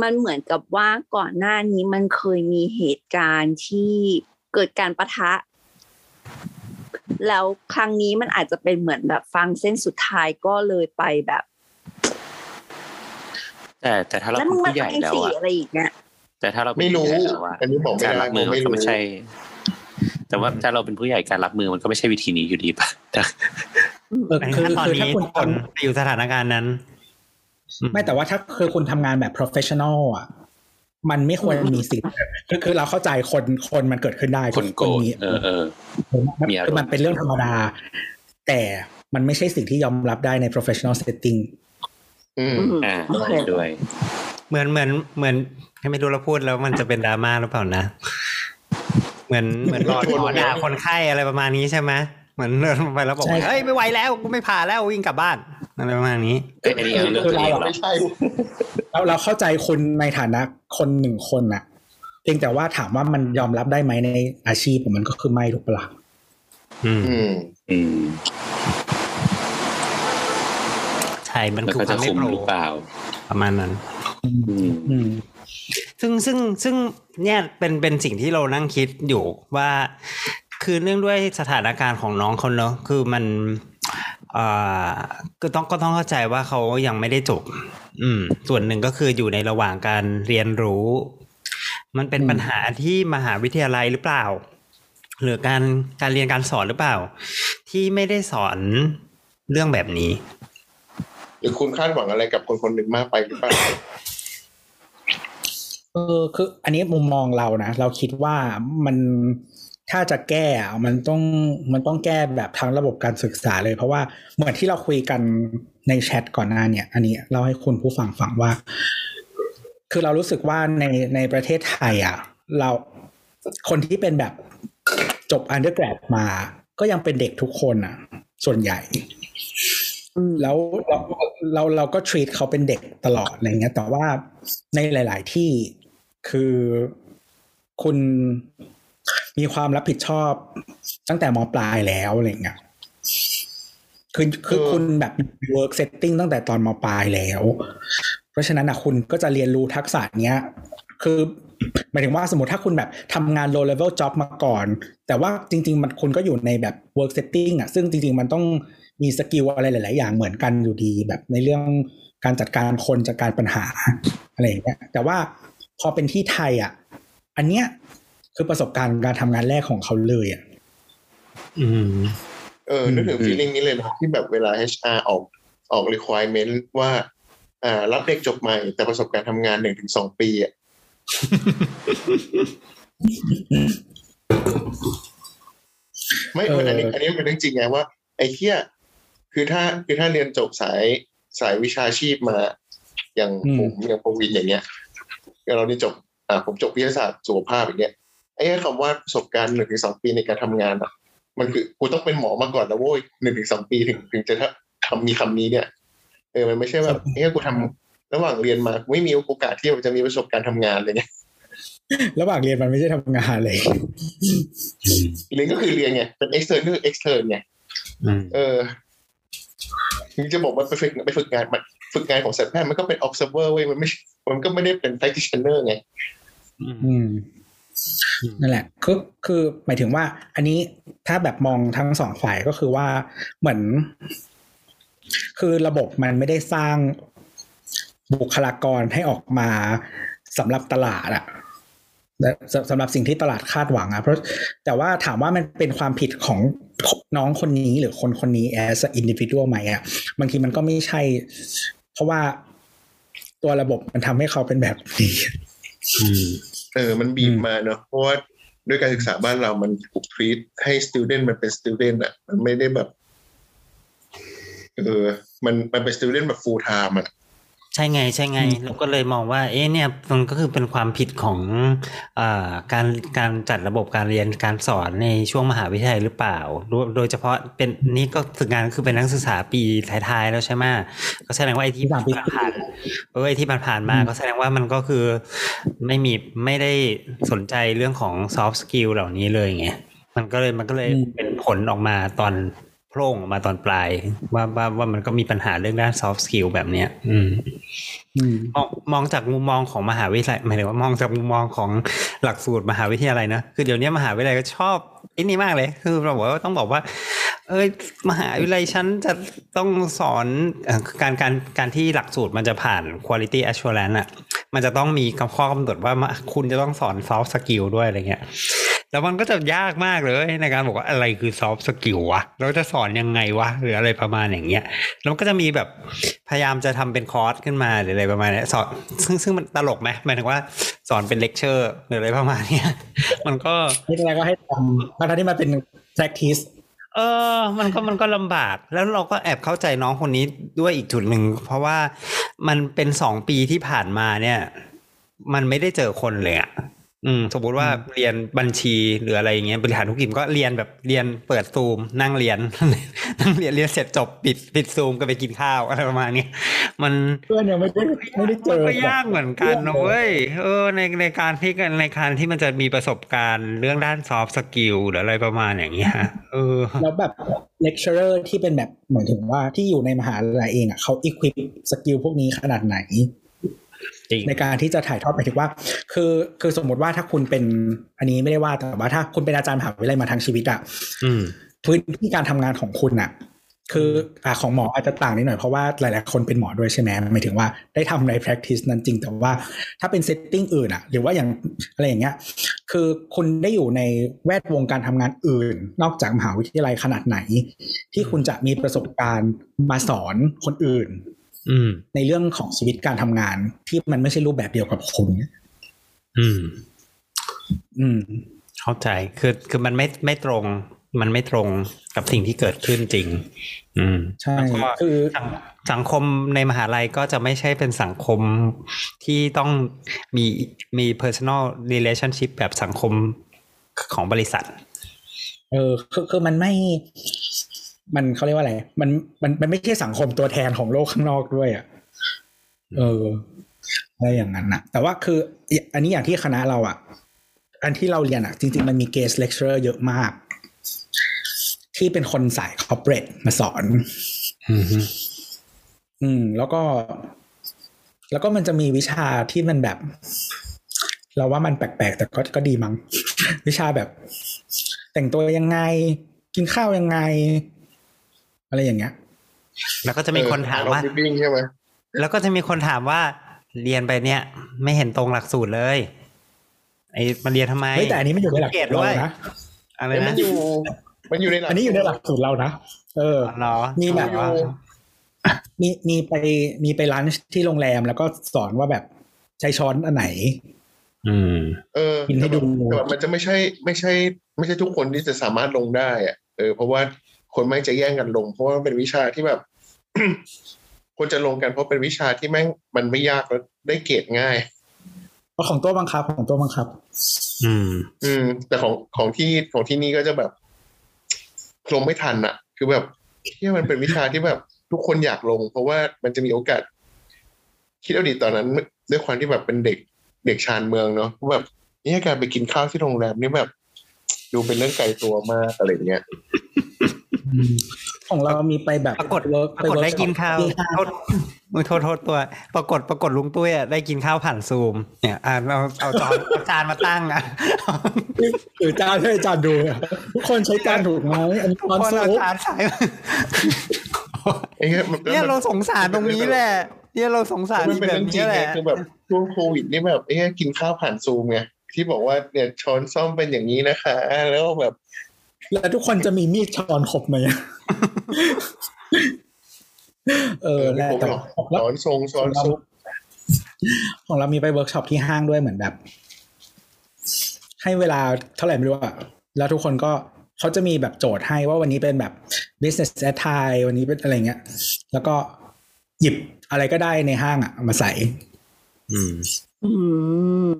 [SPEAKER 7] มันเหมือนกับว่าก่อนหน้านี้มันเคยมีเหตุการณ์ที่เกิดการปะทะ แล้วครั้งนี้มันอาจจะเป็นเหมือนแบบฟังเส้นสุดท้ายก็เลยไปแบบ
[SPEAKER 2] แต่แต่ถ้าเรา
[SPEAKER 7] แล้ว
[SPEAKER 2] เป็
[SPEAKER 7] มึ
[SPEAKER 2] น
[SPEAKER 7] งมา
[SPEAKER 2] ผู้ใหญ่
[SPEAKER 7] ทำ
[SPEAKER 2] แล้ว
[SPEAKER 7] สิ
[SPEAKER 2] อะ
[SPEAKER 7] อะไรอีกเนี่ย
[SPEAKER 2] แต่ถ้าเราเป็น
[SPEAKER 9] ไม่รู้
[SPEAKER 2] ผู้ใหญ่แล้วอะ
[SPEAKER 9] อันนี้บอกไม่
[SPEAKER 2] การ
[SPEAKER 9] ได้
[SPEAKER 2] รับมือ
[SPEAKER 9] ผม
[SPEAKER 2] มัน
[SPEAKER 9] ไม่
[SPEAKER 2] ก็
[SPEAKER 9] รู้
[SPEAKER 2] ไม่ใช่ แต่ว่าถ้าเราเป็นผู้ใหญ่การรับมือมันก็ไม่ใช่วิธีนี้อยู่ดีป่ะแต่
[SPEAKER 8] เออ
[SPEAKER 3] อันนี้
[SPEAKER 8] คือ
[SPEAKER 3] ถ้าตอน
[SPEAKER 8] คือ
[SPEAKER 3] นี้
[SPEAKER 8] ถ้าคุณ
[SPEAKER 3] ทุกคนไปอยู่สถานการณ์นั้น
[SPEAKER 8] ไม่แต่ว่าถ้าคือคุณทำงานแบบ professional อะมันไม่ควรมีสิทธิ์คือคือเราเข้าใจคนคนมันเกิดขึ้นได้
[SPEAKER 2] คนโกรธ
[SPEAKER 8] มี
[SPEAKER 2] เออเออ
[SPEAKER 8] มัน
[SPEAKER 2] มีอารมณ์
[SPEAKER 8] คือมันเป็นเรื่องธรรมดา แต่มันไม่ใช่สิ่งที่ยอมรับได้ใน professional setting
[SPEAKER 9] อืม
[SPEAKER 7] อืม
[SPEAKER 2] อ่า
[SPEAKER 7] โอเค
[SPEAKER 2] ด้วย
[SPEAKER 3] เหมือนเหมือนเหมือนไม่รู้เราพูดแล้วมันจะเป็นดราม่าหรือเปล่านะ เหมือนเหมือนรอหมอด่าคนไข้อะไรประมาณนี้ใช่ไหมเหมือนเดินไปแล้วบอก
[SPEAKER 8] ใช่
[SPEAKER 3] ว่าเฮ้ยไม่ไหวแล้วกูไม่ผ่าแล้ววิ่งกลับบ้าน อะไรประมาณนี้
[SPEAKER 2] เอ้ยอันนี้เอาเรื่องตัวเองเหรอ
[SPEAKER 9] ไม่ใช่
[SPEAKER 8] เราเราเข้าใจคุณในฐานะคนหนึ่งคนน่ะเพียงแต่ว่าถามว่ามันยอมรับได้ไหมในอาชีพมันก็คือไม่ถูกปะล่ะ
[SPEAKER 3] อืม
[SPEAKER 9] อืม
[SPEAKER 2] อืม
[SPEAKER 3] ใช่มัน
[SPEAKER 2] แล้ว
[SPEAKER 3] คือ
[SPEAKER 2] ก็
[SPEAKER 3] ค
[SPEAKER 2] จะ
[SPEAKER 3] วามไม่
[SPEAKER 2] คุม
[SPEAKER 3] โปร
[SPEAKER 2] หรือเปล่า
[SPEAKER 3] ประมาณนั้น
[SPEAKER 2] อืม
[SPEAKER 8] อืม
[SPEAKER 3] ซึ่งซึ่งซึ่งเนี่ยเป็นเป็นสิ่งที่เรานั่งคิดอยู่ว่า คือเนื่องด้วยสถานการณ์ของน้องเขาเนอะคือมันเอ่อก็ต้องก็ต้องเข้าใจว่าเขายังไม่ได้จบ อืม ส่วนหนึ่งก็คืออยู่ในระหว่างการเรียนรู้ มันเป็น
[SPEAKER 8] อืม
[SPEAKER 3] ปัญหาที่มหาวิทยาลัยหรือเปล่า หรือการการเรียนการสอนหรือเปล่า ที่ไม่ได้สอนเรื่องแบบนี้
[SPEAKER 9] หรือคุณคาดหวังอะไรกับคนคนหนึ่งมากไปหรือเปล่า
[SPEAKER 8] เออคือ อันนี้มุมมองเรานะเราคิดว่ามัน ถ้าจะแก้อะมันต้องมันต้องแก้แบบทั้งระบบการศึกษาเลย เพราะว่าเหมือนที่เราคุยกันในแชทก่อนหน้าเนี่ย อันนี้เล่าให้คุณผู้ฟังฟังว่า คือเรารู้สึกว่าในในประเทศไทยอะ เราคนที่เป็นแบบจบ undergrad มา ก็ยังเป็นเด็กทุกคนอะ ส่วนใหญ่
[SPEAKER 7] อืม
[SPEAKER 8] แล้วเราเราเราก็ treat เขาเป็นเด็กตลอดอะไรเงี้ยแต่ว่าในหลาย ๆ ที่คือคุณ มีความรับผิดชอบตั้งแต่มปลายแล้วอะไรเงี้ยคือคือ
[SPEAKER 9] เออ
[SPEAKER 8] คุณแบบ work setting ตั้งแต่ตอนมปลายแล้ว เพราะฉะนั้นนะคุณก็จะเรียนรู้ทักษะเนี้ย คือหมายถึงว่าสมมติถ้าคุณแบบทำงาน low level job มาก่อน แต่ว่าจริง ๆ มันคุณก็อยู่ในแบบ work setting อะ ซึ่งจริง ๆ มันต้องมีสกิลอะไรหลาย ๆ อย่างเหมือนกันอยู่ดี แบบในเรื่องการจัดการคนจัดการปัญหาอะไรอย่างเงี้ยแต่ว่าพอเป็นที่ไทยอะ อันเนี้ย คือประสบการณ์การทำงานแรกของเขาเลยอะ
[SPEAKER 3] อืม
[SPEAKER 9] เออนึกถึง feeling นี้เลยนะที่แบบเวลา HR ออกออก requirement ว่า อ่า รับเด็กจบใหม่ แต่ประสบการณ์ทำงานหนึ่งถึงสองปีอะไม่
[SPEAKER 8] เอออั
[SPEAKER 9] อันนี้ อันนี้เป็นเรื่องจริงไงว่า ไอ้เที่ยคือถ้าคือถ้าเรียนจบสายสายวิชาชีพมา อย่างผมอย่างปวินอย่างเงี้ยอย่างเรานี่จบ อ่า ผมจบวิทยาศาสตร์สุขภาพอย่างเงี้ย ไอ้คำว่าประสบการณ์หนึ่งถึงสองปีในการทำงานอะ มันคือกูต้องเป็นหมอมาก่อนแล้วโว้ยหนึ่งถึงสองปีถึงถึงจะทำมีคำนี้เนี่ยเออมันไม่ใช่แบบเฮ้ยกูทำระหว่างเรียนมากูไม่มีโอกาสที่จะมีประสบการณ์ทำงานอะไรเงี้ย
[SPEAKER 8] ระหว่างเรียนมันไม่ใช่ทำงานเลย
[SPEAKER 9] เรียนก็คือเรียนไงเป็น extern ก็คือ extern ไง
[SPEAKER 3] อืม
[SPEAKER 9] เออถึงจะบอกว่าไปฝึกไปฝึกงานมันฝึกงานของสัตวแพทย์มันก็เป็น observer เว้ยมันไม่ มันก็ไม่ได้เป็น practitioner ไง
[SPEAKER 8] อืม นั่นแหละคือคือหมายถึงว่า อันนี้ถ้าแบบมองทั้งสองฝ่ายก็คือว่าเหมือน คือระบบมันไม่ได้สร้างบุคลากรให้ออกมาสำหรับตลาดอะสำสำหรับสิ่งที่ตลาดคาดหวังอะเพราะแต่ว่าถามว่ามันเป็นความผิดของน้องคนนี้หรือคนคนนี้ as a individual ไหมอะบางทีมันก็ไม่ใช่ เพราะว่าตัวระบบมันทำให้เขาเป็นแบบนี้
[SPEAKER 3] อืม
[SPEAKER 9] เออมันบีบ
[SPEAKER 8] อืม
[SPEAKER 9] มาเนอะเพราะว่าด้วยการศึกษาบ้านเรามันถูก treat ให้ student มันเป็น student อะ มันไม่ได้แบบ เออ มันมันเป็น student แบบ full time อะ
[SPEAKER 3] ใช่ไง ใช่ไงเราก็เลยมองว่า เอ๊ะเนี่ยมันก็คือเป็นความผิดของอาการการจัดระบบการเรียนการสอนในช่วงมหาวิทยาลัยหรือเปล่าโดยโดยเฉพาะเป็นนี่ก็ฝึกงานก็คือเป็นนักศึกษาปีท้ายๆแล้วใช่ไหมก็แสดงว่าไอ้ที่
[SPEAKER 8] สามปี
[SPEAKER 3] ผ่านๆเออไอ้ที่ผ่านๆมา
[SPEAKER 8] อืม
[SPEAKER 3] ก็แสดงว่ามันก็คือไม่มีไม่ได้สนใจเรื่องของ soft skill เหล่านี้เลยไงมันก็เลยมันก็เลยเป็นผลออกมาตอน โพร่งออกมาตอนปลาย ว่าว่าว่ามันก็มีปัญหาเรื่องด้าน soft skill แบบเนี้ยอืม
[SPEAKER 8] อืม
[SPEAKER 3] มองมองจากมุมมองของมหาวิทยาลัยหมายถึงว่ามองจากมุมมองของหลักสูตรมหาวิทยาลัยนะคือเดี๋ยวนี้มหาวิทยาลัยก็ชอบไอ้นี่มากเลย คือเราบอกว่าต้องบอกว่า เอ้ยมหาวิทยาลัยฉันจะต้องสอนเอ่อการการการที่หลักสูตรมันจะผ่าน quality assurance อะมันจะต้องมีข้อกำหนดว่ามาคุณจะต้องสอน soft skill ด้วยอะไรเงี้ย แล้วมันก็จะยากมากเลยในการบอกว่าอะไรคือ soft skill วะเราจะสอนยังไงวะหรืออะไรประมาณอย่างเงี้ยแล้วมันก็จะมีแบบพยายามจะทำเป็นคอร์สขึ้นมาหรืออะไรประมาณเนี้ยสอนซึ่งซึ่งมันตลกไหมหมายถึงว่าสอนเป็นเลคเชอร์หรืออะไรประมาณเนี้ยมันก็
[SPEAKER 8] ไม่เป็นไรก็ให้ทำทั้งที่มันเป็น practice
[SPEAKER 3] เออ มันก็มันก็ลำบาก แล้วเราก็แอบเข้าใจน้องคนนี้ด้วยอีกจุดหนึ่ง เพราะว่ามันเป็นสองปีที่ผ่านมาเนี่ย มันไม่ได้เจอคนเลยอะ อืมสมมติว่าเรียนบัญชีหรืออะไรอย่างเงี้ยบริหารธุรกิจก็เรียนแบบเรียนเปิดซูม นั่งเรียน นั่งเรียนเรียนเสร็จจบปิดปิดซูมก็ไปกินข้าวอะไรประมาณนี้มัน
[SPEAKER 8] เพื่อนยังไม่ได้ไม่ได้เจอ
[SPEAKER 3] มันก็ยากเหมือนกันนะเว้ยเออในในการที่ในการที่มันจะมีประสบการณ์เรื่องด้าน soft skill หรืออะไรประมาณอย่างเงี้ยเออ
[SPEAKER 8] แล้วแบบ lecturer ที่เป็นแบบเหมือนถึงว่าที่อยู่ในมหาลัยเองอะเขา equip สกิลพวกนี้ขนาดไหน
[SPEAKER 3] จริง
[SPEAKER 8] ในการที่จะถ่ายทอดไปถึงว่า คือคือสมมติว่าถ้าคุณเป็น อันนี้ไม่ได้ว่าแต่ว่าถ้าคุณเป็นอาจารย์มหาวิทยาลัยมาทั้งชีวิตอะ
[SPEAKER 3] อืม
[SPEAKER 8] พื้นที่การทำงานของคุณอะคืออ่าของหมออาจจะต่างนิดหน่อยเพราะว่าหลาย ๆ คนเป็นหมอด้วยใช่ไหมหมายถึงว่าได้ทำใน practice นั้นจริง แต่ว่าถ้าเป็น setting อื่นอะหรือว่าอย่างอะไรอย่างเงี้ย คือคุณได้อยู่ในแวดวงการทำงานอื่น นอกจากมหาวิทยาลัยขนาดไหน ที่คุณจะมีประสบการณ์มาสอนคนอื่น
[SPEAKER 3] อืม
[SPEAKER 8] ในเรื่องของชีวิตการทำงานที่มันไม่ใช่รูปแบบเดียวกับคุณ
[SPEAKER 3] อืม
[SPEAKER 8] อืม
[SPEAKER 3] เข้าใจคือคือมันไม่ไม่ตรง มันไม่ตรงกับสิ่งที่เกิดขึ้นจริง อืม
[SPEAKER 8] ใช่
[SPEAKER 3] แล้วก็
[SPEAKER 8] คือ
[SPEAKER 3] สังสังคมในมหาลัยก็จะไม่ใช่เป็นสังคมที่ต้องมีมี personal relationship แบบสังคมของบริษัท
[SPEAKER 8] เออคือคือมันไม่ มันเขาเรียกว่าอะไร มันมันมันไม่ใช่สังคมตัวแทนของโลกข้างนอกด้วยอะ เอออะไรอย่างนั้นนะแต่ว่าคืออันนี้อย่างที่คณะเราอะ อันที่เราเรียนอะ จริง ๆ มันมี guest lecture เยอะมาก ที่เป็นคนสาย corporate มาสอน
[SPEAKER 3] อืมฮึ
[SPEAKER 8] อืม แล้วก็ แล้วก็มันจะมีวิชาที่มันแบบ เราว่ามันแปลกๆ แต่ก็ก็ดีมั้ง วิชาแบบ แต่งตัวยังไง กินข้าวยังไง อะไรอย่างเงี้ย
[SPEAKER 3] แล้วก็จะมีคนถามว่า
[SPEAKER 9] เออ Bibbing ใช่ไหม
[SPEAKER 3] แล้วก็จะมีคนถามว่าเรียนไปเนี่ย ไม่เห็นตรงหลักสูตรเลย ไอ้มาเรียนทำไม
[SPEAKER 8] เฮ้ยแต่อันนี้มันอยู่ในหลัก
[SPEAKER 3] เกร
[SPEAKER 8] สู
[SPEAKER 3] ด
[SPEAKER 8] ตร
[SPEAKER 3] ด้ว
[SPEAKER 8] เรา
[SPEAKER 3] ย
[SPEAKER 8] นะ
[SPEAKER 3] อะไร
[SPEAKER 9] เอ้ยมั
[SPEAKER 3] นะ
[SPEAKER 9] นอยู่ มันอยู่ในหลัก
[SPEAKER 8] อันนี้อยู่ในหลักสูตรเรานะเออ
[SPEAKER 3] เหรอ
[SPEAKER 8] มีแบบ
[SPEAKER 3] ว่า
[SPEAKER 8] มีมีไปมีไปร้านที่โรงแรมแล้วก็สอนว่าแบบใช้ช้อนอันไหน
[SPEAKER 3] อืม
[SPEAKER 9] เออ
[SPEAKER 8] กินให้ดู
[SPEAKER 9] แต่แบบมันจะไม่ใช่ ไม่ใช่ ไม่ใช่ทุกคนที่จะสามารถลงได้อะเออเพราะว่า คนแม่งจะแย่งกันลง เพราะว่ามันเป็นวิชาที่แบบคนจะลงกันเพราะเป็นวิชาที่แม่งมันไม่ยากแล้วได้เกรดง่าย
[SPEAKER 8] ก็ของตัวบังคับของตัวบังคับ
[SPEAKER 3] อืม
[SPEAKER 9] อืม แต่ของของที่ของที่นี่ก็จะแบบลงไม่ทันอะคือแบบที่มันเป็นวิชาที่แบบทุกคนอยากลง เพราะว่ามันจะมีโอกาส คิดเอาดิตอนนั้น ด้วยความที่แบบเป็นเด็กเด็กชานเมืองเนาะแบบนี่การไปกินข้าวที่โรงแรมนี่แบบ ดูเป็นเรื่องไกลตัวมากอะไรเงี้ย
[SPEAKER 8] ของเรามีไปแบบ
[SPEAKER 3] ปรากฏ
[SPEAKER 8] เวิร์
[SPEAKER 3] ปรากฏได้กินข้าว
[SPEAKER 8] ที่ห้าง
[SPEAKER 3] โทษมึงโทษโทษตัว ปรากฏปรากฏลุงตุ้ยอะได้กินข้าวผ่านซูม เนี่ยอ่าเราเอาจานเอาจานมาตั้งอะ
[SPEAKER 8] หรือจานให้จานดูอะทุกคนใช้จานถูกไหมอันนี้
[SPEAKER 3] ทุก
[SPEAKER 8] ตอน
[SPEAKER 3] คน
[SPEAKER 8] สู
[SPEAKER 3] เอา
[SPEAKER 8] ง
[SPEAKER 3] จานใส่
[SPEAKER 9] ไอ้เงี้ยมัน
[SPEAKER 3] เนี่ยเราสงสารตรงนี้แหละเนี่ยเราสงสาร
[SPEAKER 9] มันเป็น
[SPEAKER 3] แบ
[SPEAKER 9] เรื่
[SPEAKER 3] บ
[SPEAKER 9] องจริ
[SPEAKER 3] นี้
[SPEAKER 9] ง
[SPEAKER 3] แห
[SPEAKER 9] ไง
[SPEAKER 3] ละ
[SPEAKER 9] คือแบบช่วงโควิดนี่แบบไอ้เงี้ยกินข้าวผ่านซูมไงที่บอกว่าเนี่ยช้อนซ่อมเป็นอย่างนี้นะคะ แล้วแบบ
[SPEAKER 8] แล้วทุกคนจะมีมีดช้อนครบไหมอะเออ
[SPEAKER 9] ไม่
[SPEAKER 8] แล้ว
[SPEAKER 9] ครบ
[SPEAKER 8] แต่
[SPEAKER 9] หรอก
[SPEAKER 8] แล้ว
[SPEAKER 9] ช้อนทรงช้อนซุป
[SPEAKER 8] ของเรามีไปเวิร์กช็อปที่ห้างด้วยเหมือนแบบ ให้เวลาเท่าไหร่ไม่รู้อะแล้วทุกคนก็เขาจะมีแบบโจทย์ให้ว่าวันนี้เป็นแบบ business attire วันนี้เป็นอะไรเงี้ย แล้วก็หยิบอะไรก็ได้ในห้างอะมาใส่
[SPEAKER 3] อืม
[SPEAKER 7] อืม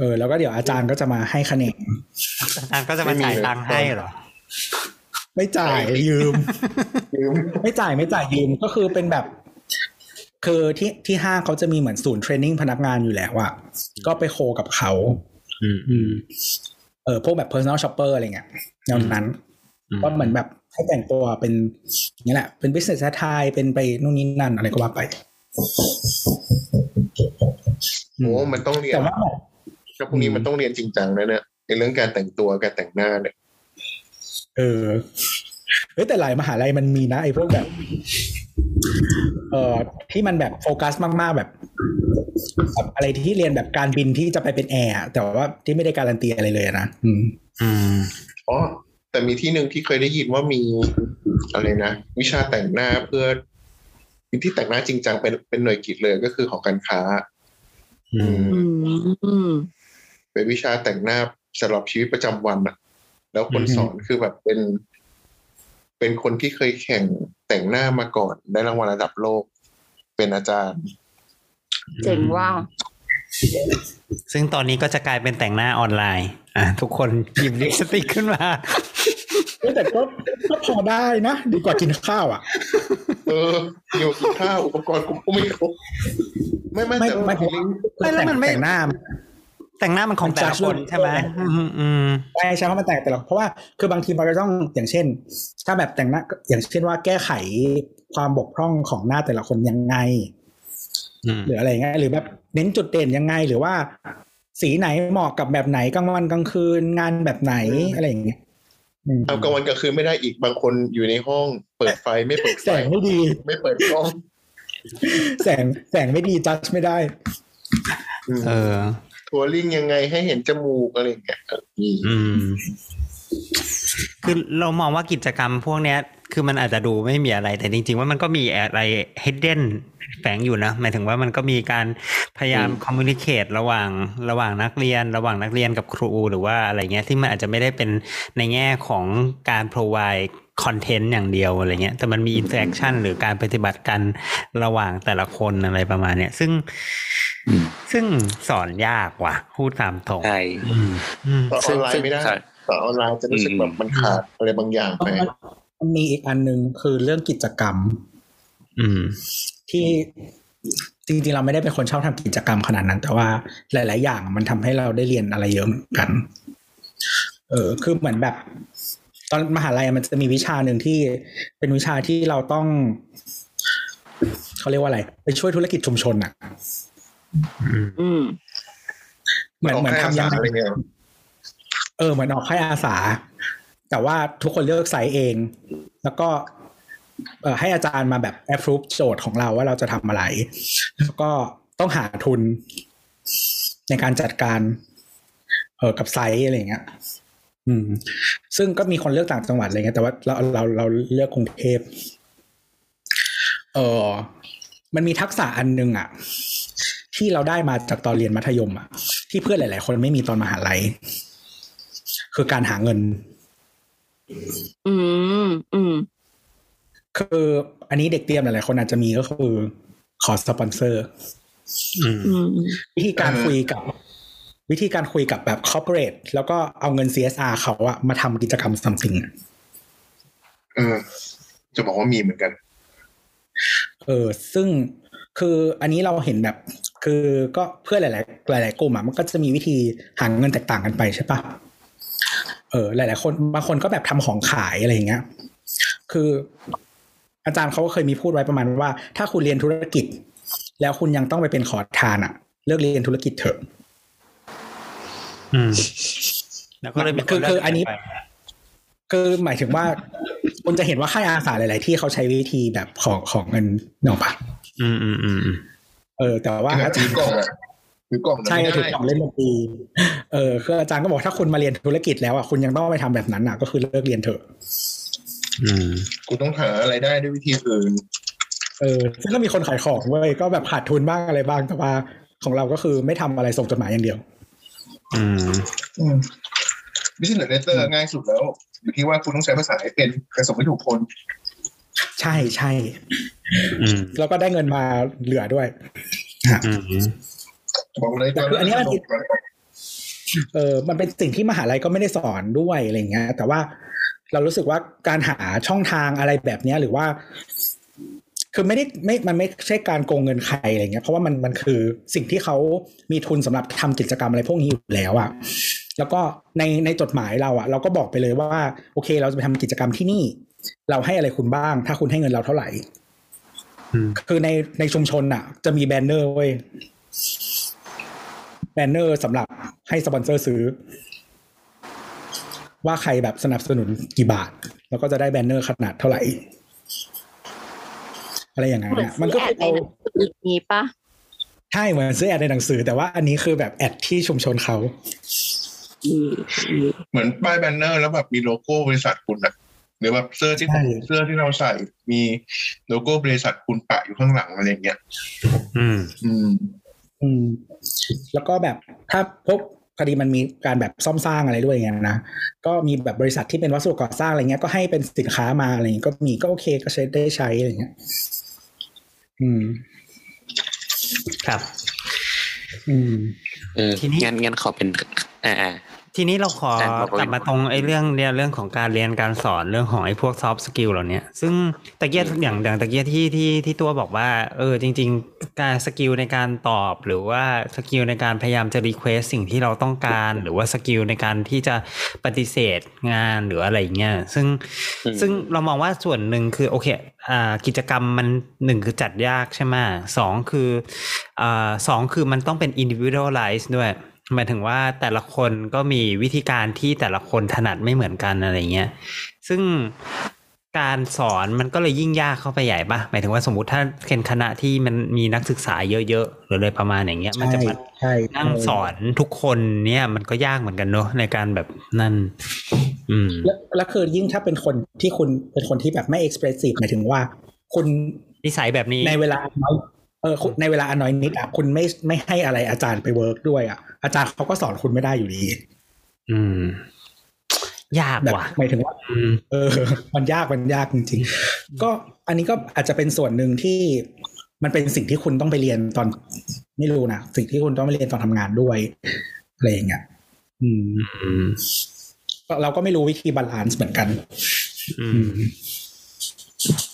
[SPEAKER 8] เออแล้วก็เดี๋ยวอาจารย์ก็จะมาให้คะแนน
[SPEAKER 3] อาจารย์ก็จะมาจ่ายตังค์ให้เหรอ
[SPEAKER 8] ไม่จ่ายยืม
[SPEAKER 9] ลืม
[SPEAKER 8] ไม่จ่ายไม่จ่ายยืมก็คือเป็นแบบ คือที่ที่ห้างเขาจะมีเหมือนศูนย์เทรนนิ่งพนักงานอยู่แล้วอะก็ไปโคกับเขา
[SPEAKER 3] อืม
[SPEAKER 8] อืมเออพวกแบบ personal shopper อะไรเงี้ยแนวนั้น
[SPEAKER 3] อืม
[SPEAKER 8] ก็เหมือนแบบให้แต่งตัวเป็นอย่างนี้แหละ เป็น business attire เป็นไปนู่นนี่นั่นอะไรก็ว่าไป
[SPEAKER 9] โอ้มันต้องเรียน
[SPEAKER 8] แต่ว่า แบบ
[SPEAKER 9] แล้วพรุ่งนี้มันต้องเรียนจริงจังนะเนี่ยในเรื่องการแต่งตัวการแต่งหน้าเนี่ย
[SPEAKER 8] เออเฮ้ยแต่หลายมหาลัยมันมีนะไอ้พวกแบบ เอ่อที่มันแบบโฟกัสมากๆแบบแบบอะไรที่เรียนแบบการบินที่จะไปเป็นแอร์อะแต่ว่าที่ไม่ได้การันตีอะไรเลยนะอืม
[SPEAKER 3] อืม
[SPEAKER 9] อ๋อแต่มีที่หนึ่งที่เคยได้ยินว่ามีอะไรนะวิชาแต่งหน้าเพื่อที่แต่งหน้าจริงจังเป็นเป็นหน่วยกิจเลยก็คือของการค้า
[SPEAKER 3] อืม
[SPEAKER 7] อืมอืม
[SPEAKER 9] เป็นวิชาแต่งหน้าสำหรับชีวิตประจำวันอะแล้วคนสอนคือแบบเป็น เป็นคนที่เคยแข่งแต่งหน้ามาก่อน ได้รางวัลระดับโลก เป็นอาจารย์
[SPEAKER 7] เจ๋งว่า
[SPEAKER 3] ซึ่งตอนนี้ก็จะกลายเป็นแต่งหน้าออนไลน์ อะ ทุกคนหยิบลิปสติกขึ้นมา
[SPEAKER 8] เฮ้ยแต่ก็ก็พอได้นะ ดีกว่ากินข้าวอะ
[SPEAKER 9] เอออยู่กินข้าวอุปกรณ์กูก็ไม่ครบไม่ไม่
[SPEAKER 8] ไม่
[SPEAKER 9] แต่
[SPEAKER 8] ไม่
[SPEAKER 9] ว่า
[SPEAKER 8] ผมว่า
[SPEAKER 3] ไม่แล้วมันไม่
[SPEAKER 8] แต่งหน้า
[SPEAKER 3] แต่งหน้ามันของแต่ละคนใช่ไหมอืมอืม
[SPEAKER 8] ใช่ใช่เพราะมันแต่งแต่ละเพราะว่าคือบางทีมันก็ต้องอย่างเช่น ถ้าแบบแต่งหน้าอย่างเช่นว่าแก้ไขความบกพร่องของหน้าแต่ละคนยังไง
[SPEAKER 3] อืม
[SPEAKER 8] หรืออะไรเงี้ยหรือแบบเน้นจุดเด่นยังไงหรือว่า สีไหนเหมาะกับแบบไหนกลางวันกลางคืนงานแบบไหนอะไรอย่างเงี้ยอืม
[SPEAKER 9] เอากลางวันกลางคืนไม่ได้อีกบางคนอยู่ในห้อง เปิดไฟไม่เปิดไฟ
[SPEAKER 8] แสงไม่ดี
[SPEAKER 9] ไม่เปิดกล้อง
[SPEAKER 8] แสงแสงไม่ดีจัดไม่ได้
[SPEAKER 3] เออ
[SPEAKER 9] ทัวริงยังไงให้เห็นจมูกอะไรอย่างเงี้ย
[SPEAKER 3] อืม คือเรามองว่ากิจกรรมพวกเนี้ย คือมันอาจจะดูไม่มีอะไร แต่จริง ๆ ว่ามันก็มีอะไร hidden แฝงอยู่นะหมายถึงว่ามันก็มีการพยายาม communicate ระหว่างระหว่างนักเรียน ระหว่างนักเรียนกับครูหรือว่าอะไรเงี้ยที่มันอาจจะไม่ได้เป็นในแง่ของการ provide content อย่างเดียวอะไรเงี้ย แต่มันมี interaction หรือการปฏิบัติกันระหว่างแต่ละคนอะไรประมาณเนี้ย ซึ่ง ซึ่งสอนยากว่ะ พูดตามตรง
[SPEAKER 2] ใช่
[SPEAKER 3] อืมอืม
[SPEAKER 9] ต่ออ
[SPEAKER 2] ซึ่
[SPEAKER 9] องนไล
[SPEAKER 2] ซึ่ง
[SPEAKER 9] น์ไม่ได้
[SPEAKER 2] สอน
[SPEAKER 9] สอนออนไลน์จะรู้สึกแบบมันขาดอะไรบางอย่างไป
[SPEAKER 8] มันมีอีกอันหนึ่งคือเรื่องกิจกรรม
[SPEAKER 3] อืม
[SPEAKER 8] ที่จริงๆเราไม่ได้เป็นคนชอบทำกิจกรรมขนาดนั้น แต่ว่าหลาย ๆ อย่างมันทำให้เราได้เรียนอะไรเยอะเหมือนกัน เออ คือเหมือนแบบ ตอนมหาลัยมันจะมีวิชาหนึ่งที่เป็นวิชาที่เราต้องเขาเรียกว่าอะไร ไปช่วยธุรกิจชุมชนอะ
[SPEAKER 7] อืม
[SPEAKER 8] เหมือนเหมือนทำยัง
[SPEAKER 9] อะไร
[SPEAKER 8] ไง
[SPEAKER 9] เงี้ย
[SPEAKER 8] เออเหมือนออกให้อาสา แต่ว่าทุกคนเลือกไซต์เอง แล้วก็ เออให้อาจารย์มาแบบ approve โจทย์ของเราว่าเราจะทำอะไร แล้วก็ต้องหาทุนในการจัดการ เออกับไซต์อะไรอย่างเงี้ย อืม ซึ่งก็มีคนเลือกต่างจังหวัดอะไรเงี้ยแต่ว่าเราเราเราเลือกกรุงเทพเออมันมีทักษะอันหนึงอะ ที่เราได้มาจากตอนเรียนมัธยมอะที่เพื่อนหลาย ๆ คนไม่มีตอนมหาลัย คือการหาเงิน
[SPEAKER 7] อืมอืม
[SPEAKER 8] คืออันนี้เด็กเตรียมหลาย ๆ คนอาจจะมีก็คือ ขอสปอนเซอร์
[SPEAKER 3] อืม
[SPEAKER 7] อืม
[SPEAKER 8] วิธีการคุยกับ วิธีการคุยกับแบบคอร์ปอเรทแล้วก็เอาเงิน CSR เขาอะมาทำกิจกรรม something อะ
[SPEAKER 9] เออ จะบอกว่ามีเหมือนกัน
[SPEAKER 8] เออ ซึ่งคืออันนี้เราเห็นแบบ คือก็เพื่อนหลาย ๆ หลาย ๆ กลุ่มอะมันก็จะมีวิธีหาเงินแตกต่างกันไปใช่ปะเออหลาย ๆ คนบางคนก็แบบทำของขายอะไรอย่างเงี้ย คือ อาจารย์เขาก็เคยมีพูดไว้ประมาณว่า ถ้าคุณเรียนธุรกิจ แล้วคุณยังต้องไปเป็นขอทานอะเลิกเรียนธุรกิจเถอะ
[SPEAKER 3] อืม แล้วก็เลยเป็น
[SPEAKER 8] คือคืออันนี้
[SPEAKER 3] ไป
[SPEAKER 8] คือหมายถึงว่าคุณจะเห็นว่าค่ายอาสาหลาย ๆ ที่เขาใช้วิธีแบบของของเงินเนาะปะ
[SPEAKER 3] อืมอืมอืมอืม
[SPEAKER 8] เออ แต่ว่า
[SPEAKER 9] คือ
[SPEAKER 8] อาจา
[SPEAKER 9] ถื
[SPEAKER 8] ร
[SPEAKER 9] อ
[SPEAKER 8] ย์
[SPEAKER 9] กล่องอะถือกล่อง
[SPEAKER 8] ใช่
[SPEAKER 9] ไม่
[SPEAKER 8] ถือ
[SPEAKER 9] ได้
[SPEAKER 8] กล่องเล่นดนตรีเออคืออาจารย์ก็บอกถ้าคุณมาเรียนธุรกิจแล้วอะคุณยังต้องไปทำแบบนั้นอะ ก็คือเลิกเรียนเถอะ
[SPEAKER 3] อืม
[SPEAKER 9] กูต้องหาอะไรได้ด้วยวิธีอื่น
[SPEAKER 8] เออ ซึ่งก็มีคนขายของเว้ยก็แบบขาดทุนบ้างอะไรบ้าง แต่ว่าของเราก็คือไม่ทำอะไรส่งจดหมายอย่างเดียว
[SPEAKER 3] อืม
[SPEAKER 9] business letter ง่ายสุดแล้ว อยู่ที่ว่าคุณต้องใช้ภาษาให้เป็นกะส่งให้ถูกคน
[SPEAKER 8] ใช่ใช่
[SPEAKER 3] อืม
[SPEAKER 8] แล้วก็ได้เงินมาเหลือด้วย
[SPEAKER 3] อืม
[SPEAKER 9] บอกเลย
[SPEAKER 8] แต่คืออันนี้มันเออมันเป็นสิ่งที่มหาลัยก็ไม่ได้สอนด้วยอะไรเงี้ย แต่ว่าเรารู้สึกว่าการหาช่องทางอะไรแบบเนี้ย หรือว่า คือไม่ได้ไม่ มันไม่ใช่การโกงเงินใครอะไรเงี้ย เพราะว่ามันมันคือสิ่งที่เขามีทุนสำหรับทำกิจกรรมอะไรพวกนี้อยู่แล้วอะแล้วก็ในในจดหมายเราอะเราก็บอกไปเลยว่า โอเค เราจะไปทำกิจกรรมที่นี่ เราให้อะไรคุณบ้าง ถ้าคุณให้เงินเราเท่าไหร่
[SPEAKER 3] อืม
[SPEAKER 8] คือในในชุมชนอะจะมีแบนเนอร์เว้ยแบนเนอร์สำหรับให้สปอนเซอร์ซื้อ ว่าใครแบบสนับสนุนกี่บาท แล้วก็จะได้แบนเนอร์ขนาดเท่าไหร่ อะไรอย่างเงี้ย
[SPEAKER 7] เหมือน
[SPEAKER 8] มันก็
[SPEAKER 7] คือ
[SPEAKER 8] ซื้อ
[SPEAKER 7] ad ใน
[SPEAKER 8] เอ
[SPEAKER 7] หนังสืออย่างนี้ปะ
[SPEAKER 8] ใช่เหมือนซื้อ ad ในหนังสือ แต่ว่าอันนี้คือแบบ ad ที่ชุมชนเขา
[SPEAKER 7] อืมอืม
[SPEAKER 9] เหมือนป้ายแบนเนอร์แล้วแบบมีโลโก้บริษัทคุณอะ หรือแบบเสื้อที่
[SPEAKER 8] ใช่
[SPEAKER 9] เสื้อที่เราใส่มีโลโก้บริษัทคุณปะอยู่ข้างหลังอะไรอย่างเงี้ย
[SPEAKER 3] อืม
[SPEAKER 9] อืม
[SPEAKER 8] อืม แล้วก็แบบถ้าพบพอดีมันมีการแบบซ่อมสร้างอะไรด้วยอย่างเงี้ยนะ ก็มีแบบบริษัทที่เป็นวัสดุก่อสร้างอะไรเงี้ยก็ให้เป็นสินค้ามาอะไรเงี้ยก็มีก็โอเคก็ใช้ได้ใช้อะไรเงี้ย อืม
[SPEAKER 3] ครับ
[SPEAKER 8] อืม
[SPEAKER 2] เออ
[SPEAKER 3] ทีนี้
[SPEAKER 2] งั้นงั้นขอเป็น อ่าอ่า
[SPEAKER 3] ทีนี้เราขอ
[SPEAKER 2] แต่บอกว่า
[SPEAKER 3] กลับมาตรงไอ้เรื่องเนี่ยเรื่องของการเรียนการสอนเรื่องของไอ้พวก soft skill เหล่าเนี้ยซึ่งตะเกียบอย่างอย่างตะเกียบที่ที่ที่ตัวบอกว่า เออจริง ๆ การ skill ในการตอบหรือว่า skill ในการพยายามจะ request สิ่งที่เราต้องการ หรือว่า skill ในการที่จะปฏิเสธงานหรืออะไรเงี้ยซึ่ง
[SPEAKER 2] อืม
[SPEAKER 3] ซึ่งเรามองว่าส่วนหนึ่งคือโอเคอ่ากิจกรรมมันหนึ่งคือจัดยากใช่ไหมสองคืออ่าสองคือมันต้องเป็น individualize ด้วย หมายถึงว่าแต่ละคนก็มีวิธีการที่แต่ละคนถนัดไม่เหมือนกันอะไรเงี้ย ซึ่งการสอนมันก็เลยยิ่งยากเข้าไปใหญ่ปะหมายถึงว่าสมมติถ้าเป็นคณะที่มันมีนักศึกษาเยอะๆหรืออะไรประมาณอย่างเงี้ย มัน
[SPEAKER 8] ใช่
[SPEAKER 3] จะมา
[SPEAKER 8] ใช่
[SPEAKER 3] นั่งสอนทุกคนเนี่ยมันก็ยากเหมือนกันเนอะในการแบบนั่น อืม
[SPEAKER 8] แล้วแล้วคือยิ่งถ้าเป็นคนที่คุณเป็นคนที่แบบไม่ expressive หมายถึงว่า คุณ
[SPEAKER 3] นิสัยแบบนี้
[SPEAKER 8] ในเวลาน้อยเออคุณในเวลาอันน้อยนิดอะคุณไม่ไม่ให้อะไรอาจารย์ไป work ด้วยอะ อาจารย์เขาก็สอนคุณไม่ได้อยู่ดี
[SPEAKER 3] อืม ยาก
[SPEAKER 8] แบบ
[SPEAKER 3] ว่ะ
[SPEAKER 8] หมายถึงว่า
[SPEAKER 3] อืม
[SPEAKER 8] เออ มันยากมันยากจริงๆ ก็อันนี้ก็อาจจะเป็นส่วนหนึ่งที่มันเป็นสิ่งที่คุณต้องไปเรียนตอน ไม่รู้นะสิ่งที่คุณต้องไปเรียนตอนทำงานด้วยอะไรอย่างเงี้ยอืม
[SPEAKER 3] อืม
[SPEAKER 8] เราก็ไม่รู้วิธี balance เหมือนกัน
[SPEAKER 3] อืม
[SPEAKER 8] อื
[SPEAKER 3] ม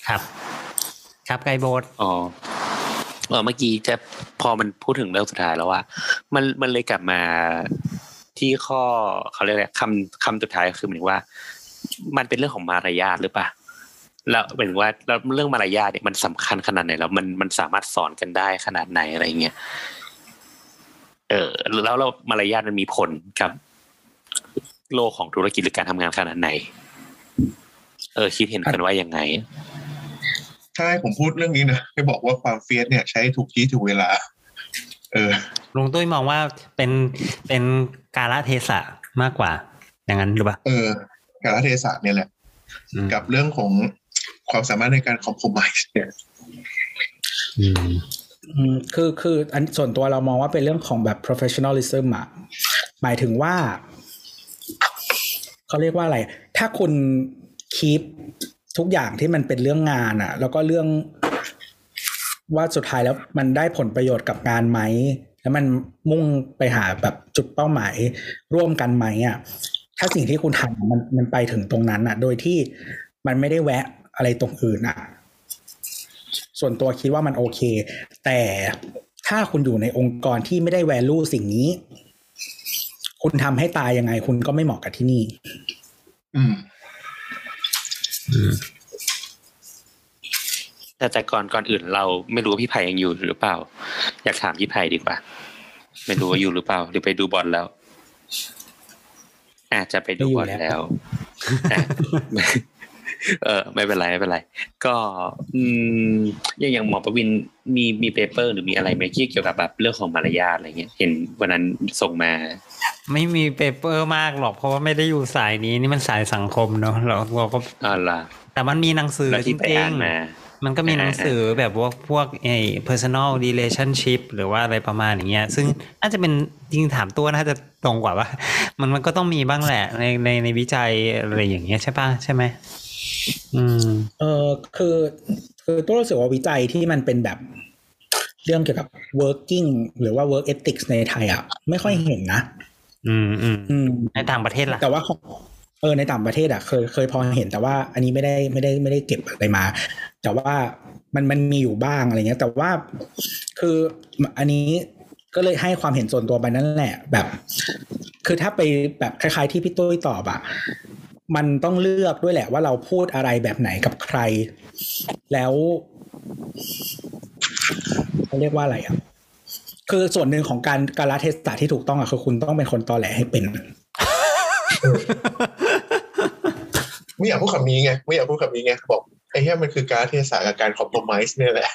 [SPEAKER 3] ครับ ครับไกด์โบส
[SPEAKER 2] อ๋อ เออเมื่อกี้จะพอมันพูดถึงเรื่องสุดท้ายแล้วว่ามันมันเลยกลับมาที่ข้อเขาเรียกอะไรคำคำสุดท้ายก็คือหมายถึงว่า มันเป็นเรื่องของมารยาทหรือเปล่าแล้วหมายถึงว่าแล้วเรื่องมารยาทเนี่ยมันสำคัญขนาดไหนแล้วมันมันสามารถสอนกันได้ขนาดไหนอะไรเงี้ยเออแล้วเรามารยาทมันมีผลกับ โลกของธุรกิจหรือการทำงานขนาดไหน เออคิดเห็นกันว่ายังไง
[SPEAKER 9] ถ้าให้ผมพูดเรื่องนี้นะให้บอกว่าความเฟียสเนี่ยใช้ถูกที่ถูกเวลา เออ
[SPEAKER 3] ลุงตุ้ยมองว่าเป็นเป็นกาลเทศะมากกว่า อย่างนั้นหรือเปล่า
[SPEAKER 9] เออกาลเทศะเนี่ยแหละ
[SPEAKER 3] อืม
[SPEAKER 9] กับเรื่องของความสามารถในการคอมโพมไ s เนี่ย
[SPEAKER 3] อืม
[SPEAKER 8] อืมคือคืออันส่วนตัวเรามองว่าเป็นเรื่องของแบบ professionalism อะหมายถึงว่า เขาเรียกว่าอะไร ถ้าคุณคีป ทุกอย่างที่มันเป็นเรื่องงานอะแล้วก็เรื่องว่าสุดท้ายแล้วมันได้ผลประโยชน์กับงานไหม แล้วมันมุ่งไปหาแบบจุดเป้าหมายร่วมกันไหมอะถ้าสิ่งที่คุณทำมันมันไปถึงตรงนั้นอะโดยที่มันไม่ได้แวะอะไรตรงอื่นอะส่วนตัวคิดว่ามันโอเค แต่ถ้าคุณอยู่ในองค์กรที่ไม่ได้แวลูสิ่งนี้ คุณทำให้ตายยังไง คุณก็ไม่เหมาะกับที่นี่
[SPEAKER 9] อืม
[SPEAKER 2] แต่แต่ก่อนก่อนอื่นเราไม่รู้ว่าพี่ไผ่ยังอยู่หรือเปล่า อยากถามพี่ไผ่ดีกว่า ไม่รู้ว่าอยู่หรือเปล่า หรือไปดูบอลแล้ว อาจจะไปดูบอล
[SPEAKER 8] ไม่อยู่แล้
[SPEAKER 2] ววอะ เออไม่เป็นไรไม่เป็นไร ก็อืมอย่างอย่างหมอประวินมีมี paper หรือมีอะไรไหมที่เกี่ยวกับแบบเรื่องของมารยาทอะไรเงี้ยเห็นวันนั้นส่งมา
[SPEAKER 3] ไม่มี paper มากหรอกเพราะว่าไม่ได้อยู่สายนี้นี่มันสายสังคมเนอะเราเราก็
[SPEAKER 2] อ๋อล่ะ
[SPEAKER 3] แต่มันมีหนังสือ
[SPEAKER 2] แล้วที่ไปอ่านมาจริง
[SPEAKER 3] ๆมันก็มีหนังสือแบบว่าพวกไอ้ personal relationship หรือว่าอะไรประมาณอย่างเงี้ย ซึ่งน่าจะเป็นจริงๆถามตัวน่าจะตรงกว่าว่ามันมันก็ต้องมีบ้างแหละในในในวิจัยอะไรอย่างเงี้ยใช่ปะใช่ไหม อืม
[SPEAKER 8] เออคือคือตัวรู้สึกว่าวิจัยที่มันเป็นแบบเรื่องเกี่ยวกับ working หรือว่า work ethics ในไทยอะ ไม่ค่อยเห็นนะ
[SPEAKER 3] อืมอืม
[SPEAKER 8] อืม
[SPEAKER 3] ในต่างประเทศล่ะ
[SPEAKER 8] แต่ว่าของเออในต่างประเทศอะเคยเคยพอเห็นแต่ว่าอันนี้ไม่ได้ไม่ได้ไม่ได้เก็บอะไรมา แต่ว่ามันมันมีอยู่บ้างอะไรเงี้ย แต่ว่าคืออันนี้ก็เลยให้ความเห็นส่วนตัวไปนั่นแหละ แบบ คือถ้าไปแบบคล้าย ๆ ที่พี่ตุ้ยตอบอะ มันต้องเลือกด้วยแหละว่าเราพูดอะไรแบบไหนกับใคร แล้วเขาเรียกว่าอะไรอะ คือส่วนหนึ่งของการการละเทศะที่ถูกต้องอะคือคุณต้องเป็นคนตอแหลให้เป็น
[SPEAKER 9] ไม่อยากพูดคำนี้ไงไม่อยากพูดคำนี้ไงบอกไอ้เหี้ยมันคือการเทศะกับการคอมโพมไ s เนี่ยแหละ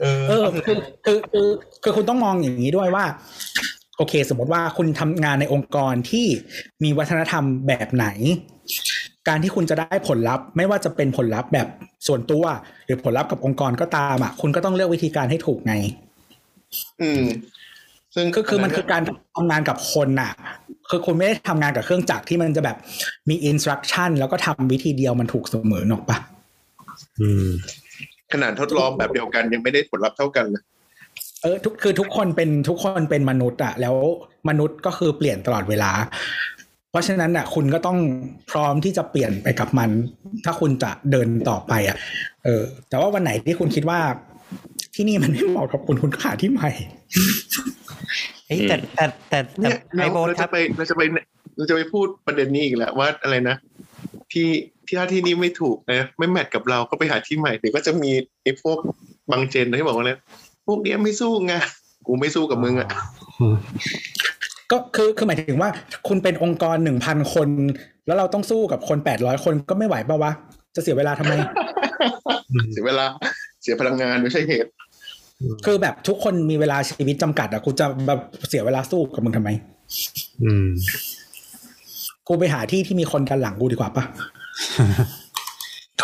[SPEAKER 9] เออ
[SPEAKER 8] เออคือคือคือคือคุณต้องมองอย่างนี้ด้วยว่า โอเค สมมติว่าคุณทำงานในองค์กรที่มีวัฒนธรรมแบบไหน การที่คุณจะได้ผลลัพธ์ ไม่ว่าจะเป็นผลลัพธ์แบบส่วนตัว หรือผลลัพธ์กับองค์กรก็ตามอะคุณก็ต้องเลือกวิธีการให้ถูกไง
[SPEAKER 9] อืม ซึ่ง
[SPEAKER 8] คือคือมันคือการทำงานกับคนน่ะ คือคุณไม่ได้ทำงานกับเครื่องจักรที่มันจะแบบมีอินสตรั c ชั่นแล้วก็ทำวิธีเดียวมันถูกเสมอหรอกปะ
[SPEAKER 3] อืม
[SPEAKER 9] ขนาดทดลองแบบเดียวกันยังไม่ได้ผลลัพธ์เท่ากันเลย
[SPEAKER 8] เออทุกคือทุกคนเป็นทุกคนเป็นมนุษย์อะแล้วมนุษย์ก็คือเปลี่ยนตลอดเวลาเพ ราะฉะนั้นอะคุณก็ต้องพร้อมที่จะเปลี่ยนไปกับมัน ถ้าคุณจะเดินต่อไปอะเออ แต่ว่าวันไหนที่คุณคิดว่า ที่นี่มันไม่เหมาะกับคุณคุณก็หาที่ใหม่
[SPEAKER 3] เอ้ยแต่แต่แต่แต่
[SPEAKER 9] เนี่ย
[SPEAKER 3] ไอ
[SPEAKER 9] เรา
[SPEAKER 3] โบส
[SPEAKER 9] เรา
[SPEAKER 3] ครั
[SPEAKER 9] จะ
[SPEAKER 3] บ
[SPEAKER 9] ไปเราจะไปเราจะไปพูดประเด็นนี้อีกแล้วว่าอะไรนะที่ที่ถ้าที่นี่ไม่ถูกนะไม่แมทกับเราก็ไปหาที่ใหม่เดี๋ยวก็จะมีไอ้พวกบางเจนที่บอกว่าเนี่ยพวกเนี้ยไม่สู้ไงกูไม่สู้กับมึงอะ
[SPEAKER 8] ก็คือคือหมายถึงว่า คุณเป็นองค์กรหนึ่งพันคน แล้วเราต้องสู้กับคนแปดร้อยคนก็ไม่ไหวปะวะ จะเสียเวลาทำไม
[SPEAKER 9] เสียเวลาเสียพลังงานไม่ใช่เหตุ
[SPEAKER 8] คือแบบทุกคนมีเวลาชีวิตจำกัดอะกูจะแบบเสียเวลาสู้กับมึงทำไม
[SPEAKER 3] อืม
[SPEAKER 8] กูไปหาที่ที่มีคนกันหลังกูดีกว่าปะ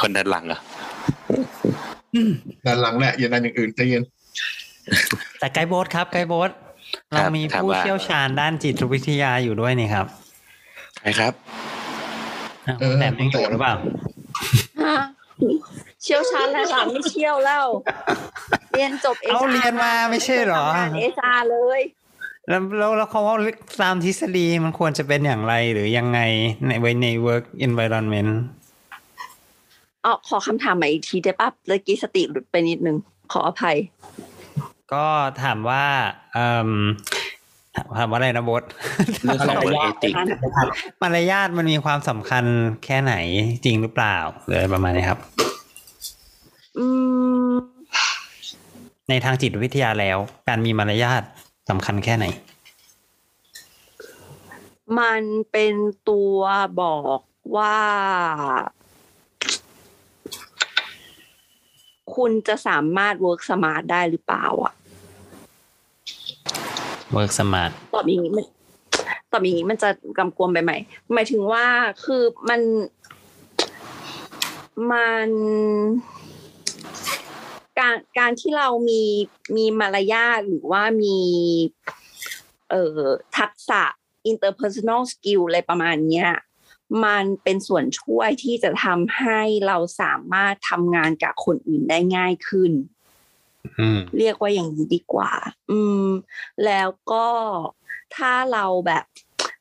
[SPEAKER 2] คนด้านหลังเหรอะ
[SPEAKER 9] ด้านหลังแหละอย่าดันอย่างอื่นใจเย็น
[SPEAKER 3] แต่ไกด์โบสครับไกด์โบส เรามีผู้เชี่ยวชาญด้านจิตวิทยาอยู่ด้วยนี่ครับ
[SPEAKER 2] ใช่ครับ
[SPEAKER 3] อ้าวคุณแต่ยังอยู่หรือเปล่า
[SPEAKER 7] ฮะเชี่ยวชาญแล้วค่ะไม่เชี่ยวแล้ว เรียนจบเอ
[SPEAKER 3] เอาเรียนมาไม่ใช่เหรอ
[SPEAKER 7] เอจาเลย
[SPEAKER 3] แล้วแล้วแล้วเขาว่าตามทฤษฎีมันควรจะเป็นอย่างไรหรือยังไงในไว้ใน work environment
[SPEAKER 7] อ๋อขอคำถามใหม่อีกทีได้ปะเมื่อกี้สติหลุดไปนิดนึง ขออภัย
[SPEAKER 3] ก็ถามว่าเอ่มถามถามว่าอะไรนะบด
[SPEAKER 2] เรื่องของ work ethic
[SPEAKER 3] มารยาทมันมีความสำคัญแค่ไหนจริงหรือเปล่าหรืออะไรประมาณนี้ครับ
[SPEAKER 7] อืม
[SPEAKER 3] ในทางจิตวิทยาแล้ว การมีมารยาทสำคัญแค่ไหน
[SPEAKER 7] มันเป็นตัวบอกว่า คุณจะสามารถ work smart ได้หรือเปล่า อะ
[SPEAKER 3] work smart
[SPEAKER 7] ตอบอย่างนี้มันตอบอย่างนี้มันจะกำกวมไปไหมหมายถึงว่าคือมัน มันการการที่เรามีมีมารยาทหรือว่ามีเอ่อทักษะ interpersonal skill อะไรประมาณเนี้ยมันเป็นส่วนช่วยที่จะทำให้เราสามารถทำงานกับคนอื่นได้ง่ายขึ้น เรียกว่าอย่างนี้ดีกว่า อืม แล้วก็ถ้าเราแบบ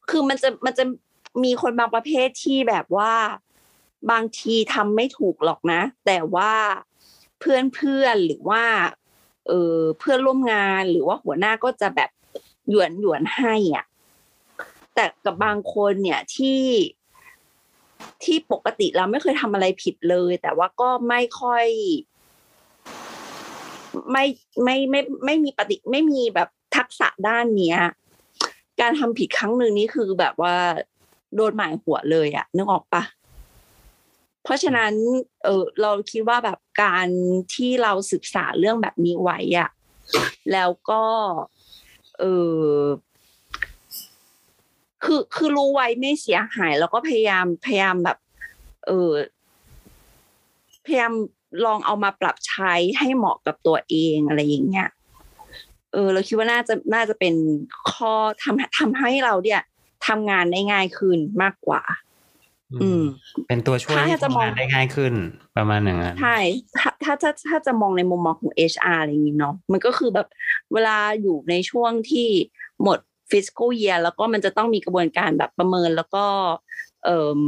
[SPEAKER 7] คือมันจะมันจะมีคนบางประเภทที่แบบว่าบางทีทำไม่ถูกหรอกนะ แต่ว่าเพื่อนเพื่อนหรือว่า เออเพื่อนร่วมงานหรือว่าหัวหน้าก็จะแบบหยวนหยวนให้อะแต่กับบางคนเนี่ยที่ที่ปกติเราไม่เคยทำอะไรผิดเลย แต่ว่าก็ไม่ค่อย ไม่ไม่ไม่ไม่มีปฏิไม่มีแบบทักษะด้านเนี้ย การทำผิดครั้งหนึ่งนี่คือแบบว่าโดนหมายหัวเลยอะนึกออกปะเพราะฉะนั้น เออเราคิดว่าแบบการที่เราศึกษาเรื่องแบบนี้ไว้อะแล้วก็ เออคือคือรู้ไว้ไม่เสียหาย แล้วก็พยายามพยายามแบบ เออพยายาม ลองเอามาปรับใช้ให้เหมาะกับตัวเองอะไรอย่างเงี้ยเออ เราคิดว่าน่าจะน่าจะเป็นข้อทำทำให้เราเนี่ยทำงานได้ง่ายขึ้นมากกว่า อืม
[SPEAKER 3] เป็นตัวช่วย
[SPEAKER 7] ถ้า
[SPEAKER 3] ให้
[SPEAKER 7] จะมอง
[SPEAKER 3] ทำงานได้ง่ายขึ้น ประมาณอย่างนั้น
[SPEAKER 7] ใช่ถ้าถ้าถ้าถ้าจะมองในมุมมองของ HR อะไรอย่างนี้เนาะมันก็คือแบบเวลาอยู่ในช่วงที่หมด fiscal year แล้วก็มันจะต้องมีกระบวนการแบบประเมินแล้วก็ เอ่อ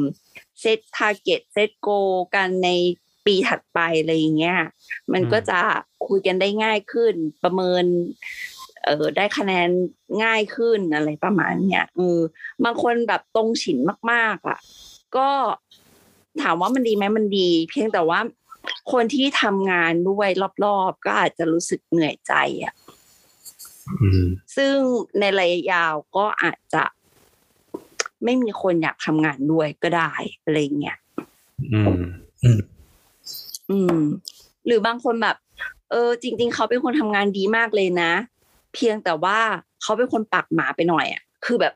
[SPEAKER 7] set target set goal กันใน ปีถัดไปอะไรอย่างเงี้ย มันก็จะคุยกันได้ง่ายขึ้น ประเมิน เออได้คะแนนง่ายขึ้นอะไรประมาณเนี้ยเออบางคนแบบตรงฉินมาก ๆ อะ ก็ถามว่ามันดีไหมมันดี เพียงแต่ว่าคนที่ทำงานด้วยรอบๆ ก็อาจจะรู้สึกเหนื่อยใจอะ
[SPEAKER 3] อืม
[SPEAKER 7] ซึ่งในระยะยาวก็อาจจะไม่มีคนอยากทำงานด้วยก็ได้อะไรเงี้ย
[SPEAKER 3] อืม
[SPEAKER 7] อืม หรือบางคนแบบ เออ จริง ๆ เขาเป็นคนทำงานดีมากเลยนะ เพียงแต่ว่าเขาเป็นคนปักหมาไปหน่อยอะคือแบบ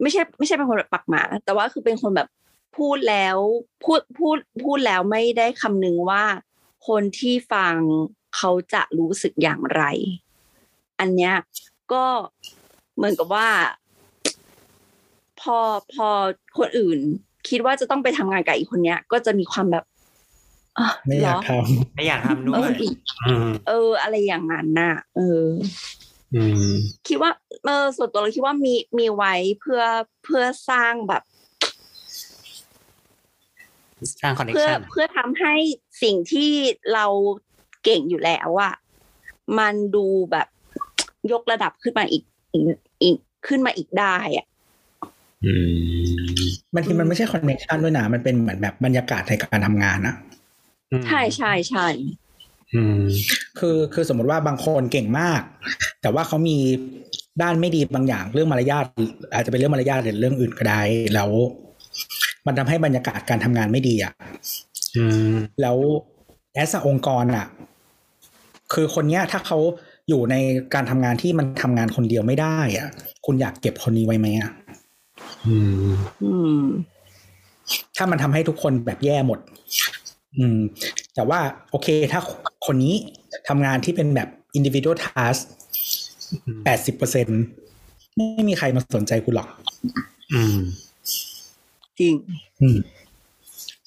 [SPEAKER 7] ไม่ใช่ไม่ใช่เป็นคนแบบปักหมา แต่ว่าคือเป็นคนแบบพูดแล้วพูดพูดพูดแล้วไม่ได้คำนึงว่า คนที่ฟังเขาจะรู้สึกอย่างไร อันเนี้ยก็เหมือนกับว่า พอพอคนอื่น คิดว่าจะต้องไปทำงานกับอีกคนเนี้ย ก็จะมีความแบบ
[SPEAKER 8] ไม่อยาก
[SPEAKER 7] เหร
[SPEAKER 8] ท
[SPEAKER 3] ไม่อยากทำด้
[SPEAKER 7] เอ
[SPEAKER 3] ว
[SPEAKER 7] อยอีก
[SPEAKER 3] อืม
[SPEAKER 7] เออ อะไรอย่างนั้นน่ะ เออ
[SPEAKER 3] อืม
[SPEAKER 7] คิดว่าเออส่วนตัวเราคิดว่ามีมีไว้เพื่อเพื่อสร้างแบบ
[SPEAKER 3] สร้าง connection เพื่
[SPEAKER 7] อเพื่อทำให้สิ่งที่เราเก่งอยู่แล้วอะมันดูแบบยกระดับขึ้นมาอีกอีกอีกขึ้นมาอีกได้อะ
[SPEAKER 3] อืม
[SPEAKER 8] บางทีมันไม่ใช่ connection ด้วยนะมันเป็นเหมือนแบบบรรยากาศในการทำงานอะ
[SPEAKER 7] ใช่ใช่ใช่
[SPEAKER 3] อืม
[SPEAKER 8] คือคือสมมติว่าบางคนเก่งมาก แต่ว่าเขามีด้านไม่ดีบางอย่างเรื่องมารยาทอาจจะเป็นเรื่องมารยาทหรือเรื่องอื่นก็ได้ แล้ว มันทำให้บรรยากาศการทำงานไม่ดีอะ
[SPEAKER 3] อืม
[SPEAKER 8] แล้วแอสองค์กรอะ คือคนเนี้ยถ้าเขาอยู่ในการทำงานที่มันทำงานคนเดียวไม่ได้ อะ คุณอยากเก็บคนนี้ไว้ไหมอะ
[SPEAKER 3] อืม
[SPEAKER 7] อืม
[SPEAKER 8] ถ้ามันทำให้ทุกคนแบบแย่หมด อืม แต่ว่าโอเคถ้าคนนี้ทำงานที่เป็นแบบ individual task แปดสิบเปอร์เซ็นไม่มีใครมาสนใจคุณหรอก
[SPEAKER 3] อืม
[SPEAKER 7] จริง
[SPEAKER 8] อืม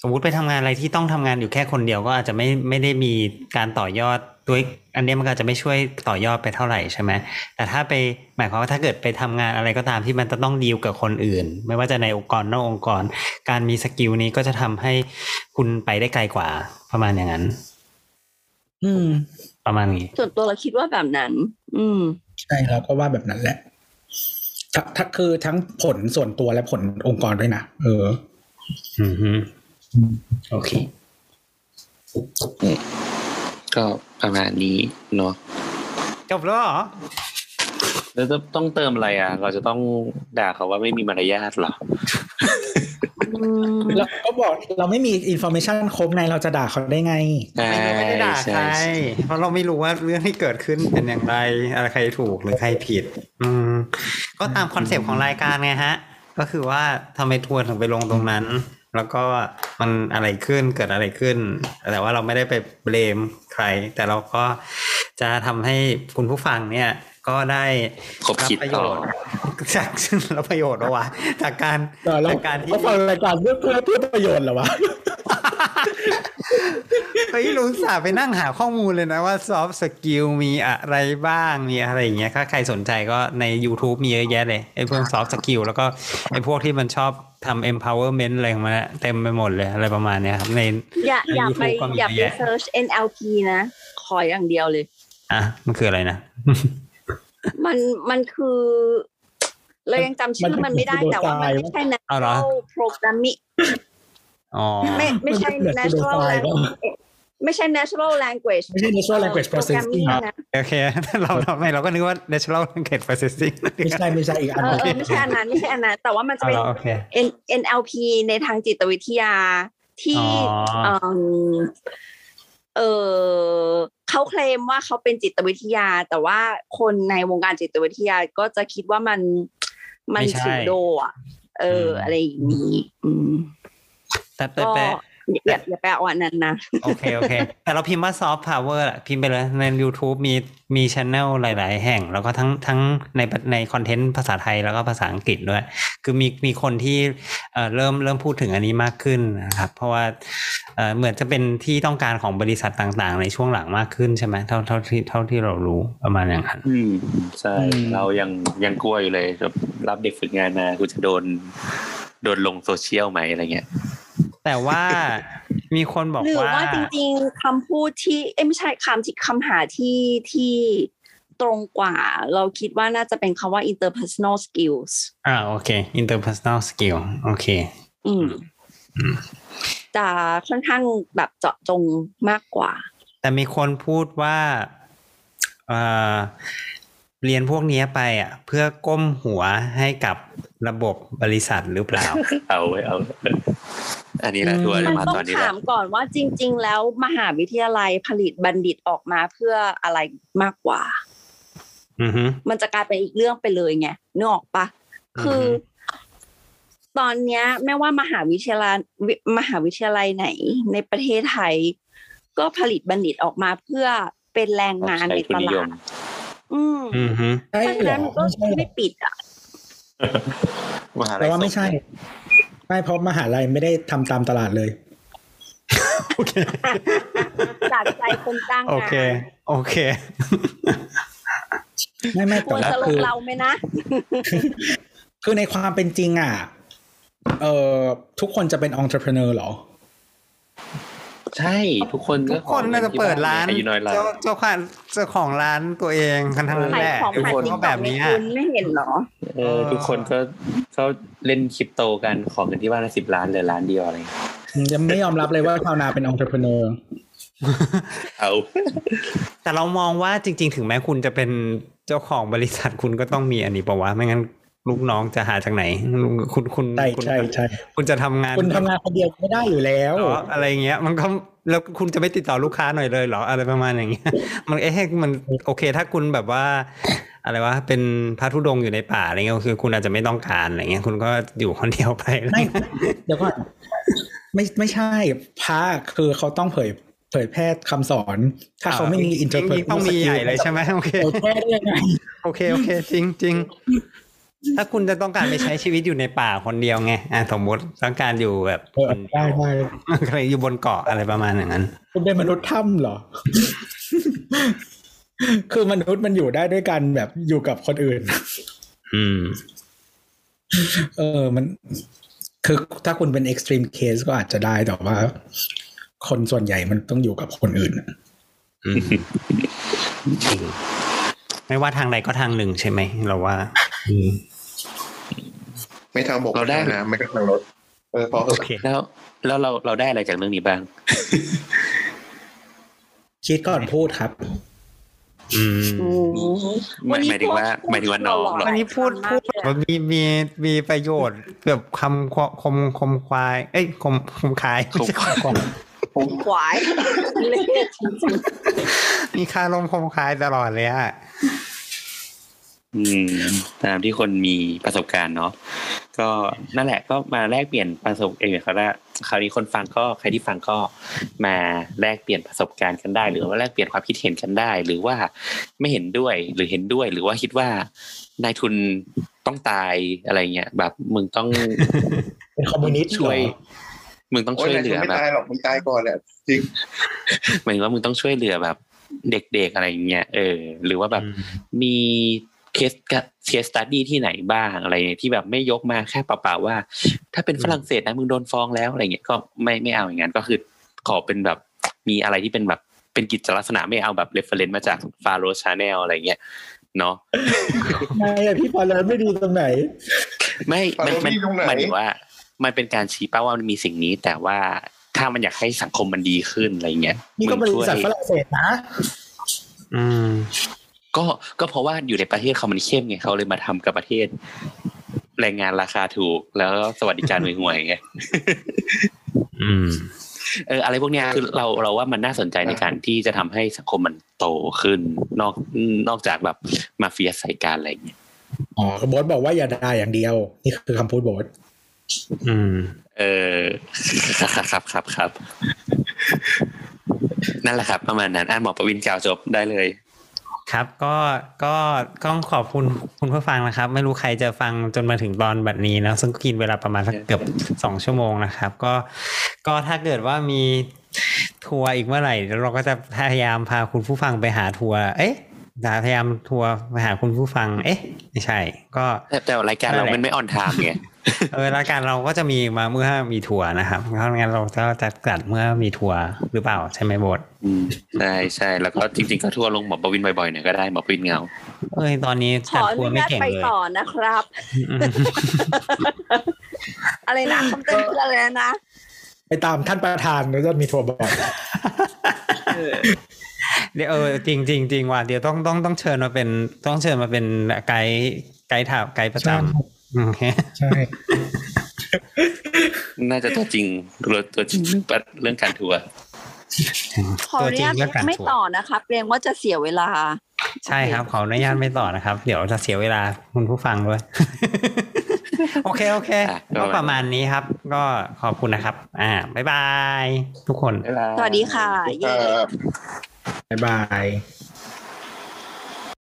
[SPEAKER 3] สมมุติไปทำงานอะไรที่ต้องทำงานอยู่แค่คนเดียวก็อาจจะไม่ไม่ได้มีการต่อยอดด้วยอันเนี้ยมันก็อาจจะไม่ช่วยต่อยอดไปเท่าไหร่ใช่ไหมแต่ถ้าไปหมายความว่าถ้าเกิดไปทำงานอะไรก็ตามที่มันจะต้องดีลกับคนอื่น ไม่ว่าจะในองค์กรนอกองค์กร การมีสกิลนี้ก็จะทำให้คุณไปได้ไกลกว่าประมาณอย่างนั้น
[SPEAKER 8] อืม
[SPEAKER 3] ประมาณนี้
[SPEAKER 7] ส่วนตัวเราคิดว่าแบบนั้น อืม
[SPEAKER 8] ใช่แล้วก็ว่าแบบนั้นแหละถ้าถ้าคือทั้งผลส่วนตัวและผลองค์กรด้วยนะเออ
[SPEAKER 3] อืมฮึ โอเค
[SPEAKER 2] ก็ประมาณนี้เนาะ
[SPEAKER 3] จบแล้วเหรอ
[SPEAKER 2] แล้วจะต้องเติมอะไรอะ เราจะต้องด่าเขาว่าไม่มีมารยาทเหรอ
[SPEAKER 7] อืม
[SPEAKER 8] เราก็บอกเราไม่มี information ครบไงเราจะด่าเขาได้ไง
[SPEAKER 2] ใช่
[SPEAKER 3] ไม่ได้ด่า
[SPEAKER 2] ใช่
[SPEAKER 3] ใครเพราะเราไม่รู้ว่าเรื่องที่เกิดขึ้นเป็นอย่างไรอะไรใครถูกหรือใครผิด อืมก็ตามคอนเซปต์ของรายการไงฮะ ก็คือว่าทำไมทัวร์ถึงไปลงตรงนั้น แล้วก็มันอะไรขึ้นเกิดอะไรขึ้น แต่ว่าเราไม่ได้ไป blame ใคร แต่เราก็จะทำให้คุณผู้ฟังเนี่ย ก็ได้
[SPEAKER 2] ขบคิดต่อ
[SPEAKER 3] ประโยชน์จากรับประโยชน์แล้ววะจากการ
[SPEAKER 8] เรา
[SPEAKER 3] จากการที่
[SPEAKER 8] เราฟังรายการเพื่อเพื่อเพื่อประโยชน์เหรอวะ
[SPEAKER 3] เฮ้ยอุตส่าห์ไปนั่งหาข้อมูลเลยนะว่า soft skill มีอะไรบ้างมีอะไรอย่างเงี้ยถ้าใครสนใจก็ใน YouTube มีเยอะแยะเลยไอ้พวก soft skill แล้วก็ไอ้พวกที่มันชอบทำ empowerment อะไรของมันอะเต็มไปหมดเลยอะไรประมาณเนี้ยครับใน
[SPEAKER 7] อย่าอย่าไป
[SPEAKER 3] YouTube ก็มี
[SPEAKER 7] อย่าไป
[SPEAKER 3] เยอะแยะ
[SPEAKER 7] search NLP นะ ขออย่างเดียวเลย
[SPEAKER 3] อะ มันคืออะไรนะ
[SPEAKER 7] มันมันคือเรายังจำชื่อมันไม่ได้
[SPEAKER 8] มันเป็น
[SPEAKER 7] แต่ว่ามันไม่
[SPEAKER 8] pseudo-science
[SPEAKER 7] ใช่
[SPEAKER 3] เอาเหรอ
[SPEAKER 7] natural programming
[SPEAKER 3] อ๋อ
[SPEAKER 7] ไม่ไม่ใช่
[SPEAKER 8] มันเป็น
[SPEAKER 7] natural
[SPEAKER 8] pseudo-science
[SPEAKER 7] language ไม่ใช่ natural language
[SPEAKER 8] ไม่ใช่ natural language processing
[SPEAKER 7] โปรแกรมมิ่งนะ
[SPEAKER 3] โอเคเราเราไม่เราก็นึกว่า natural language processing
[SPEAKER 8] ไม่ใช่ไม่ใช่อีกอัน
[SPEAKER 7] เอ
[SPEAKER 8] ห
[SPEAKER 7] อ
[SPEAKER 8] นึ่ง
[SPEAKER 7] เออไม่ใช่อันนั้นไม่ใช่อันนั้น แต่ว่ามันจะ
[SPEAKER 3] เอา
[SPEAKER 7] เป็น
[SPEAKER 3] เหรอโอเค
[SPEAKER 7] N- NLP ในทางจิตวิทยาที่
[SPEAKER 3] อ๋อ
[SPEAKER 7] เอิ่มเออเขาเคลมว่าเขาเป็นจิตวิทยา แต่ว่าคนในวงการจิตวิทยาก็จะคิดว่ามันมัน
[SPEAKER 3] ไม่ใช่
[SPEAKER 7] สูโดอะ เออ
[SPEAKER 3] อืม
[SPEAKER 7] อะไรอย่างนี้ อืม
[SPEAKER 3] แต่แต่
[SPEAKER 7] ก็
[SPEAKER 3] แต่
[SPEAKER 7] อย่าอย่าไปเอาอันนั้นนะ
[SPEAKER 3] โอเค โอเค แต่เราพิมพ์ว่า soft power อะพิมพ์ไปเลยใน YouTube มีมีช anel หลาย ๆ แห่ง แล้วก็ทั้งทั้งในในคอนเทนต์ภาษาไทยแล้วก็ภาษาอังกฤษด้วย คือมีมีคนที่เอ่อเริ่มเริ่มพูดถึงอันนี้มากขึ้นนะครับ เพราะว่าเอ่อเหมือนจะเป็นที่ต้องการของบริษัทต่าง ๆ ในช่วงหลังมากขึ้นใช่ไหมเท่าเท่าที่เท่าที่เรารู้ประมาณอย่างนั้น
[SPEAKER 2] อืมใช่เรายังยังกลัวอยู่เลยแบบรับเด็กฝึกงานมากูจะโดน โดนลงโซเชียลไหมอะไรเงี้ย
[SPEAKER 3] แต่ว่ามีคนบอก
[SPEAKER 7] หรือ
[SPEAKER 3] ว่า
[SPEAKER 7] ว่าจริงๆคำพูดที่เอ้ยไม่ใช่คำที่คำหาที่ที่ตรงกว่า เราคิดว่าน่าจะเป็นคำว่า interpersonal skills
[SPEAKER 3] อ่าโอเค interpersonal skill โอเค
[SPEAKER 7] อืม
[SPEAKER 3] อืม
[SPEAKER 7] จะค่อนข้างแบบเจาะจงมากกว่า
[SPEAKER 3] แต่มีคนพูดว่าเอ่อ เรียนพวกเนี้ยไปอะ เพื่อก้มหัวให้กับระบบบริษัทหรือเปล่า
[SPEAKER 2] เอาไว้เอา อันนี้แหละทัวร์
[SPEAKER 7] มัน
[SPEAKER 2] จะมา
[SPEAKER 7] ต้
[SPEAKER 2] ต
[SPEAKER 7] อ
[SPEAKER 2] อน
[SPEAKER 7] ง
[SPEAKER 2] นี้แห
[SPEAKER 7] ถา
[SPEAKER 2] ละ
[SPEAKER 7] มก่อนว่าจริง ๆ แล้วมหาวิทยาลัยผลิตบัณฑิตออกมาเพื่ออะไรมากกว่า
[SPEAKER 3] อือฮึ
[SPEAKER 7] มันจะกลายเป็นอีกเรื่องไปเลยไงนึกออกปะคือ
[SPEAKER 3] อฮึ
[SPEAKER 7] ตอนเนี้ยไม่ว่ามหาวิทยาลัยวิมหาวิทยาลัยไหน ในประเทศไทย ก็ผลิตบัณฑิตออกมาเพื่อเป็นแรงงาน
[SPEAKER 2] ใช้
[SPEAKER 7] ใน
[SPEAKER 2] ทุน
[SPEAKER 7] ต
[SPEAKER 2] นิย
[SPEAKER 7] ลามด อืม
[SPEAKER 3] อือฮึ
[SPEAKER 8] ใช่
[SPEAKER 7] เพราะฉะ
[SPEAKER 8] เหร
[SPEAKER 7] นั้
[SPEAKER 8] อน
[SPEAKER 7] มันก็
[SPEAKER 8] ไม่ใช่หรอ
[SPEAKER 7] ไม่ปิดอะ
[SPEAKER 2] มหาลั
[SPEAKER 8] แต่
[SPEAKER 2] ย
[SPEAKER 8] ว่าไม่ใช่ไม่เพราะมหาลัยไม่ได้ทำตามตลาดเลย
[SPEAKER 7] จากใจคนจ้าง
[SPEAKER 3] โองาเค
[SPEAKER 7] น
[SPEAKER 3] โอเค
[SPEAKER 8] ไม่ไม่
[SPEAKER 7] คว
[SPEAKER 8] แต่
[SPEAKER 7] ร
[SPEAKER 8] ว่า
[SPEAKER 7] จะล
[SPEAKER 8] คื
[SPEAKER 7] ง
[SPEAKER 8] อ
[SPEAKER 7] เราไหมนะ
[SPEAKER 8] คือในความเป็นจริงอะ เอ่อทุกคนจะเป็น entrepreneur เหรอ
[SPEAKER 2] ใช่ทุกคน
[SPEAKER 3] ทุกคนน่าจะเปิดร้าน
[SPEAKER 2] อายุน้อยร้าน
[SPEAKER 3] เจ้าเจ้าของเจ้าของร้านตัวเองกันทั้งนั้น
[SPEAKER 7] ขาย
[SPEAKER 3] แหละ
[SPEAKER 7] ของ
[SPEAKER 3] ทุก
[SPEAKER 7] ขาย
[SPEAKER 3] คน
[SPEAKER 7] ติ๊ก
[SPEAKER 3] ก็
[SPEAKER 7] ต็
[SPEAKER 3] แบ
[SPEAKER 7] อก
[SPEAKER 3] บ
[SPEAKER 7] ใน
[SPEAKER 3] นี้
[SPEAKER 7] คุณไม่เห็นเหรอ
[SPEAKER 2] เออทุกคนก็เขาเล่นคริปโตกันขอเงินที่บ้านละสิบล้านเหลือล้านเดียวอะไรเงี้ย
[SPEAKER 8] ยังไม่ยอมรับเลยว่าชาวนาเป็น entrepreneur
[SPEAKER 2] เอา
[SPEAKER 3] แต่เรามองว่าจริง ๆ ถึงแม้คุณจะเป็นเจ้าของบริษัทคุณก็ต้องมีอันนี้ปะวะไม่งั้น ลูกน้องจะหาจากไหนคุณคุณ
[SPEAKER 8] ใช่
[SPEAKER 3] คุณ
[SPEAKER 8] ใช่ใช่
[SPEAKER 3] คุณจะทำงาน
[SPEAKER 8] คุณทำงานคนเดียวไม่ได้อยู่แล้ว
[SPEAKER 3] เหรออะไรเงี้ย มันก็แล้วคุณจะไม่ติดต่อลูกค้าหน่อยเลยเหรออะไรประมาณอย่างเงี้ย มันเอ๊ะมันโอเค ถ้าคุณแบบว่า อะไรวะเป็นพระธุดงค์อยู่ในป่าอะไรเงี้ยคือ คุณอาจจะไม่ต้องการอะไรเงี้ย คุณก็อยู่คนเดียวไป
[SPEAKER 8] ไม่เดี๋ยวก่อนไม่ไม่ใช่พระคือเขาต้องเผยเผยแพร่คำสอน ถ้าเขาไม่มี
[SPEAKER 3] จริงๆ
[SPEAKER 8] interpret
[SPEAKER 3] ต้องมีใหญ่เลยใช่ไหมโอเค
[SPEAKER 8] เผยแพร่ได้ยังไง
[SPEAKER 3] โอเคโอเคจริงจริง ถ้าคุณจะต้องการไปใช้ชีวิตอยู่ในป่าคนเดียวไงอะสมมติต้องการอยู่แบบ
[SPEAKER 8] เออได้ได้
[SPEAKER 3] อะไรอยู่บนเกาะอะไรประมาณอย่างนั้น
[SPEAKER 8] คุณเป็นมนุษย์ถ้ำเหรอ คือมนุษย์มันอยู่ได้ด้วยกันแบบอยู่กับคนอื่น
[SPEAKER 3] อืม
[SPEAKER 8] เออมัน คือถ้าคุณเป็น extreme case ก็อาจจะได้แต่ว่า คนส่วนใหญ่มันต้องอยู่กับคนอื่นอะ
[SPEAKER 3] อืมจริงไม่ว่าทางใดก็ทางหนึ่งใช่ไหมเราว่าอืม
[SPEAKER 9] ไม่ทางบก
[SPEAKER 2] เราได้
[SPEAKER 9] ม่ทางน้ำไม่ก็ทางรถเออพอเถ
[SPEAKER 3] โอ
[SPEAKER 9] อะ
[SPEAKER 3] เค
[SPEAKER 2] แล้ว แล้วเราเราได้อะไรจากเรื่องนี้บ้าง
[SPEAKER 8] คิดก่อนพูดครับ
[SPEAKER 3] อืม
[SPEAKER 7] อืม
[SPEAKER 2] หมายหมายถึงว่าหมายถึงว่าน้องเหรอ
[SPEAKER 3] อันนี้พูดพูดแบบมีมีมีประโยชน์แบบคำคคมคมควาย เอ้ยคมคมคาย
[SPEAKER 2] คมควาย
[SPEAKER 7] ควายเละจริง
[SPEAKER 3] มีคารมคมคายตลอดเลยอะ
[SPEAKER 2] อืมตามที่คนมีประสบการณ์เนาะก็นั่นแหละก็มาแลกเปลี่ยนประสบเองเขาละคราวนี้คนฟังก็ใครที่ฟังก็มาแลกเปลี่ยนประสบการณ์กันได้ หรือว่าแลกเปลี่ยนความคิดเห็นกันได้ หรือว่าไม่เห็นด้วยหรือเห็นด้วย หรือว่าคิดว่านายทุนต้องตายอะไรเงี้ยแบบมึงต้อง
[SPEAKER 8] เป็นคอมมิวนิสต์เหรอ
[SPEAKER 2] ช่วยมึงต้อง
[SPEAKER 9] โอ้ย
[SPEAKER 2] ช่วย
[SPEAKER 9] นาย
[SPEAKER 2] เห
[SPEAKER 9] ทุ
[SPEAKER 2] ลื
[SPEAKER 9] น
[SPEAKER 2] อ
[SPEAKER 9] ไม่
[SPEAKER 2] แบบ
[SPEAKER 9] ตายหรอกมึงตายก่อนแหละจริง
[SPEAKER 2] หมายถึงว่ามึงต้องช่วยเหลือแบบเด็กๆอะไรอย่างเงี้ยเออ หรือว่าแบบมี เคสเคสตัดดี้ที่ไหนบ้างอะไรเนี่ยที่แบบไม่ยกมาแค่เปล่าๆว่า ถ้าเป็นฝรั่งเศสนะมึงโดนฟ้องแล้วอะไรเงี้ยก็ไม่ไม่เอาอย่างนั้นก็คือขอเป็นแบบมีอะไรที่เป็นแบบเป็นกิจลักษณะไม่เอาแบบเรฟเฟรนซ์มาจากฟาโรชาแนลอะไรเงี้ยเนาะ
[SPEAKER 8] ไม่อะพี่พอแล้วไม่ดีตรงไหน
[SPEAKER 2] ไม่
[SPEAKER 9] ฟา
[SPEAKER 2] มัน
[SPEAKER 9] โร
[SPEAKER 2] มัน
[SPEAKER 9] นี่ตรงไหน
[SPEAKER 2] หมายถึงว่า มันเป็นการชี้เป้าว่ามันมีสิ่งนี้ แต่ว่าถ้ามันอยากให้สังคมมันดีขึ้นอะไรเงี้ย
[SPEAKER 8] นี่ก็บ
[SPEAKER 2] มึง
[SPEAKER 8] ริ
[SPEAKER 2] ช่วย
[SPEAKER 8] ษัทฝรั่งเศสนะ
[SPEAKER 3] อืม
[SPEAKER 2] ก็ก็เพราะว่าอยู่ในประเทศเขามันเข้มไงเขาเลยมาทำกับประเทศ แรงงานราคาถูก แล้วสวัสดิการห่วยๆไง
[SPEAKER 3] อืม
[SPEAKER 2] เอออะไรพวกเนี้ยคือเราเราว่ามันน่าสนใจในการที่จะทำให้สังคมมันโตขึ้น นอกนอกจากแบบมาเฟียใส่การอะไรอย่างเงี้ย
[SPEAKER 8] อ๋อโบทบอกว่าอย่าด่าอย่างเดียว นี่คือคำพูดโบท
[SPEAKER 3] อืม
[SPEAKER 2] เออครับครับครับครับ นั่นแหละครับ ประมาณนั้นอ่านหมอประวินกล่าวจบได้เลย
[SPEAKER 3] ครับก็ก็ต้องขอบคุณคุณผู้ฟังนะครับ ไม่รู้ใครจะฟังจนมาถึงตอนแบบนี้นะซึ่งก็กินเวลาประมาณสักเกือบสองชั่วโมงนะครับ ก็ก็ถ้าเกิดว่ามีทัวร์อีกเมื่อไหร่เดี๋ยวเราก็จะพยายามพาคุณผู้ฟังไปหาทัวร์เอ๊ะ จะพยายามทัวร์ไปหาคุณผู้ฟัง เอ๊ะ ไม่ใช่ ก็
[SPEAKER 2] แต่แต่รายการเรามันไม่ on time ไง
[SPEAKER 3] เออรายการเราก็จะมีมาเมื่อมีทัวร์นะครับเพราะงั้นเราจะจะจัดเมื่อมีทัวร์หรือเปล่าใช่ไหมโบท
[SPEAKER 2] อืมใช่ใช่แล้วก็จริงๆก็ทัวร์ลงหมอประวินบ่อยๆหน่อยก็ได้หมอประวินเหงา
[SPEAKER 3] เอ้ยตอนนี้
[SPEAKER 7] ข
[SPEAKER 3] จัด
[SPEAKER 7] ออ
[SPEAKER 3] ทัว
[SPEAKER 7] นุ
[SPEAKER 3] ร์ไม่
[SPEAKER 7] ญาต
[SPEAKER 3] เก่ง
[SPEAKER 7] ไป
[SPEAKER 3] เลย
[SPEAKER 7] ต่อนะครับ
[SPEAKER 3] อืม
[SPEAKER 7] อะไรนะคำเตือนคืออะไรนะ
[SPEAKER 8] ไปตามท่านประธานแล้วจะมีทัวร์บ่อย
[SPEAKER 3] เดี๋ยวเออจริงจริงจริงว่ะเดี๋ยวต้องต้องต้องเชิญมาเป็นต้องเชิญมาเป็นไกด์ไกด์ถามไกด์ประจำโอเค
[SPEAKER 8] ใช่
[SPEAKER 2] น่าจะตัวจริงตัวตัวจริงเรื่องปะเรื่องการทัวร์
[SPEAKER 7] ขออ
[SPEAKER 3] ตัว
[SPEAKER 7] นุ
[SPEAKER 3] จริง
[SPEAKER 7] ญาต
[SPEAKER 3] เรื่องการ
[SPEAKER 7] ไม่
[SPEAKER 3] ทัวร์
[SPEAKER 7] ต่อนะคะเกรงว่าจะเสียเวลา
[SPEAKER 3] ใช่ครับ ขออนุญาตไม่ต่อนะครับ เดี๋ยวจะเสียเวลาคุณผู้ฟังด้วย โอเคโอเค
[SPEAKER 2] อะ
[SPEAKER 3] ก็ประมาณนี้ครับ ก็ขอบคุณนะครับ อ่าบ๊ายบาย ทุกคน
[SPEAKER 7] สวัสดีค่ะ
[SPEAKER 9] ครับ
[SPEAKER 8] บ๊ายบาย